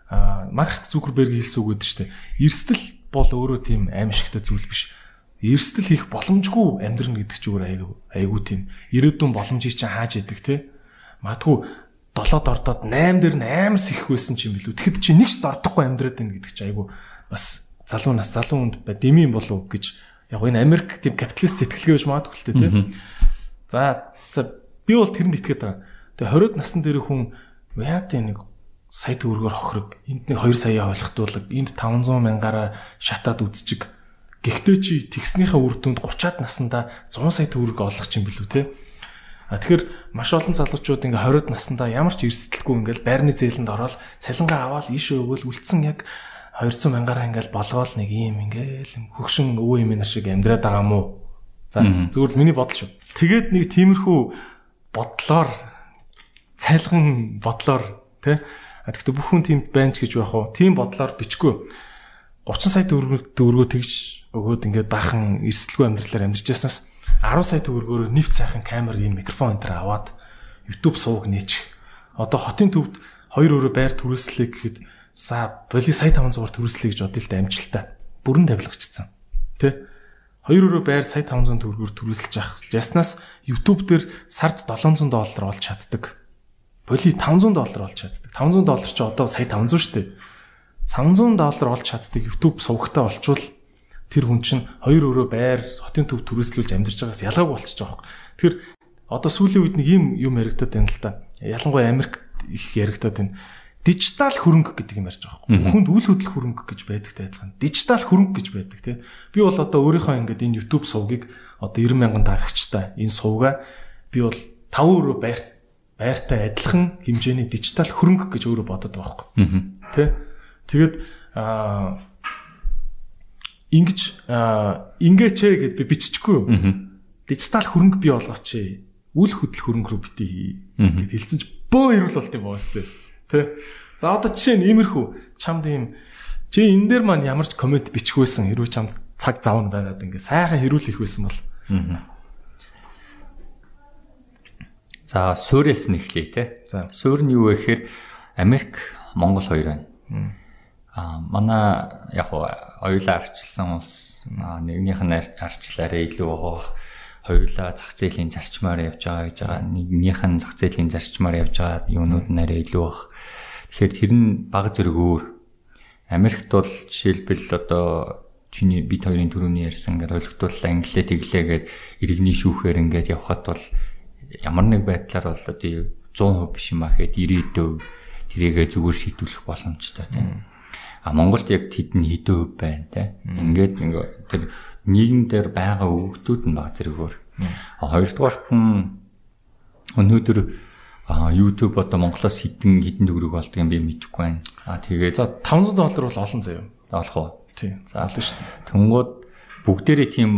А Марк Зукерберг хэлсэн үг гэдэг чинь эрсдэл бол өөрөө тийм аимшигтай зүйл биш. Эрсдэл хийх боломжгүй амьдрна гэдэг чинь өөр айгүй айгүй тийм. Ирээдүйн боломжийг чинь хааж идэг те. Матгүй долоод ордоод 8 дээр 8-с их байсан ч юм билүү. Тэгэхэд чи нэгч дордохгүй амьдраад байна гэдэг чинь айгүй бас залуу нас залуу хүнд дэмий болов гэж яг энэ Америк тийм капиталист сэтгэлгээ биш магадгүй л те. За за би бол тэрэнд итгээд байгаа. Тэгээ 20-д насны дээр хүн яа тийм нэг сая төгрөгөөр хохирог. Энд нэг 2 сая ойлгохтуулаг энд 500 мянгаараа шатаад үзчиг гэхдээ чи тэгснийхээ үр дүнд 30-аад наснда 100 сая төгрөг олох юм билүү те? А тэгэхээр маш олон залуучууд ингээ 20-д наснда ямар ч эрсдэлгүй ингээл байрны зээлэнд ороод цалингаа аваад иш өгөөл үлдсэн яг 200 мянгаараа ингээл болгоол нэг юм ингээл хөгшин өвөө юм шиг амьдраад байгаа мó. За зүгээр л миний бодол шүү. Тэгээд нэг тиймэрхүү бодлоор цайлган бодлоор тий. Тэгэхдээ бүх хүн тийм байна ч гэж байх уу? Тийм бодлоор бичихгүй. 30 сая төгрөг төгрөгөө тэгж өгөөд ингээд бахан эрсдэлгүй амьдралаар амьдарч яснаас 10 сая төгрөгөөр нэвт сайхан камер ийм микрофон энэ аваад YouTube сууг нээчих. Одоо хотын төвд 2 өрөө байр түрээслэе гэхэд са боли сая 500-аар төрүүлслэе гэж да амжилттай. Бүрэн тавилгачсан. Тэ? 2 өрөө байр сая 500 төгрөгөөр явах. Яснаас YouTube дээр сард 700 доллар олж чаддаг. Боли 500 доллар олж чаддаг. 500 доллар чи одоо сая 500 шүү дээ. 500 доллар олж чаддаг YouTube сувгтаа олчвол тэр хүн чинь 2 өрөө байр хотын төв төрөөслүүлж амьдарч байгаас ялгаагүй болчихж байгаа. Тэгэхээр одоо сүүлийн үед нэг юм юм яригадаад байна л да. Ялангуяа Америк их яригадаад байна дижитал хөрөнгө гэдэг юм ярьж байгаа юм. Хүнд үйл хөдлөх хөрөнгө гэж байдагтай адилхан. Дижитал хөрөнгө гэж байдаг тий. Би бол одоо өөрийнхөө ингээд энэ YouTube сувгийг одоо 90 мянган тагагчтай энэ сувгаа би бол 5 өрөө байр байртай адилхан хэмжээний дижитал хөрөнгө гэж өөрөө бодод байгаа байхгүй. Тэ? Тэгээд аа ингэж ингээч ээ гэд би биччихгүй юу? Дижитал хөрөнгө бий болгооч ээ. Үл хөдлөх хөрөнгө рүү битгий гэд хэлсэн чи бөө ирүүл болт юм байна сте. Тэ? За одоо жишээ нь иймэрхүү чамд ийм чи энэ дээр маань ямар ч комент бичгүйсэн хэрвээ чамд цаг зав нь байгаад ингээ сайхан хэрүүлэх байсан бол. За суурьас нь эхлэе те. За суурь нь юу вэ гэхээр Америк, Монгол хоёр байна. Аа манай яг хоёулаа арчилсан улс нэгнийх нь арчлаараа илүү байгаа хоёулаа зах зээлийн зарчмаар явж байгаа гэж байгаа. Нэгнийх нь зах зээлийн зарчмаар явж байгаа юунууд нараа илүү бах. Тэгэхээр тэр нь баг зэрэг өөр. Америкт бол жишээлбэл одоо чиний бид хоёрын төрөний ярьсан ингээд ойлгохтууллаа инглээ тэглээгээд иргэний шүүхээр ингээд явхад бол ямар нэг байдлаар бол одоо 100% биш юм аа гэхэд 90% тэрийгээ зүгээр шийдвэрлэх боломжтой тийм. А Монголд яг тэдний хэдэн хөв байна те. Ингээд ингээ тэр нийгэмдэр байгаа өгөгдүүд нь баг зэрэгөөр. А хоёрдугаарт нь өнөөдөр YouTube одоо Монголоос хідэн хідэн төгрөг болдго юм би мэдэхгүй байна. А тэгээ за 500 доллар бол олон заяа. Олох уу? Тийм. За олно шүү дээ. Тэнгууд бүгдээрээ тийм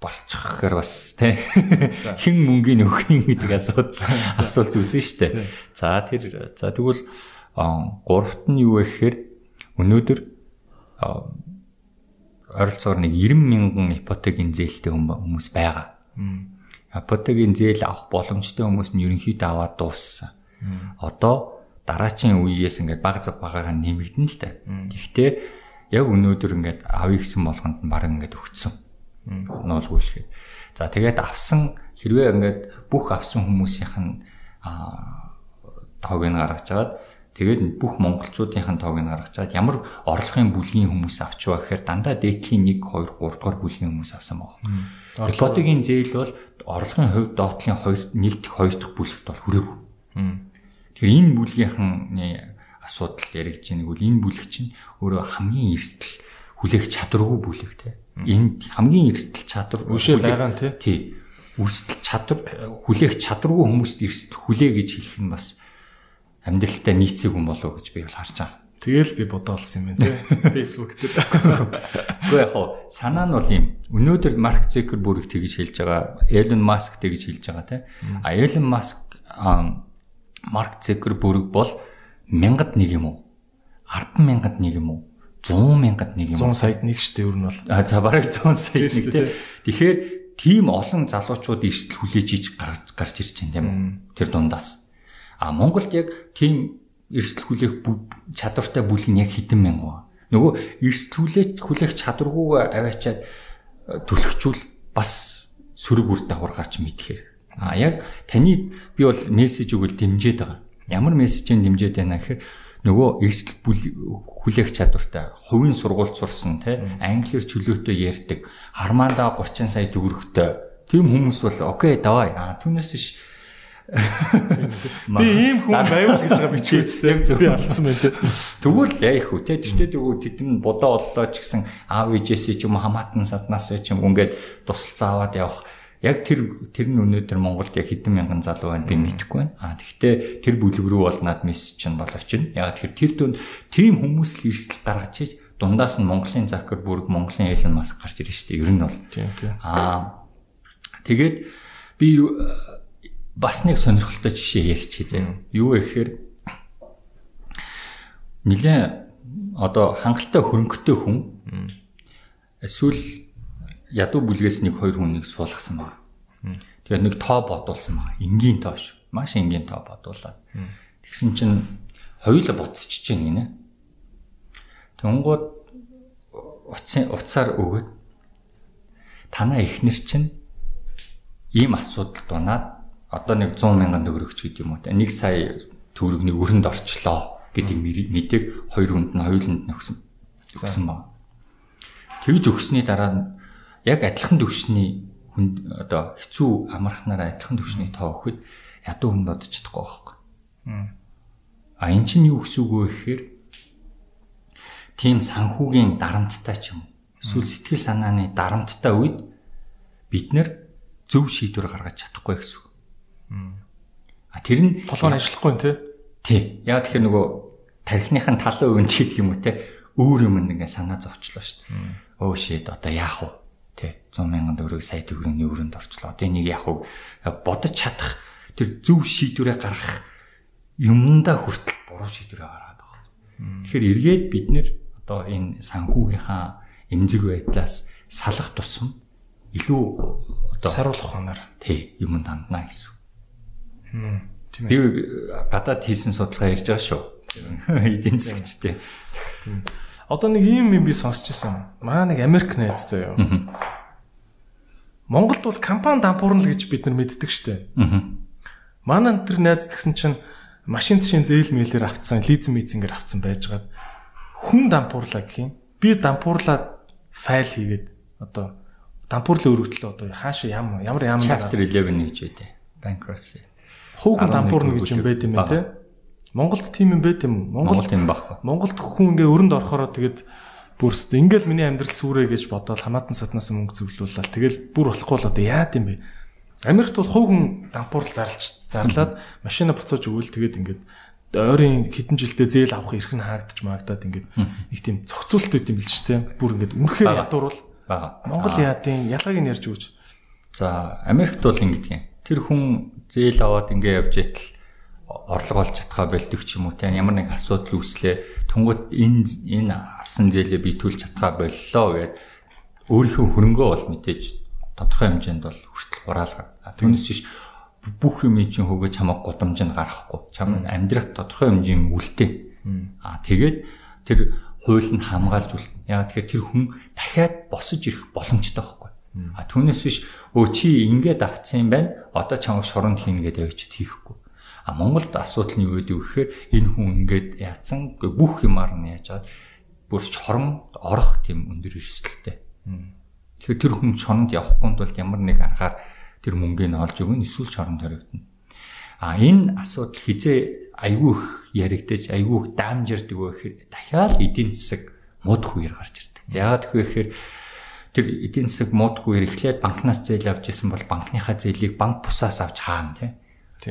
болчих гэхээр бас тий хэн мөнгөний өгөх гэдэг асуудал асуулт үүсэн шүү дээ. За тэр за тэгвэл гуравт нь юу вэ гэхээр өнөөдөр ойролцоогоор нэг 90 мянган ипотекийн зээлтэй хүмүүс байгаа. Ипотекийн зээл авах боломжтой хүмүүс нь ерөнхийдөө аваад дууссан. Одоо дараачийн үеэс ингээд баг цаг багаараа нэмэгдэн л та. Гэхдээ яг өнөөдөр ингээд авъя гэсэн болгонд нь баг ингээд өгцөн нуулгүйшгээ. За тэгээд авсан хэрвээ ингээд бүх авсан хүмүүсийнх нь тоог нь гаргаж агаад тэгээд бүх монголчуудынх нь тоог нь гаргаж агаад ямар орлогын бүлгийн хүмүүс авч байгаа гэхээр дандаа дээдлийн 1 2 3 дугаар бүлгийн хүмүүс авсан баг. Ипотекийн зээл бол орлогын хувьд доотлын 2 1 дэх 2 дахь бүлэгт бол хүрээгүй. Тэгэхээр энэ бүлгийнхны асуудал яригдж байгааг бол энэ бүлэг чинь өөрөө хамгийн эрсдэл хүлээх чадваргүй бүлэг те. Энд хамгийн эрсдэл чадвар үшээ байгаа нь тий. Үрсдэл чадвар хүлээх чадваргүй хүмүүст эрсдэл хүлээ гэж хэлэх нь бас амьдралтай нийцээгүй болов гэж би бол харж байгаа. Тэгэл би бодоолсон юм байна тий. Facebook дээр. Гэхдээ яг хоо санаа нь бол юм. Өнөөдөр Марк Цукерберг тэгж хэлж байгаа, Элон Маск тэгж хэлж байгаа тий. А Элон Маск Марк Цукерберг бол мянгад нэг юм уу? 10 мянгад нэг юм уу? 100 мянгад нэг юм. 100 саяд нэг штэ ер нь бол. А за бараг 100 саяд нэг тий. Тэгэхээр тийм олон залуучууд эрсдэл хүлээж иж гарч гарч ирж байна тийм үү? Тэр дундаас. А Монголд яг тийм эрсдэл хүлээх чадвартай бүлэг нь яг хэдэн мянга вэ? Нөгөө эрсдэл хүлээх чадваргүйгээ аваачаад э, түлхчүүл бас сөрөг үр дагавар гарч мэдхээр. А яг таны би бол мессеж өгөл дэмжиж байгаа. Ямар мессежээр дэмжиж байна гэхээр нөгөө эрсдэл хүлээх чадвартай хувийн сургуульд сурсан те англиэр чөлөөтэй ярьдаг хармаандаа 30 сая төгрөгтэй. Тийм хүмүүс бол окей давай а түүнээс биш би ийм хүн байвал гэж байгаа бичгээчтэй би алдсан байх тэгвэл яах вэ те тэртээ тэгвэл тэд нь будаа боллоо ч гэсэн аав ээжээсээ ч юм хамаатан саднаас ч юм ингээд тусалцаа аваад явах Яг тэр тэр нь өнөөдөр Монголд яг хэдэн мянган залуу байна би мэдэхгүй байна. А тэгвэл тэр бүлэг рүү бол над мессеж чинь болооч нь. Яг тэр тэр дүнд тийм хүмүүс л эрсдэл гаргаж иж дундаас нь Монголын Закерберг, Монголын Элон Маск гарч ирж штэ. Ер нь бол. Аа тэгээд би бас нэг сонирхолтой жишээ ярьчих заяа. Юу вэ гэхээр нилээ одоо хангалттай хөрөнгөтэй хүн эсвэл ядуу бүлгээс нэг хоёр хүнийг суулгасан баг. Тэгээд нэг тоо бодуулсан баг. Энгийн тоо шүү. Маш энгийн тоо бодуулаад. Тэгсэн чинь хоёулаа буцчихж чинь гинэ. Тэнгууд утсын уцаар өгөөд танаа ихнэр чинь ийм асуудал дунаад одоо нэг 100 мянган төгрөгч гэдэг юм уу те 1 сая төгрөгний өрөнд орчлоо гэдэг мэдээг хоёр хүнд нь хоёуланд нь өгсөн. Өгсөн баг. Тэгж өгсөний дараа яг адилхан төвшний хүн одоо хэцүү амархнараа адилхан төвшний тоо өгөхөд ядуу хүн бодож чадахгүй байхгүй. А эн чинь юу гэсэн үг вэ гэхээр тийм санхүүгийн дарамттай ч юм эсвэл сэтгэл санааны дарамттай үед бид нэр зөв шийдвэр гаргаж чадахгүй гэсэн үг. А тэр нь толгой нь ажиллахгүй тий. Тий. Яг тэгэхээр нөгөө тархиныхын талын өвн ч гэдэг юм уу те өөр юм ингээ санаа зовчлоо шүү дээ. Өө шид одоо яах вэ? Тэ 100 мянган төгрөг сая төгрөгийн өрөнд орчлоо. Одоо энийг яах вэ? Бодож чадах тэр зөв шийдвэрээ гаргах юмдаа хүртэл буруу шийдвэрээ гаргаад байгаа. Тэгэхээр эргээд бид нэр одоо энэ санхүүгийнхаа эмзэг байдлаас салах тусам илүү одоо саруулах ханаар тий юм данднаа гэсэн. Тийм ээ. Би гадаад хийсэн судалгаа ярьж байгаа шүү эдийн засгчтэй. Одоо нэг ийм юм би сонсч ирсэн. Маа нэг Америк найз заяа. Монголд бол компани дампуурна л гэж бид нар мэддэг штэ. Манай тэр найз тэгсэн чинь машин зшин зээл мэлээр авцсан, лизинг мизингээр авцсан байжгаад хүн дампуурлаа гэх юм. Би дампуурлаад файл хийгээд одоо дампуурлын өргөдлөө одоо хаашаа ямар ямар ямар chapter 11 гэж байдэ. Bankruptcy. Хүүхэн дампуурна гэж юм байт юм те. Монголд тийм юм байт юм уу? Монгол тийм байхгүй. Монголд хүн ингээ өрөнд орохороо тэгээд бүрст ингээл миний амьдрал сүрэ гэж бодоод хамаатан саднаас мөнгө зөвлүүлээ. Тэгэл бүр болохгүй л одоо яад юм бэ? Америкт бол хувь хүн дампуурл зарлж зарлаад машина буцааж өгөөл тэгээд ингээд ойрын хэдэн жилдээ зээл авах эрх нь хаагдчих маагдаад ингээд нэг тийм цогцолт үүд юм билж тээ. Бүр ингээд үнэхээр ядуурвал бага. Монгол яадын ялгааг нь ярьж өгч. За Америкт бол ингэдэг юм. Тэр хүн зээл аваад ингээ явж итэл орлого олж чадхаа болдог ч юм уу тийм ямар нэг асуудал үүслээ тунгууд энэ энэ арсан зээлээ би төлж чадхаа боллоо гэд өөрийнхөө хөрөнгөө бол мэдээж тодорхой хэмжээнд бол хүртэл хураалгаа. Түүнээс биш бүх юм чинь хөгөө чамаг гудамжинд гарахгүй. Чам амьдрах тодорхой хэмжээний үлдээ. Аа тэгээд тэр хууль нь хамгаалж үлдэн. Яг тэгэхээр тэр хүн дахиад босож ирэх боломжтой байхгүй. А түүнээс биш өө чи ингээд авцсан юм байна. Одоо чамаг шоронд хийнэ гэдэг явж хийхгүй. А Монголд асуудал нь юу гэдэг вэ гэхээр энэ хүн ингээд яатсан бүх юмар нь яаж чад бүр чорон орох тийм өндөр эрсдэлтэй. Тэгэхээр тэр хүн чонд явахгүй тулд ямар нэг аргаар тэр мөнгөний олж өгнө эсвэл чоронд хоригдно. А энэ асуудал хизээ айгүй их яригдаж айгүй их даамжирдаг вэ гэхээр дахиад эдийн засаг муудах үеэр гарч ирдэг. Яагаад гэхээр тэр эдийн засаг муудах үеэр эхлээд банкнаас зээл авч исэн бол банкныхаа зээлийг банк бусаас авч хаана тийм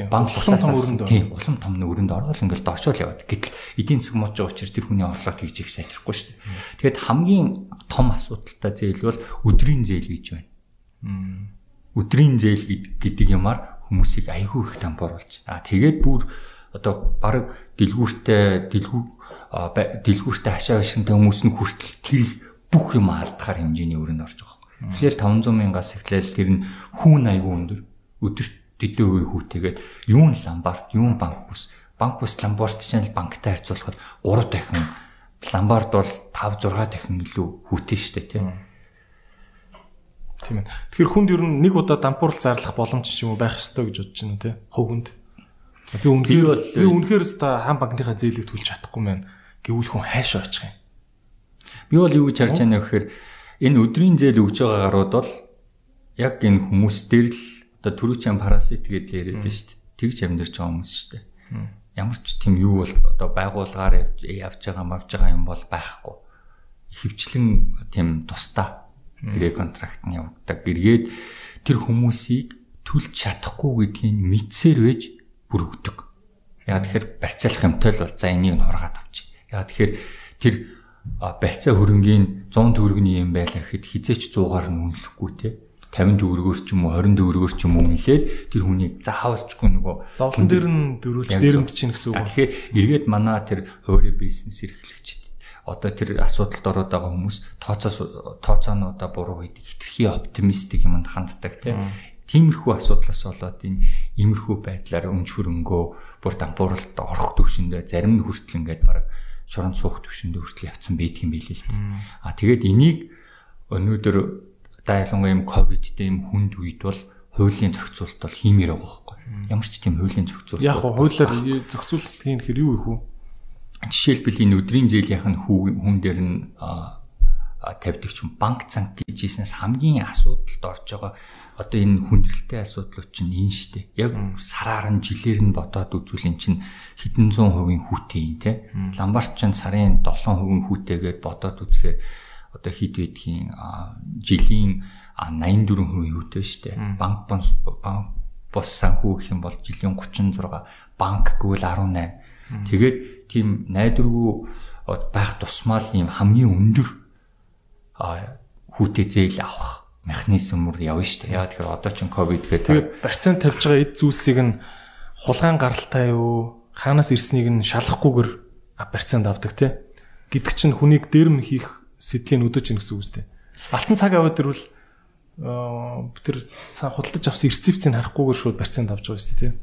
банк өрөнд тийм улам том өрөнд ороод ингээл дорчоол яваад. Гэтэл эдийн засаг мууж байгаа учраас тэр хүний орлого хийж их сайжрахгүй шүү дээ. Тэгээд хамгийн том асуудалтай зээл бол өдрийн зээл гэж байна. Өдрийн зээл гэдэг юмар хүмүүсийг айгүй их тамбууруулж. Аа тэгээд бүр одоо баг дэлгүүртэй дэлгүү дэлгүүртэй хашаа башинтай хүмүүс нь хүртэл тэр бүх юм алдахаар хэмжээний өрөнд орж байгаа. Тэгэхээр 500 мянгаас эхлээл тэр нь хүүн айгүй өндөр өдөрт дэдэн үе хүүтэйгээд юун ламбард юун банк бус банк бус ламбард чинь банктай харьцуулахад 3 дахин ламбард бол 5 6 дахин илүү хүүтэй штэ тийм Тийм ээ. Тэгэхээр хүнд ер нь нэг удаа дампуурл зарлах боломж ч юм уу байх ёстой гэж бодож байна тий. Хов хүнд. Би үнэхээр бол би үнэхээр өста хаан банкныхаа зээлийг төлж чадахгүй мэн гэвэл хүн хайшаа очих юм. Би бол юу гэж харж байна гэхээр энэ өдрийн зээл өгж байгаа гарууд бол яг энэ хүмүүс дээр л одоо төрүүчэн парасит гэдээ яриад байна шүү дээ. Тэгж амьдарч байгаа хүмүүс шүү дээ. Ямар ч тийм юу бол одоо байгуулгаар явж байгаа мавж байгаа юм бол байхгүй. Хөвчлэн тийм тусдаа гэрээ контракт нь явагддаг. Эргээд тэр хүмүүсийг төлж чадахгүй гэдгийг мэдсээр байж бүрөгдөг. Яг тэгэхээр барьцаалах юмтай л бол за энийг нь хургаад авчих. Яг тэгэхээр тэр барьцаа хөрөнгийн 100 төгрөгийн юм байлаа гэхэд хизээч 100-аар нь үнэлэхгүй те 50 төгрөгөөр ч юм уу 20 төгрөгөөр ч юм уу нэлээд тэр хүнийг заавалчгүй нөгөө зовлон дээр нь дөрүүлж дээрэмд чинь гэсэн үг. Тэгэхээр эргээд манаа тэр хувийн бизнес эрхлэгчд одоо тэр асуудалд ороод байгаа хүмүүс тооцоо тооцоонуудаа буруу гэдэг хитрхи оптимистик юмд ханддаг тийм. Тиймэрхүү асуудлаас болоод энэ иймэрхүү байдлаар өмч хөрөнгөө бүр дампууралд орох төвшөндөө зарим нь хүртэл ингээд баг шорон суух төвшөндөө хүртэл явцсан байдаг юм билээ л дээ. А тэгээд энийг өнөөдөр одоо ялангуяа юм ковидтэй юм хүнд үед бол хуулийн зохицуулалт бол хиймээр байгаа байхгүй. Ямар ч тийм хуулийн зохицуулалт. Яг хуулиар зохицуулалт хийн гэхээр юу их вэ? Жишээлбэл энэ өдрийн зээлийнх нь хүн дээр нь тавьдаг ч банк цанг гэж ийснээс хамгийн асуудалд орж байгаа одоо энэ хүндрэлтэй асуудлууд чинь энэ штэ. Яг сараар нь жилээр нь бодоод үзвэл эн чинь хэдэн зуун хувийн хүүтэй юм те. Ламбарт чинь сарын 7 хувийн хүүтэйгээд бодоод үзэхээр одоо хэд байдгийн жилийн 84% юутэй шүү дээ. Банк банк бус санхүү гэх юм бол жилийн 36, банк гэвэл 18. Тэгээд тийм найдваргүй байх тусмал ийм хамгийн өндөр хүүтэй зээл авах механизм мөр явна шүү дээ. Яа тэгэхээр одоо ч ковид гэдэг. Тэгээд барьцаан тавьж байгаа эд зүйлсийг нь хулгайн гаралтай юу, хаанаас ирснийг нь шалахгүйгээр барьцаанд авдаг те. Гэдэг чинь хүнийг дэрм хийх сэдлийн өдөж ин гэсэн үг үстэй. Алтан цаг аваад ирвэл бид тэр цаа худалдаж авсан рецептийг харахгүйгээр шууд барьцаанд авч байгаа шүү дээ.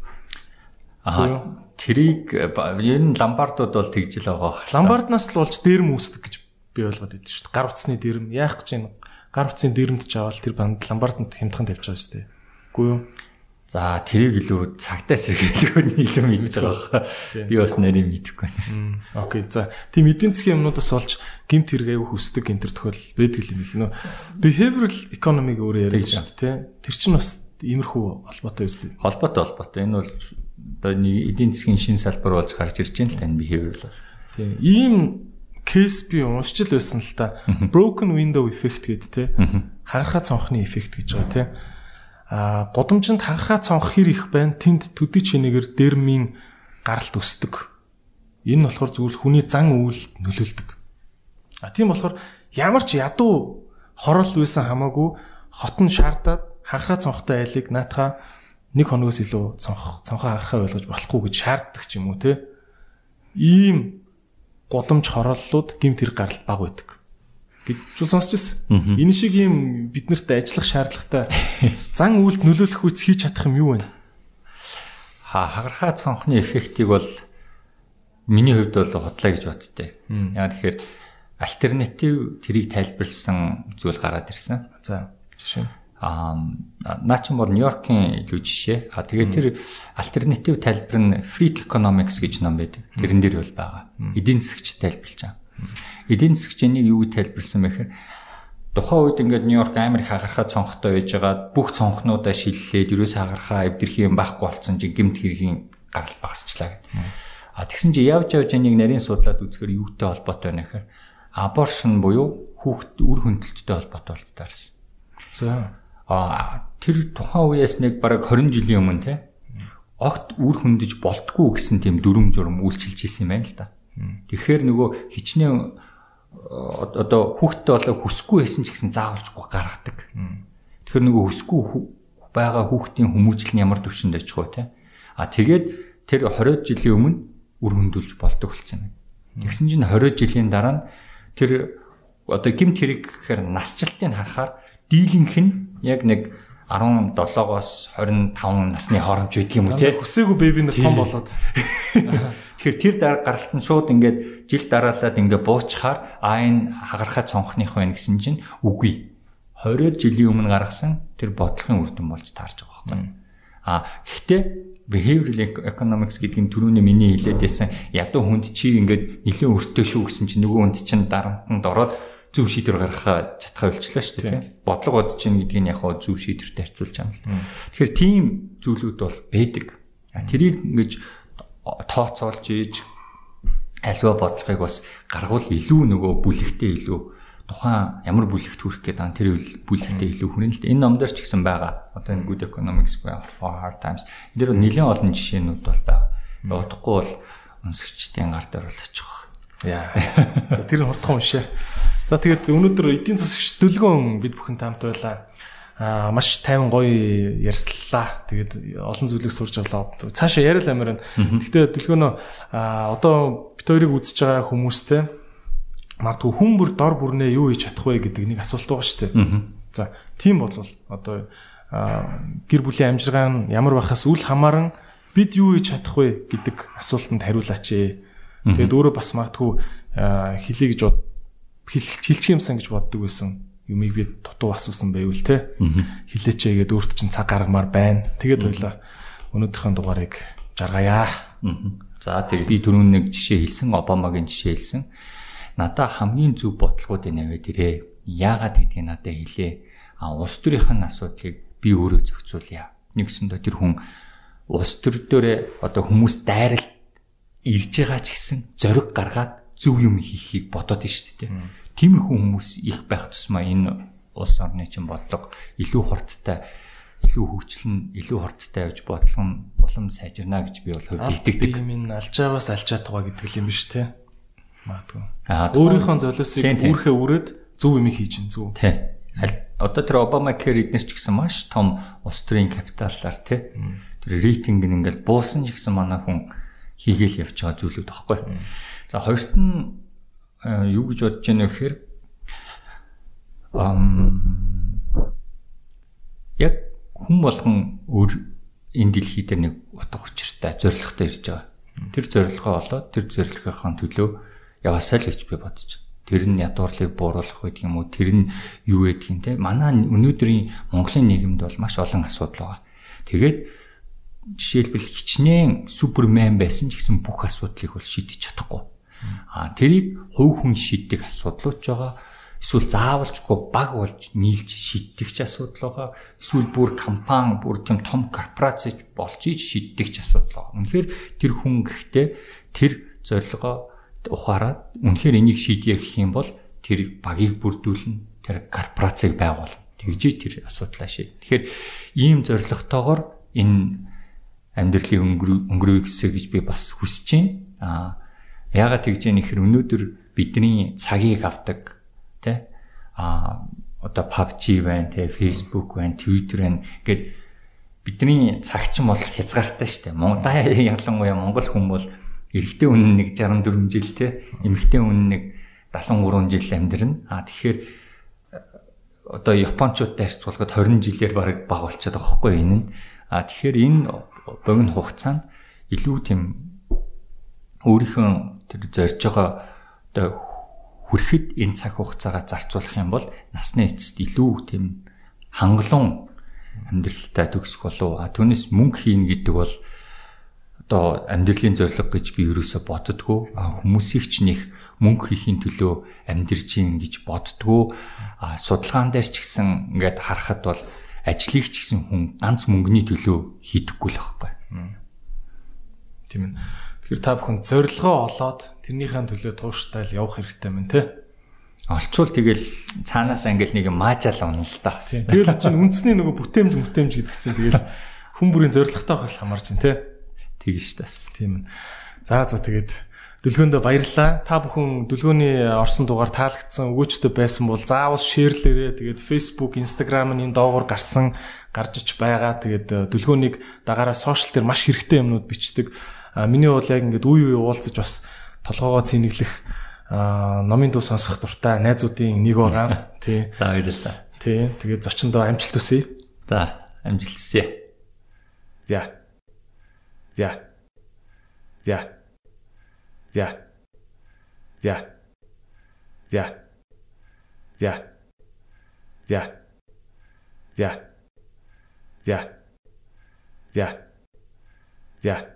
Аа тэрийг ер нь ламбардууд бол тэгж л байгаа. Ламбарднаас л болж дэрм үүсдэг гэж би ойлгоод байдаг шүү дээ. Гар утасны дэрм яах гэж юм гар утсын дэрмд ч аваад тэр банд ламбарданд хямдхан тавьж байгаа шүү дээ. Үгүй юу? За тэрийг илүү цагтаа сэргийлгөө нь илүү мэдж байгаа. Би бас нарийн мэдэхгүй байна. Окей. За тийм эдийн засгийн юмнуудаас олж гимт хэрэг аягүй хүсдэг энэ төр тохиол байдаг юм нөө. Behavioral economy-г өөрөө яриад шүү дээ. Тэр чинь бас иймэрхүү холбоотой үстэй. Холбоотой холбоотой. Энэ бол одоо эдийн засгийн шин салбар болж гарч ирж байна л тань behavioral. Тийм. Ийм кейс би уншиж л байсан л та. Broken window effect гэдэг те. Хагархаа цонхны эффект гэж байгаа те а гудамжинд хагархаа цонх хэр их байна тэнд төдий чинээгээр дермийн гаралт өсдөг. Энэ болохоор зүгээр хүний зан үйл нөлөөлдөг. А тийм болохоор ямар ч ядуу хорол байсан хамаагүй хот нь шаардаад хагархаа цонхтой айлыг наатахаа нэг хоногоос илүү цонх цонхоо хагархаа ойлгож болохгүй гэж шаарддаг ч юм уу те. Ийм гудамж хороллууд гимт хэрэг гаралт баг байдаг гэж чул сонсч ирсэн. Энэ шиг юм биднэрт ажиллах шаардлагатай зан үйлд нөлөөлөх үс хийж чадах юм юу вэ? Ха хагархаа цонхны эффектийг бол миний хувьд бол хотлоо гэж боддтой. Яа тэгэхээр альтернатив тэрийг тайлбарлсан зүйл гараад ирсэн. За жишээ. Аа наа чи бол Нью-Йоркийн илүү жишээ. А тэгээд тэр альтернатив тайлбар нь Freak Economics гэж ном байдаг. Тэрэн дээр бол байгаа. Эдийн засгч тайлбарлаж байгаа эдийн засгийн юу гэж тайлбарсан бэ гэхээр тухайн үед ингээд Нью-Йорк амар хагархаа цонхтой байж байгаа бүх цонхнуудаа шиллээд ерөөсөө хагархаа эвдэрхий юм байхгүй болсон чи гимт хэргийн гарал багасчлаа гэдэг. А тэгсэн чи явж явж нэг нарийн судлаад үзэхээр юутай холбоотой байна гэхээр аборшн буюу хүүхд үр хөндлөлттэй холбоотой бол таарсан. За а тэр тухайн үеэс нэг бараг 20 жилийн өмнө те огт үр хөндөж болтгүй гэсэн тийм дүрм журм үйлчилж исэн юм байна л да. Тэгэхээр нөгөө хичнээн одоо хүүхдтэй болоо хүсгүй байсан ч гэсэн заавалж гаргадаг. Тэгэхээр нөгөө хүсгүй байгаа хүүхдийн хүмүүжил нь ямар төвчөнд очих вэ те. А тэгээд тэр 20 жилийн өмнө үр хөндөөлж болдог болсон юм. Тэгсэн чинь 20 жилийн дараа нь тэр одоо гимт хэрэг гэхээр насжилтыг харахаар дийлэнх нь яг нэг 17-оос 25 насны хооронд байдаг юм уу те. Хүсээгүй беби нар том болоод. Тэгэхээр тэр дараа гаралт нь шууд ингээд жил дараалаад ингээд буучхаар аа энэ хагархаа цонхных байна гэсэн чинь үгүй. 20 жилийн өмнө гаргасан тэр бодлогын үр дүн болж таарч байгаа байхгүй. А гэхдээ behavioral economics гэдэг нь түрүүний миний хэлээд байсан ядуу хүнд чи ингээд нэлээд өртөө шүү гэсэн чинь нөгөө хүнд чинь дарамтанд ороод зөв шийдвэр гаргахаа чадхаа болчлаа шүү дээ. Бодлого бодож чинь гэдгийг яг хаа зөв шийдвэртэй харьцуулж байгаа юм л. Тэгэхээр тийм зүйлүүд бол байдаг. Тэрийг ингэж тооцоолж ийж альва бодлогыг бас гаргуул илүү нөгөө бүлэгтэй илүү тухайн ямар бүлэгт хүрэх гээд байгаа тэр бүлэгтэй илүү хүрэн л дээ. Энэ номдор ч гэсэн байгаа. Одоо энэ Good Economics for Hard Times. энэ дэр нэлээд олон жишээнүүд бол байгаа. Удахгүй бол өнсгчдийн гар дээр бол очих. Яа. За тэр хурдхан уншаа. За тэгээд өнөөдөр эдийн засагч дөлгөөн бид бүхэн таамт байлаа. Аа маш тайван гоё ярьслаа. Тэгээд олон зүйлийг сурч авлаа. Цаашаа яриад амир байна. Гэхдээ дөлгөөнөө аа одоо бид хоёрыг үзэж байгаа хүмүүстэй магадгүй хүн бүр дор бүрнээ юу хийж чадах вэ гэдэг нэг асуулт байгаа шүү дээ. За тийм бол одоо гэр бүлийн амжиргаа нь ямар байхаас үл хамааран бид юу хийж чадах вэ гэдэг асуултанд хариулаач. Тэгээд өөрөө бас магадгүй хэлий гэж бод хэлчих юмсан гэж боддог байсан юмыг би дутуу асуусан байвал те хилээч гээд өөрт чинь цаг гаргамаар байна. Тэгээд хоёлаа өнөөдрийн дугаарыг жаргаяа. За тэг би түрүүн нэг жишээ хэлсэн Обамагийн жишээ хэлсэн. Надаа хамгийн зөв бодлогуудыг наваад ирээ. Яагаад гэдгийг надад хэлээ. А улс төрийн асуудлыг би өөрөө зохицуулъя. Нэгсэндээ тэр хүн улс төр дээрээ одоо хүмүүс дайралт ирж байгаа ч гэсэн зориг гаргаад зөв юм хийхийг бодоод нь шүү дээ. Тиймэрхүү хүмүүс их байх тусмаа энэ улс орны чинь бодлого илүү хурдтай илүү хөгжлөн, илүү хурдтай явж бодлого улам сайжирна гэж би бол хэлдэг. Ийм энэ алжааваас алж чадгаа гэдэг юм биш те. Магадгүй. Өөрийнхөө золиосыг үүрхээ үрээд зөв юм хийж ин зөв. Тий. Одоо тэр Обама Кэр эднэр ч гэсэн маш том улс төрийн капиталаар тий. Тэр рейтинг нь ингээл буусан ч гэсэн манай хүн хийгээл явж байгаа зүйлүүд багхгүй. За хоёрт нь юу гэж бодож байна вэ гэхээр ам яг хүн болгон өөр энэ дэлхий дээр нэг утга учиртай зоригтой ирж байгаа. Тэр зорилгоо олоод тэр зорилгынхаа төлөө яваасаа л гэж би бодож байна. Тэр нь ядуурлыг бууруулах байдаг юм уу? Тэр нь юу гэдэг юм те? Манай өнөөдрийн Монголын нийгэмд бол маш олон асуудал байгаа. Тэгээд жишээлбэл хичнээн супермен байсан ч гэсэн бүх асуудлыг бол шийдэж чадахгүй. А тэрийг хувь хүн шийддэг асуудлууд ч байгаа эсвэл заавалжгүй баг болж нийлж шийддэг ч асуудал байгаа. Эсвэл бүр компани, бүр тийм том корпорац болж иж шийддэг ч асуудал байгаа. Үнэхээр тэр хүн гэхдээ тэр зорилгоо ухаарад үнэхээр энийг шийдье гэх юм бол тэр багийг бүрдүүлнэ, тэр корпорацийг байгуулна. Тэгжээ тэр асуудлаа шийд. Тэгэхээр ийм зорилготойгоор энэ амьдралын өнгөрөө гэсэ гэж би бас хүсэж байна. Аа яагаад тэгж яах нэхэр өнөөдөр бидний цагийг авдаг тэ а одоо PUBG байна тэ Facebook байна Twitter байна гэд бидний цагч нь бол хязгаартай шүү дээ. Монгол ялангуяа монгол хүн бол эрэгтэй хүн нэг 64 жил тэ эмэгтэй хүн нэг 73 жил амьдрна. А тэгэхээр одоо японочдод харьцуулахад 20 жилээр бараг баг болчиход байгаа хгүй энэ нь. А тэгэхээр энэ богино хугацаанд илүү тийм өөрийнхөө тэр зорж байгаа одоо хүрэхэд энэ цаг хугацаагаа зарцуулах юм бол насны эцэст илүү тийм хангалуун амьдралтай төгсөх болов. А түүнээс мөнгө хийн гэдэг бол одоо амьдралын зорилго гэж би ерөөсө боддгоо. А хүмүүсийг ч нэх мөнгө хийхин төлөө амьдрж гин гэж боддгоо. А судалгаан дээр ч гэсэн ингээд харахад бол ажлыг ч гэсэн хүн ганц мөнгөний төлөө хийдэггүй л байхгүй. Тийм ээ. Тэгэхээр та бүхэн зорилгоо олоод тэрнийхэн төлөө тууштай л явах хэрэгтэй мэн тэ. Олчвол тэгэл цаанаас ангил нэг маажаал унал та. Тэгэл чинь үндэсний нөгөө бүтээмж бүтээмж гэдэг чинь тэгэл хүн бүрийн зорилготой хас хамаарч байна тэ. Тэгэж тас. Тийм ээ. За за тэгээд Дүлгөөндөө баярлалаа. Та бүхэн дүлгөөний орсон дугаар таалагдсан өгөөчтэй байсан бол заавал шеэрлээрээ тэгээд Facebook, Instagram-ын энэ доогуур гарсан гарч ич байгаа. Тэгээд дүлгөөнийг дагаараа сошиал дээр маш хэрэгтэй юмнууд бичдэг. Миний бол яг ингээд үе үе уулзаж бас толгоогоо цэнэглэх номын дуу сонсох дуртай найзуудын нэг байгаа. Тий. За баярлалаа. Тий. Тэгээд зочиндоо амжилт хүсье. За амжилт хүсье. За. За. За. За. За. За. За. За. За. За. За. За.